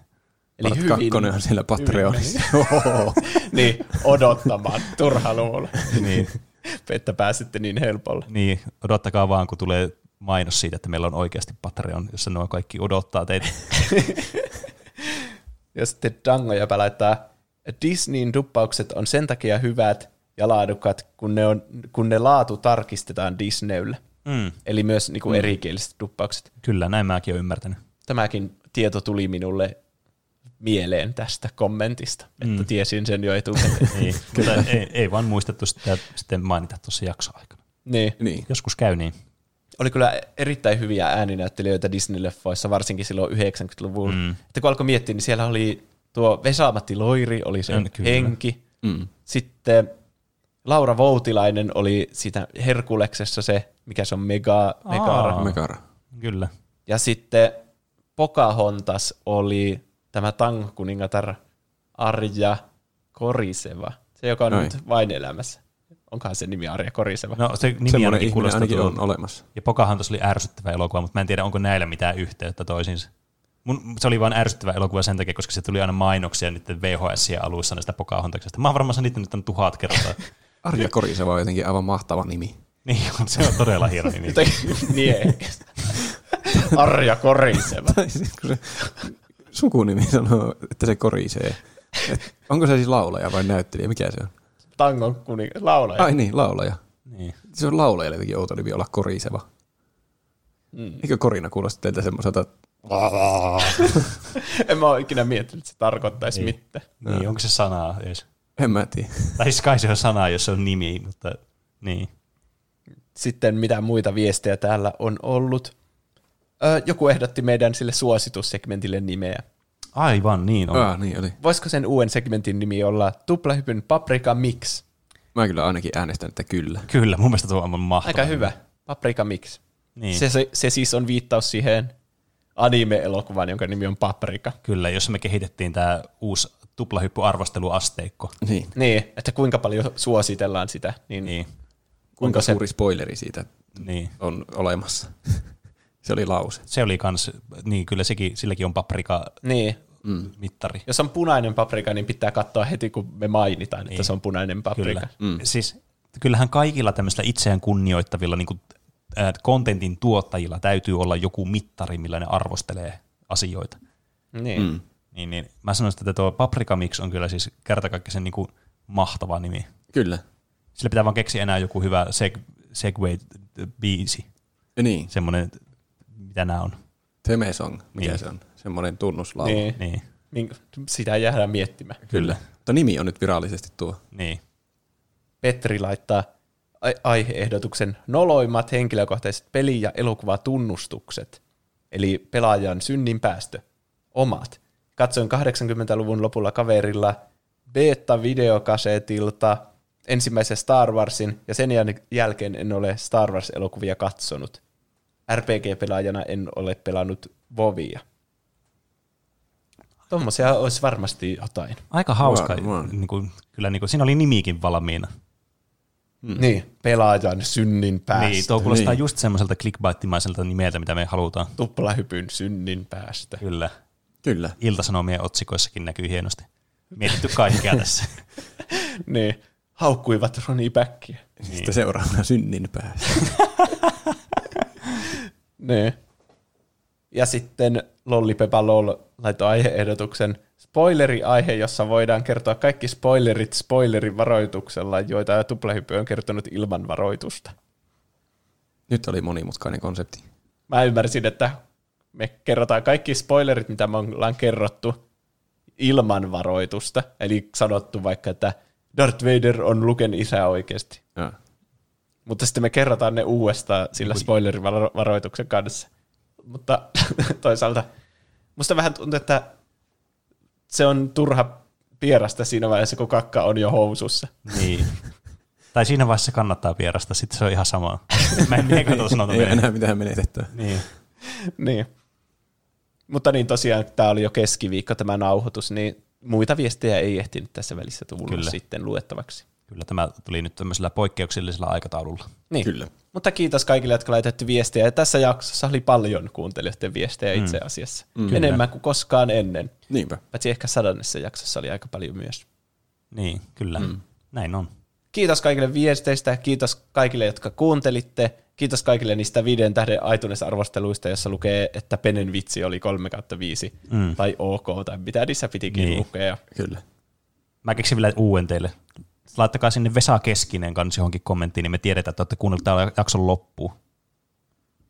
Eli Part hyvin, kakkonen on siellä Patreonissa. *laughs* Niin, odottamaan. Turha luulla. Niin, *laughs* että pääsitte niin helpolla. niin, odottakaa vaan, kun tulee mainos siitä, että meillä on oikeasti Patreon, jossa nuo kaikki odottaa teitä. *laughs* Ja sitten Dango jopa laittaa, Disneyn duppaukset on sen takia hyvät ja laadukkaat, kun ne, on, kun ne laatu tarkistetaan Disneyllä. Mm, Eli myös niin kuin erikieliset duppaukset. kyllä, näin mäkin olen ymmärtänyt. Tämäkin tieto tuli minulle mieleen tästä kommentista, että Mm. tiesin sen jo etukäteen. *laughs* Niin, mutta ei, ei vaan muistettu sitä sitten mainita tuossa jaksoaikana. niin. Niin. Joskus käy niin. Oli kyllä erittäin hyviä ääninäyttelijöitä Disney-leffoissa, varsinkin silloin 90-luvulla. Mm. Että kun alkoi miettiä, niin siellä oli tuo Vesamatti Loiri, oli se Mm, kyllä. henki. Mm. Sitten Laura Voutilainen oli siitä Herkuleksessa se, mikä se on, Mega, Megara. Aa. Megara. Kyllä. Ja sitten Pocahontas oli tämä tangokuningatar Arja Koriseva. Se, joka on Ai. nyt vain elämässä. Onkohan se nimi Arja Koriseva? No se nimi Semmoinen ainakin ihminen kuulostaa ainakin on olemassa. Ja Pocahontas oli ärsyttävä elokuva, mutta mä en tiedä, onko näillä mitään yhteyttä toisiinsa. Mun, se oli vain ärsyttävä elokuva sen takia, koska se tuli aina mainoksia niiden VHS-ien alussa näistä Pocahontaksesta. Mä oon varmaan sen niitä nyt tuhat kertaa. *laughs* Arja Koriseva on jotenkin aivan mahtava nimi. niin, on, se on todella hieno nimi. *laughs* Miehekästä. Arja Koriseva. Siis kun se sukunimi sanoo, että se korisee. Et onko se siis laulaja vai näyttelijä? Mikä se on? Tangon kuningas, laulaja. Ai niin, laulaja. Niin. Se on laulajalle jotenkin outo nimi olla koriseva. Mm. Eikö Korina kuulosta teiltä semmoiselta? *laughs* en mä ole ikinä miettinyt, että se tarkoittaisi Ei. mitään. niin, onko se sana edes? En mä tiedä. Tai siis kai se on sana, jos se on nimi, mutta niin. Sitten mitä muita viestejä täällä on ollut. Joku ehdotti meidän sille suositussegmentille nimeä. Aivan, niin on. Ah, niin oli. Voisiko sen uuden segmentin nimi olla Tuplahypyn Paprika Mix? Mä kyllä ainakin äänestän, että kyllä. Kyllä, mun mielestä tuo on mahtava. Aika hyvä. Paprika Mix. Niin. Se, se, se siis on viittaus siihen anime-elokuvaan, jonka nimi on Paprika. Kyllä, jos me kehitettiin tämä uusi tuplahyppy-arvosteluasteikko. Niin. Niin, että kuinka paljon suositellaan sitä. Niin, Niin, Kuinka se- suuri spoileri siitä niin. on olemassa? *laughs* se oli lause. Se oli kans, niin kyllä sekin, silläkin on paprika niin. mittari. Jos on punainen paprika, niin pitää katsoa heti, kun me mainitaan, että Niin. se on punainen paprika. Kyllä. Mm. Siis kyllähän kaikilla tämmöisillä itseään kunnioittavilla niin kontentin tuottajilla täytyy olla joku mittari, millä ne arvostelee asioita. Niin. Mm. Niin, niin mä sanoisin, että tuo Paprika Mix on kyllä siis kertakaikkisen niin mahtava nimi. Kyllä. Sillä pitää vaan keksiä enää joku hyvä seg- Segway-biisi. Niin, Semmoinen, mitä nämä on. Theme Song, mikä Niin. se on? Semmoinen tunnuslaulu. Niin. Niin, Mink- Sitä jäädään miettimään. Kyllä. Mutta nimi on nyt virallisesti tuo. niin. Petri laittaa ai- aiheehdotuksen noloimmat henkilökohtaiset peli- ja elokuvatunnustukset. Eli pelaajan synnin päästö. Omat. Katsoin 80-luvun lopulla kaverilla beta-videokasetilta ensimmäisen Star Warsin, ja sen jäl- jälkeen en ole Star Wars-elokuvia katsonut. RPG-pelaajana en ole pelannut Vovia. Tuommoisia olisi varmasti jotain. Aika hauska. Varmaan. Niin kuin, kyllä niin kuin, siinä oli nimikin valmiina. Mm. Niin, pelaajan synnin päästä. Niin, tuo kuulostaa niin. just semmoiselta clickbaitimaiselta nimeltä, mitä me halutaan. Tuplahypyn synnin päästä. Kyllä. Kyllä. Iltasanomien otsikoissakin näkyy hienosti. Mietitty kaikkea tässä. *laughs* niin, haukkuivat Ronnie Backia. Niin. Sitten seuraavana synnin päästä. *laughs* niin. Ja sitten Lollipepa Lol laittoi aiheehdotuksen spoileriaihe, jossa voidaan kertoa kaikki spoilerit spoilerin varoituksella, joita Tuplahyppy on kertonut ilman varoitusta. Nyt oli monimutkainen konsepti. Mä ymmärsin, että me kerrotaan kaikki spoilerit, mitä me ollaan kerrottu ilman varoitusta. Eli sanottu vaikka, että Darth Vader on Luken isä oikeasti. Ja. Mutta sitten me kerrotaan ne uudestaan sillä spoilerivaroituksen kanssa. Mutta *laughs* toisaalta musta vähän tuntuu, että se on turha pierasta siinä vaiheessa, kun kakka on jo housussa. Niin. *laughs* tai siinä vaiheessa kannattaa pierasta, sitten se on ihan sama. Mä en mitenkään tuota sanota. *laughs* Ei enää mitään menetettyä. Niin. niin. Mutta niin tosiaan, tämä oli jo keskiviikko tämä nauhoitus, niin muita viestejä ei ehtinyt tässä välissä tulla Kyllä. sitten luettavaksi. Kyllä tämä tuli nyt tämmöisellä poikkeuksellisella aikataululla. Niin. Kyllä. Mutta kiitos kaikille, jotka laitettu viestejä. Ja tässä jaksossa oli paljon kuuntelijoiden viestejä mm. itse asiassa. Mm. Enemmän kuin koskaan ennen. Niinpä. Paitsi ehkä sadannessa jaksossa oli aika paljon myös. Niin, kyllä. Mm. Näin on. Kiitos kaikille viesteistä, kiitos kaikille, jotka kuuntelitte. Kiitos kaikille niistä viiden tähden iTunes-arvosteluista, jossa lukee, että Penen vitsi oli 3 5 mm. tai OK, tai mitä niissä pitikin niin. lukea. Kyllä. Mä keksin vielä uuden teille. Laittakaa sinne Vesa Keskinen kanssa johonkin kommenttiin, niin me tiedetään, että olette kuunnelleet tämän jakson loppuun.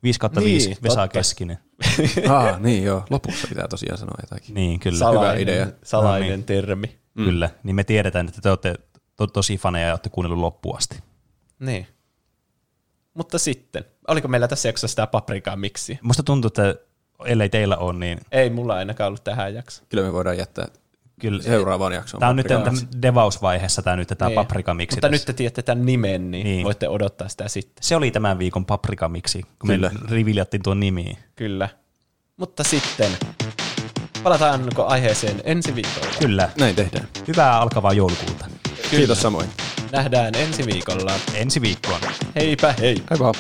5 kautta niin, 5, Vesa totta. Keskinen. *laughs* ah, niin joo. Lopussa pitää tosiaan sanoa jotakin. Niin, kyllä. Salainen, Hyvä idea. Salainen no, niin. termi. Mm. Kyllä, niin me tiedetään, että te olette to- tosi faneja ja olette kuunnellut loppuun asti. Niin. Mutta sitten, oliko meillä tässä jaksossa sitä paprikaa miksi? Musta tuntuu, että ellei teillä ole, niin... Ei mulla ainakaan ollut tähän jaksoon. Kyllä me voidaan jättää Kyllä. seuraavaan jaksoon. Tämä on nyt tämän devausvaiheessa tämä nyt tämä niin. paprikamiksi. Mutta tässä. nyt te tiedätte tämän nimen, niin, niin, voitte odottaa sitä sitten. Se oli tämän viikon paprikamiksi, kun Kyllä. me riviljattiin tuon nimi. Kyllä. Mutta sitten, palataanko aiheeseen ensi viikolla? Kyllä. Näin tehdään. Hyvää alkavaa joulukuuta. Kiitos samoin. Nähdään ensi viikolla. Ensi viikkoon. Heipä hei. Heipä.